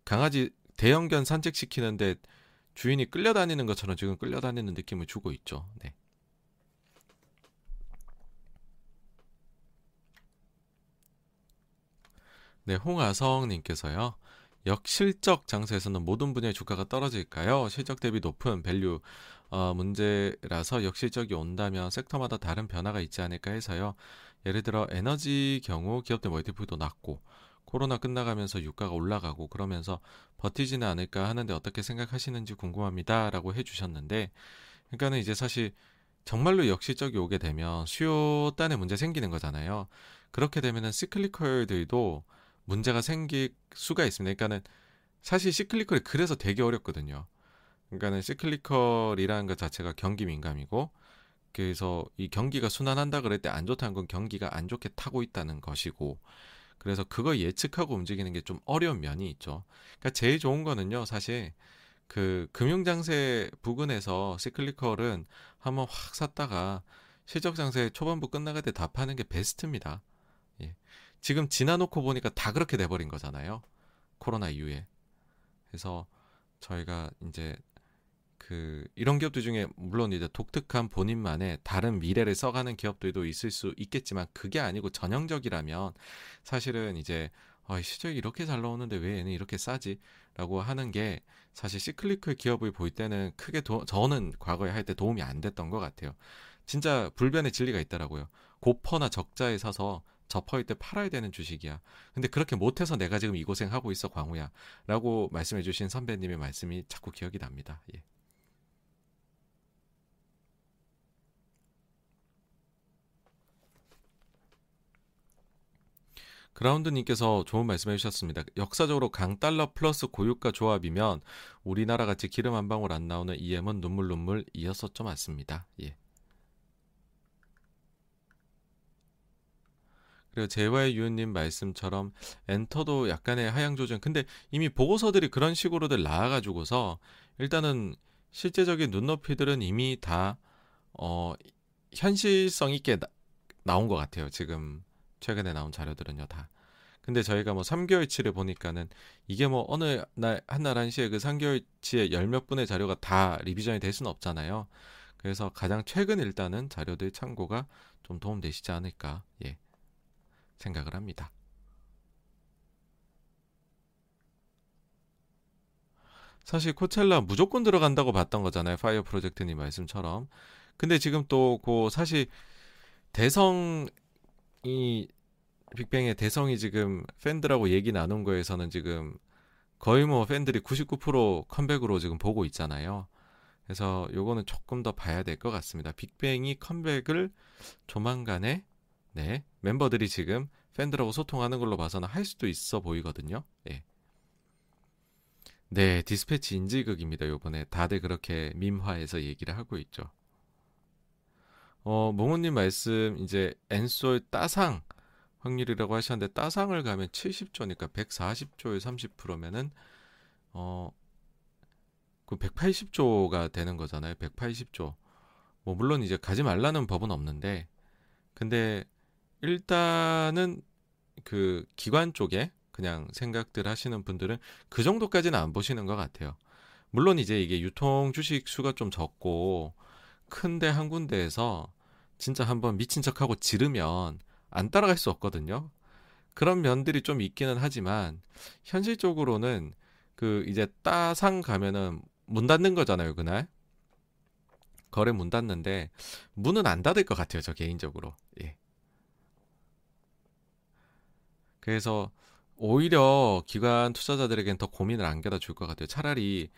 강아지 대형견 산책시키는데 주인이 끌려다니는 것처럼 지금 끌려다니는 느낌을 주고 있죠. 네. 네, 홍아성님께서요. 역실적 장세에서는 모든 분야의 주가가 떨어질까요? 실적 대비 높은 밸류 어, 문제라서 역실적이 온다면 섹터마다 다른 변화가 있지 않을까 해서요. 예를 들어 에너지 경우 기업들 멀티플도 낮고 코로나 끝나가면서 유가가 올라가고 그러면서 버티지는 않을까 하는데 어떻게 생각하시는지 궁금합니다라고 해주셨는데 그러니까는 이제 사실 정말로 역실적이 오게 되면 수요 단에 문제 생기는 거잖아요. 그렇게 되면은 시클리컬들도 문제가 생길 수가 있습니다. 그러니까는 사실 시클리컬이 그래서 되게 어렵거든요. 그러니까는 시클리컬이라는 것 자체가 경기 민감이고 그래서 이 경기가 순환한다 그럴 때 안 좋다는 건 경기가 안 좋게 타고 있다는 것이고 그래서 그거 예측하고 움직이는 게 좀 어려운 면이 있죠. 그러니까 제일 좋은 거는요, 사실 그 금융장세 부근에서 시클리컬은 한번 확 샀다가 실적장세 초반부 끝나갈 때 다 파는 게 베스트입니다. 예. 지금 지나놓고 보니까 다 그렇게 돼버린 거잖아요. 코로나 이후에. 그래서 저희가 이제 그 이런 기업들 중에 물론 이제 독특한 본인만의 다른 미래를 써가는 기업들도 있을 수 있겠지만 그게 아니고 전형적이라면 사실은 이제 아, 시적이 이렇게 잘 나오는데 왜 얘는 이렇게 싸지?라고 하는 게 사실 시클리컬 기업을 볼 때는 크게 도, 저는 과거에 할 때 도움이 안 됐던 것 같아요. 진짜 불변의 진리가 있더라고요. 고퍼나 적자에 사서 접어일 때 팔아야 되는 주식이야. 근데 그렇게 못해서 내가 지금 이 고생하고 있어 광우야. 라고 말씀해주신 선배님의 말씀이 자꾸 기억이 납니다. 예. 그라운드님께서 좋은 말씀 해주셨습니다. 역사적으로 강달러 플러스 고유가 조합이면 우리나라 같이 기름 한 방울 안 나오는 EM은 눈물 눈물 이었었죠 맞습니다. 예. 그리고 제와의 유은님 말씀처럼 엔터도 약간의 하향 조정. 근데 이미 보고서들이 그런 식으로들 나와가지고서 일단은 실제적인 눈높이들은 이미 다 어, 현실성 있게 나, 나온 것 같아요. 지금 최근에 나온 자료들은요 다. 근데 저희가 뭐 3개월치를 보니까는 이게 뭐 어느 날 한 날 한시에 그 3개월치에 열몇 분의 자료가 다 리비전이 될 수는 없잖아요. 그래서 가장 최근 일단은 자료들 참고가 좀 도움되시지 않을까 예 생각을 합니다. 사실 코첼라 무조건 들어간다고 봤던 거잖아요. 파이어 프로젝트님 말씀처럼. 근데 지금 또 그 사실 대성이 빅뱅의 대성이 지금 팬들하고 얘기 나눈 거에서는 지금 거의 뭐 팬들이 99% 컴백으로 지금 보고 있잖아요. 그래서 요거는 조금 더 봐야 될 것 같습니다. 빅뱅이 컴백을 조만간에 네 멤버들이 지금 팬들하고 소통하는 걸로 봐서는 할 수도 있어 보이거든요. 예. 네, 디스패치 인질극입니다. 요번에 다들 그렇게 밈화해서 얘기를 하고 있죠. 어, 몽호님 말씀 이제 엔솔 따상 확률이라고 하셨는데 따상을 가면 70조니까 140조에 30%면은 어, 그 180조가 되는 거잖아요. 180조. 뭐 물론 이제 가지 말라는 법은 없는데 근데 일단은 그 기관 쪽에 그냥 생각들 하시는 분들은 그 정도까지는 안 보시는 것 같아요. 물론 이제 이게 유통 주식 수가 좀 적고 큰데 한 군데에서 진짜 한번 미친 척하고 지르면 안 따라갈 수 없거든요. 그런 면들이 좀 있기는 하지만 현실적으로는 그 이제 따상 가면은 문 닫는 거잖아요, 그날. 거래 문 닫는데 문은 안 닫을 것 같아요, 저 개인적으로. 예. 그래서 오히려 기관 투자자들에겐 더 고민을 안겨다 줄 것 같아요. 차라리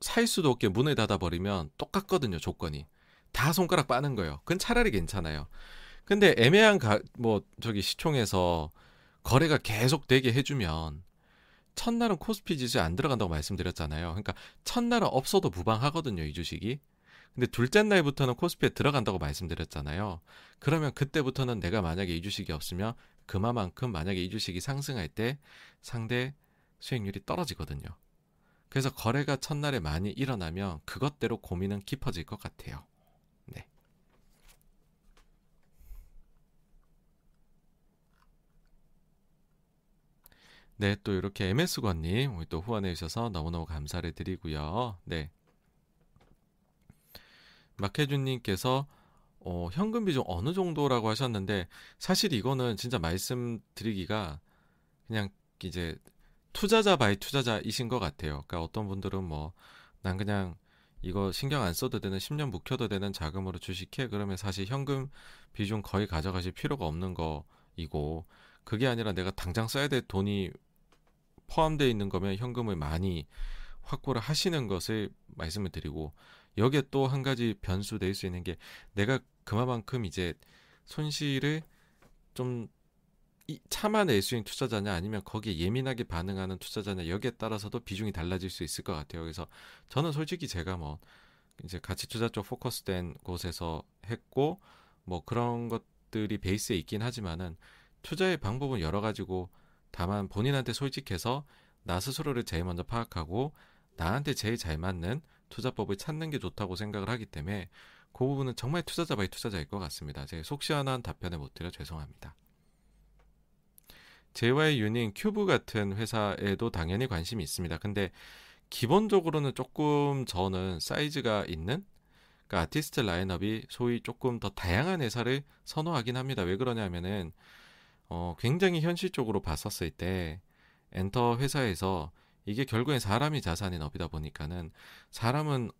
살 수도 없게 문을 닫아버리면 똑같거든요, 조건이. 다 손가락 빠는 거예요. 그건 차라리 괜찮아요. 근데 애매한 가, 뭐 저기 시총에서 거래가 계속 되게 해주면 첫날은 코스피 지수에 안 들어간다고 말씀드렸잖아요. 그러니까 첫날은 없어도 무방하거든요, 이 주식이. 근데 둘째 날부터는 코스피에 들어간다고 말씀드렸잖아요. 그러면 그때부터는 내가 만약에 이 주식이 없으면 그만큼 만약에 이 주식이 상승할 때 상대 수익률이 떨어지거든요. 그래서 거래가 첫날에 많이 일어나면 그것대로 고민은 깊어질 것 같아요. 네. 네, 또 이렇게 MS권님 또 후원해 주셔서 너무너무 감사를 드리고요. 네. 막혜준님께서 어, 현금 비중 어느 정도라고 하셨는데 사실 이거는 진짜 말씀드리기가 그냥 이제 투자자 바이 투자자이신 것 같아요. 그러니까 어떤 분들은 뭐 난 그냥 이거 신경 안 써도 되는 10년 묵혀도 되는 자금으로 주식해 그러면 사실 현금 비중 거의 가져가실 필요가 없는 거이고 그게 아니라 내가 당장 써야 될 돈이 포함되어 있는 거면 현금을 많이 확보를 하시는 것을 말씀을 드리고 여기에 또 한 가지 변수 될수 있는 게 내가 그만큼 이제 손실을 좀 참아낼 수 있는 투자자냐 아니면 거기에 예민하게 반응하는 투자자냐 여기에 따라서도 비중이 달라질 수 있을 것 같아요. 그래서 저는 솔직히 제가 뭐 이제 가치 투자 쪽 focus된 곳에서 했고 뭐 그런 것들이 베이스에 있긴 하지만은 투자의 방법은 여러 가지고 다만 본인한테 솔직해서 나 스스로를 제일 먼저 파악하고 나한테 제일 잘 맞는 투자법을 찾는 게 좋다고 생각을 하기 때문에 그 부분은 정말 투자자 by 투자자일 것 같습니다. 제가 속 시원한 답변을 못 드려 죄송합니다. JY 유닝 큐브 같은 회사에도 당연히 관심이 있습니다. 근데 기본적으로는 조금 저는 사이즈가 있는 그러니까 아티스트 라인업이 소위 조금 더 다양한 회사를 선호하긴 합니다. 왜 그러냐면은 어, 굉장히 현실적으로 봤었을 때 엔터 회사에서 이게 결국엔 사람이 자산인 업이다 보니까는 사람은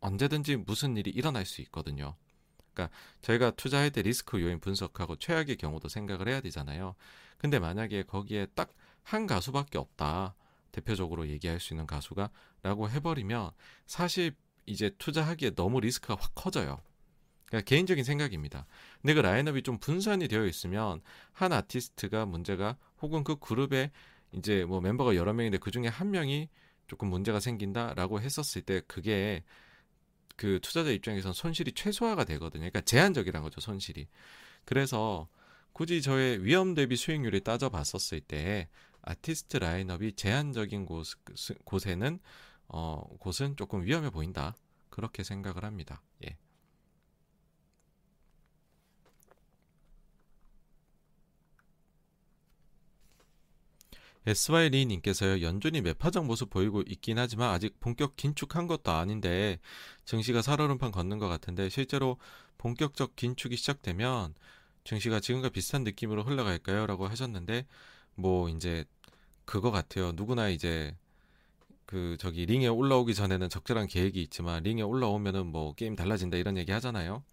언제든지 무슨 일이 일어날 수 있거든요. 그러니까 저희가 투자할 때 리스크 요인 분석하고 최악의 경우도 생각을 해야 되잖아요. 근데 만약에 거기에 딱 한 가수밖에 없다. 대표적으로 얘기할 수 있는 가수가 라고 해버리면 사실 이제 투자하기에 너무 리스크가 확 커져요. 그러니까 개인적인 생각입니다. 근데 그 라인업이 좀 분산이 되어 있으면 한 아티스트가 문제가 혹은 그 그룹에 이제 뭐 멤버가 여러 명인데 그 중에 한 명이 조금 문제가 생긴다라고 했었을 때 그게 그 투자자 입장에선 손실이 최소화가 되거든요. 그러니까 제한적이란 거죠, 손실이. 그래서 굳이 저의 위험 대비 수익률을 따져봤었을 때 아티스트 라인업이 제한적인 곳, 곳에는 어, 곳은 조금 위험해 보인다. 그렇게 생각을 합니다. 예. SY 리님께서요, 연준이 매파적 모습 보이고 있긴 하지만 아직 본격 긴축한 것도 아닌데 증시가 살얼음판 걷는 것 같은데 실제로 본격적 긴축이 시작되면 증시가 지금과 비슷한 느낌으로 흘러갈까요? 라고 하셨는데 뭐 이제 그거 같아요. 누구나 이제 그 저기 링에 올라오기 전에는 적절한 계획이 있지만 링에 올라오면은 뭐 게임 달라진다 이런 얘기 하잖아요.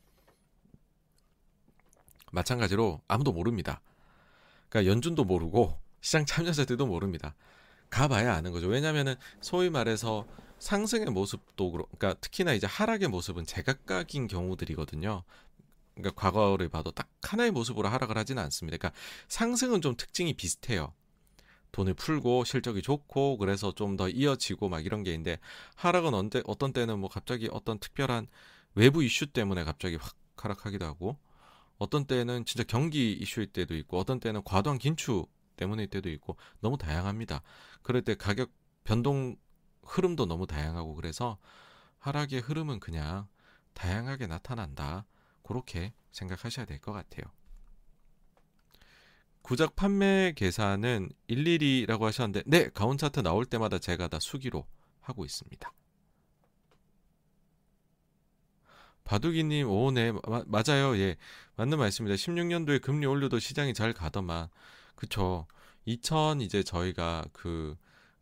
마찬가지로 아무도 모릅니다. 그러니까 연준도 모르고 시장 참여자들도 모릅니다. 가봐야 아는 거죠. 왜냐하면은 소위 말해서 상승의 모습도 그러니까 특히나 이제 하락의 모습은 제각각인 경우들이거든요. 그러니까 과거를 봐도 딱 하나의 모습으로 하락을 하지는 않습니다. 그러니까 상승은 좀 특징이 비슷해요. 돈을 풀고 실적이 좋고 그래서 좀 더 이어지고 막 이런 게 있는데 하락은 언제 어떤 때는 뭐 갑자기 어떤 특별한 외부 이슈 때문에 갑자기 확 하락하기도 하고 어떤 때는 진짜 경기 이슈일 때도 있고 어떤 때는 과도한 긴축 때문일 때도 있고 너무 다양합니다. 그럴 때 가격 변동 흐름도 너무 다양하고 그래서 하락의 흐름은 그냥 다양하게 나타난다. 그렇게 생각하셔야 될 것 같아요. 구작 판매 계산은 일일이라고 하셨는데 네 가온 차트 나올 때마다 제가 다 수기로 하고 있습니다. 바둑이님 오네 맞아요 예 맞는 말씀입니다. 16년도에 금리 올려도 시장이 잘 가더만 그쵸. 2000 이제 저희가 그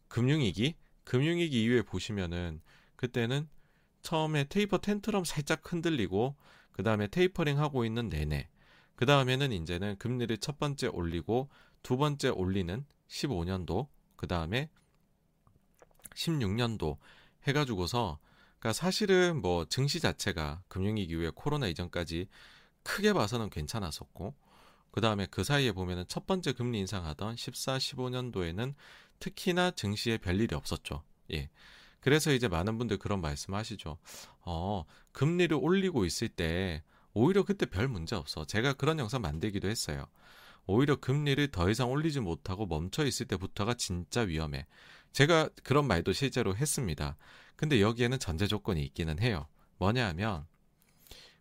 금융위기, 금융위기 이후에 보시면은 그때는 처음에 테이퍼 텐트럼 살짝 흔들리고 그 다음에 테이퍼링 하고 있는 내내 그 다음에는 이제는 금리를 첫 번째 올리고 두 번째 올리는 15년도 그 다음에 16년도 해가지고서 그러니까 사실은 뭐 증시 자체가 금융위기 이후에 코로나 이전까지 크게 봐서는 괜찮았었고 그 다음에 그 사이에 보면은 첫 번째 금리 인상하던 14, 15년도에는 특히나 증시에 별일이 없었죠. 예. 그래서 이제 많은 분들 그런 말씀 하시죠. 어, 금리를 올리고 있을 때 오히려 그때 별 문제 없어. 제가 그런 영상 만들기도 했어요. 오히려 금리를 더 이상 올리지 못하고 멈춰 있을 때부터가 진짜 위험해. 제가 그런 말도 실제로 했습니다. 근데 여기에는 전제 조건이 있기는 해요. 뭐냐 하면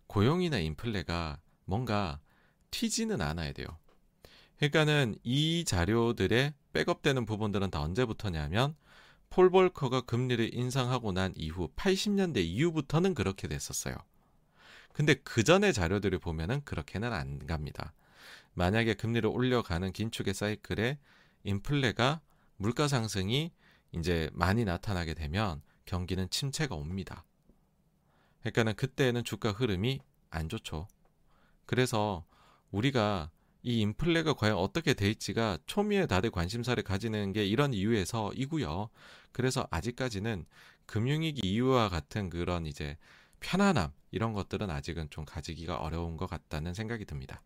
고용이나 인플레가 뭔가 튀지는 않아야 돼요. 그러니까는 이 자료들의 백업되는 부분들은 다 언제부터냐면 폴 볼커가 금리를 인상하고 난 이후 80년대 이후부터는 그렇게 됐었어요. 근데 그 전의 자료들을 보면은 그렇게는 안 갑니다. 만약에 금리를 올려가는 긴축의 사이클에 인플레가 물가 상승이 이제 많이 나타나게 되면 경기는 침체가 옵니다. 그러니까는 그때는 주가 흐름이 안 좋죠. 그래서 우리가 이 인플레가 과연 어떻게 될지가 초미에 다들 관심사를 가지는 게 이런 이유에서이고요. 그래서 아직까지는 금융위기 이유와 같은 그런 이제 편안함 이런 것들은 아직은 좀 가지기가 어려운 것 같다는 생각이 듭니다.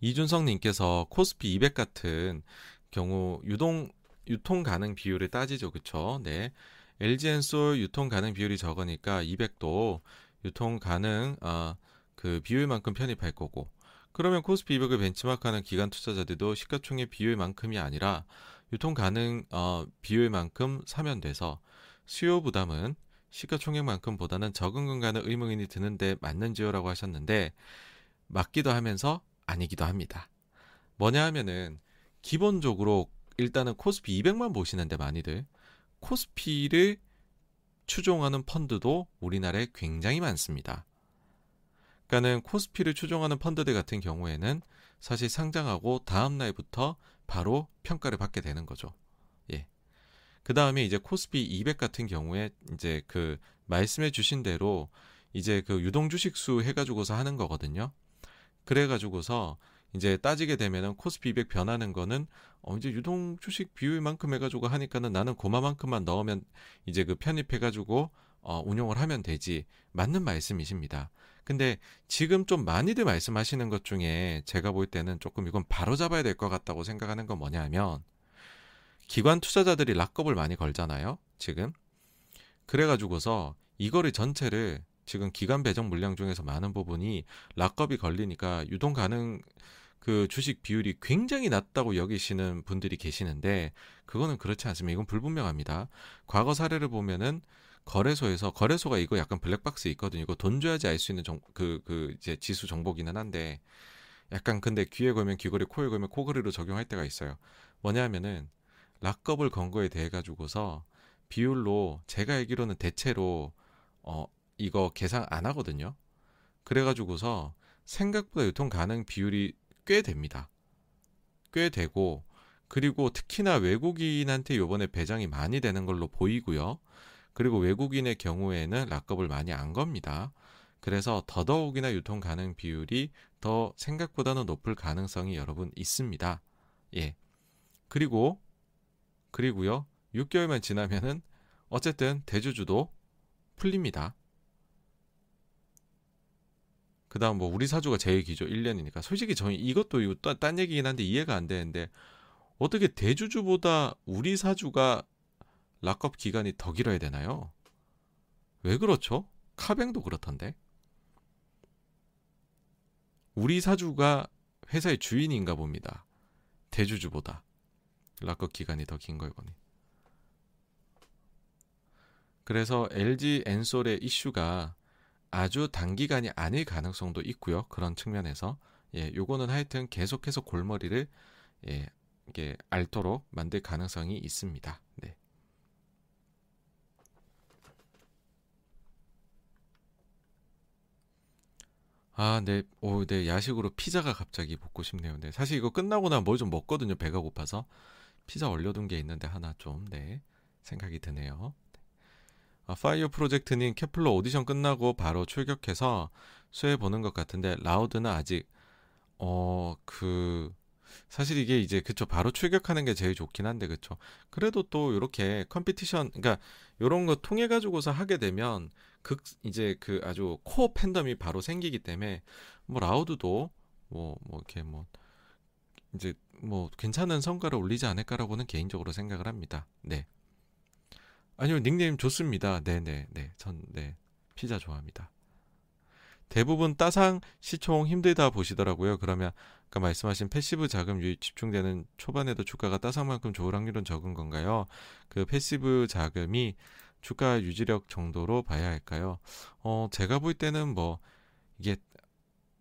이준성님께서 코스피 200 같은 경우 유동 유통 가능 비율을 따지죠, 그쵸? 네. LG엔솔 유통 가능 비율이 적으니까 200도 유통 가능 어, 그 비율만큼 편입할 거고 그러면 코스피 200을 벤치마크하는 기관 투자자들도 시가총액 비율만큼이 아니라 유통 가능 어, 비율만큼 사면 돼서 수요 부담은 시가총액만큼보다는 적은 건가는 의문이 드는데 맞는지요라고 하셨는데 맞기도 하면서 아니기도 합니다. 뭐냐 하면은 기본적으로 일단은 코스피 200만 보시는데 많이들 코스피를 추종하는 펀드도 우리나라에 굉장히 많습니다. 그러니까는 코스피를 추종하는 펀드들 같은 경우에는 사실 상장하고 다음 날부터 바로 평가를 받게 되는 거죠. 예. 그 다음에 이제 코스피 200 같은 경우에 이제 그 말씀해 주신 대로 이제 그 유동 주식수 해가지고서 하는 거거든요. 그래가지고서 이제 따지게 되면은 코스피 200 변하는 거는 어 이제 유동 주식 비율만큼 해가지고 하니까는 나는 고마만큼만 넣으면 이제 그 편입해가지고 어 운용을 하면 되지 맞는 말씀이십니다. 근데 지금 좀 많이들 말씀하시는 것 중에 제가 볼 때는 조금 이건 바로 잡아야 될 것 같다고 생각하는 건 뭐냐면 기관 투자자들이 락업을 많이 걸잖아요. 지금 그래가지고서 이거를 전체를 지금 기간 배정 물량 중에서 많은 부분이 락업이 걸리니까 유동 가능 그 주식 비율이 굉장히 낮다고 여기시는 분들이 계시는데 그거는 그렇지 않습니다. 이건 불분명합니다. 과거 사례를 보면은 거래소에서 거래소가 이거 약간 블랙박스 있거든요. 이거 돈 줘야지 알 수 있는 정, 그, 그 이제 지수 정보기는 한데 약간 근데 귀에 걸면 귀걸이, 코에 걸면 코걸이로 적용할 때가 있어요. 뭐냐면은 락업을 건 거에 대해 가지고서 비율로 제가 알기로는 대체로 어 이거 계산 안 하거든요. 그래 가지고서 생각보다 유통 가능 비율이 꽤 됩니다. 꽤 되고 그리고 특히나 외국인한테 요번에 배정이 많이 되는 걸로 보이고요. 그리고 외국인의 경우에는 락업을 많이 안 겁니다. 그래서 더더욱이나 유통 가능 비율이 더 생각보다는 높을 가능성이 여러분 있습니다. 예. 그리고 그리고요. 6개월만 지나면은 어쨌든 대주주도 풀립니다. 그 다음 뭐 우리 사주가 제일 기죠. 1년이니까. 솔직히 저희 이것도 이거 딴 얘기긴 한데 이해가 안 되는데 어떻게 대주주보다 우리 사주가 락업 기간이 더 길어야 되나요? 왜 그렇죠? 카뱅도 그렇던데. 우리 사주가 회사의 주인인가 봅니다. 대주주보다 락업 기간이 더 긴 걸 보니. 그래서 LG 엔솔의 이슈가 아주 단기간이 아닐 가능성도 있고요. 그런 측면에서 예, 요거는 하여튼 계속해서 골머리를 예, 이게 앓도록 만들 가능성이 있습니다. 네. 아, 네. 오, 네. 야식으로 피자가 갑자기 먹고 싶네요. 네. 사실 이거 끝나고 나면 뭘 좀 먹거든요. 배가 고파서. 피자 얼려둔 게 있는데 하나 좀, 네. 생각이 드네요. 아, 파이어 프로젝트님 케플러 오디션 끝나고 바로 출격해서 수혜 보는 것 같은데 라우드는 아직 어 그 사실 이게 이제 그쵸 바로 출격하는 게 제일 좋긴 한데 그쵸 그래도 또 이렇게 competition 그러니까 요런 거 통해 가지고서 하게 되면 극 이제 그 아주 core 팬덤이 바로 생기기 때문에 뭐 라우드도 뭐뭐 뭐 이렇게 뭐 이제 뭐 괜찮은 성과를 올리지 않을까라고는 개인적으로 생각을 합니다. 네. 아니요 닉네임 좋습니다. 네네 네. 전 네. 피자 좋아합니다. 대부분 따상 시총 힘들다 보시더라고요. 그러면 아까 말씀하신 패시브 자금 유입 집중되는 초반에도 주가가 따상만큼 좋을 확률은 적은 건가요? 그 패시브 자금이 주가 유지력 정도로 봐야 할까요? 어, 제가 볼 때는 뭐 이게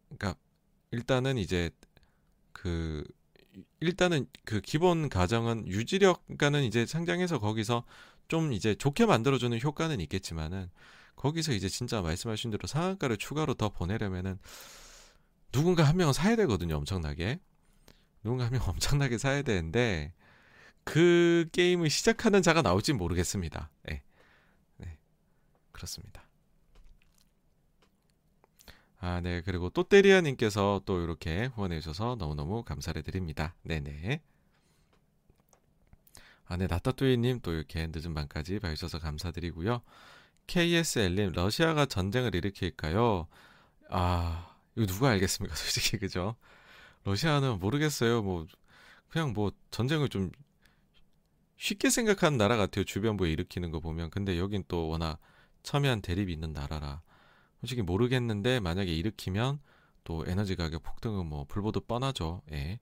그러니까 일단은 이제 그 일단은 그 기본 가정은 유지력 가는 이제 상장해서 거기서 좀 이제 좋게 만들어주는 효과는 있겠지만은 거기서 이제 진짜 말씀하신 대로 상한가를 추가로 더 보내려면은 누군가 한 명은 사야 되거든요. 엄청나게. 누군가 한 명 엄청나게 사야 되는데 그 게임을 시작하는 자가 나올지 모르겠습니다. 네. 네. 그렇습니다. 아, 네. 그리고 또때리아님께서 또 이렇게 후원해 주셔서 너무너무 감사를 드립니다. 네네. 아, 네. 나따뚜이님 또 이렇게 늦은 밤까지 봐주셔서 감사드리고요. KSL님, 러시아가 전쟁을 일으킬까요? 아, 이거 누가 알겠습니까? 솔직히, 그죠? 러시아는 모르겠어요. 뭐, 그냥 뭐, 전쟁을 좀 쉽게 생각하는 나라 같아요. 주변부에 일으키는 거 보면. 근데 여긴 또 워낙 첨예한 대립이 있는 나라라. 솔직히 모르겠는데, 만약에 일으키면 또 에너지 가격 폭등은 뭐, 불보듯 뻔하죠. 예.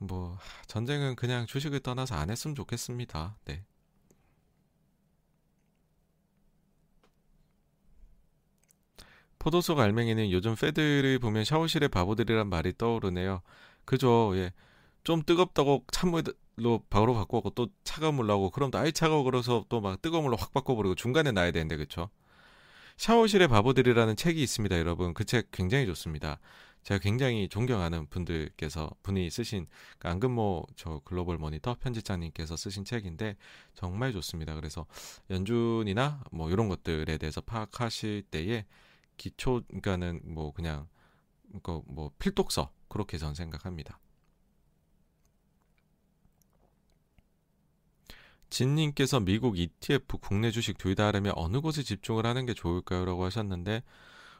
뭐, 전쟁은 그냥 주식을 떠나서 안 했으면 좋겠습니다. 네. 포도 속 알맹이는 요즘 패드를 보면 샤워실의 바보들이란 말이 떠오르네요. 그죠, 예. 좀 뜨겁다고 찬물로 바로 바꾸고 또 차가운 물 나오고 그럼 또 아예 차가워 그래서 또 막 뜨거운 물로 확 바꿔버리고 중간에 놔야 되는데 그쵸? 샤워실의 바보들이라는 책이 있습니다, 여러분. 그 책 굉장히 좋습니다. 제가 굉장히 존경하는 분들께서 분이 쓰신 그 안근모 저 글로벌 모니터 편집장님께서 쓰신 책인데 정말 좋습니다. 그래서 연준이나 뭐 이런 것들에 대해서 파악하실 때에 기초 그러니까는 뭐 그냥 그뭐 필독서 그렇게 전 생각합니다. 진님께서 미국 ETF, 국내 주식 둘 다 하려면 어느 곳에 집중을 하는 게 좋을까요?라고 하셨는데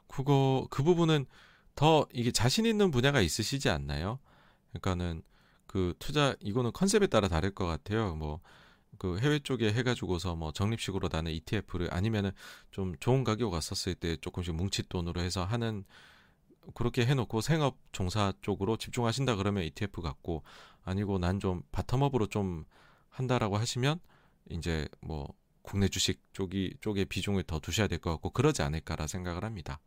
그거 그 부분은 더 이게 자신 있는 분야가 있으시지 않나요? 그러니까는 그 투자 이거는 컨셉에 따라 다를 것 같아요. 뭐 그 해외 쪽에 해가지고서 뭐 적립식으로 나는 ETF를 아니면은 좀 좋은 가격 왔었을 때 조금씩 뭉칫 돈으로 해서 하는 그렇게 해놓고 생업 종사 쪽으로 집중하신다 그러면 ETF 같고 아니고 난 좀 바텀업으로 좀 한다라고 하시면 이제 뭐 국내 주식 쪽이 쪽에 비중을 더 두셔야 될 것 같고 그러지 않을까라 생각을 합니다.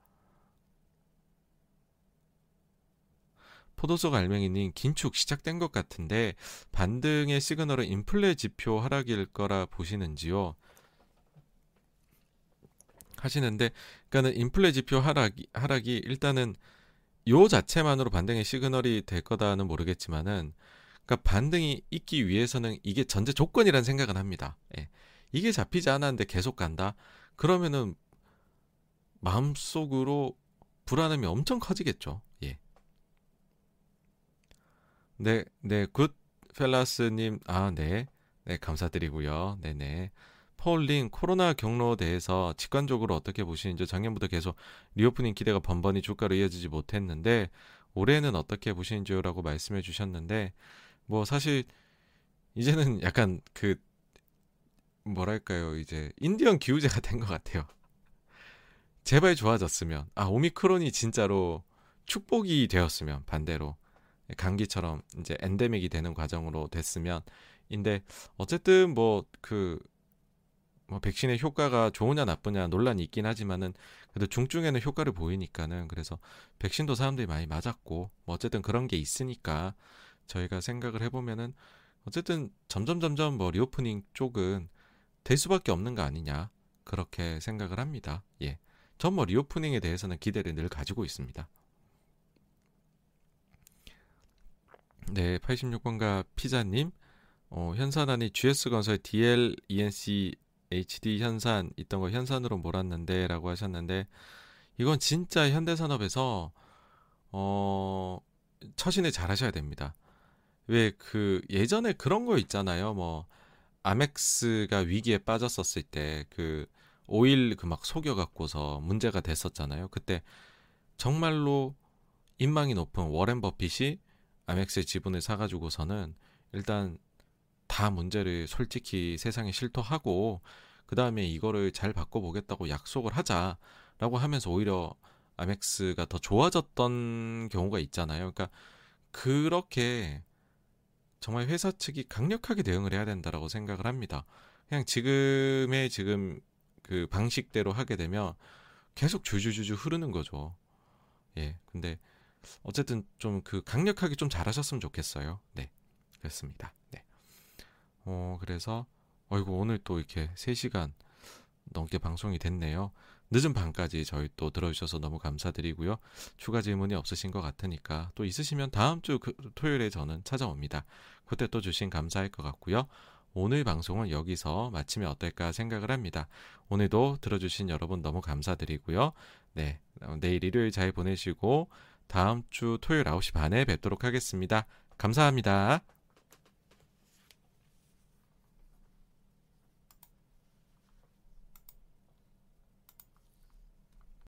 포도속 알맹이님 긴축 시작된 것 같은데 반등의 시그널은 인플레 지표 하락일 거라 보시는지요? 하시는데 그러니까는 인플레 지표 하락이 하락이 일단은 요 자체만으로 반등의 시그널이 될 거다는 모르겠지만은 그러니까 반등이 있기 위해서는 이게 전제 조건이란 생각은 합니다. 예. 이게 잡히지 않았는데 계속 간다. 그러면은 마음속으로 불안함이 엄청 커지겠죠. 예. 네, 네, 굿 펠라스님, 아, 네, 네, 감사드리고요. 네네. 폴링 코로나 경로 대해서 직관적으로 어떻게 보시는지 작년부터 계속 리오프닝 기대가 번번이 주가로 이어지지 못했는데 올해는 어떻게 보시는지요라고 말씀해 주셨는데 뭐 사실 이제는 약간 그 뭐랄까요 이제 인디언 기우제가 된 것 같아요. 제발 좋아졌으면 아 오미크론이 진짜로 축복이 되었으면 반대로 감기처럼 이제 엔데믹이 되는 과정으로 됐으면 인데 어쨌든 뭐그 뭐 백신의 효과가 좋으냐 나쁘냐 논란이 있긴 하지만은 그래도 중증에는 효과를 보이니까는 그래서 백신도 사람들이 많이 맞았고 뭐 어쨌든 그런 게 있으니까 저희가 생각을 해보면은 어쨌든 점점 점점 뭐 리오프닝 쪽은 될 수밖에 없는 거 아니냐 그렇게 생각을 합니다. 예, 전 뭐 리오프닝에 대해서는 기대를 늘 가지고 있습니다. 네, 86번가 피자님. 어, 현산안이 GS건설 DL ENC HD 현산 있던 거 현산으로 몰았는데 라고 하셨는데 이건 진짜 현대산업에서 어, 처신을 잘 하셔야 됩니다. 왜 그 예전에 그런 거 있잖아요. 뭐 아멕스가 위기에 빠졌었을 때 그 오일 그 막 속여 갖고서 문제가 됐었잖아요. 그때 정말로 인망이 높은 워렌 버핏이 아멕스의 지분을 사가지고서는 일단 다 문제를 솔직히 세상에 실토하고 그 다음에 이거를 잘 바꿔보겠다고 약속을 하자라고 하면서 오히려 아멕스가 더 좋아졌던 경우가 있잖아요. 그러니까 그렇게 정말 회사 측이 강력하게 대응을 해야 된다라고 생각을 합니다. 그냥 지금의 지금 그 방식대로 하게 되면 계속 주주주주 흐르는 거죠. 예. 근데 어쨌든 좀 그 강력하게 좀 잘하셨으면 좋겠어요. 네. 그렇습니다. 네. 어, 그래서 어이구 오늘 또 이렇게 3시간 넘게 방송이 됐네요. 늦은 밤까지 저희 또 들어주셔서 너무 감사드리고요. 추가 질문이 없으신 것 같으니까 또 있으시면 다음 주 그, 토요일에 저는 찾아옵니다. 그때 또 주신 감사할 것 같고요. 오늘 방송은 여기서 마치면 어떨까 생각을 합니다. 오늘도 들어주신 여러분 너무 감사드리고요. 네, 내일 일요일 잘 보내시고 다음 주 토요일 9시 반에 뵙도록 하겠습니다. 감사합니다.